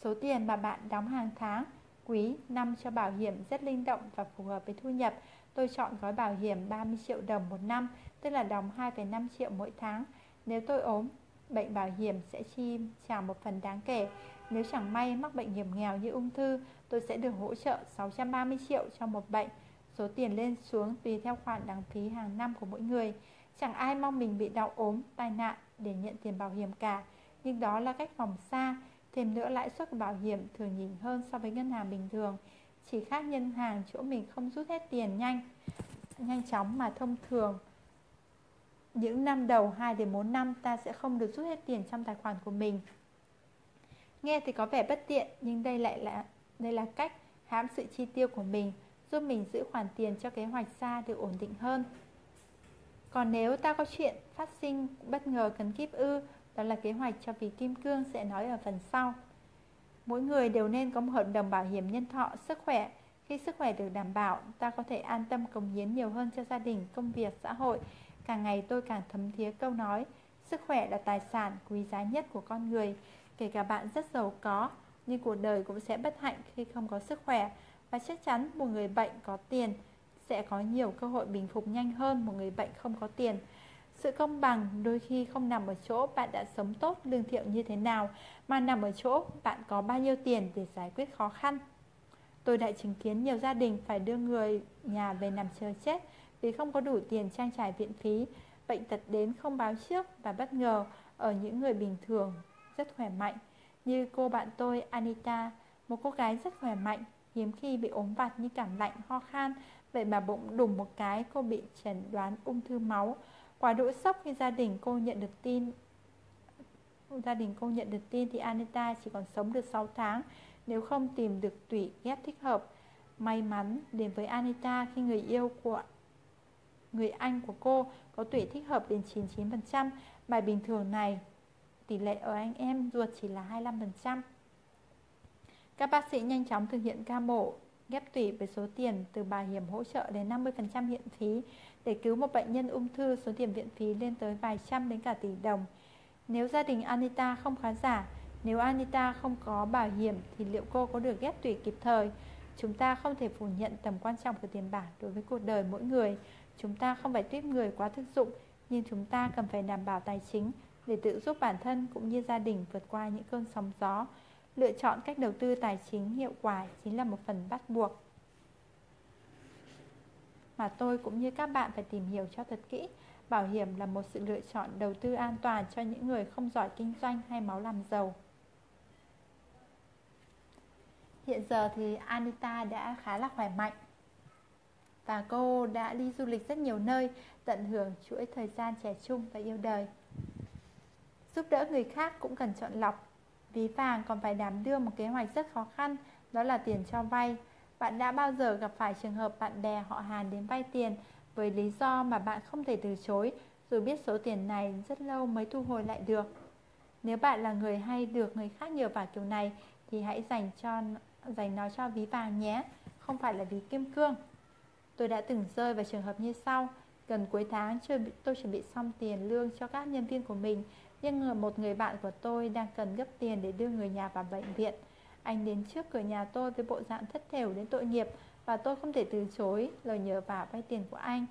Số tiền mà bạn đóng hàng tháng, quý, năm cho bảo hiểm rất linh động và phù hợp với thu nhập. Tôi chọn gói bảo hiểm 30 triệu đồng một năm, tức là đóng 2,5 triệu mỗi tháng. Nếu tôi ốm, bệnh bảo hiểm sẽ chi trả một phần đáng kể. Nếu chẳng may mắc bệnh hiểm nghèo như ung thư, tôi sẽ được hỗ trợ 630 triệu cho một bệnh. Số tiền lên xuống tùy theo khoản đăng phí hàng năm của mỗi người. Chẳng ai mong mình bị đau ốm, tai nạn để nhận tiền bảo hiểm cả. Nhưng đó là cách phòng xa. Thêm nữa lãi suất của bảo hiểm thường nhỉnh hơn so với ngân hàng bình thường. Chỉ khác ngân hàng chỗ mình không rút hết tiền nhanh, nhanh chóng mà thông thường những năm đầu 2 đến 4 năm ta sẽ không được rút hết tiền trong tài khoản của mình. Nghe thì có vẻ bất tiện nhưng đây lại là đây là cách hãm sự chi tiêu của mình, giúp mình giữ khoản tiền cho kế hoạch xa được ổn định hơn. Còn nếu ta có chuyện phát sinh bất ngờ cần kíp ư, đó là kế hoạch cho vì kim cương sẽ nói ở phần sau. Mỗi người đều nên có một hợp đồng bảo hiểm nhân thọ, sức khỏe. Khi sức khỏe được đảm bảo, ta có thể an tâm cống hiến nhiều hơn cho gia đình, công việc, xã hội Càng ngày tôi càng thấm thía câu nói Sức khỏe là tài sản quý giá nhất của con người Kể cả bạn rất giàu có, Nhưng cuộc đời cũng sẽ bất hạnh khi không có sức khỏe. Và chắc chắn một người bệnh có tiền Sẽ có nhiều cơ hội bình phục nhanh hơn một người bệnh không có tiền. Sự công bằng đôi khi không nằm ở chỗ bạn đã sống tốt, lương thiệu như thế nào, Mà nằm ở chỗ bạn có bao nhiêu tiền để giải quyết khó khăn. Tôi đã chứng kiến nhiều gia đình phải đưa người nhà về nằm chờ chết vì không có đủ tiền trang trải viện phí. Bệnh tật đến không báo trước và bất ngờ ở những người bình thường rất khỏe mạnh. Như cô bạn tôi Anita, một cô gái rất khỏe mạnh, hiếm khi bị ốm vặt như cảm lạnh, ho khan. Vậy mà bụng đùng một cái cô bị chẩn đoán ung thư máu. Quá đỗi sốc khi gia đình cô nhận được tin Gia đình cô nhận được tin thì Anita chỉ còn sống được 6 tháng nếu không tìm được tủy ghép thích hợp. May mắn đến với Anita khi người yêu của người anh của cô có tuổi thích hợp đến 99%, bài bình thường này tỷ lệ ở anh em ruột chỉ là 25%. Các bác sĩ nhanh chóng thực hiện ca mổ ghép tủy với số tiền từ bảo hiểm hỗ trợ đến 50% viện phí để cứu một bệnh nhân ung thư số tiền viện phí lên tới vài trăm đến cả tỷ đồng. Nếu gia đình Anita không khá giả, nếu Anita không có bảo hiểm thì liệu cô có được ghép tủy kịp thời? Chúng ta không thể phủ nhận tầm quan trọng của tiền bạc đối với cuộc đời mỗi người. Chúng ta không phải tuyết người quá thực dụng, nhưng chúng ta cần phải đảm bảo tài chính để tự giúp bản thân cũng như gia đình vượt qua những cơn sóng gió. Lựa chọn cách đầu tư tài chính hiệu quả chính là một phần bắt buộc mà tôi cũng như các bạn phải tìm hiểu cho thật kỹ. Bảo hiểm là một sự lựa chọn đầu tư an toàn cho những người không giỏi kinh doanh hay máu làm giàu. Hiện giờ thì Anita đã khá là khỏe mạnh và cô đã đi du lịch rất nhiều nơi, tận hưởng chuỗi thời gian trẻ trung và yêu đời. Giúp đỡ người khác cũng cần chọn lọc. Ví vàng còn phải đảm đương một kế hoạch rất khó khăn, đó là tiền cho vay. Bạn đã bao giờ gặp phải trường hợp bạn bè họ Hàn đến vay tiền với lý do mà bạn không thể từ chối, dù biết số tiền này rất lâu mới thu hồi lại được. Nếu bạn là người hay được người khác nhờ vả kiểu này thì hãy dành cho dành nó cho ví vàng nhé, không phải là ví kim cương. Tôi đã từng rơi vào trường hợp như sau Gần cuối tháng tôi chuẩn bị xong tiền lương cho các nhân viên của mình nhưng một người bạn của tôi đang cần gấp tiền để đưa người nhà vào bệnh viện Anh đến trước cửa nhà tôi với bộ dạng thất thểu đến tội nghiệp Và tôi không thể từ chối lời nhờ vả vay tiền của anh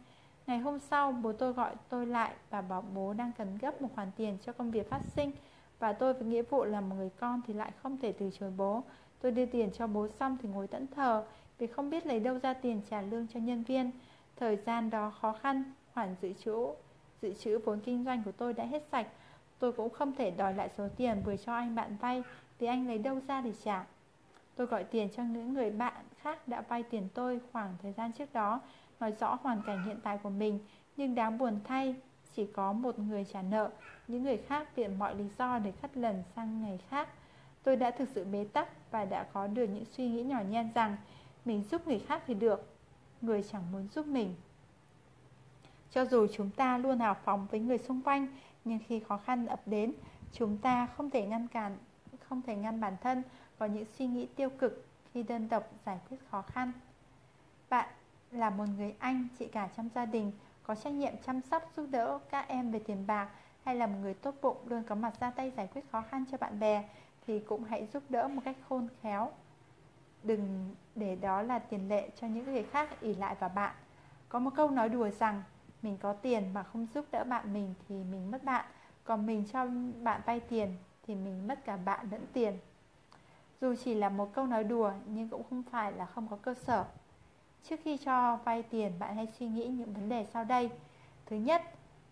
Ngày hôm sau bố tôi gọi tôi lại và bảo bố đang cần gấp một khoản tiền cho công việc phát sinh Và tôi với nghĩa vụ là một người con thì lại không thể từ chối bố Tôi đưa tiền cho bố xong thì ngồi tẫn thờ vì không biết lấy đâu ra tiền trả lương cho nhân viên. Thời gian đó khó khăn, khoản dự trữ dự trữ vốn kinh doanh của tôi đã hết sạch. Tôi cũng không thể đòi lại số tiền vừa cho anh bạn vay vì anh lấy đâu ra để trả. Tôi gọi tiền cho những người bạn khác đã vay tiền tôi khoảng thời gian trước đó, nói rõ hoàn cảnh hiện tại của mình, nhưng đáng buồn thay, chỉ có một người trả nợ, những người khác viện mọi lý do để cắt lần sang ngày khác. Tôi đã thực sự bế tắc và đã có được những suy nghĩ nhỏ nhen rằng mình giúp người khác thì được Người chẳng muốn giúp mình Cho dù chúng ta luôn hào phóng với người xung quanh nhưng khi khó khăn ập đến, Chúng ta không thể ngăn cản, Không thể ngăn bản thân Có những suy nghĩ tiêu cực Khi đơn độc giải quyết khó khăn. Bạn là một người anh, Chị cả trong gia đình, Có trách nhiệm chăm sóc, giúp đỡ các em về tiền bạc Hay là một người tốt bụng Luôn có mặt ra tay giải quyết khó khăn cho bạn bè Thì cũng hãy giúp đỡ một cách khôn khéo. Đừng để đó là tiền lệ cho những người khác ỉ lại vào bạn. Có một câu nói đùa rằng mình có tiền mà không giúp đỡ bạn mình thì mình mất bạn. Còn mình cho bạn vay tiền Thì mình mất cả bạn lẫn tiền. Dù chỉ là một câu nói đùa Nhưng cũng không phải là không có cơ sở. Trước khi cho vay tiền Bạn hãy suy nghĩ những vấn đề sau đây. Thứ nhất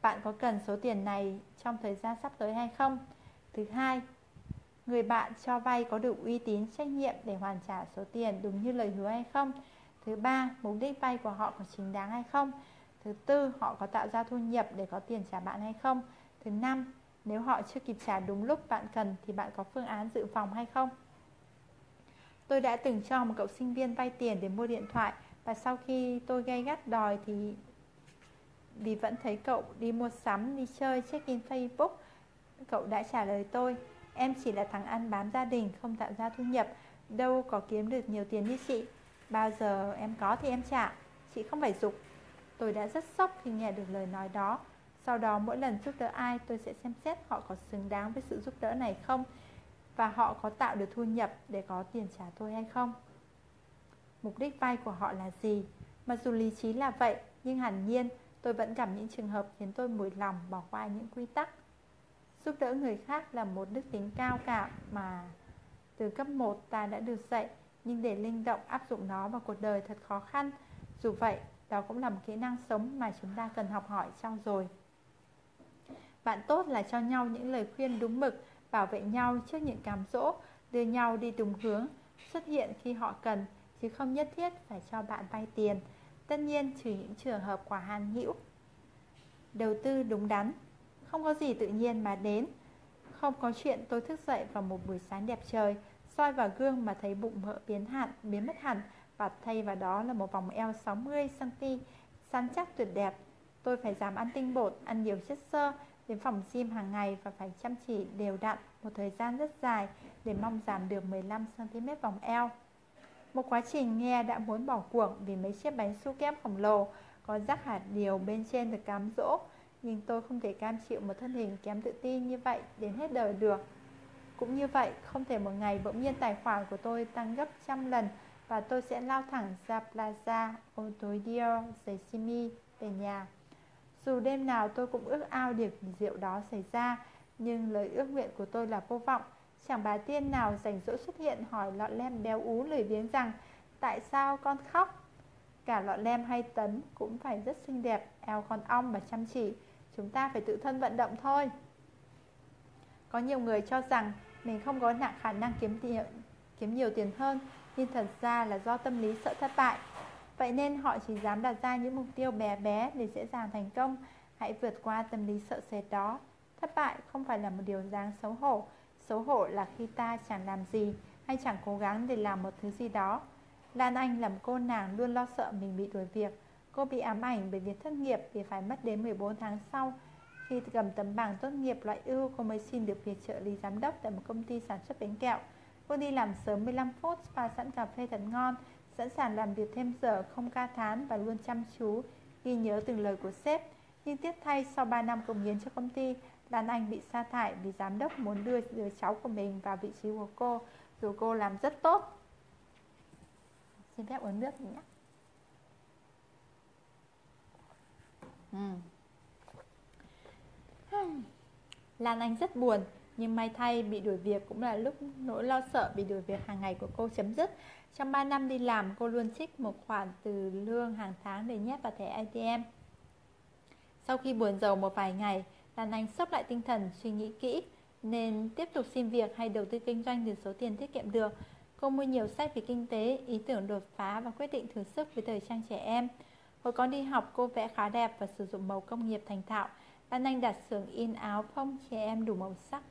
Bạn có cần số tiền này trong thời gian sắp tới hay không? Thứ hai Người bạn cho vay có đủ uy tín trách nhiệm để hoàn trả số tiền đúng như lời hứa hay không? Thứ ba, mục đích vay của họ có chính đáng hay không? Thứ tư, họ có tạo ra thu nhập để có tiền trả bạn hay không? Thứ năm, nếu họ chưa kịp trả đúng lúc bạn cần thì bạn có phương án dự phòng hay không? Tôi đã từng cho một cậu sinh viên vay tiền để mua điện thoại Và sau khi tôi gay gắt đòi thì vì vẫn thấy cậu đi mua sắm, đi chơi, check-in Facebook Cậu đã trả lời tôi Em chỉ là thằng ăn bám gia đình, không tạo ra thu nhập Đâu có kiếm được nhiều tiền như chị. Bao giờ em có thì em trả. Chị không phải dục Tôi đã rất sốc khi nghe được lời nói đó. Sau đó mỗi lần giúp đỡ ai tôi sẽ xem xét họ có xứng đáng với sự giúp đỡ này không Và họ có tạo được thu nhập để có tiền trả tôi hay không. Mục đích vay của họ là gì? Mặc dù lý trí là vậy Nhưng hẳn nhiên tôi vẫn gặp những trường hợp khiến tôi mùi lòng bỏ qua những quy tắc. Giúp đỡ người khác là một đức tính cao cả mà từ cấp 1 ta đã được dạy Nhưng để linh động áp dụng nó vào cuộc đời thật khó khăn. Dù vậy, đó cũng là một kỹ năng sống mà chúng ta cần học hỏi trau dồi Bạn tốt là cho nhau những lời khuyên đúng mực Bảo vệ nhau trước những cám dỗ Đưa nhau đi đúng hướng Xuất hiện khi họ cần Chứ không nhất thiết phải cho bạn vay tiền. Tất nhiên trừ những trường hợp quả hàn hữu. Đầu tư đúng đắn không có gì tự nhiên mà đến. Không có chuyện tôi thức dậy vào một buổi sáng đẹp trời soi vào gương mà thấy bụng mỡ biến hạn, biến mất hẳn và thay vào đó là một vòng eo 60cm Săn chắc tuyệt đẹp. Tôi phải giảm ăn tinh bột, ăn nhiều chất xơ Đến phòng gym hàng ngày và phải chăm chỉ đều đặn Một thời gian rất dài để mong giảm được 15cm vòng eo. Một quá trình nghe đã muốn bỏ cuộc vì mấy chiếc bánh su kem khổng lồ Có rắc hạt điều bên trên được cám dỗ nhưng tôi không thể cam chịu một thân hình kém tự tin như vậy đến hết đời được. Cũng như vậy, không thể một ngày bỗng nhiên tài khoản của tôi tăng gấp trăm lần và tôi sẽ lao thẳng ra Plaza Otodio Seshimi về nhà. Dù đêm nào tôi cũng ước ao điều diệu đó xảy ra Nhưng lời ước nguyện của tôi là vô vọng. Chẳng bà tiên nào rảnh rỗi xuất hiện hỏi lọ lem béo ú lười biếng rằng Tại sao con khóc? Cả lọ lem hay tấn cũng phải rất xinh đẹp, eo con ong và chăm chỉ. Chúng ta phải tự thân vận động thôi. Có nhiều người cho rằng Mình không có nặng khả năng kiếm tiền kiếm nhiều tiền hơn. Nhưng thật ra là do tâm lý sợ thất bại. Vậy nên họ chỉ dám đặt ra những mục tiêu bé bé để dễ dàng thành công. Hãy vượt qua tâm lý sợ sệt đó. Thất bại không phải là một điều đáng xấu hổ. Xấu hổ là khi ta chẳng làm gì Hay chẳng cố gắng để làm một thứ gì đó. Lan Anh làm cô nàng luôn lo sợ mình bị đuổi việc. Cô bị ám ảnh bởi việc thất nghiệp vì phải mất đến 14 tháng sau. Khi cầm tấm bằng tốt nghiệp loại ưu, cô mới xin được việc trợ lý giám đốc tại một công ty sản xuất bánh kẹo. Cô đi làm sớm 15 phút, pha sẵn cà phê thật ngon, sẵn sàng làm việc thêm giờ, không ca thán và luôn chăm chú, ghi nhớ từng lời của sếp. Nhưng tiếc thay, sau 3 năm công hiến cho công ty, Lan Anh bị sa thải vì giám đốc muốn đưa đứa cháu của mình vào vị trí của cô, dù cô làm rất tốt. Xin phép uống nước nhé. Ừ. Lan Anh rất buồn nhưng may thay bị đuổi việc cũng là lúc nỗi lo sợ bị đuổi việc hàng ngày của cô chấm dứt. Trong 3 năm đi làm cô luôn trích một khoản từ lương hàng tháng để nhét vào thẻ ATM Sau khi buồn giàu một vài ngày Lan Anh sốc lại tinh thần suy nghĩ kỹ Nên tiếp tục xin việc hay đầu tư kinh doanh từ số tiền tiết kiệm được. Cô mua nhiều sách về kinh tế, ý tưởng đột phá và quyết định thử sức với thời trang trẻ em. Hồi con đi học cô vẽ khá đẹp và sử dụng màu công nghiệp thành thạo. Lan Anh đặt xưởng in áo phông trẻ em đủ màu sắc.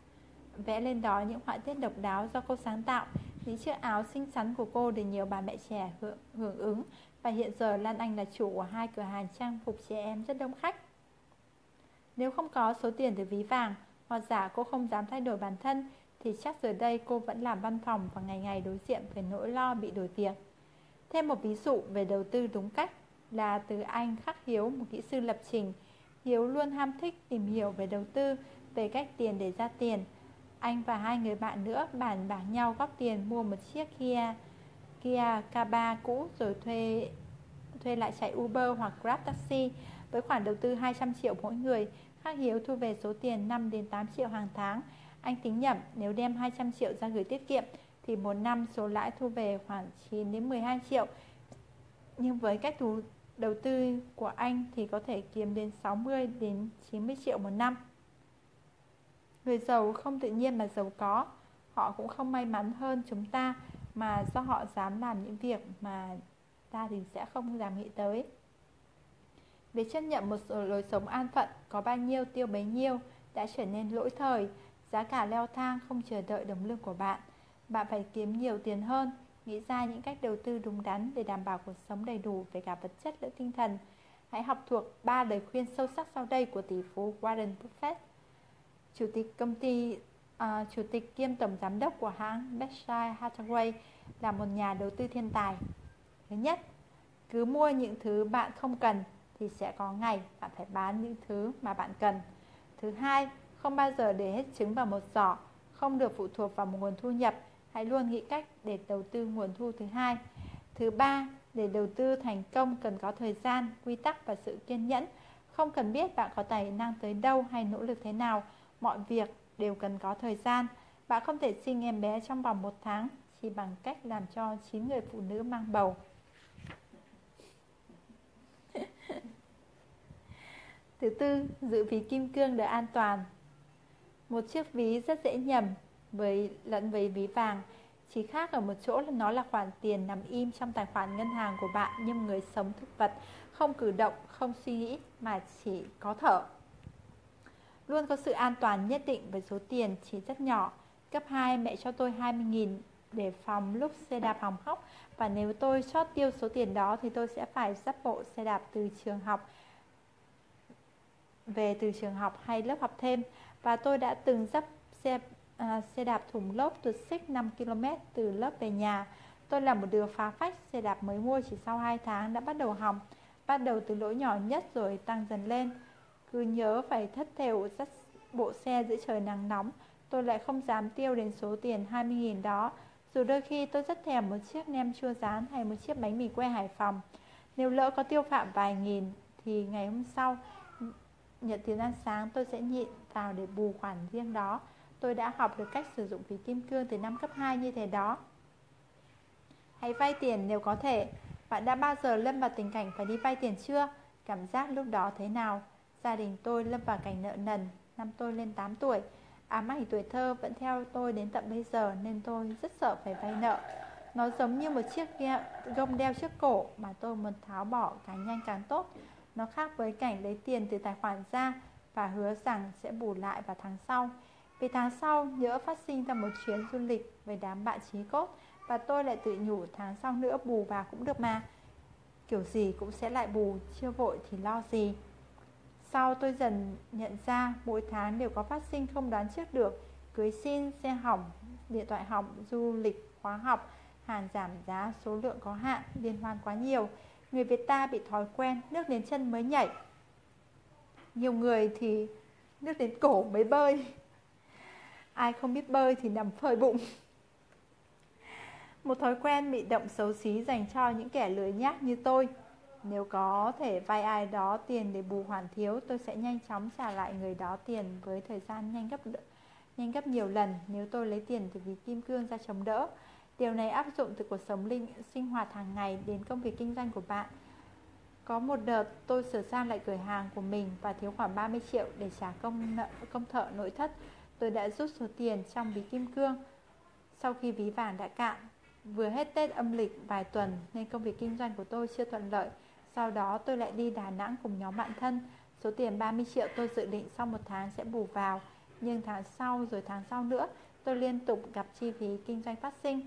Vẽ lên đó những họa tiết độc đáo do cô sáng tạo Những chiếc áo xinh xắn của cô để nhiều bà mẹ trẻ hưởng, hưởng ứng Và hiện giờ Lan Anh là chủ của hai cửa hàng trang phục trẻ em rất đông khách Nếu không có số tiền từ ví vàng Hoặc giả cô không dám thay đổi bản thân Thì chắc giờ đây cô vẫn làm văn phòng và ngày ngày đối diện với nỗi lo bị đổi việc Thêm một ví dụ về đầu tư đúng cách là từ anh Khắc Hiếu, một kỹ sư lập trình. Hiếu luôn ham thích tìm hiểu về đầu tư, về cách tiền để ra tiền. Anh và hai người bạn nữa bàn bạc nhau góp tiền mua một chiếc Kia Kia K3 cũ rồi thuê thuê lại chạy Uber hoặc Grab Taxi với khoản đầu tư 200 triệu mỗi người. Khắc Hiếu thu về số tiền 5 đến 8 triệu hàng tháng. Anh tính nhẩm, nếu đem 200 triệu ra gửi tiết kiệm thì một năm số lãi thu về khoảng 9 đến 12 triệu. Nhưng với cách đầu tư của anh thì có thể kiếm đến 60 đến 90 triệu một năm. Người giàu không tự nhiên mà giàu có, họ cũng không may mắn hơn chúng ta mà do họ dám làm những việc mà ta thì sẽ không dám nghĩ tới. Việc chấp nhận một lối sống an phận có bao nhiêu tiêu bấy nhiêu đã trở nên lỗi thời, giá cả leo thang không chờ đợi đồng lương của bạn. Bạn phải kiếm nhiều tiền hơn, nghĩ ra những cách đầu tư đúng đắn để đảm bảo cuộc sống đầy đủ về cả vật chất lẫn tinh thần. Hãy học thuộc ba lời khuyên sâu sắc sau đây của tỷ phú Warren Buffett. Chủ tịch công ty uh, chủ tịch kiêm tổng giám đốc của hãng Berkshire Hathaway là một nhà đầu tư thiên tài. Thứ nhất, cứ mua những thứ bạn không cần thì sẽ có ngày bạn phải bán những thứ mà bạn cần. Thứ hai, không bao giờ để hết trứng vào một giỏ, không được phụ thuộc vào một nguồn thu nhập, hãy luôn nghĩ cách để đầu tư nguồn thu thứ hai. Thứ ba, để đầu tư thành công cần có thời gian, quy tắc và sự kiên nhẫn. Không cần biết bạn có tài năng tới đâu hay nỗ lực thế nào, mọi việc đều cần có thời gian. Bạn không thể sinh em bé trong vòng một tháng chỉ bằng cách làm cho 9 người phụ nữ mang bầu. Thứ tư, giữ ví kim cương để an toàn. Một chiếc ví rất dễ nhầm với lẫn với ví vàng. Chỉ khác ở một chỗ là nó là khoản tiền nằm im trong tài khoản ngân hàng của bạn nhưng người sống thực vật, không cử động, không suy nghĩ mà chỉ có thở. Luôn có sự an toàn nhất định với số tiền chỉ rất nhỏ. Cấp 2 mẹ cho tôi 20.000 để phòng lúc xe đạp hỏng hóc và nếu tôi chót tiêu số tiền đó thì tôi sẽ phải dắt bộ xe đạp từ trường học về từ trường học hay lớp học thêm và tôi đã từng dắt xe à, xe đạp thùng lốp tuột xích 5 km từ lớp về nhà. Tôi là một đứa phá phách, xe đạp mới mua chỉ sau 2 tháng đã bắt đầu hỏng, bắt đầu từ lỗi nhỏ nhất rồi tăng dần lên. Cứ nhớ phải thất thểu dắt bộ xe giữa trời nắng nóng, tôi lại không dám tiêu đến số tiền 20.000 đó. Dù đôi khi tôi rất thèm một chiếc nem chua rán hay một chiếc bánh mì que Hải Phòng. Nếu lỡ có tiêu phạm vài nghìn thì ngày hôm sau nhận tiền ăn sáng tôi sẽ nhịn vào để bù khoản riêng đó. Tôi đã học được cách sử dụng phí kim cương từ năm cấp 2 như thế đó. Hãy vay tiền nếu có thể. Bạn đã bao giờ lâm vào tình cảnh phải đi vay tiền chưa? Cảm giác lúc đó thế nào? Gia đình tôi lâm vào cảnh nợ nần năm tôi lên 8 tuổi. Ám ảnh tuổi thơ vẫn theo tôi đến tận bây giờ nên tôi rất sợ phải vay nợ. Nó giống như một chiếc gông đeo trước cổ mà tôi muốn tháo bỏ càng nhanh càng tốt. Nó khác với cảnh lấy tiền từ tài khoản ra và hứa rằng sẽ bù lại vào tháng sau. Vì tháng sau nhỡ phát sinh ra một chuyến du lịch với đám bạn trí cốt và tôi lại tự nhủ tháng sau nữa bù vào cũng được mà. Kiểu gì cũng sẽ lại bù, chưa vội thì lo gì. Sau tôi dần nhận ra mỗi tháng đều có phát sinh không đoán trước được. Cưới xin, xe hỏng, điện thoại hỏng, du lịch, khóa học Hàng giảm giá, số lượng có hạn, liên hoan quá nhiều. Người Việt ta bị thói quen, nước đến chân mới nhảy. Nhiều người thì nước đến cổ mới bơi. Ai không biết bơi thì nằm phơi bụng. Một thói quen bị động xấu xí dành cho những kẻ lười nhác như tôi nếu có thể vay ai đó tiền để bù hoàn thiếu, tôi sẽ nhanh chóng trả lại người đó tiền với thời gian nhanh gấp nhanh gấp nhiều lần nếu tôi lấy tiền từ ví kim cương ra chống đỡ. Điều này áp dụng từ cuộc sống linh sinh hoạt hàng ngày đến công việc kinh doanh của bạn. Có một đợt tôi sửa sang lại cửa hàng của mình và thiếu khoảng 30 triệu để trả công nợ công thợ nội thất. Tôi đã rút số tiền trong ví kim cương. Sau khi ví vàng đã cạn, vừa hết Tết âm lịch vài tuần nên công việc kinh doanh của tôi chưa thuận lợi. Sau đó tôi lại đi Đà Nẵng cùng nhóm bạn thân. Số tiền 30 triệu tôi dự định sau một tháng sẽ bù vào. Nhưng tháng sau rồi tháng sau nữa Tôi liên tục gặp chi phí kinh doanh phát sinh.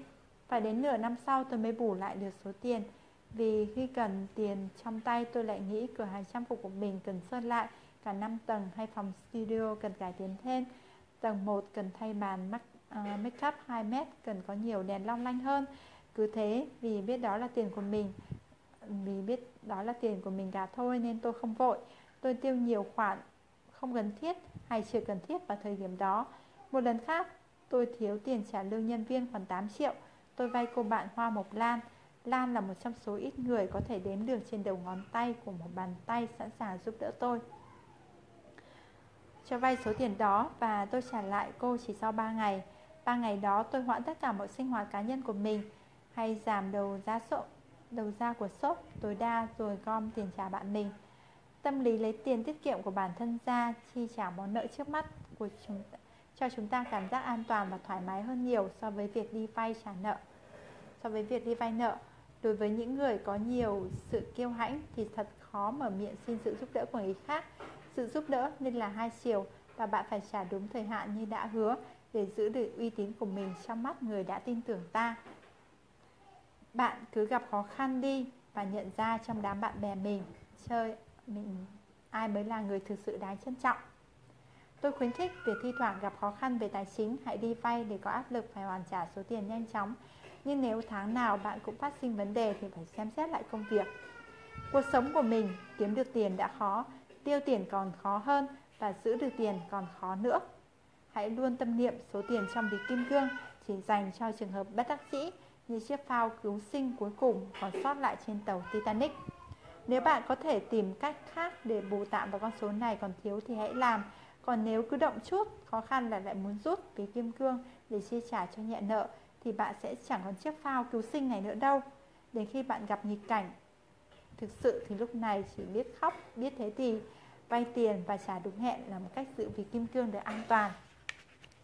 Phải đến nửa năm sau tôi mới bù lại được số tiền. Vì khi cần tiền trong tay tôi lại nghĩ cửa hàng trang phục của mình cần sơn lại. Cả 5 tầng hay phòng studio cần cải tiến thêm. Tầng 1 cần thay bàn make, uh, à, make up 2 mét Cần có nhiều đèn long lanh hơn. Cứ thế vì biết đó là tiền của mình vì biết đó là tiền của mình cả thôi nên tôi không vội. Tôi tiêu nhiều khoản không cần thiết hay chưa cần thiết vào thời điểm đó. Một lần khác, tôi thiếu tiền trả lương nhân viên khoảng 8 triệu. Tôi vay cô bạn Hoa Mộc Lan. Lan là một trong số ít người có thể đếm được trên đầu ngón tay của một bàn tay sẵn sàng giúp đỡ tôi. Cho vay số tiền đó và tôi trả lại cô chỉ sau 3 ngày. 3 ngày đó tôi hoãn tất cả mọi sinh hoạt cá nhân của mình hay giảm đầu giá sộ đầu ra của shop tối đa rồi gom tiền trả bạn mình. Tâm lý lấy tiền tiết kiệm của bản thân ra chi trả món nợ trước mắt của chúng ta, cho chúng ta cảm giác an toàn và thoải mái hơn nhiều so với việc đi vay trả nợ. So với việc đi vay nợ, đối với những người có nhiều sự kiêu hãnh thì thật khó mở miệng xin sự giúp đỡ của người khác. Sự giúp đỡ nên là hai chiều và bạn phải trả đúng thời hạn như đã hứa để giữ được uy tín của mình trong mắt người đã tin tưởng ta. Bạn cứ gặp khó khăn đi và nhận ra trong đám bạn bè mình chơi mình ai mới là người thực sự đáng trân trọng. Tôi khuyến khích việc thi thoảng gặp khó khăn về tài chính hãy đi vay để có áp lực phải hoàn trả số tiền nhanh chóng. Nhưng nếu tháng nào bạn cũng phát sinh vấn đề thì phải xem xét lại công việc. Cuộc sống của mình kiếm được tiền đã khó, tiêu tiền còn khó hơn và giữ được tiền còn khó nữa. Hãy luôn tâm niệm số tiền trong ví kim cương chỉ dành cho trường hợp bất đắc dĩ như chiếc phao cứu sinh cuối cùng còn sót lại trên tàu Titanic. Nếu bạn có thể tìm cách khác để bù tạm vào con số này còn thiếu thì hãy làm. Còn nếu cứ động chút, khó khăn là lại muốn rút ví kim cương để chi trả cho nhẹ nợ thì bạn sẽ chẳng còn chiếc phao cứu sinh này nữa đâu. Đến khi bạn gặp nghịch cảnh, thực sự thì lúc này chỉ biết khóc, biết thế thì vay tiền và trả đúng hẹn là một cách giữ ví kim cương được an toàn.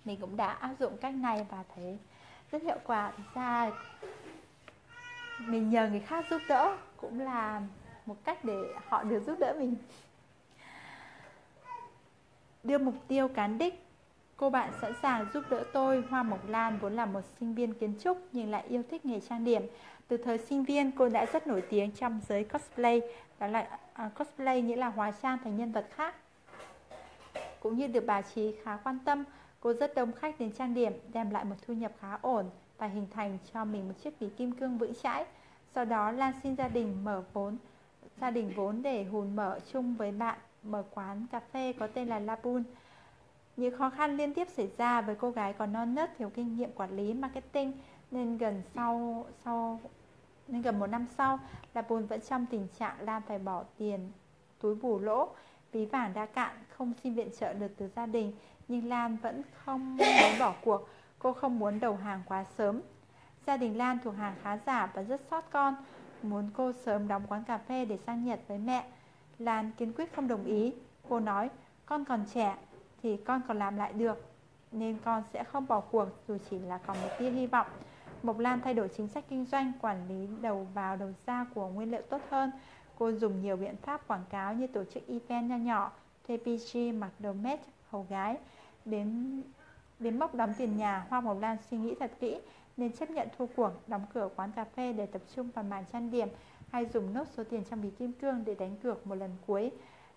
Mình cũng đã áp dụng cách này và thấy rất hiệu quả. Thực ra mình nhờ người khác giúp đỡ cũng là một cách để họ được giúp đỡ mình. Đưa mục tiêu cán đích cô bạn sẵn sàng giúp đỡ tôi. Hoa mộc lan vốn là một sinh viên kiến trúc nhưng lại yêu thích nghề trang điểm. Từ thời sinh viên cô đã rất nổi tiếng trong giới cosplay. Đó là uh, cosplay nghĩa là hóa trang thành nhân vật khác cũng như được bà trí khá quan tâm cô rất đông khách đến trang điểm, đem lại một thu nhập khá ổn và hình thành cho mình một chiếc ví kim cương vững chãi sau đó, lan xin gia đình mở vốn, gia đình vốn để hùn mở chung với bạn mở quán cà phê có tên là Labun. Những khó khăn liên tiếp xảy ra với cô gái còn non nớt, thiếu kinh nghiệm quản lý, marketing, nên gần sau sau, nên gần một năm sau, Labun vẫn trong tình trạng Lan phải bỏ tiền túi bù lỗ ví vàng đã cạn, không xin viện trợ được từ gia đình nhưng Lan vẫn không muốn bỏ cuộc cô không muốn đầu hàng quá sớm gia đình Lan thuộc hàng khá giả và rất sót con muốn cô sớm đóng quán cà phê để sang Nhật với mẹ. Lan kiên quyết không đồng ý. Cô nói, con còn trẻ thì con còn làm lại được, nên con sẽ không bỏ cuộc dù chỉ là còn một tia hy vọng. Mộc Lan thay đổi chính sách kinh doanh, quản lý đầu vào đầu ra của nguyên liệu tốt hơn. Cô dùng nhiều biện pháp quảng cáo như tổ chức event nho nhỏ, TPG mặc đồ mét hầu gái. Đến đến mốc đóng tiền nhà, Hoa Mộc Lan suy nghĩ thật kỹ nên chấp nhận thua cuộc đóng cửa quán cà phê để tập trung vào màn trang điểm hay dùng nốt số tiền trong ví kim cương để đánh cược một lần cuối.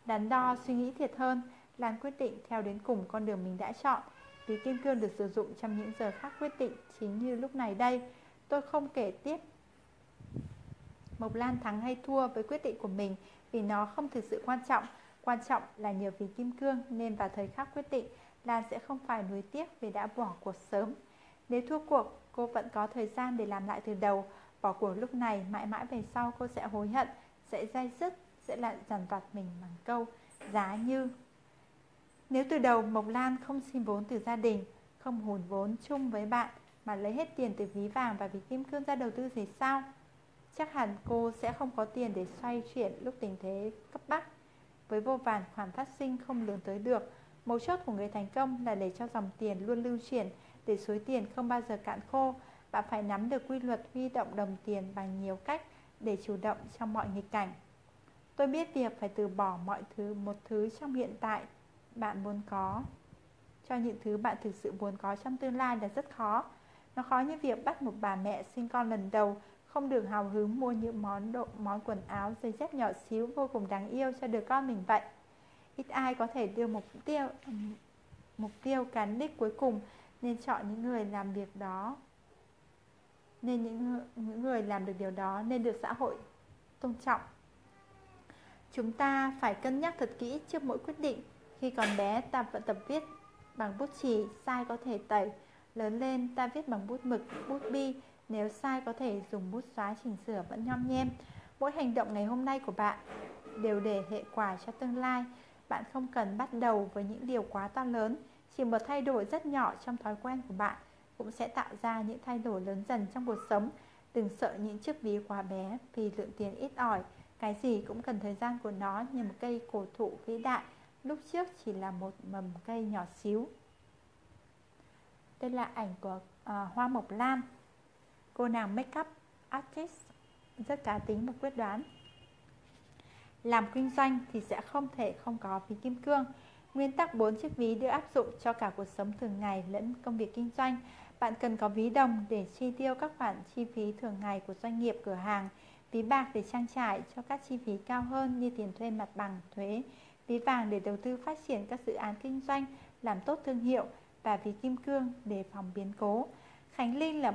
Đắn đo suy nghĩ thiệt hơn, Lan quyết định theo đến cùng con đường mình đã chọn. Ví kim cương được sử dụng trong những giờ khác quyết định chính như lúc này đây. Tôi không kể tiếp Mộc Lan thắng hay thua với quyết định của mình vì nó không thực sự quan trọng. Quan trọng là nhờ ví kim cương nên vào thời khắc quyết định, Lan sẽ không phải nuối tiếc vì đã bỏ cuộc sớm. Nếu thua cuộc, cô vẫn có thời gian để làm lại từ đầu. Bỏ cuộc lúc này, mãi mãi về sau cô sẽ hối hận, sẽ dai dứt, sẽ lại dằn vặt mình bằng câu giá như. Nếu từ đầu Mộc Lan không xin vốn từ gia đình, không hùn vốn chung với bạn, mà lấy hết tiền từ ví vàng và ví kim cương ra đầu tư thì sao? Chắc hẳn cô sẽ không có tiền để xoay chuyển lúc tình thế cấp bách. Với vô vàn khoản phát sinh không lường tới được, mấu chốt của người thành công là để cho dòng tiền luôn lưu chuyển, để suối tiền không bao giờ cạn khô, bạn phải nắm được quy luật huy động đồng tiền bằng nhiều cách để chủ động trong mọi nghịch cảnh. Tôi biết việc phải từ bỏ mọi thứ một thứ trong hiện tại bạn muốn có cho những thứ bạn thực sự muốn có trong tương lai là rất khó. Nó khó như việc bắt một bà mẹ sinh con lần đầu không được hào hứng mua những món độ món quần áo giày dép nhỏ xíu vô cùng đáng yêu cho đứa con mình vậy. Ít ai có thể đưa mục tiêu mục tiêu cán đích cuối cùng nên chọn những người làm việc đó. Nên những, những người làm được điều đó nên được xã hội tôn trọng. Chúng ta phải cân nhắc thật kỹ trước mỗi quyết định. Khi còn bé ta vẫn tập viết bằng bút chì sai có thể tẩy. Lớn lên ta viết bằng bút mực bút bi. Nếu sai có thể dùng bút xóa chỉnh sửa vẫn nhom nhem. Mỗi hành động ngày hôm nay của bạn đều để hệ quả cho tương lai bạn không cần bắt đầu với những điều quá to lớn. Chỉ một thay đổi rất nhỏ trong thói quen của bạn Cũng sẽ tạo ra những thay đổi lớn dần trong cuộc sống. Đừng sợ những chiếc ví quá bé vì lượng tiền ít ỏi. Cái gì cũng cần thời gian của nó như một cây cổ thụ vĩ đại. Lúc trước chỉ là một mầm cây nhỏ xíu. Đây là ảnh của uh, Hoa Mộc Lan Cô nàng make up artist Rất cá tính và quyết đoán làm kinh doanh thì sẽ không thể không có ví kim cương. Nguyên tắc 4 chiếc ví được áp dụng cho cả cuộc sống thường ngày lẫn công việc kinh doanh. Bạn cần có ví đồng để chi tiêu các khoản chi phí thường ngày của doanh nghiệp cửa hàng, ví bạc để trang trải cho các chi phí cao hơn như tiền thuê mặt bằng, thuế, ví vàng để đầu tư phát triển các dự án kinh doanh, làm tốt thương hiệu và ví kim cương để phòng biến cố. Khánh Linh là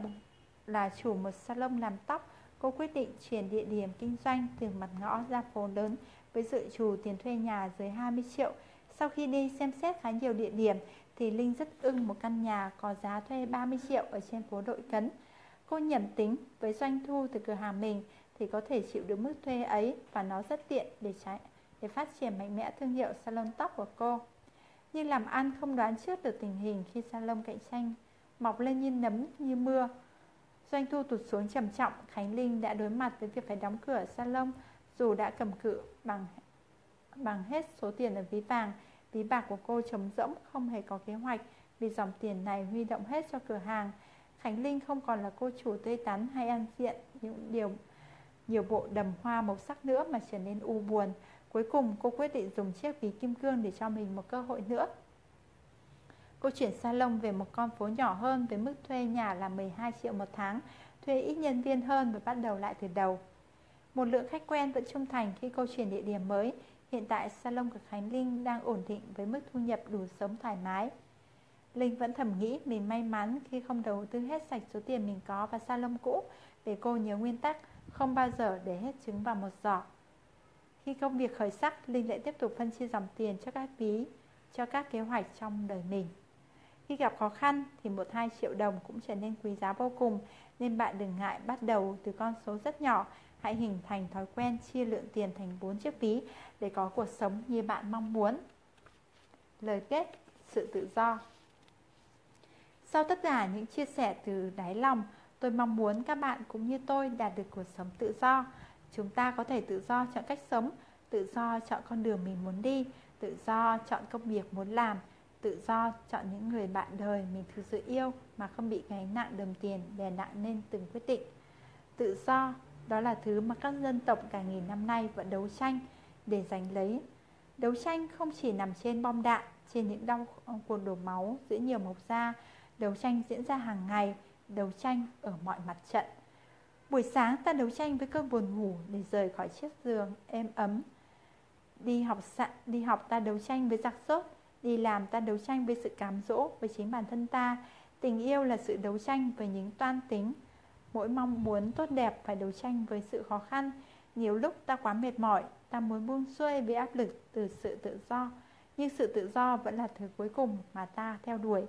là chủ một salon làm tóc Cô quyết định chuyển địa điểm kinh doanh từ mặt ngõ ra phố lớn với dự trù tiền thuê nhà dưới 20 triệu. Sau khi đi xem xét khá nhiều địa điểm thì Linh rất ưng một căn nhà có giá thuê 30 triệu ở trên phố Đội Cấn. Cô nhẩm tính với doanh thu từ cửa hàng mình thì có thể chịu được mức thuê ấy và nó rất tiện để trái, để phát triển mạnh mẽ thương hiệu salon tóc của cô. Nhưng làm ăn không đoán trước được tình hình khi salon cạnh tranh mọc lên như nấm như mưa. Doanh thu tụt xuống trầm trọng, Khánh Linh đã đối mặt với việc phải đóng cửa salon dù đã cầm cự bằng bằng hết số tiền ở ví vàng. Ví bạc của cô trống rỗng, không hề có kế hoạch vì dòng tiền này huy động hết cho cửa hàng. Khánh Linh không còn là cô chủ tươi tắn hay ăn diện những điều nhiều bộ đầm hoa màu sắc nữa mà trở nên u buồn. Cuối cùng cô quyết định dùng chiếc ví kim cương để cho mình một cơ hội nữa. Cô chuyển salon về một con phố nhỏ hơn với mức thuê nhà là 12 triệu một tháng, thuê ít nhân viên hơn và bắt đầu lại từ đầu. Một lượng khách quen vẫn trung thành khi cô chuyển địa điểm mới. Hiện tại salon của Khánh Linh đang ổn định với mức thu nhập đủ sống thoải mái. Linh vẫn thầm nghĩ mình may mắn khi không đầu tư hết sạch số tiền mình có vào salon cũ để cô nhớ nguyên tắc không bao giờ để hết trứng vào một giỏ. Khi công việc khởi sắc, Linh lại tiếp tục phân chia dòng tiền cho các ví, cho các kế hoạch trong đời mình. Khi gặp khó khăn thì một hai triệu đồng cũng trở nên quý giá vô cùng nên bạn đừng ngại bắt đầu từ con số rất nhỏ. Hãy hình thành thói quen chia lượng tiền thành 4 chiếc ví để có cuộc sống như bạn mong muốn. Lời kết, sự tự do Sau tất cả những chia sẻ từ đáy lòng, tôi mong muốn các bạn cũng như tôi đạt được cuộc sống tự do. Chúng ta có thể tự do chọn cách sống, tự do chọn con đường mình muốn đi, tự do chọn công việc muốn làm, tự do chọn những người bạn đời mình thực sự yêu mà không bị gánh nặng đồng tiền đè nặng lên từng quyết định. Tự do đó là thứ mà các dân tộc cả nghìn năm nay vẫn đấu tranh để giành lấy. Đấu tranh không chỉ nằm trên bom đạn, trên những đau cuộc đổ máu giữa nhiều mộc gia đấu tranh diễn ra hàng ngày, đấu tranh ở mọi mặt trận. Buổi sáng ta đấu tranh với cơn buồn ngủ để rời khỏi chiếc giường êm ấm. Đi học sạn, đi học ta đấu tranh với giặc sốt, Đi làm ta đấu tranh với sự cám dỗ với chính bản thân ta. Tình yêu là sự đấu tranh với những toan tính. Mỗi mong muốn tốt đẹp phải đấu tranh với sự khó khăn. Nhiều lúc ta quá mệt mỏi Ta muốn buông xuôi với áp lực từ sự tự do. Nhưng sự tự do vẫn là thứ cuối cùng mà ta theo đuổi.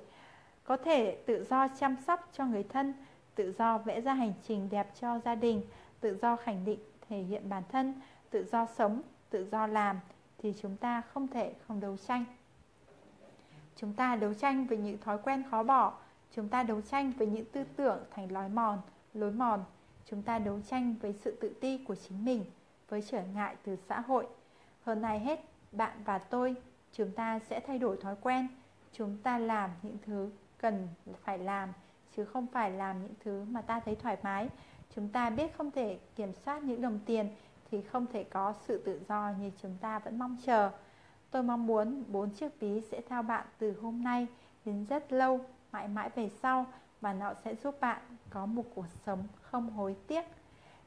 Có thể tự do chăm sóc cho người thân Tự do vẽ ra hành trình đẹp cho gia đình Tự do khẳng định thể hiện bản thân Tự do sống, tự do làm Thì chúng ta không thể không đấu tranh. Chúng ta đấu tranh với những thói quen khó bỏ. Chúng ta đấu tranh với những tư tưởng thành lối mòn, lối mòn. Chúng ta đấu tranh với sự tự ti của chính mình Với trở ngại từ xã hội. Hơn ai hết, bạn và tôi Chúng ta sẽ thay đổi thói quen. Chúng ta làm những thứ cần phải làm Chứ không phải làm những thứ mà ta thấy thoải mái. Chúng ta biết không thể kiểm soát những đồng tiền Thì không thể có sự tự do như chúng ta vẫn mong chờ. Tôi mong muốn bốn chiếc ví sẽ theo bạn từ hôm nay đến rất lâu, mãi mãi về sau và nó sẽ giúp bạn có một cuộc sống không hối tiếc.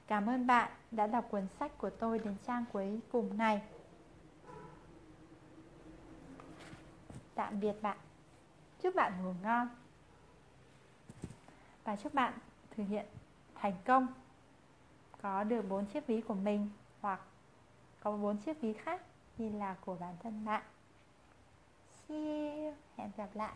Cảm ơn bạn đã đọc cuốn sách của tôi đến trang cuối cùng này. Tạm biệt bạn. Chúc bạn ngủ ngon. Và chúc bạn thực hiện thành công có được bốn chiếc ví của mình hoặc có bốn chiếc ví khác như là của bản thân bạn See you. Hẹn gặp lại